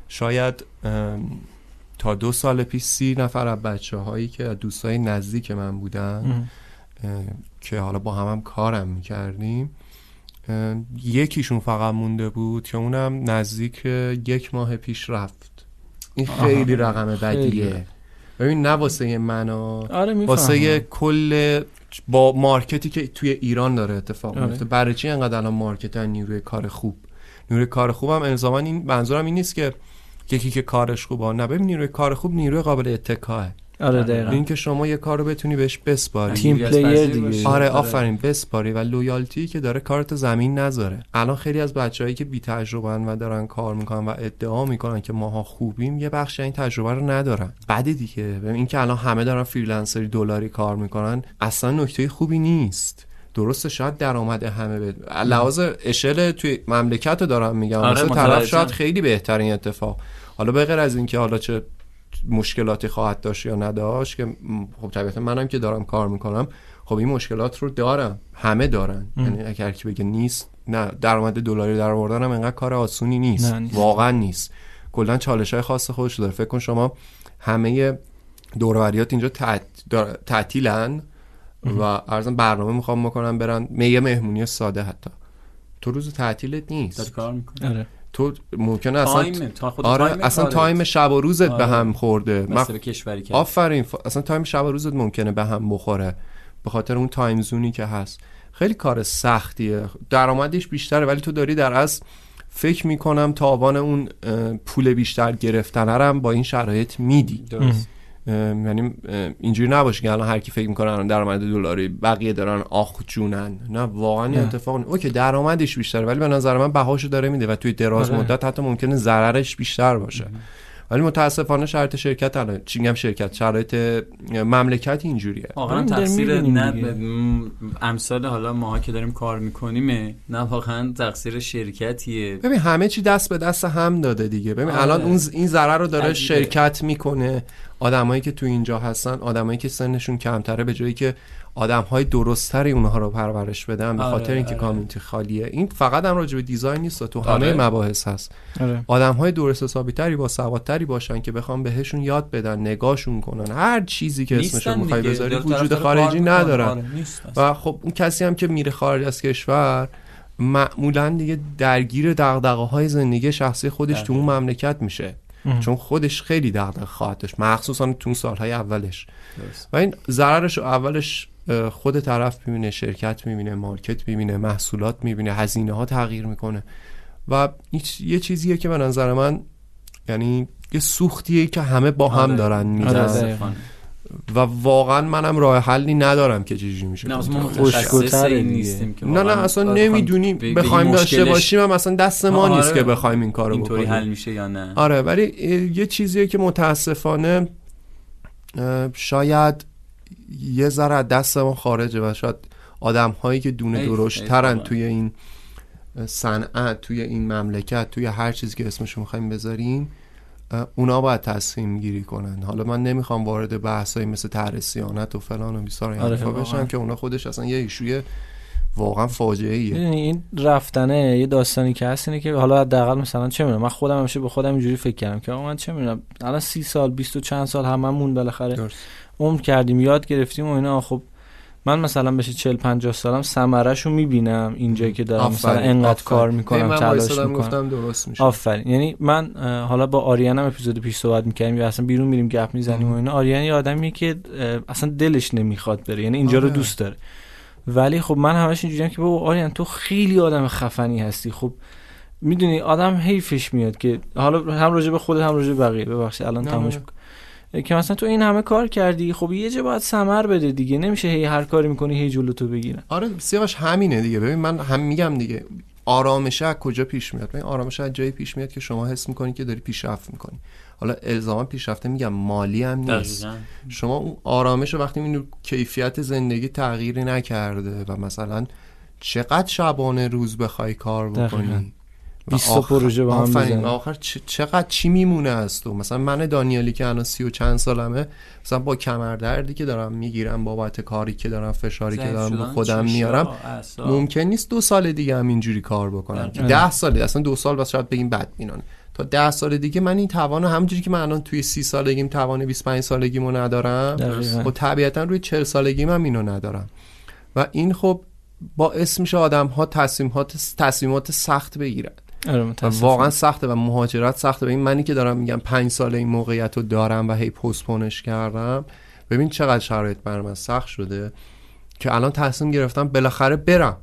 [SPEAKER 4] شاید تا دو سال پیش سی نفر از بچه هایی که دوستای نزدیک من بودن که حالا با هم, هم کارم می‌کردیم یکیشون فقط مونده بود که اونم نزدیک یک ماه پیش رفت. این خیلی رقم. بدیه. ببین نه واسه منو
[SPEAKER 2] آره
[SPEAKER 4] واسه کل با مارکتی که توی ایران داره اتفاق
[SPEAKER 2] آره.
[SPEAKER 4] میفته برای چی انقدر الان مارکت نیروی کار خوب. نیروی کار خوبم الزاما این منظورم این نیست که یکی که کارش خوبه نه ببین نیروی کار خوب نیروی قابل اتکاه
[SPEAKER 2] آره دقیقا.
[SPEAKER 4] این که شما یه کار رو بتونی بهش بسپاری.
[SPEAKER 2] team
[SPEAKER 1] player
[SPEAKER 2] دیگه.
[SPEAKER 1] باشی.
[SPEAKER 4] آره. آفرین بسپاری و loyalty که داره کارت زمین نذاره. الان خیلی از بچههایی که بی تجربه و دارن کار می‌کنن و ادعا می‌کنن که ماها خوبیم یه بخش این تجربه رو ندارن. بعد دیگه ببین این که الان همه دارن freelancer ی دلاری کار می‌کنن اصلا نکته خوبی نیست. درسته شاید درآمد همه به لحاظ اشل توی مملکت رو دارم میگم.
[SPEAKER 1] آره،
[SPEAKER 4] واسه طرف. شاید خیلی بهترین اتفاق. حالا به غیر از اینکه حالا چه مشکلاتی خواهد داشت یا نداشت که خب طبیعتا منم که دارم کار می‌کنم خب این مشکلات رو دارم. همه دارن. یعنی اگر کی بگه نیست نه درآمد دلاری در آوردن هم انقدر کار آسونی نیست,
[SPEAKER 2] نیست.
[SPEAKER 4] واقعا نیست. کلا چالش های خاص خودش رو داره. فکر کن شما همه دوروریات اینجا تعطیلن و ارزم برنامه می‌خوام بکنم برن. می- یه مهمونی ساده حتی. تو روز تعطیلت نیست.
[SPEAKER 1] داری کار می‌کنه
[SPEAKER 2] آره.
[SPEAKER 4] تو ممکنه اصلا
[SPEAKER 1] تایم تا خود
[SPEAKER 4] آره
[SPEAKER 1] تایم
[SPEAKER 4] اصلا. تایم شب و روزت به
[SPEAKER 1] آره.
[SPEAKER 4] هم خورده. من
[SPEAKER 1] به کشوری که
[SPEAKER 4] آفرین ف- اصلا تایم شب و روزت ممکنه به هم بخوره. به خاطر اون تایم زونی که هست. خیلی کار سختیه. درآمدش بیشتره ولی تو داری در از فکر می‌کنم تاوان اون پول بیشتر گرفتن هم با این شرایط میدی.
[SPEAKER 1] درست.
[SPEAKER 4] یعنی اینجوری نباشه که الان هر کی فکر می‌کنه الان درآمد دلاری بقیه دارن آخ جونن نه واقعا این
[SPEAKER 2] نه.
[SPEAKER 4] اتفاق نی- اوکی درآمدش بیشتره ولی به نظر من بهاشو داره میده و توی دراز
[SPEAKER 2] آره.
[SPEAKER 4] مدت حتی ممکنه ضررش بیشتر باشه ولی متاسفانه شرط شرکت الان چی میگم شرکت؟ شرایط مملکت اینجوریه.
[SPEAKER 1] واقعا تقصیر نه امثال حالا ماها که داریم کار می‌کنیم نه واقعا تقصیر شرکتیه.
[SPEAKER 4] ببین همه چی دست به دست هم داده دیگه. ببین
[SPEAKER 1] آره.
[SPEAKER 4] الان اون ز- این ضرر رو داره
[SPEAKER 1] عجیبه.
[SPEAKER 4] شرکت می‌کنه. آدمایی که تو اینجا هستن آدمایی که سنشون کمتره به جایی که آدمهای درستری اونها رو پرورش بدن به
[SPEAKER 1] آره،
[SPEAKER 4] خاطر اینکه
[SPEAKER 1] آره.
[SPEAKER 4] کامیونیتی خالیه این فقط هم راجع به دیزاین نیست تو همه
[SPEAKER 1] آره.
[SPEAKER 4] مباحث هست
[SPEAKER 2] آره
[SPEAKER 4] آدم های درست حسابی تری با سوادتری باشن که بخوام بهشون یاد بدن نگاهشون کنن هر چیزی که اسمشو
[SPEAKER 1] نیستن
[SPEAKER 4] می‌خوای. بذاری وجود خارجی. ندارن
[SPEAKER 1] آره،.
[SPEAKER 4] و خب اون کسی هم که میره خارج از کشور معمولا دیگه درگیر دغدغه های زندگی شخصی خودش تو اون مملکت میشه چون خودش خیلی دغدغه خواهد داشت مخصوصا تو سالهای اولش
[SPEAKER 1] درست.
[SPEAKER 4] و این ضررش اولش خود طرف می‌بینه شرکت می‌بینه مارکت می‌بینه محصولات می‌بینه هزینه ها تغییر می‌کنه و یه چیزیه که به نظر من یعنی یه سوختیه که همه با هم
[SPEAKER 1] آره.
[SPEAKER 4] دارن میدن
[SPEAKER 2] آره،
[SPEAKER 1] متاسفانه.
[SPEAKER 4] و واقعا منم راه حلی ندارم که چجوری میشه
[SPEAKER 1] نه اصلا. نیستیم که
[SPEAKER 4] نه نه اصلا
[SPEAKER 1] بخوایم
[SPEAKER 4] نمی‌دونیم بخوایم داشته باشیم هم اصلا دست ما
[SPEAKER 1] آره.
[SPEAKER 4] نیست که بخوایم این کارو بکنیم
[SPEAKER 1] حل میشه یا نه
[SPEAKER 4] آره ولی یه چیزیه که متاسفانه شاید یه ذره از دست ما خارجه و شاید آدم هایی که دونه
[SPEAKER 1] حیف،
[SPEAKER 4] درشت
[SPEAKER 1] حیف
[SPEAKER 4] ترن
[SPEAKER 1] واقعا.
[SPEAKER 4] توی این صنعت توی این مملکت توی هر چیزی که اسمشو می‌خوایم بذاریم اونا باید تصمیم گیری کنن حالا من نمی‌خوام وارد بحثایی مثل طرح صیانت و فلان و بیسار این
[SPEAKER 2] آره،.
[SPEAKER 4] بشم که اونا خودش اصلا یه ایشوی واقعا فاجعه ایه
[SPEAKER 2] این رفتنه یه داستانی که هست اینه که حالا حداقل مثلا چه می‌دونم من خودم همیشه به خودم اینجوری فکر کردم که من چه می‌دونم الان سی سال بیست و چند سال هممون بالاخره
[SPEAKER 4] درست.
[SPEAKER 2] عمر کردیم یاد گرفتیم و اینا. خب من مثلا بشه 40 50 سالم ثمره‌شو می‌بینم اینجایی که دارم مثلا
[SPEAKER 4] آفرین،
[SPEAKER 2] انقدر
[SPEAKER 4] آفرین.
[SPEAKER 2] کار می‌کنم
[SPEAKER 4] من
[SPEAKER 2] تلاش می‌کنم.
[SPEAKER 4] گفتم درست میشه.
[SPEAKER 2] آفرین. یعنی من حالا با آریانم اپیزود پیش صحبت می‌کردیم یا اصلا بیرون میریم گپ می‌زنیم و اینا. آریان یه آدمیه که اصلا دلش نمی‌خواد بره یعنی اینجا رو
[SPEAKER 4] آره.
[SPEAKER 2] دوست داره. ولی خب من همش اینجوریم که بابا آریان تو خیلی آدم خفنی هستی. خب می‌دونی آدم حیفش میاد که حالا هم راجع به خودت هم راجع به بقیه. ببخشید الان
[SPEAKER 4] نه.
[SPEAKER 2] می‌کنم. که مثلا تو این همه کار کردی خب یه جا باید ثمر بده دیگه. نمیشه هی هر کاری می‌کنی هی جلو تو بگیرن.
[SPEAKER 4] آره سیاوش همینه دیگه. ببین من هم میگم دیگه آرامشه از کجا پیش میاد؟ ببین آرامش از جایی پیش میاد که شما حس می‌کنی که داری پیشرفت می‌کنی. حالا الزاما پیشرفته میگم مالی هم نیست.
[SPEAKER 1] دقیقاً.
[SPEAKER 4] شما اون آرامش وقتی می‌بینی کیفیت زندگی تغییری نکرده و مثلا چقدر شبانه روز بخوای کار. بکنی؟
[SPEAKER 2] 20 تا پروژه با هم
[SPEAKER 4] آفرین.
[SPEAKER 2] بزنی.
[SPEAKER 4] و آخر چ- چقدر چی میمونه از تو مثلا من دانیالی که الان سی و چند سالمه مثلا با کمردردی که دارم می‌گیرم بابت کاری که دارم فشاری که دارم به خودم میارم
[SPEAKER 1] اعصاب.
[SPEAKER 4] ممکن نیست دو سال دیگه هم اینجوری کار بکنم که
[SPEAKER 2] آره.
[SPEAKER 4] ده سال اصلا دو سال بس شاید بگیم بد مینانه تا ده سال دیگه من این توان همونجوری که من الان توی سی سالگیم توان 25 سالگیمو ندارم
[SPEAKER 2] دقیقاً.
[SPEAKER 4] خب طبیعتا روی 40 سالگیم هم اینو ندارم و این خب باعث میشه آدم ها تصمیمات تصمیمات سخت بگیرن و
[SPEAKER 2] متاسفم.
[SPEAKER 4] واقعا سخته و مهاجرت سخته. ببین منی که دارم میگم پنج ساله این موقعیت رو دارم و هی پستپونش کردم ببین چقدر شرایط بر من سخت شده که الان تصمیم گرفتم بالاخره برم.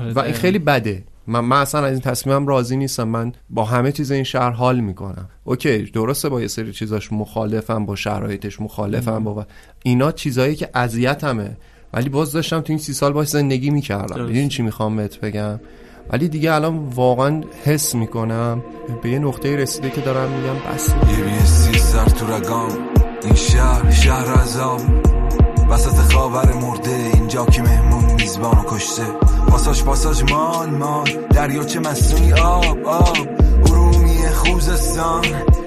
[SPEAKER 2] آره،
[SPEAKER 4] و این. خیلی بده. من, من اصلا از این تصمیمم راضی نیستم. من با همه چیز این شهر حال می‌کنم. اوکی درسته با یه سری چیزاش مخالفم با شرایطش مخالفم با اینا چیزایی که اذیتمه. ولی باز داشتم تو این سی سال باش زندگی می‌کردم. می‌دونی چی می‌خوام بهت بگم؟ ولی دیگه الان واقعا حس می‌کنم به یه نقطه رسیده که دارم میگم بس.
[SPEAKER 8] یه سر تو رگام. این شهر شهر عذاب وسط خاور مرده. اینجا که مهمون میزبانو کشته. پاساش پاساش مال مال. دریاچه مصنوعی؟ آب آب. خوزستان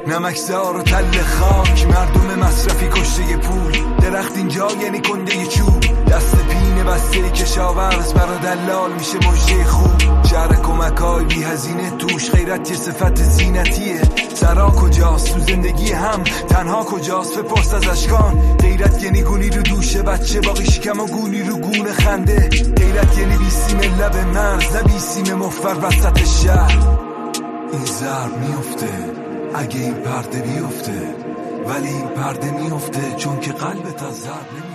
[SPEAKER 8] نمکزار و تل خاک. مردم مصرفی کشته پول. درخت اینجا یعنی کنده چوب. دست پینه بسته کشاورز برا دلال میشه مجده خوب. شهر کمک های بی هزینه توش خیرت یه صفت زینتیه. سرا کجاست؟ تو زندگی هم. تنها کجاست؟ بپرس از اشکان. غیرت یعنی گونی رو دوش بچه باقی شکم و گونی رو گونه خنده. غیرت یعنی بیسیم لب مرز نه بیسیم مفر وسط شهر. این ضرب میفته اگه این پرده بیفته ولی این پرده میفته چون که قلبت از ضرب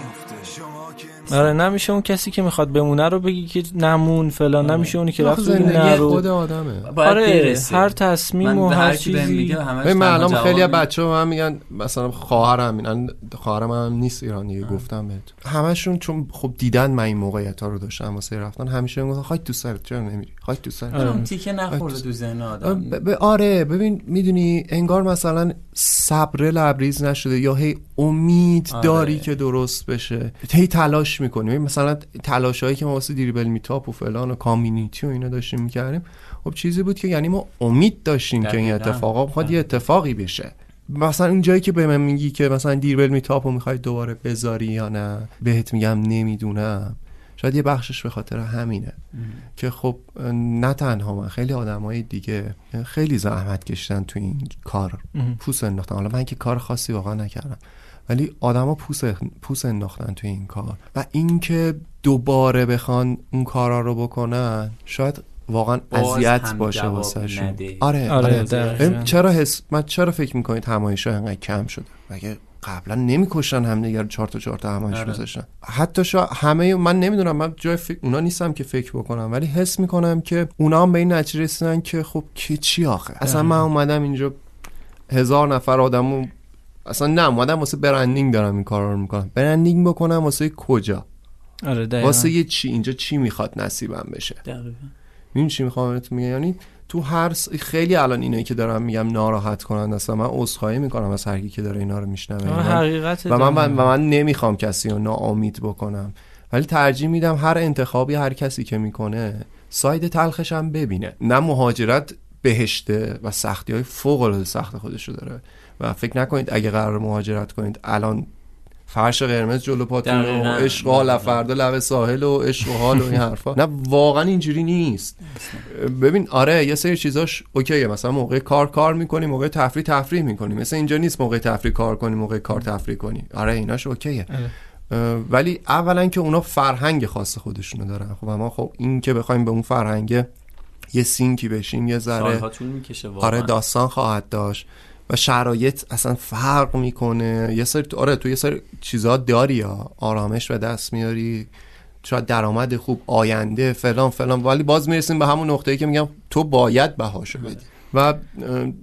[SPEAKER 8] که
[SPEAKER 2] آره نمیشه اون کسی که می‌خواد بمونه رو بگی که نمون فلان نمیشه اونی که رفت بگی نه
[SPEAKER 4] زندگی
[SPEAKER 2] رو
[SPEAKER 4] خود آدمه.
[SPEAKER 2] آره
[SPEAKER 1] برسه.
[SPEAKER 2] هر تصمیم و هر چیزی.
[SPEAKER 4] من الان
[SPEAKER 1] جواب
[SPEAKER 4] خیلی. بچه من میگن مثلا خواهرم این خواهرم هم نیست ایران دیگه گفتم بهت. همشون چون خب دیدن من این موقعیت ها رو داشتم واسه رفتن همیشه می‌گفتن خواهی تو سرت چرا نمیری؟ خواهی تو سرت.
[SPEAKER 2] آره.
[SPEAKER 1] اون تیکه نخورده تو ذهن آدم.
[SPEAKER 4] آره ببین می‌دونی انگار مثلا صبر لبریز نشده یا هی امید
[SPEAKER 1] آره.
[SPEAKER 4] داری که درست بشه. هی تلاش می‌کنی. ببین مثلا تلاش هایی که ما واسه دیریبل میتاپ و فلان و کامیونیتی و اینا داشتیم می‌کردیم خب چیزی بود که یعنی ما امید داشتیم که این. اتفاقا می‌خواد یه اتفاقی بشه. مثلا این جایی که به من میگی که مثلا دیربل میتاپ رو می‌خوای دوباره بذاری یا نه بهت میگم نمی‌دونم. شاید یه بخشش به خاطر همینه. که خب نه تنها من خیلی آدمای دیگه خیلی زحمت کشیدن تو این کار. پوست انداختن. حالا من که کار خاصی واقعا نکردم. ولی آدما پوست پوست انداختن تو این کار. و اینکه دوباره بخوان اون کارا رو بکنن شاید واقعا اذیت
[SPEAKER 1] هم
[SPEAKER 4] باشه واسهشون. آره
[SPEAKER 2] آره،
[SPEAKER 4] آره, چرا حس من چرا فکر می‌کنید همایش انقدر کم شده؟ مگه قبلا نمی‌کشن همدیگر چهار تا چهار تا همایش
[SPEAKER 1] آره.
[SPEAKER 4] میذاشتن؟ حتی شا همه من نمی‌دونم من جای فکر اونا نیستم که فکر بکنم ولی حس می‌کنم که اونا هم به این نتیجه رسیدن که خب که چی آخه؟ اصلا من اومدم اینجا هزار نفر آدمو اصلا نه اومدم واسه برندینگ دارم این کارا رو می‌کنم. برندینگ بکنم واسه کجا؟
[SPEAKER 2] آره دقیقاً.
[SPEAKER 4] واسه یه چی؟ اینجا چی می‌خواد نصیبم بشه؟
[SPEAKER 1] دقیقاً.
[SPEAKER 4] چی می‌خوام بهت میگم؟ یعنی تو هر س... خیلی الان اینایی که دارم میگم ناراحت کنن اصلا من عذرخواهی می‌کنم از هر کی که داره اینا رو میشنوه.
[SPEAKER 2] آره، حقیقت
[SPEAKER 4] و. من و من نمی‌خوام کسی رو ناامید بکنم. ولی ترجیح میدم هر انتخابی هر کسی که می‌کنه ساید تلخش هم ببینه. نه مهاجرت بهشته و سختی های فوق العاده سخت خودش رو داره. و فکر نکنید اگه قرار مهاجرت کنید الان فرش قرمز جلو پاتون و. عشق و حال فردا لب ساحل و عشق و حال و این حرفا. نه واقعا اینجوری نیست. ببین آره یه سری چیزاش اوکیه. مثلا موقع کار کار می‌کنی موقع تفریح تفریح می‌کنی. مثل اینجا نیست موقع تفریح کار کنی موقع کار تفریح کنی. آره ایناش اوکیه. اه، ولی اولا که اونا فرهنگ خاص خودشونو دارن. خب اما خب این که بخوایم به اون فرهنگ یه سینکی بشیم یه ذره آره داستان خواهد داشت. و شرایط اصلا فرق می‌کنه. یه سری آره تو یه سری چیزا داری یا آرامش به دست میاری. شاید درآمد خوب آینده فلان فلان. ولی باز می‌رسیم به همون نقطه‌ای که میگم تو باید بهاشو بدی. و اه،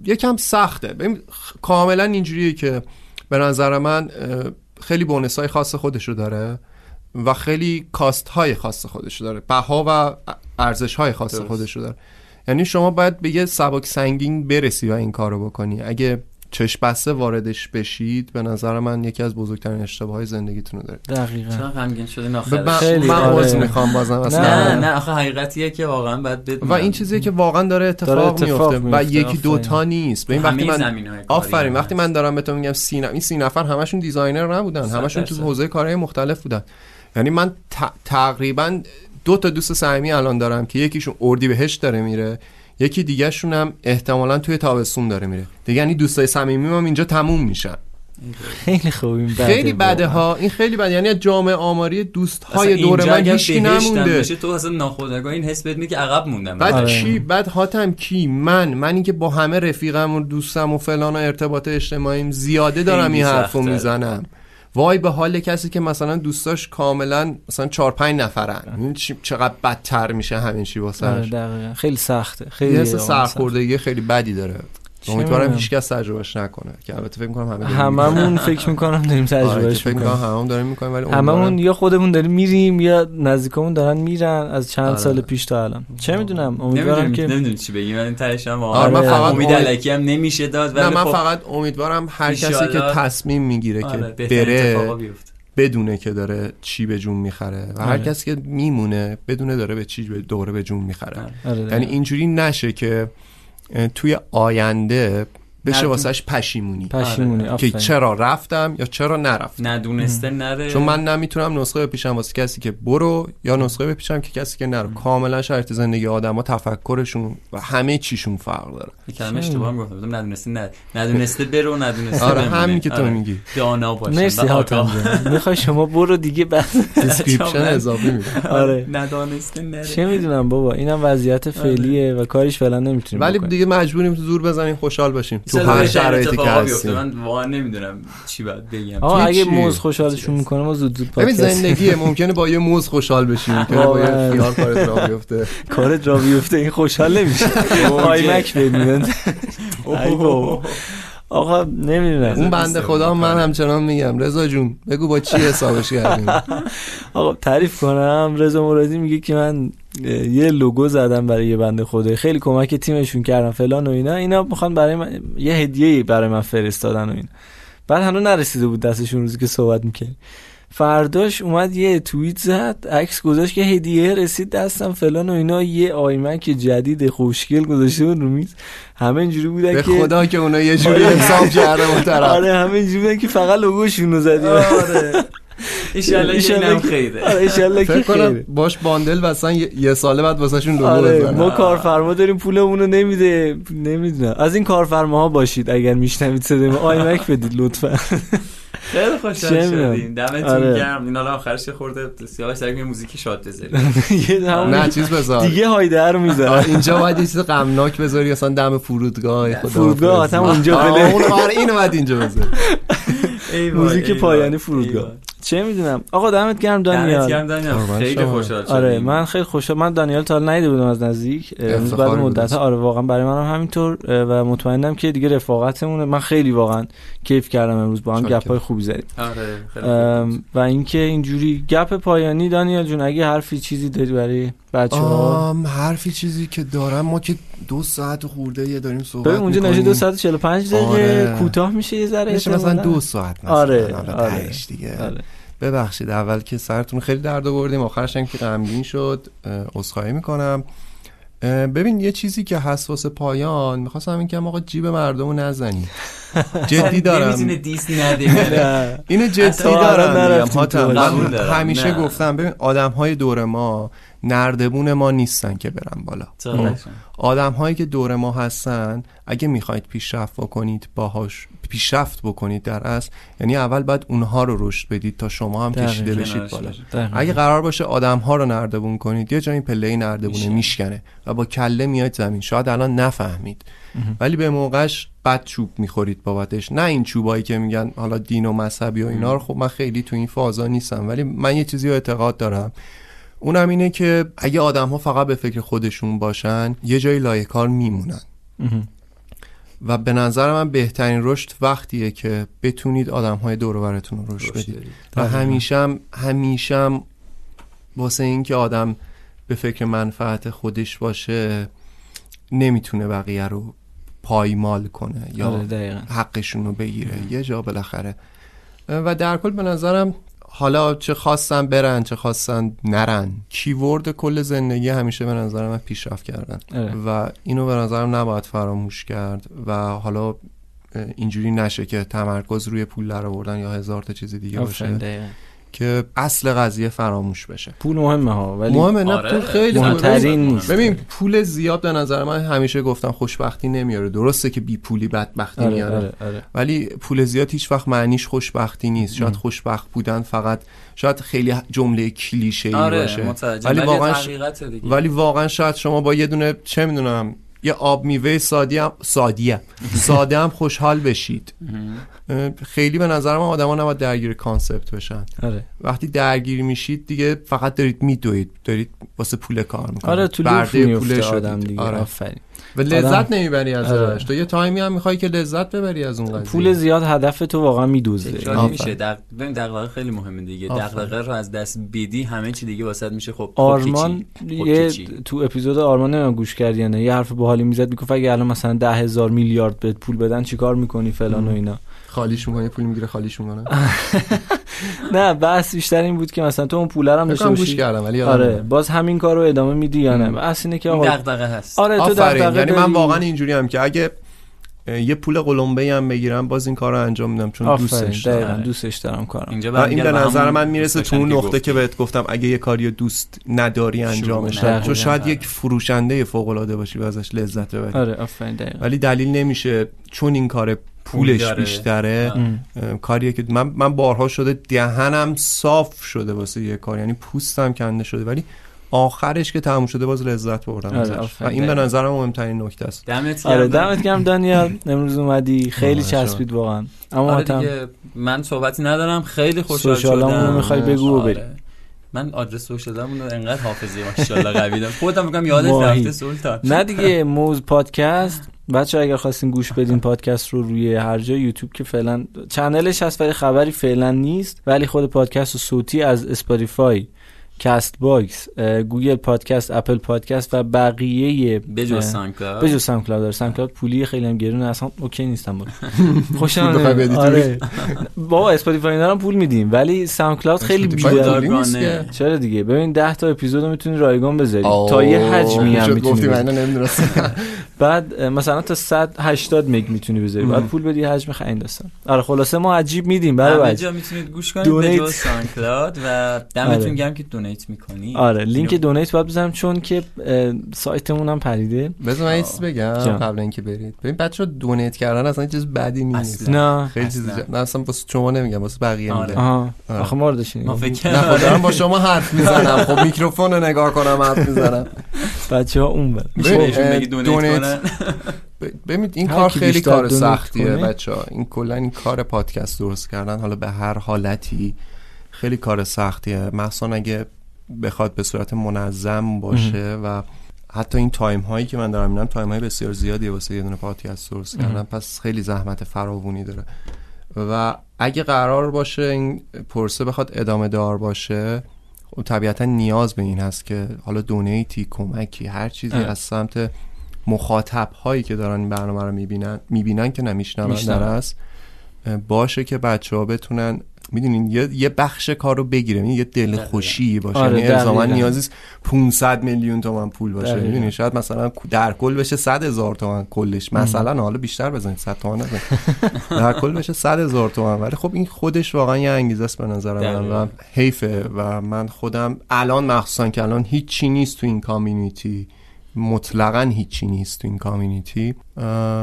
[SPEAKER 4] یکم سخته. ببین کاملا اینجوریه که به نظر من خیلی بونس های خاص خودشو داره و خیلی کاست های خاص خودشو داره. بها و ارزش های خاص
[SPEAKER 1] درست.
[SPEAKER 4] خودشو داره. یعنی شما باید به یه سبک سنگین برسی و این کارو بکنی. اگه چشم بسته واردش بشید به نظر من یکی از بزرگترین اشتباه های زندگیتون رو داره
[SPEAKER 2] دقیقاً.
[SPEAKER 1] چرا غمگین شده
[SPEAKER 4] ب-
[SPEAKER 1] ناخرش
[SPEAKER 4] من,
[SPEAKER 2] خیلی،
[SPEAKER 4] من
[SPEAKER 2] آره.
[SPEAKER 4] عذر می‌خوام بازم اصلا.
[SPEAKER 1] نه نه آخه حقیقتیه که واقعا باید بدونم.
[SPEAKER 4] و این چیزیه که واقعا داره اتفاق,
[SPEAKER 2] داره اتفاق
[SPEAKER 4] میفته و یکی. دوتا نیست. ببین وقتی
[SPEAKER 1] همه
[SPEAKER 4] من آفرین. وقتی. من دارم به تو میگم سی این سی نفر همشون designer نبودن. همشون تو. حوزه کارهای مختلف بودن. یعنی من تقریبا دو تا دوست صمیمی الان دارم که یکیشون اردی بهش داره میره یکی دیگه شون هم احتمالا توی تابستون داره میره. دیگه یعنی دوستای صمیمی هم اینجا تموم میشن.
[SPEAKER 2] خیلی خوب این بده
[SPEAKER 4] خیلی بده. ها این خیلی بده. یعنی جامعه آماری دوست های دور من هیچکی نمونده.
[SPEAKER 1] بشه تو اصلا ناخودآگاه این حس بهت میده که عقب موندم.
[SPEAKER 4] بعد
[SPEAKER 2] آره.
[SPEAKER 4] کی بعد حاتم کی؟ من. منی که با همه رفیقم و دوستم و فلان و ارتباط اجتماعیم زیاده دارم این حرفو. می‌زنم. وای به حال کسی که مثلا دوستاش کاملا مثلا چهار پنج نفرن. این چی- چقدر بدتر میشه همین چی
[SPEAKER 2] آره
[SPEAKER 4] واسه
[SPEAKER 2] دقیقاً. خیلی سخته. خیلی
[SPEAKER 4] سرخوردگی خیلی بدی داره. امیدوارم
[SPEAKER 2] می‌دونم.
[SPEAKER 4] هیچ کس تجربهش نکنه که البته فکر می‌کنم همه داریم
[SPEAKER 2] هممون فکر می‌کنم داریم.
[SPEAKER 4] آره،
[SPEAKER 2] تجربهش
[SPEAKER 4] فکر می‌کنم
[SPEAKER 2] می‌کنیم
[SPEAKER 4] هممون داریم می‌کنیم ولی
[SPEAKER 2] هممون یا خودمون داریم میریم یا نزدیکمون دارن میرن از چند
[SPEAKER 4] آره.
[SPEAKER 2] سال پیش تا الان چه می‌دونم امیدوارم که
[SPEAKER 1] نمی‌دونم چی بگیم من تهش هم
[SPEAKER 4] آره، من فقط
[SPEAKER 1] امید علکی هم نمیشه داد
[SPEAKER 4] نه
[SPEAKER 1] ولی
[SPEAKER 4] من
[SPEAKER 1] خب
[SPEAKER 4] فقط امیدوارم هر کسی که تصمیم می‌گیره
[SPEAKER 1] آره،
[SPEAKER 4] که
[SPEAKER 1] اتفاقا
[SPEAKER 4] بره
[SPEAKER 1] بیفته.
[SPEAKER 4] بدونه که داره چی به جون می‌خره و هر
[SPEAKER 2] آره.
[SPEAKER 4] کسی که میمونه بدونه داره به چی به دوره به جون می‌خره
[SPEAKER 1] آره.
[SPEAKER 2] آره
[SPEAKER 4] یعنی. اینجوری نشه که توی آینده بشه
[SPEAKER 1] ندون-
[SPEAKER 4] واسهش پشیمونی.
[SPEAKER 2] پشیمونی
[SPEAKER 4] که
[SPEAKER 2] آفرین.
[SPEAKER 4] چرا رفتم یا چرا نرفتم؟
[SPEAKER 1] ندونسته نره.
[SPEAKER 4] چون من نمی‌تونم نسخه بپیشم واسه کسی که برو یا نسخه بپیشم که کسی که نرو. کاملا شرط زندگی آدما تفکرشون و همه چیشون فرق داره.
[SPEAKER 1] یه کلمه اشتباه می‌گفتم گفتم. ندونسته نه ندونسته برو ندونسته
[SPEAKER 4] آره،. همین که تو
[SPEAKER 1] آره.
[SPEAKER 4] میگی.
[SPEAKER 1] دانا باشه.
[SPEAKER 2] مرسی. جان. می‌خوای شما برو دیگه بس
[SPEAKER 4] دیسکریپشن اضافه میده
[SPEAKER 2] آره.
[SPEAKER 1] ندانسته نره.
[SPEAKER 2] چه می‌دونم بابا اینم وضعیت فعلیه و کاریش فعلا نمی‌تونیم
[SPEAKER 4] ولی. دیگه مجبوریم تو زور بزنیم خوشحال باشیم. تو هر شرایطی که؟ هستیم.
[SPEAKER 1] من واقعا نمی‌دونم چی باید بگم.
[SPEAKER 2] آقا اگه. موز خوشحالشون می‌کنه ما زود زود
[SPEAKER 4] ببین
[SPEAKER 2] پادکست.
[SPEAKER 4] زندگیه ممکنه با یه موز خوشحال بشیم ممکنه با یه. خیار کارت را بیفته.
[SPEAKER 2] کارت را بیفته این خوشحال نمیشه. آیمک ببینن. آقا نمی‌دونم.
[SPEAKER 4] اون بنده خدا من همچنان میگم. رضا جون بگو با چی حسابش کردیم.
[SPEAKER 2] آقا تعریف کنم. رضا مرادی میگه که من یه لوگو زدم برای یه بنده خدای. خیلی کمک تیمشون کردم فلان و اینا. اینا می‌خوان برای من یه هدیه برای من فرستادن و این بعد هنوز نرسیده بود دستشون روزی که صحبت می‌کنی فرداش اومد یه توییت زد عکس گذاشت که هدیه رسید دستم فلان و اینا. یه آیمک جدید خوشگل گذاشته بود رو میز. همه اینجوری بودن
[SPEAKER 4] به
[SPEAKER 2] که
[SPEAKER 4] خدا که اونا یه جوری
[SPEAKER 2] آره.
[SPEAKER 4] حساب کرده اون طرف.
[SPEAKER 2] آره همه اینجوری بودن که فقط لوگوشون رو زدی
[SPEAKER 1] آره. ایشالله که اینم
[SPEAKER 2] که-
[SPEAKER 1] خیره.
[SPEAKER 2] آره ایشالله که
[SPEAKER 4] فکر کنم
[SPEAKER 2] خیره.
[SPEAKER 4] باش باندل بسن یه یه ساله بعد واسهشون لوگو
[SPEAKER 2] آره ما کارفرما داریم پولمون رو نمیده. نمی‌دونم. از این کارفرماها باشید اگر میشنوید صدای ما. آیمک بدید لطفا.
[SPEAKER 1] خیلی خوشحال. شدیم. دمتون
[SPEAKER 2] آره.
[SPEAKER 1] گرم. این حالا آخرش خورده سیاوش سرک یه موزیک شاد بذاریم
[SPEAKER 4] نه چیز بذار.
[SPEAKER 2] دیگه هایده رو
[SPEAKER 4] آه،
[SPEAKER 2] می‌ذارم
[SPEAKER 4] اینجا باید یه چیز غمناک بذاری اصلا دم فرودگاه خدا
[SPEAKER 2] فرودگاه. آتم اونجا
[SPEAKER 4] آه،
[SPEAKER 2] بله.
[SPEAKER 4] اون آره اینو باید اینجا بذار.
[SPEAKER 2] موزیک
[SPEAKER 1] ای
[SPEAKER 2] پایانی فرودگاه. چه می‌دونم؟ آقا دمت گرم
[SPEAKER 1] دمت
[SPEAKER 2] دانیال
[SPEAKER 1] گرم دانیال. خیلی. خوشحال شدیم.
[SPEAKER 2] آره من خیلی خوشحال من دانیال تا ندیده بودم از نزدیک. امروز بعد مدت آره واقعا برای منم همینطور و مطمئنم که دیگه رفاقتمونه. من خیلی واقعا کیف کردم امروز با هم. گپای خوبی زدیم.
[SPEAKER 1] آره خیلی
[SPEAKER 2] و اینکه اینجوری گپ پایانی دانیال جون اگه حرفی چیزی داری برای بچه ها
[SPEAKER 4] آم حرفی چیزی که دارم ما که دو ساعت خورده یه داریم صحبت
[SPEAKER 2] ببین اونجا نشه. دو ساعت و 45 دقیقه
[SPEAKER 4] آره.
[SPEAKER 2] کوتاه میشه یه ذره
[SPEAKER 4] میشه مثلا. دو ساعت مثلا
[SPEAKER 2] آره، آره.
[SPEAKER 4] دیگه
[SPEAKER 2] آره.
[SPEAKER 4] ببخشید اول که سرتون خیلی درد آوردیم آخرش هم که غمگین شد اه، عذرخواهی می‌کنم ببین یه چیزی که حساس پایان می‌خواستم این که آقا جیب مردم رو نزنی جدی دارم
[SPEAKER 1] دیس.
[SPEAKER 4] اینو جدی دارم. همیشه. گفتم ببین آدم های دور ما نردبون ما نیستن که برن بالا.
[SPEAKER 1] چقدر
[SPEAKER 4] آدم هایی که دور ما هستن اگه می‌خواید پیشرفت بکنید باهاش پیشرفت بکنید در اصل یعنی اول باید اونها رو رشد بدید تا شما هم. کشیده بشید بالا. اگه قرار باشه آدم ها رو نردبون کنید یه جایی پله نردبونه
[SPEAKER 1] میشکنه.
[SPEAKER 4] میشکنه و با کله میاد زمین. شاید الان نفهمید. ولی به موقعش بد چوب می‌خورید بابتش. نه این چوبایی که میگن حالا دین و مذهبی و اینا رو خب من خیلی تو این فازا نیستم ولی من یه چیزی رو اعتقاد دارم. اونم اینه که اگه آدم ها فقط به فکر خودشون باشن یه جایی لایکار میمونن.
[SPEAKER 2] مهم.
[SPEAKER 4] و به نظر من بهترین رشد وقتیه که بتونید آدم های دور رو رشد بدید. و همیشم همیشم واسه اینکه آدم به فکر منفعت خودش باشه نمی‌تونه بقیه رو پایمال کنه یا
[SPEAKER 2] آره دقیقاً.
[SPEAKER 4] حقشون رو بگیره. یه جا بالاخره. و در کل به نظرم حالا چه خواستن برن چه خواستن نرن کیورد کل زندگی همیشه به نظر من پیشرفت کردن
[SPEAKER 2] آره.
[SPEAKER 4] و اینو به نظرم نباید فراموش کرد و حالا اه، اینجوری نشه که تمرکز روی پول در آوردن یا هزار تا چیز دیگه باشه. که اصل قضیه فراموش بشه.
[SPEAKER 2] پول مهمه ها ولی
[SPEAKER 4] مهمه نه
[SPEAKER 1] آره.
[SPEAKER 4] پول خیلی.
[SPEAKER 2] مهمترین نیست.
[SPEAKER 4] ببین پول زیاد به نظر من همیشه گفتم خوشبختی نمیاره. درسته که بی پولی بدبختی
[SPEAKER 2] آره
[SPEAKER 4] میاره
[SPEAKER 2] آره آره.
[SPEAKER 4] ولی پول زیاد هیچ وقت معنیش خوشبختی نیست. شاید خوشبخت بودن فقط شاید خیلی جمله کلیشه ای
[SPEAKER 1] آره
[SPEAKER 4] باشه. ولی واقعا ش- ولی واقعا شاید شما با یه دونه چه می‌دونم یه آب میوه سادی هم سادیه ساده هم خوشحال بشید. خیلی به نظر من آدما نباید درگیر concept بشن.
[SPEAKER 2] آره.
[SPEAKER 4] وقتی درگیر میشید دیگه فقط دارید میدوید. دارید واسه پول کار می‌کنید.
[SPEAKER 2] آره تو آدم دیگه.
[SPEAKER 4] آره.
[SPEAKER 2] آفرین.
[SPEAKER 4] و لذت
[SPEAKER 2] آدم-
[SPEAKER 4] نمی‌بری از
[SPEAKER 2] آره.
[SPEAKER 4] ازش تو یه time ی هم می‌خوای که لذت ببری از اون قضیه
[SPEAKER 2] پول زیاد هدف تو واقعا میدوزه.
[SPEAKER 1] میشه دق... ببین دغدغه خیلی مهمه دیگه. دغدغه رو از دست بدی همه چی دیگه واسط میشه خب خب
[SPEAKER 2] آرمان؟
[SPEAKER 1] خب
[SPEAKER 2] یه؟ تو اپیزود آرمان نمی‌دونم گوش کردی یا نه یه حرف باحالی می‌زد می‌گفت اگه الان مثلا ده هزار میلیارد بهت پول بدن چیکار می‌کنی فلان و اینا
[SPEAKER 4] خالیش می‌کنه پول می‌گیره خالیش می‌کنه
[SPEAKER 2] نه بحث بیشتر این بود که مثلا تو اون پول رو هم داشته باشی.
[SPEAKER 4] کردم ولی
[SPEAKER 2] آره. باز همین کار رو ادامه میدی یا نه؟ بحث اینه که آقا
[SPEAKER 1] دغدغه هست.
[SPEAKER 2] آره تو دغدغه
[SPEAKER 4] یعنی من. واقعا اینجوری هم که اگه یه پول قلمبه هم بگیرم باز این کار رو انجام میدم چون دوستش
[SPEAKER 2] دقیقا
[SPEAKER 4] دارم.
[SPEAKER 2] دوستش دارم کارم.
[SPEAKER 1] اینجا
[SPEAKER 4] این به نظر من می‌رسه تو اون نقطه که. بهت گفتم اگه یه کاری دوست نداری انجامش ندی چون. شاید
[SPEAKER 1] آره.
[SPEAKER 4] یک فروشنده فوق العاده باشی و ازش لذت ببری.
[SPEAKER 2] آره آفرین دقیقا.
[SPEAKER 4] ولی دلیل نمیشه چون این کار پولش
[SPEAKER 1] داره.
[SPEAKER 4] بیشتره. اه، کاریه که من من بارها شده دهنم صاف شده واسه یه کار یعنی پوستم کنده شده ولی آخرش که تموم شده باز لذت بردم
[SPEAKER 2] آره،
[SPEAKER 4] و. این به نظرم مهمترین نکته است.
[SPEAKER 1] دمت
[SPEAKER 2] آره
[SPEAKER 1] گرم.
[SPEAKER 2] دمت گرم دانیال امروز اومدی. خیلی
[SPEAKER 4] آره،
[SPEAKER 2] چسبید واقعا. اما
[SPEAKER 1] آره دیگه من صحبتی ندارم. خیلی خوشحال شدم.
[SPEAKER 2] می‌خوای بگو و
[SPEAKER 1] آره.
[SPEAKER 2] بریم.
[SPEAKER 1] من آدرس سوشالمون رو انقدر حافظه ماشاءالله قوی دارم. خودم میگم یادت. رفته سلطان.
[SPEAKER 2] نه دیگه موز پادکست. بچه اگر خواستین گوش بدین پادکست رو روی هر جای یوتیوب که فعلا چنلش هست ولی خبری فعلا نیست ولی خود پادکست و صوتی از اسپاتیفای. کست باکس گوگل پادکست اپل پادکست و بقیه
[SPEAKER 1] بجز
[SPEAKER 2] اه،
[SPEAKER 1] سانکلاد
[SPEAKER 2] بجز ساوند کلاود داره ساوند کلاود پولی خیلی هم گرونه. اصلا اوکی نیستم با خوشم. آره. بابا اسپاتیفای هم پول میدیم ولی ساوند کلاود خیلی
[SPEAKER 4] اسپاتیفای
[SPEAKER 2] بیدار
[SPEAKER 4] داری نیست
[SPEAKER 1] دارگانه.
[SPEAKER 4] که.
[SPEAKER 2] چرا دیگه؟ ببین 10 تا اپیزود می‌تونی رایگان بذاری. تا یه حجمی هم می‌تونی بعد مثلا تا 180 مگ می‌تونی بذاری. بعد پول بدی حجم خیلی داستان. آره خلاصه ما عجیب میدیم. برای
[SPEAKER 1] همه جا می‌تونید گوش کنید
[SPEAKER 2] دونیت.
[SPEAKER 1] به جز سانکلاد و
[SPEAKER 2] آره.
[SPEAKER 1] دمتون گرم که دونیت می‌کنی؟
[SPEAKER 2] آره لینک دونیت باید بزنم چون که سایتمون هم پریده
[SPEAKER 4] بذار من چیز بگم. قبل اینکه برید. ببین بچه دونیت کردن اصلا چیز بدی نیست.
[SPEAKER 1] اصلا.
[SPEAKER 2] نه.
[SPEAKER 4] خیلی چیز
[SPEAKER 1] اصلا.
[SPEAKER 4] نه اصلا واسه شما نمیگم واسه بقیه
[SPEAKER 1] آره.
[SPEAKER 4] میگم. آره.
[SPEAKER 2] آخه ما رو داشتیم
[SPEAKER 4] نه خب
[SPEAKER 1] کردم
[SPEAKER 4] دارم با شما حرف می‌زنم. خب میکروفون رو نگاه کنم حرف می‌زنم.
[SPEAKER 2] بچه ها اون بر
[SPEAKER 1] دونیت
[SPEAKER 4] ببینید این کار خیلی کار سختیه. بچه ها این کلا این کار پادکست درست کردن حالا به هر حالتی خیلی کار سختیه. مخصوصا اگه بخواد به صورت منظم باشه و حتی این time هایی که من دارم می‌بینم time های بسیار زیادیه واسه یه دونه پادکست درست کردن پس خیلی زحمت فراوونی داره و اگه قرار باشه این پروسه بخواد ادامه دار باشه خب طبیعتا نیاز به این هست که حالا donate ی کمکی هر چیزی
[SPEAKER 2] اه.
[SPEAKER 4] از سمت مخاطب هایی که دارن این برنامه رو می‌بینن می‌بینن که نمیشنون
[SPEAKER 2] میشنون.
[SPEAKER 4] در است باشه که بچه ها بتونن می‌دونین یه, یه بخش کار رو بگیره یه دل خوشی باشه.
[SPEAKER 2] آره،
[SPEAKER 4] یعنی الزاما. نیازی نیست 500 میلیون تومن پول باشه.
[SPEAKER 2] دقیقاً.
[SPEAKER 4] می‌دونی شاید مثلا در کل بشه 100 هزار تومن کلش. مثلا حالا بیشتر بزنید 100 تومن نزنید در کل بشه 100 هزار تومن ولی خب این خودش واقعا یه انگیزه است به نظر من. و حیفه. و من خودم الان مخصوصا که الان هیچی نیست تو این کامیونیتی. مطلقا هیچی نیست تو این کامیونیتی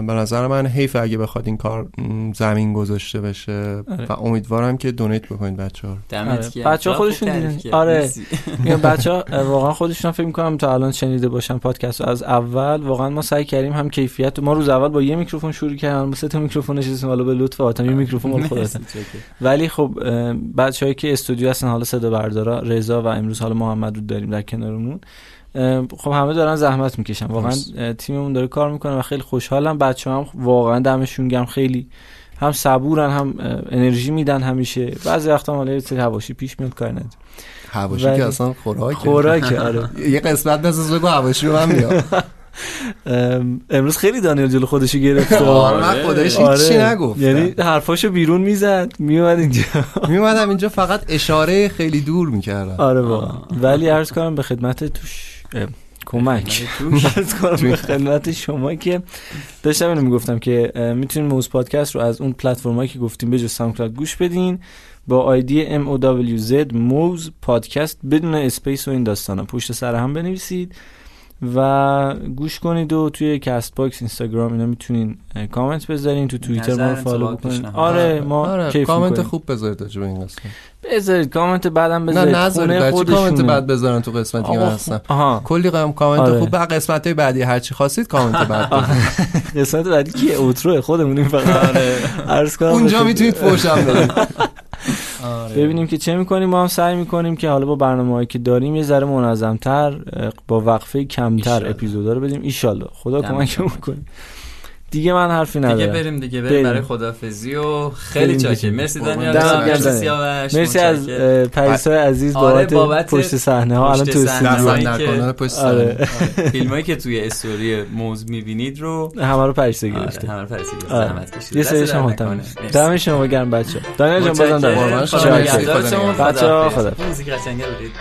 [SPEAKER 4] به نظر من حیف اگه بخواد این کار زمین گذاشته بشه
[SPEAKER 2] آره.
[SPEAKER 4] و امیدوارم که دونیت بکنید بچه ها
[SPEAKER 1] دمت
[SPEAKER 2] آره.
[SPEAKER 1] گرم.
[SPEAKER 2] بچه‌ها
[SPEAKER 1] خوب
[SPEAKER 2] خودشون دیدن. آره. بچه ها واقعا خودشون فکر می‌کنم تا الان شنیده باشن پادکست از اول واقعا ما سعی کردیم هم کیفیت ما روز اول با یه میکروفون شروع کردیم با سه تا میکروفون نشستیم حالا به لطف آتم یه میکروفون مال
[SPEAKER 1] چکر.
[SPEAKER 2] ولی خب بچه‌هایی که استودیو هستن حالا صدا بردارا رضا و امروز حالا محمد رو داریم در کنارمون خب همه دارن زحمت می‌کشن. واقعا تیممون داره کار می‌کنه و خیلی خوشحالم بچه هم واقعا دمشون گرم. خیلی هم صبورن هم انرژی میدن همیشه. بعضی وقتا هم حالا یه سری حواشی پیش میاد کار نداره
[SPEAKER 4] هواشی
[SPEAKER 2] ولی-
[SPEAKER 4] که اصلا خوراکه.
[SPEAKER 2] خوراکه آره.
[SPEAKER 4] یه قسمت بساز بگو هواشی رو من بیام
[SPEAKER 2] ام، امروز خیلی دانیل جلو خودشو گرفت.
[SPEAKER 4] آره من خودش هیچی نگفت
[SPEAKER 2] یعنی حرفاشو بیرون می‌زد میومد اینجا.
[SPEAKER 4] میومدم اینجا فقط اشاره خیلی دور می‌کردم.
[SPEAKER 2] آره واقعا. ولی عرض کنم به خدمت توش. کمک. کنم به خدمت شما که داشتم اینو می‌گفتم که اه، می‌تونین موز پادکست رو از اون پلتفرمایی که گفتیم به جز Sound گوش بدین با آیدی MOWZ موز پادکست بدون space و این داستانا. پشت سر هم بنویسید. و گوش کنید و توی Castbox اینستاگرام اینا می‌تونین کامنت بذارین تو توییتر ما
[SPEAKER 1] follow
[SPEAKER 2] بکنین
[SPEAKER 1] پیشنهاد.
[SPEAKER 2] آره ما
[SPEAKER 4] آره
[SPEAKER 2] کیف
[SPEAKER 4] کامنت
[SPEAKER 2] می‌کنیم.
[SPEAKER 4] خوب بذارید راجع به این قسمت
[SPEAKER 2] بذارید کامنت بعدم
[SPEAKER 4] نه
[SPEAKER 2] بذارید
[SPEAKER 4] نذارید
[SPEAKER 2] خونه
[SPEAKER 4] بچه کامنت. بعد بذارن تو قسمتی که من هستم کلی قم کامنت
[SPEAKER 2] آره.
[SPEAKER 4] خوب بعد قسمت های بعدی هرچی خواستید کامنت بعد بذارید.
[SPEAKER 2] قسمت بعدی کیه اوترو خودمونیم فقط عرض کنم
[SPEAKER 4] اونجا. می‌تونید فوشم بدید
[SPEAKER 2] ببینیم که چه می‌کنیم. ما هم سعی می‌کنیم که حالا با برنامه هایی که داریم یه ذره منظمتر با وقفه کمتر. اپیزودا رو بدیم. ایشالله. خدا کمکمون
[SPEAKER 1] گرم.
[SPEAKER 2] کنه. دیگه من حرفی ندارم
[SPEAKER 1] دیگه بریم دیگه
[SPEAKER 2] بریم.
[SPEAKER 1] بریم برای خدافزی و خیلی
[SPEAKER 2] دیگه.
[SPEAKER 1] مرسی دانیال مرسی. سیاوش
[SPEAKER 2] مرسی از پریسای عزیز
[SPEAKER 1] آره،
[SPEAKER 2] بابت
[SPEAKER 1] بابت
[SPEAKER 2] پشت صحنه ها الان تو
[SPEAKER 1] صحنه.
[SPEAKER 2] استودیو
[SPEAKER 4] پشت
[SPEAKER 2] آره.
[SPEAKER 4] سر
[SPEAKER 1] فیلمایی که توی استوری موز می‌بینید رو
[SPEAKER 2] همه رو پریسا
[SPEAKER 1] آره
[SPEAKER 2] گرفته
[SPEAKER 1] همه رو پرسی
[SPEAKER 2] آره.
[SPEAKER 1] زحمت کشید
[SPEAKER 2] یه
[SPEAKER 1] نکنه.
[SPEAKER 2] حتما
[SPEAKER 1] مرسی.
[SPEAKER 2] دم شما گرم بچه دانیال جان بازم. دارم
[SPEAKER 4] قربان شما.
[SPEAKER 1] خدا
[SPEAKER 4] مرسی.
[SPEAKER 1] نگهدار شما.
[SPEAKER 2] بچه‌ها،
[SPEAKER 1] خداحافظ.
[SPEAKER 2] خدا.
[SPEAKER 1] موزیک قشنگه بدید